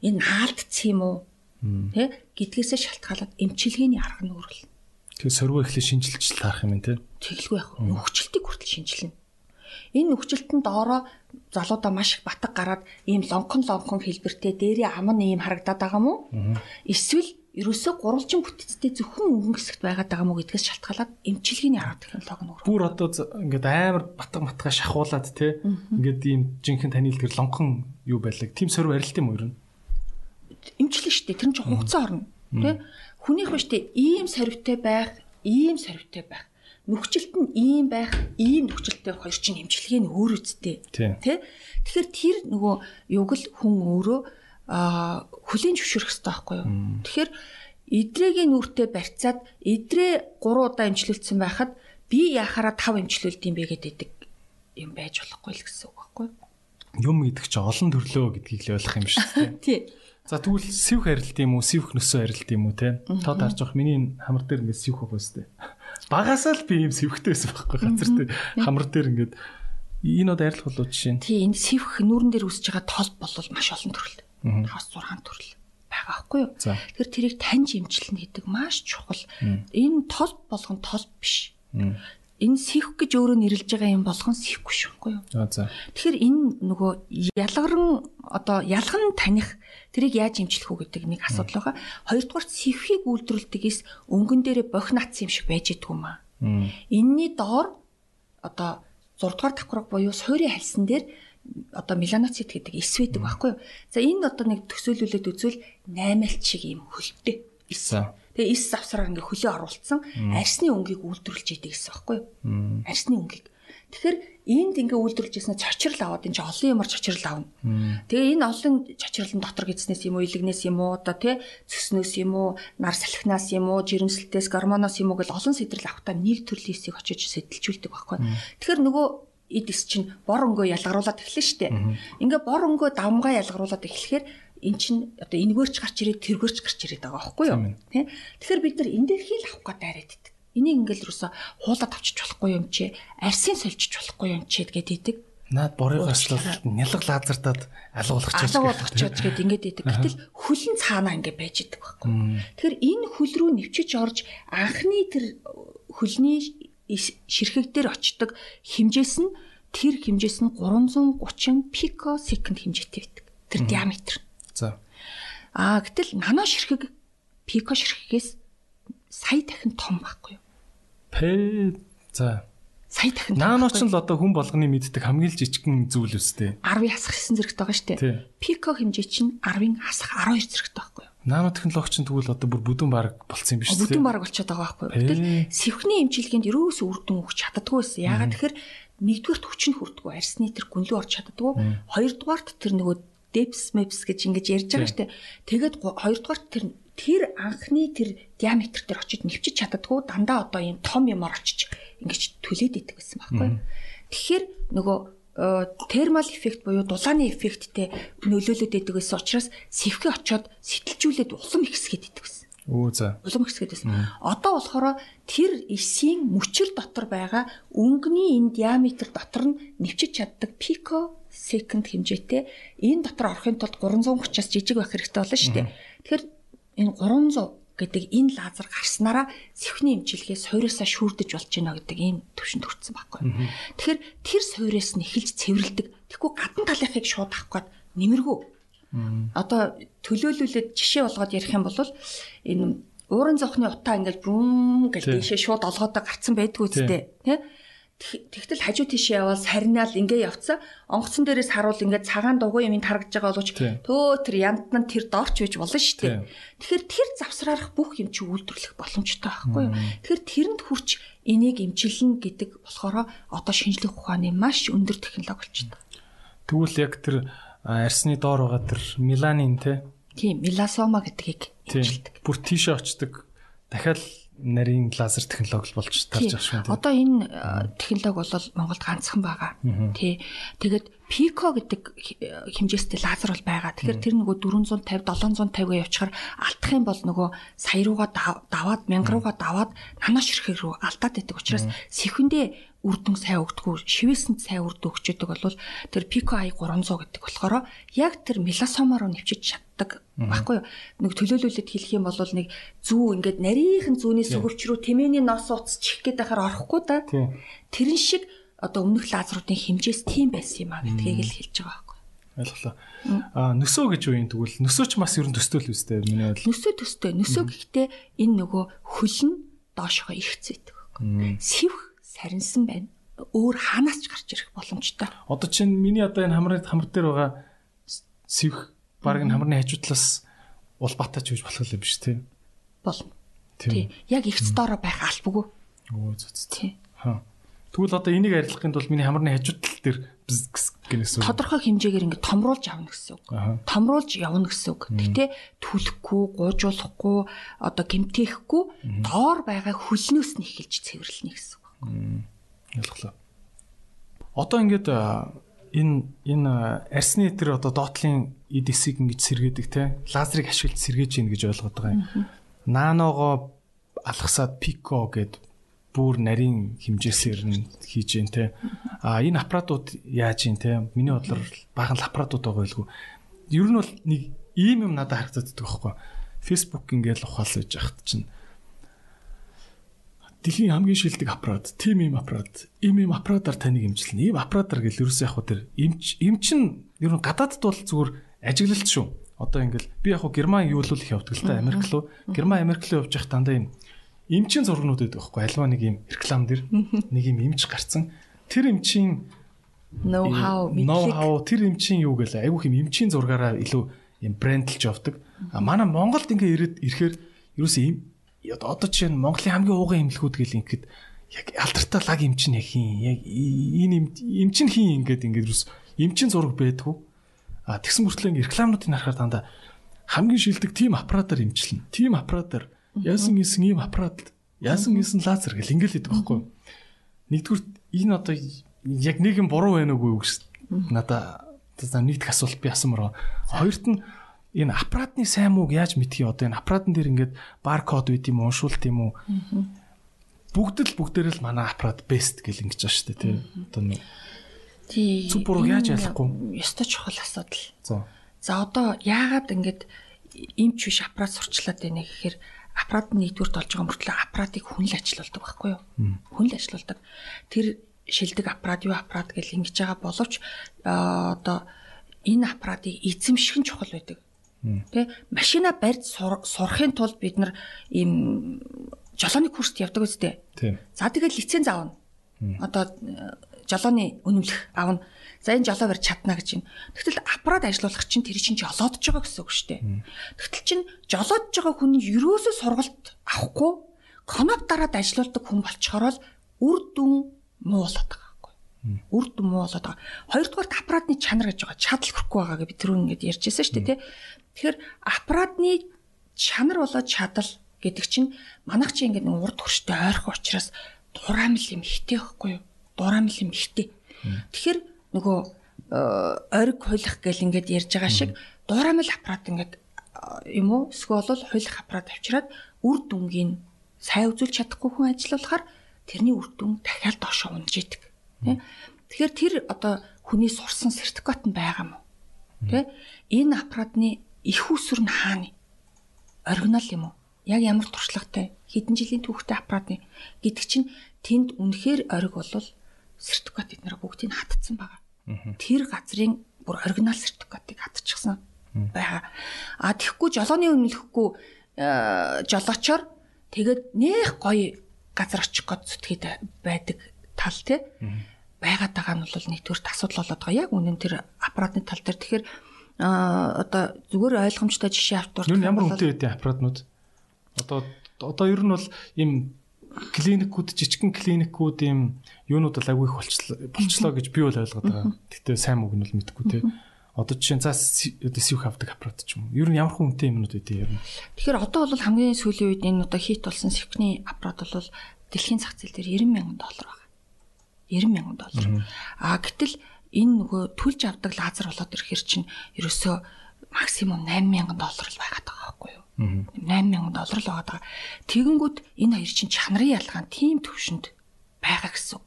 Энэ наалдсан юм уу? Тэ гэдгээсээ шалтгаалаад эмчилгээний арга нь өөрлөлт. Тэгээ сорвоо ихлэ шинжилж таарах юм те. тэглгүй байх. Нөхцөлтийг хүртэл шинжилнэ. Энэ нөхцөлтөнд доороо залуудаа маш их батг гараад ийм лонхон лонхон хэлбэртэй дээрээ ам нь ийм харагдаад байгаа мó? Эсвэл ерөөсөө гурвалжин бүтцтэй зөвхөн өнгөн хэсэгт байгаад байгаа мó гэдгээс шалтгаалаад эмчилгээний арга технологи нь Бүр одоо ингээд амар батга матга шахуулаад те ингээд ийм жинхэнэ танил тэр лонхон юу байлаг. Тим сөрв арилт юм уу ер нь? Эмчлэн штэ тэр нь ч хугацаа орно. Тэ? Хүнийх ба штэ ийм сорвтой байх, ийм сорвтой байх нөхцөлт нь ийм байх, ийм нөхцөлтэй хоёр чинь эмчилгээ нь өөр үсттэй. Тэ? Тэгэхээр тэр нөгөө юг л хүн өөрөө а хүлийн зөвшөөрөх хэрэгтэй байхгүй юу. Тэгэхээр идрэгийн нүртээ барьцаад идрээ 3 удаа эмчлүүлсэн байхад би яхаараа 5 эмчлүүлд юм бэ гэдэг юм байж болохгүй л гэсэн үг байхгүй юу. Юм гэдэг чи олон төрлөө гэдгийг л ойлгох юм шүү дээ. Тий. За тэгвэл сивх арилт юм уу, сивх нөсөө арилт юм уу те? Тод харж явах миний хамар дээр ингээд сивх байх өстэй. Багасаа л би юм сэвхтэй байсан байхгүй газар дээр хамар дээр ингээд энэ од арилах болоо жишээ. Тий энэ сэвх нүүрэн дээр үсэж байгаа тол бол маш олон төрөл. 5 6 төрөл байгаа байхгүй юу. Тэгэхээр тэрийг таньж имчилнэ гэдэг маш чухал. Энэ тол болгон тол биш. Энэ сэвх гэж өөрөө нэрлэж байгаа юм болгон сэвхгүй шүүхгүй юу. Тэгэхээр энэ нөгөө ялгарн одоо ялган таних тэрийг яаж имчлэх үү гэдэг нэг асуудал байгаа. Хоёрдугаар сэвхийг үйлдвэрлэдэгээс өнгөн дээрээ бохи нац юм шиг байж идэггүй маа. Энийний доор одоо 6 дугаар давхраг буюу суурийн хальсан дээр одоо меланоцит гэдэг эс байдаг байхгүй юу. За энэ одоо нэг төсөөлүүлээд үзвэл 8 шиг юм хөлтэй. Эс. Тэгээ эс завсраар ингээ хөлөө оруулсан арсны өнгийг үйлдвэрлэж идэг гэсэн байхгүй юу. Арсны өнгийг. Тэгэхээр энд ингээ үйлдвэрлэж ирсэн чочрол аваад энэ олон юмар чочрол авна. Тэгээ энэ олон чочролн дотор гидснээс юм уу, илэгнээс юм уу, одоо тий цөснөөс юм уу, нар салхинаас юм уу, жирэмслэлтээс гормоноос юм уу гэл олон сэтрэл авахтаа нэг төрлийн эсийг очиж сэтэлжүүлдэг байхгүй. Тэгэхээр нөгөө эдс чинь бор өнгөө ялгаруулад эхлэн штэ. Ингээ бор өнгөө давмгаа ялгаруулад эхлэхээр эн чин одоо энэгээрч гарч ирээд тэргээрч гарч ирээд байгаа байхгүй юу? Тэ? Тэгэхээр бид нар энэ дээр хил авах гэдэг арайд идэг. Энийг ингээл юусаа хуулаад авчиж болохгүй юм чи, арсын сольжиж болохгүй юм чи гэдэг идэг. Наад борыгоос л нялга лазертаад алгуулах гэж алгуулах гэж ингээд идэг. Гэтэл хөлн цаанаа ингээд байж идэг байхгүй. Тэгэхээр энэ хөл рүү нэвчиж орж анхны тэр хөлний ширхэг дээр очдог хэмжээс нь тэр хэмжээс нь 330 пикосекунд хэмжээтэй байдаг. Тэр диаметр. За. Аа гэтэл нано ширхэг пико ширхгээс сая дахин том байхгүй юу? Пэ за. Сая дахин. Нано ч л одоо хүн болгоны мэддэг хамгийн жижигхэн зүйл өстэй. 10-ын хасах 9 зэрэгтэй байгаа шүү дээ. Пико хэмжээ чинь 10-ын хасах 12 зэрэгтэй байхгүй юу? Нано технологи чинь тэгвэл одоо бүр бүдүүн баг болцсон юм биш үү? Бүдүүн баг болчиход байгаа байхгүй юу? Гэтэл сэвхний эмчилгээнд ерөөсөө үр дүн өгч чаддаггүй байсан. Ягаад тэгэхээр нэгдүгээрт хүч нь хүрдэггүй арсны тэр гүнлүү орч чаддаггүй. Хоёрдугаарт тэр нөгөө депс мэпс гэж ингэж ярьж байгаа дээ. Тэгээд хоёрдугаарт тэр тэр анхны тэр диаметр дээр очиж нэвчиж чаддаггүй дандаа одоо ийм том юмар очиж ингэж түлээд идэг гэсэн байхгүй. Тэгэхээр нөгөө термал эффект буюу дулааны эффекттэй нөлөөлөд идэг гэсэн учраас сэвхээ очоод сэтэлжүүлээд улам ихсгээд идэг гэсэн. Өө за. Улам ихсгээд байсан. Одоо болохоор тэр эсийн мөчр дотор байгаа өнгөний энэ диаметр дотор нь нэвчиж чаддаг пико секунд хэмжээтэй энэ дотор орохын тулд 330-аас жижиг байх хэрэгтэй болно шүү дээ. Тэгэхээр энэ 300 гэдэг энэ лазер гарснараа сэвхний эмчилгээ суйраасаа шүүрдэж болж байна гэдэг ийм төвшөнд төрсэн байхгүй. Тэгэхээр тэр суйраас нь эхэлж цэвэрлдэг. Тэгэхгүй гадна талынхыг шууд авах гээд нэмэргүй. Одоо төлөөлүүлээд жишээ болгоод ярих юм бол энэ уурын зовхны утаа ингээд бүм гэж дэшээ шууд олгоодоо гарцсан байдгүй үстэй. Тэ? Тэгтэл хажуу тийшээ явал сарниал ингээ явцсан. Онгоцон дээрээс харуул ингээ цагаан дугуй юм тарагдж байгаа боловч төө тэр янт нь тэр доорч байж болно шүү дээ. Тэгэхээр тэр завсраарах бүх юм чи үйлдвэрлэх боломжтой байхгүй юу? Тэгэхээр тэрэнд хүрч энийг эмчилнэ гэдэг болохоор одоо шинжлэх ухааны маш өндөр технологи болчихсон. Тэгвэл яг тэр арсны доор байгаа тэр меланин те. Тийм, меласома гэдгийг эмчилдэг. Бүр тийшээ очдог. Дахиад нарийн лазер технологи болж тарж байгаа шүү. Одоо энэ технологи бол Монголд ганцхан байгаа. Тий. Тэгээд Pico гэдэг хэмжээстэй лазер бол байгаа. Тэгэхээр тэр нөгөө 450 750-га явчихаар алдах юм бол нөгөө сая руугаа даваад 1000 руугаа даваад нано ширхэг рүү алдаад байдаг учраас сэхэндээ үрдэн сайн өгдөггүй шивээсэнд сайн үрд өгчөдөг бол тэр Pico i 300 гэдэг болохоор яг тэр меласомоор нэвчиж чаддаг баггүй юу? Нэг төлөөлөлөд хэлэх юм бол нэг зүү ингээд нарийнхан зүүний сүгвч рүү тэмээний ноос уц чих гээд байхаар орохгүй да. Тэрэн шиг одоо өмнөх лазруудын хэмжээс тийм байсан юм а гэдгийг л хэлж байгаа байхгүй ойлголоо. А нөсөө гэж юм тэгвэл нөсөө ч бас ер нь төстэй л үстэй миний бодлоо нөсөө төстэй. Нөсөө гэхдээ энэ нөгөө хөл нь доошоо ихцээдэг сэвх сарнсан байна. Өөр хаанаас ч гарч ирэх боломжтой. Одоо чинь миний одоо энэ хамрын хамар дээр байгаа сэвх баг энэ хамрын хажуудлаас улбаатай ч үж болох юм биш тий. Болно. Тий. Яг ихц доороо байх албагүй. Өө зүц. Тий. Хаа. Тэгвэл одоо энийг арилгахын тулд миний хамрын хажуудлал дээр гэнэс үг. Тодорхой хэмжээгээр ингэ томруулж авна гэсэн үг. Томруулж явна гэсэн үг. Гэтэ түлэхгүй, гуужуулахгүй, одоо гэмтээхгүй доор байгаа хөлнөөс нь эхэлж цэвэрлэнэ гэсэн үг. Ялглаа. Одоо ингээд энэ энэ арсны тэр одоо доотлын EDC-г ингэж сэргээдэг те лазерыг ашиглаж сэргээж гин гэж ойлгоод байгаа юм. Наногоо алгасаад пико гэд бүр нарийн хэмжээсээр нь хийж гин те. А энэ аппаратууд яаж гин те. Миний бодлоор баахан аппаратууд байгаа байлгүй. Ер нь бол нэг ийм юм надад харагддаг байхгүй. Facebook ингээл ухаал гэж яхад чинь дэлхийн хамгийн шилдэг аппарат, тим ийм аппарат, ийм ийм аппаратаар таныг имжилнэ. Ийм аппаратаар гэл ерөөсөө яг хөө тэр эмч эмчин ер нь гадаадд бол зүгээр ажиглалт шүү. Одоо ингээл би яг хөө Герман юу л их явдаг л та Америк руу. Герман Америк руу явж явах дандаа юм эмчин зургнууд байдаг байхгүй альва нэг юм реклам дэр нэг юм эмч гарцсан. Тэр эмчийн ноу хау ноу хау тэр эмчийн юу гэлээ айгүйх юм эмчийн зургаараа илүү юм брендлж явдаг. А манай Монголд ингээ ирээд ирэхээр ерөөсөө одоо чинь Монголын хамгийн ууган эмнэлгүүд гэл ингээд яг алдартай лаг эмчин хийн яг энэ эмчин хийн ингээд ингээд юус эмчин зураг байдгүй. А тэгсэн мөртлөө ингээд рекламуудыг харахаар дандаа хамгийн шилдэг тим аппаратаар эмчилнэ тим аппаратаар яасан гисэн ийм аппарат яасан гисэн лазер гэл ингээд л идэг байхгүй нэгдүгээр энэ одоо яг нэг юм буруу байна уугүй гэж надаа нэгдэх асуулт би асуумаар хоёрт нь энэ аппаратны сайн мууг яаж мэдхий? Одоо энэ аппаратн дээр ингээд баркод үйт юм уншуулт юм уу? Бүгд л бүгдээр л манай аппарат бест гэл ингэж байгаа шүү дээ тий. Одоо нэг тий зүг буруу яаж ялахгүй ёстой чухал асуудал. За за одоо яагаад ингээд эмч биш аппарат сурчлаад байна гэхээр аппарат нэгдүгürt болж байгаа мөртлөө аппаратыг хүн л ажилуулдаг байхгүй юу? Хүн л ажилуулдаг. Тэр шилдэг аппарат юу аппарат гэж ингэж байгаа боловч одоо энэ аппаратыг эзэмших нь чухал байдаг Тэ машина барьж сурахын тулд бид нар ийм жолооны курст явдаг үстэй. За тэгэл лиценз аавна. Одоо жолооны үнэмлэх аавна. За энэ жолоо барьж чадна гэж юм. Тэгтэл аппарат ажилуулах чинь тэр чинь жолоодж байгаа гэсэн үг шүү дээ. Тэгтэл чинь жолоодж байгаа хүн ерөөсөө сургалт авахгүй коноп дараад ажилуулдаг хүн болчхороо үр дүн муу болоод байгаа үр дүн муу болоод байгаа. Хоёрдугаар аппаратны чанар гэж байгаа. Чадал хүрхгүй байгаа гэж бид түрүү ингэж ярьжсэн шүү дээ, тий. Тэгэхээр аппаратны чанар болоод чадал гэдэг чинь манайх чи ингээд урд хөрштэй ойрхон учраас дураамил юм ихтэй байхгүй юу? Дураамил юм ихтэй. Тэгэхээр нөгөө э, ориг хулих гэл ингээд ярьж байгаа шиг дураамил аппарат ингээд э, юм уу? Эсвэл хулих аппарат авчираад үр дүнгийн сайн үзүүлж чадахгүй хүн ажиллуулахаар тэрний үр дүн дахиад доошоо унж идэг. Тэ? Тэгэхээр тэр одоо хүний сурсан сертификат нь байгаа мó. Тэ? Энэ аппаратны их усүр нь хаана? Оригинал юм уу? Яг ямар туршлагатай хэдэн жилийн түүхтэй аппаратны гэдэг чинь тэнд үнэхээр ориг болвол сертификат эднэр бүгдийг хатцсан байгаа. Тэр газрын бүр оригинал сертификатыг хатчихсан байгаа. А тэгэхгүй жолооны үнэлэхгүй э, жолоочоор тэгээд нэх гоё газар очих гээд зүтгээд байдаг тал те байгаад байгаа нь бол нэгдүгээр асуудал болоод байгаа. Яг үнэн тэр аппаратны тал дээр тэгэхээр а одоо зүгээр ойлгомжтой жишээ автуурт нь ямар хөдөө өгдөг аппаратнууд одоо одоо ер нь бол им клиникүүд жижигхэн клиникүүд им юунууд л агүй их болчлоо гэж би бол ойлгоод байгаа. Гэтэ сайн үг нь л мэдэхгүй те. Одоо жишээ нь цаас сүүх авдаг аппарат ч юм. Ер нь ямар хүнтэй юмнууд өгдөг юм. Тэгэхээр одоо бол хамгийн сүүлийн үед энэ одоо хит болсон сүүхний аппарат бол дэлхийн зах зээл дээр 90 сая доллар байна. 90 сая доллар. А гэтэл энэ нөгөө түлж авдаг лазер болоод ирэхэр чинь ерөөсөө максимум 8 мянган доллар л байгаад байгаа байхгүй юу? 8 мянган доллар л байгаа. Тэгэнгүүт энэ хоёр чинь чанарын ялгаан тийм төвшөнд байгаа гэсэн үг.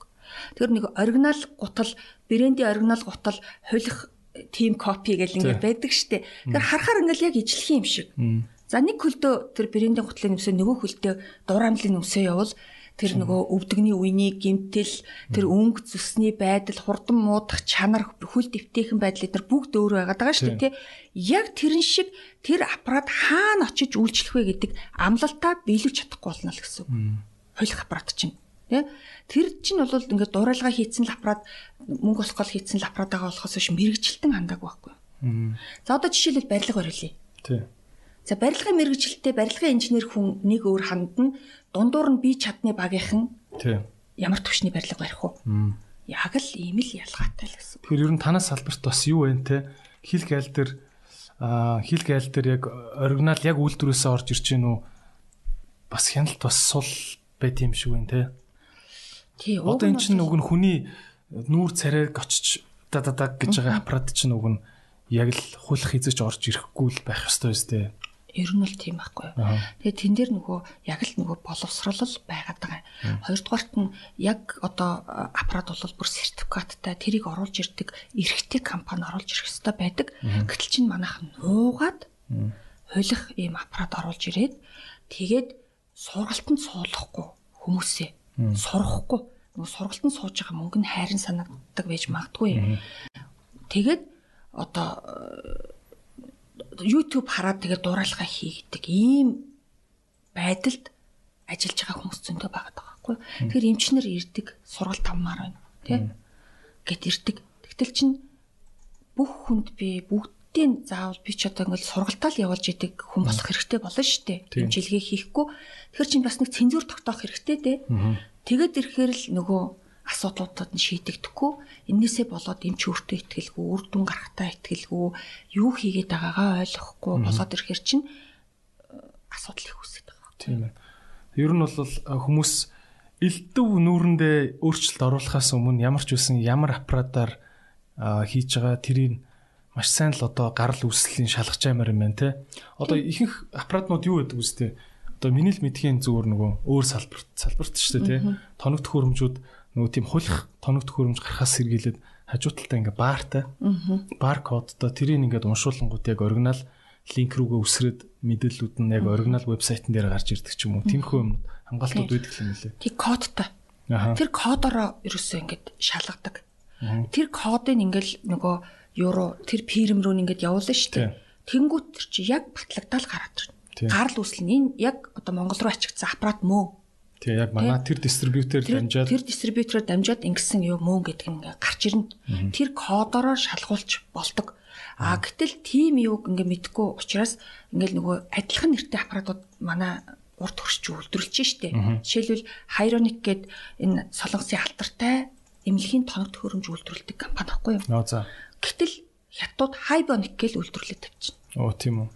Тэр нэг оригинал гутал, брендийн оригинал гутал хулих тим копи гэл ингээд байдаг штэ. Тэгэхээр харахаар ингээл яг ижлэх юм шиг. За нэг хөлдөө тэр брендийн гутлын нөсөө нөгөө хөлдөө дуурамлын нөсөө явал тэр нөгөө өвдөгний үений гимтэл тэр өнгө зүсний байдал хурдан муудах чанар хүл дэвтэйхэн байдал эдгээр бүгд өөр байгаад байгаа шүү дээ тий. Яг тэрэн шиг тэр аппарат хаана очиж үйлчлэх вэ гэдэг амлалтаа биелүүлж чадахгүй болно л гэсэн. Хойлох аппарат чинь тий. Тэр чинь бол ингээд дуурайлгаа хийцэн л аппарат мөнгө олох гол хийцэн л аппарат байгаа болохоос биш мэрэгчлэн хандаагүй байхгүй. За одоо жишээлбэл барилга барилъя. Тий. За барилгын мэрэгжилтэй барилгын инженер хүн нэг өөр хандна дундуур нь бие чадны багийнхан ямар төвшний барилга барих уу? Яг л ийм л ялгаатай л гэсэн. Тэгэхээр ер нь танаас салбарт бас юу вэ те? Хил гайл дээр хил гайл дээр яг оригинал яг үйлдвэрээсээ орж ирж гин үү? Бас хяналт бас сул байт юм шиг байна те. Тий. Одоо эн чинь уг нь хүний нүүр царайг очиж да да да гэж байгаа аппарат чинь уг нь яг л хулах хизэж орж ирэхгүй л байх ёстой өстэй. Ер нь л тийм байхгүй. Тэгээ тэн дээр нөгөө яг л нөгөө боловсролол байгаад байгаа. Хоёрдугаарт нь яг одоо аппарат бол бүр сертификаттай тэрийг оруулж ирдэг эрхтэй компани оруулж ирэх хэрэгтэй байдаг. Гэтэл чинь манайхан нуугаад хулих ийм аппарат оруулж ирээд тэгээд сургалтанд суулгахгүй хүмүүсээ сурахгүй нөгөө сургалтанд сууж байгаа мөнгө нь хайрын санагддаг байж магадгүй. Тэгээд одоо YouTube хараад тэгээд дуурайлгаа хийгдэг ийм байдалд ажиллаж байгаа хүмүүс зөндөө байгаа байхгүй. Тэгэхээр эмчнэр ирдэг, сургалт авмаар байна. Тэ? Гэт ирдэг. Тэгтэл чин бүх хүнд би бүгдийн заавал би ч одоо ингээл сургалтаа л явуулж идэг хүн болох хэрэгтэй болно шүү дээ. Хэмжилгээ хийхгүй. Тэгэхээр чин бас нэг цензур тогтоох хэрэгтэй дээ. Тэгээд ирэхээр л нөгөө асуудлуудад нь шийдэгдэхгүй энээсээ болоод эмч өөртөө ихтгэлгүй үр дүн гарахтаа ихтгэлгүй юу хийгээд байгаагаа ойлгохгүй болоод ирэхэр чинь э, асуудал их үүсэж байгаа. Тийм ээ. Ер нь бол хүмүүс элдв нүүрэндээ өөрчлөлт оруулахаас өмнө ямар ч үсэн ямар аппаратаар хийж байгаа тэрийг маш сайн л одоо гарал үүслийн шалгаж аймаар юм байна те. Одоо ихэнх аппаратнууд юу гэдэг үстэй. Одоо миний л мэдхийн зүгээр нөгөө өөр салбарт салбарт шүү дээ те. Тоног төхөөрөмжүүд нөгөө тийм хулих тоног төхөөрөмж гарахаас сэргийлээд хажуу талдаа ингээ баартай. Баар кодтой тэрийг ингээд уншуулангууд яг оригинал линк рүүгээ үсрээд мэдээллүүд нь яг оригинал вебсайтн дээр гарч ирдэг ч юм уу. Тиймэрхүү юм хамгаалтууд байдаг юм лээ. Тий кодтой. Тэр кодороо ерөөсөө ингээд шалгадаг. Тэр кодыг ингээл нөгөө евро тэр фирм рүү ингээд явуулна шүү дээ. Тэнгүүт тэр чи яг батлагдаал гараад ирнэ. Гарал үүсэл нь энэ яг одоо Монгол руу ачигдсан аппарат мөө Тэгээ яг манай тэр дистрибьютор дамжаад тэр дистрибьютороор дамжаад ингэсэн юу мөн гэдэг нь гарч ирнэ. Тэр кодороо шалгуулж болдог. А гэтэл тийм юуг ингээ мэдгүй учраас ингээл нөгөө адилхан нэртэй аппаратууд манай урд хөрч үйлдвэрлэж штэ. Жишээлбэл Hyronik гээд энэ солонгосын алтартай эмнэлгийн тоног төхөөрөмж үйлдвэрлэдэг компани байхгүй юу? Нөө за. Гэтэл хятад Hybonic гэж үйлдвэрлэж тавьчихна. Оо тийм үү.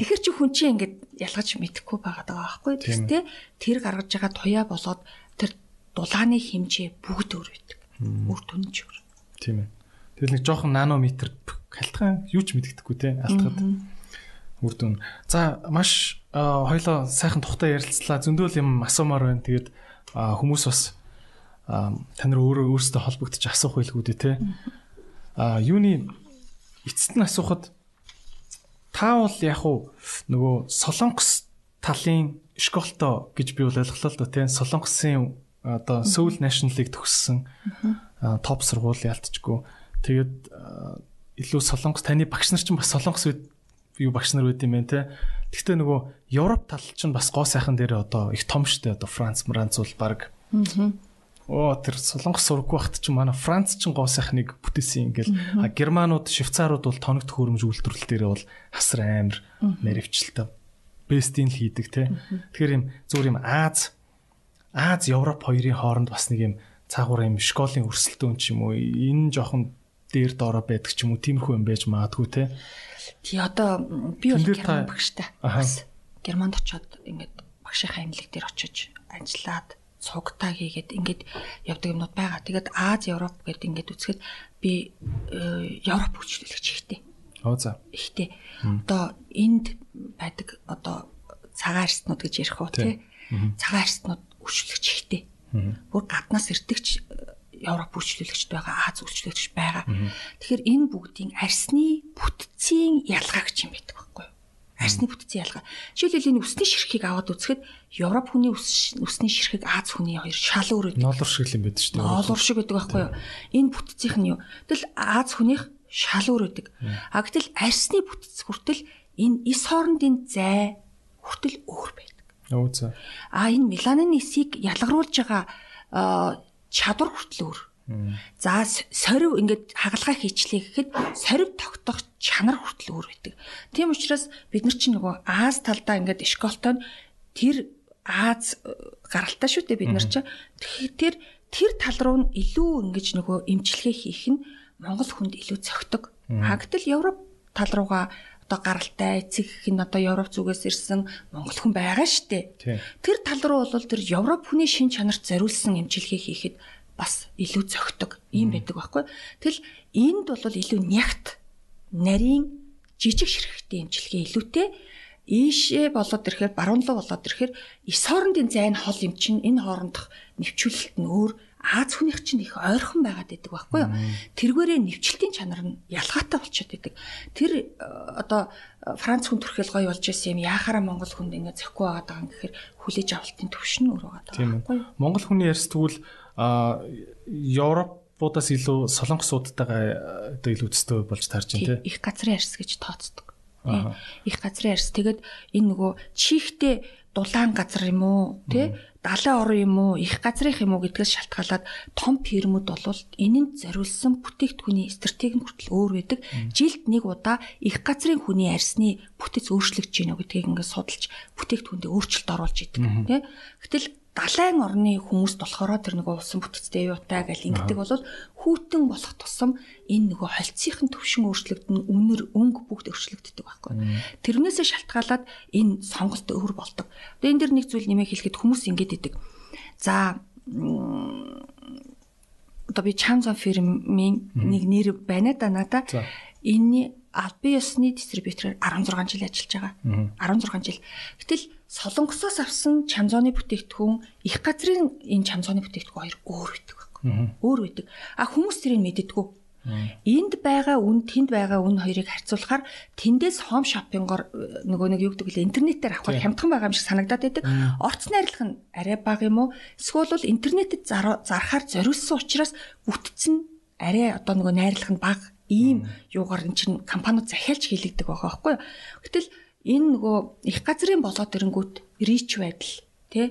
Тэгэхэр чи хүн чинь ингээд ялгаж мэдэхгүй байгаад байгаа байхгүй тийм тэр гаргаж байгаа туяа болоод тэр дулааны хэмжээ бүгд өөр байдаг. Үр дүнж өөр. Тийм ээ. Тэгэл нэг жоохон нанометр халтгаан юу ч мэддэхгүй те алтгад үр дүн. За маш хоёлоо сайхан тухтай ярилцлаа. Зөндөл юм асуумаар байна. Тэгээд хүмүүс бас тань нар өөрөө өөрсдөө холбогдож асуух байлгүй дээ те. А юуны эцэст нь асуухад та бол яг уу нөгөө Солонгос талын школтой гэж би бол ойлголоо л да тийм Солонгосын одоо Seoul National League төгссөн топ сургууль ялтчгүй. Тэгээд илүү Солонгос таны багш нар ч бас Солонгос юу багш нар байд юм байна те. Гэхдээ нөгөө Европ тал чинь бас гоо сайхан дээр одоо их том штэ одоо Франц, Франц бол баг. Оо тэр Солонгос сургуу багт чинь манай Франц чинь гоо сайхныг бүтээсэн ингээл Германууд, Швейцарууд бол тоног төхөөрөмж үйлдвэрлэл дээр бол хасар амар наривчлалтай бестийн л хийдэг те. Тэгэхээр юм зүгээр юм Аз Аз Европ хоёрын хооронд бас нэг юм цаагуур юм школийн өрсөлдөөн ч юм уу энэ жоохон дээр доороо байдаг ч юм уу тиймэрхүү юм байж магадгүй те. Тий одоо би бол герман багштай. Германд очиод ингээд багшийнхаа имлэг дээр очиж ажиллаад цугтаа хийгээд ингээд явдаг юмнууд байгаа. Тэгээд Аз, Европ гэдэг ингээд үзэхэд би э, Европ хөгжүүлэгч ихтэй. Оо за. Ихтэй. Одоо энд байдаг одоо цагаан арстнууд гэж ярих уу тий. Цагаан арстнууд хөгжүүлэгч ихтэй. Бүр гаднаас ирдэгч Европ үйлчлүүлэгчд байгаа, Аз үйлчлүүлэгч байгаа. Тэгэхээр энэ бүгдийн арсны бүтцийн ялгаа гэж юм байдаг байхгүй юу? Арсны бүтцийн ялгаа. Жишээлбэл энэ үсний ширхгийг аваад үзэхэд Европ хүний үсний ширхэг Аз хүний хоёр шал өөр байдаг. Ноолур шиг юм байдаг шүү дээ. Ноолур шиг байдаг байхгүй юу? Энэ бүтцийнх нь юу? Тэгэл Аз хүнийх шал өөр байдаг. А гэтэл арсны бүтц хүртэл энэ эс хоорондын зай хүртэл өөр байдаг. Өө за. А энэ меланин эсийг ялгаруулж байгаа чадвар хүртэл өөр. За сорив ингээд хагалгаа хийчлээ гэхэд сорив тогтох чанар хүртэл өөр байдаг. Тийм учраас бид нар чинь нөгөө Аз талдаа ингээд школтой тэр Аз э, гаралтай шүү дээ бид нар чинь. Тэгэхээр тэр тал руу нь илүү ингэж нөгөө имчилгээ хийх нь Монгол хүнд илүү цогтөг. Хагтал Европ тал руугаа одоо гаралтай эцэг нь одоо Европ зүгээс ирсэн монгол хүн байгаа штэ. Тэр тал руу бол тэр Европ хүний шин чанарт зориулсан эмчилгээ хийхэд бас илүү зөгтөг юм байдаг байхгүй. Тэгэл энд бол илүү нягт нарийн жижиг ширхэгтэй эмчилгээ илүүтэй ийшээ болоод ирэхээр баруун руу болоод ирэхээр эс хоорондын зайн хол юм чинь энэ хоорондох нэвчүүлэлт нь өөр Аз хүнийх чинь их ойрхон байгаад байдаг байхгүй юу? Тэргээрээ нэвчлэлтийн чанар нь ялгаатай болчиход байдаг. Тэр э, одоо э, Франц хүн төрхөл гоё болж ирсэн юм яхаараа Монгол хүнд ингэ зөхгүй байгаад байгаа юм гэхээр хүлээж авалтын төвшин өөр байгаа байхгүй юу? Монгол хүний ярьс тэгвэл а Европуудаас илүү солонгосуудтайгаа одоо илүү өстэй болж таарч байна тийм. Их газрын ярьс гэж тооцдог. Их газрын ярьс. Тэгээд энэ нөгөө чихтэй дулаан газар юм уу тий далайн орон юм уу их газрынх юм уу гэдгээс шалтгаалаад том фирмүүд бол энэнд зориулсан бүтээгдэхүүний стратеги нь хүртэл өөр байдаг. Жилд нэг удаа их газрын хүний арсны бүтэц өөрчлөгдөж гинэ гэдгийг ингээд судалж бүтээгдэхүүндээ өөрчлөлт оруулж идэг тий. Гэтэл далайн орны хүмүүс болохоор тэр нэг улсын бүтцтэй юутай гэл ингэдэг бол хүүтэн болох тусам энэ нөгөө холцсхийн төвшин өөрчлөгдөн үнэр өнгө бүгд өөрчлөгддөг байхгүй. Тэрнээсээ шалтгаалаад энэ сонголт өөр болдог. Тэгээ энэ дэр нэг зүйл нэмээ хэлэхэд хүмүүс ингэж идэг. За одоо би Chanson фирмийн нэг нэр байна да надаа. Энэний албан ёсны дистрибьютороор 16 жил ажиллаж байгаа. 16 жил. Гэтэл Солонгосоос авсан чамзооны бүтээгдэхүүн их газрын энэ чамзооны бүтээгдэхүүн хоёр өөр байдаг байхгүй. Өөр байдаг. А хүмүүс тэрийг мэддэггүй. Энд байгаа үн тэнд байгаа үн хоёрыг харьцуулахаар тэндээс хом шопингоор э, нөгөө нэг юу гэдэг вэ интернетээр авахар хямдхан байгаа юм шиг санагдаад байдаг. Орц найрлах нь арай бага юм уу? Эсвэл интернетэд зарахаар зориулсан учраас бүтцэн арай одоо нөгөө найрлах нь бага ийм юугаар эн чин компаниуд захиалж хийлэгдэг байгаа байхгүй юу. Гэтэл энэ нөгөө их газрын болоод ирэнгүүт рич байдал тий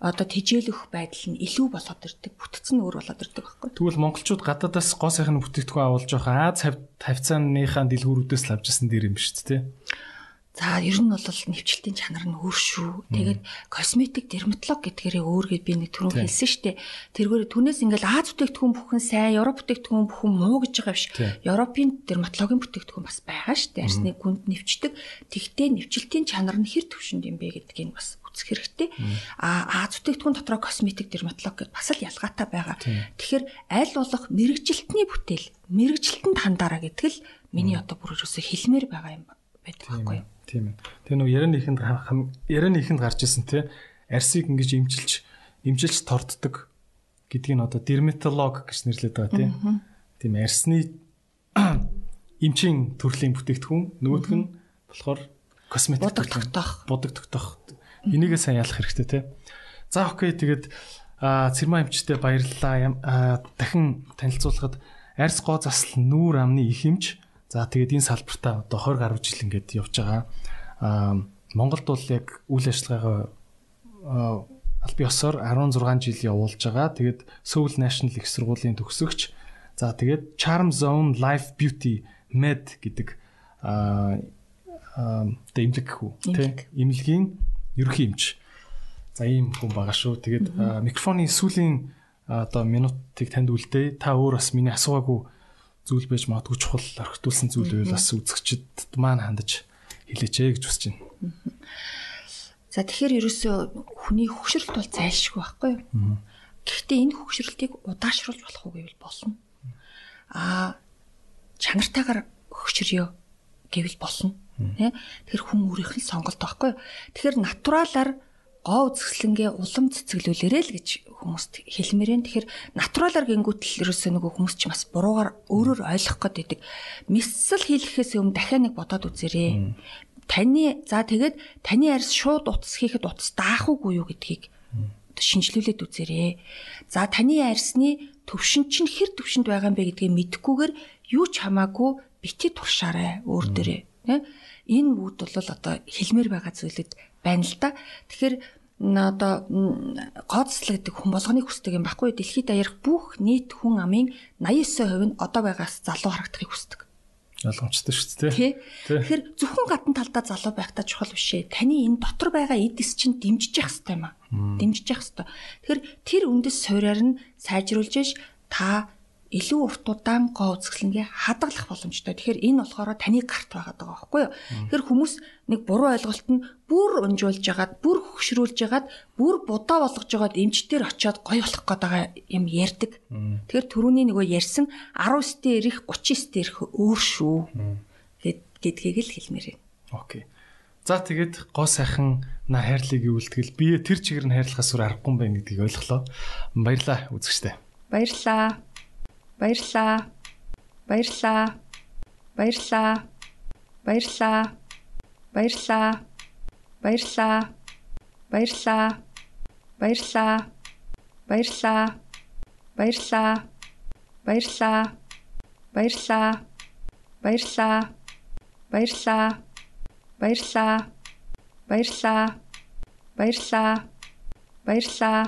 одоо тижээлөх байдал нь илүү болоод ирдэг. Бүтц нь өөр болоод ирдэг байхгүй. Тэгвэл монголчууд гадаадаас гоо сайхан бүтээгдэхүүн авалж байгаа Аз тавьцааныхаа дэлгүүрүүдээс л авч ирсэн дэр юм шүү дээ. За ер нь бол нэвчлэлтийн чанар нь өөр шүү. Тэгээд косметик дерматолог гэдгээрээ өөр гэд би нэг түрүүн хэлсэн штэ. Тэргээр түнээс ингээл Аз бүтээгдэхүүн бүхэн сайн, Европ бүтээгдэхүүн бүхэн муу гэж байгаа биш. Европын дерматологийн бүтээгдэхүүн бас байгаа штэ. Арсны гүнд нэвчдэг. Тэгтээ нэвчлэлтийн чанар нь хэр төвшөнд юм бэ гэдгийг бас үзэх хэрэгтэй. А Аз бүтээгдэхүүн дотроо косметик дерматолог гэдээ бас л ялгаатай байгаа. Тэгэхээр аль болох мэрэгжилтний бүтээл, мэрэгжилтэнд хандаараа гэдэг л миний одоо бүр өсө хэлмээр байгаа юм байдаг байхгүй юу? Тийм ээ. Тэгээ нөгөө ярианыхэнд ярианыхэнд гарч исэн те арсыг ингэж имчилж имчилж торддог гэдгийг нь одоо дерматолог гэж нэрлэдэг байгаа тийм. Тийм арсны эмчийн төрлийн бүтээгдэхүүн нөгөөх нь болохоор косметик бодог тогтоох. Бодог тогтоох. Энийгээ сайн ялах хэрэгтэй тийм. За окей тэгээд цэрмаа эмчтэй баярлалаа. Дахин танилцуулахад арс гоо засал нүүр амны их эмч За тэгээд энэ салбартаа одоо 20 гаруй жил ингээд явж байгаа. Аа Монголд бол яг үйл ажиллагаагаа аль биесээр 16 жил явуулж байгаа. Тэгээд Seoul National их сургуулийн төгсөгч. За тэгээд Charm Zone Life Beauty Med гэдэг аа дэмлэг хүү тий эмнэлгийн ерөнхий эмч. За ийм хүн байгаа шүү. Тэгээд микрофоны сүүлийн одоо минутыг танд үлдээ. Та өөр бас миний асуугаагүй зүйл байж магадгүй чухал орхитуулсан зүйл байвал бас үзэгчд маань хандаж хэлээч ээ гэж хүсэж байна. За тэгэхээр ерөөсөө хүний хөгшрөлт бол зайлшгүй байхгүй юу? Гэхдээ энэ хөгшрөлтийг удаашруулж болох уу гэвэл болно. Аа чанартайгаар хөгшрөё гэвэл болно. Тэ? Тэгэхээр хүн өөрийнх нь сонголт байхгүй юу? Тэгэхээр натуралаар гоо үзэсгэлэнгээ улам цэцгэлүүлээрэй л гэж хүмүүст хэлмээрэн. Тэгэхээр натуралар гингүүтэл ерөөсөө нөгөө хүмүүс ч бас буруугаар өөрөөр ойлгох гээд байдаг. Мессэл хийлгэхээс өмнө дахиад нэг бодоод үзээрэй. Таны за тэгээд таны арьс шууд утас хийхэд утас даах уугүй юу гэдгийг шинжилүүлээд үзээрэй. За таны арьсны төвшин чинь хэр төвшөнд байгаа юм бэ гэдгийг мэдэхгүйгээр юу ч хамаагүй бити туршаарай өөр. Тэ? Энэ бүгд бол одоо хэлмээр байгаа зүйлүүд байна л да. Тэгэхээр одоо гоцлог гэдэг хүн болгоны хүсдэг юм баггүй дэлхийд аярах бүх нийт хүн амын 89% нь одоо байгаас залуу харагдахыг хүсдэг. Ойлгомжтой шүү дээ. Тэгэхээр зөвхөн гадна талдаа залуу байхдаа чухал биш ээ. Таны энэ дотор байгаа эдис чинь дэмжиж явах хэрэгтэй юм аа. Дэмжиж явах хэрэгтэй. Тэгэхээр тэр үндэс суурьаар нь сайжруулж ш та илүү урт удаан гоо үзэсгэлэнгээ хадгалах боломжтой. Тэгэхээр энэ болохоор таны гарт байгаа даа байхгүй юу? Тэгэхээр хүмүүс нэг буруу ойлголт нь бүр унжуулж ягаад, бүр хөгшрүүлж ягаад, бүр будаа болгож ягаад эмчтэр очиод гой болох байгаа юм ярьдаг. Тэгэхээр түрүүний нөгөө ярьсан 19-т ирэх 39-т ирэх өөр шүү. гэдгийг л хэлмээр байна. Окей. За тэгээд гоо сайхан на хайрлыг үүлтгэл бие тэр чигээр нь хайрлахаас өөр аргагүй байна гэдгийг ойлголоо. Баярлаа үзэгчтэй. Баярлаа. Баярлаа. Баярлаа. Баярлаа. Баярлаа. Баярлаа. Баярлаа. Баярлаа. Баярлаа. Баярлаа. Баярлаа. Баярлаа. Баярлаа. Баярлаа. Баярлаа. Баярлаа. Баярлаа. Баярлаа. Баярлаа.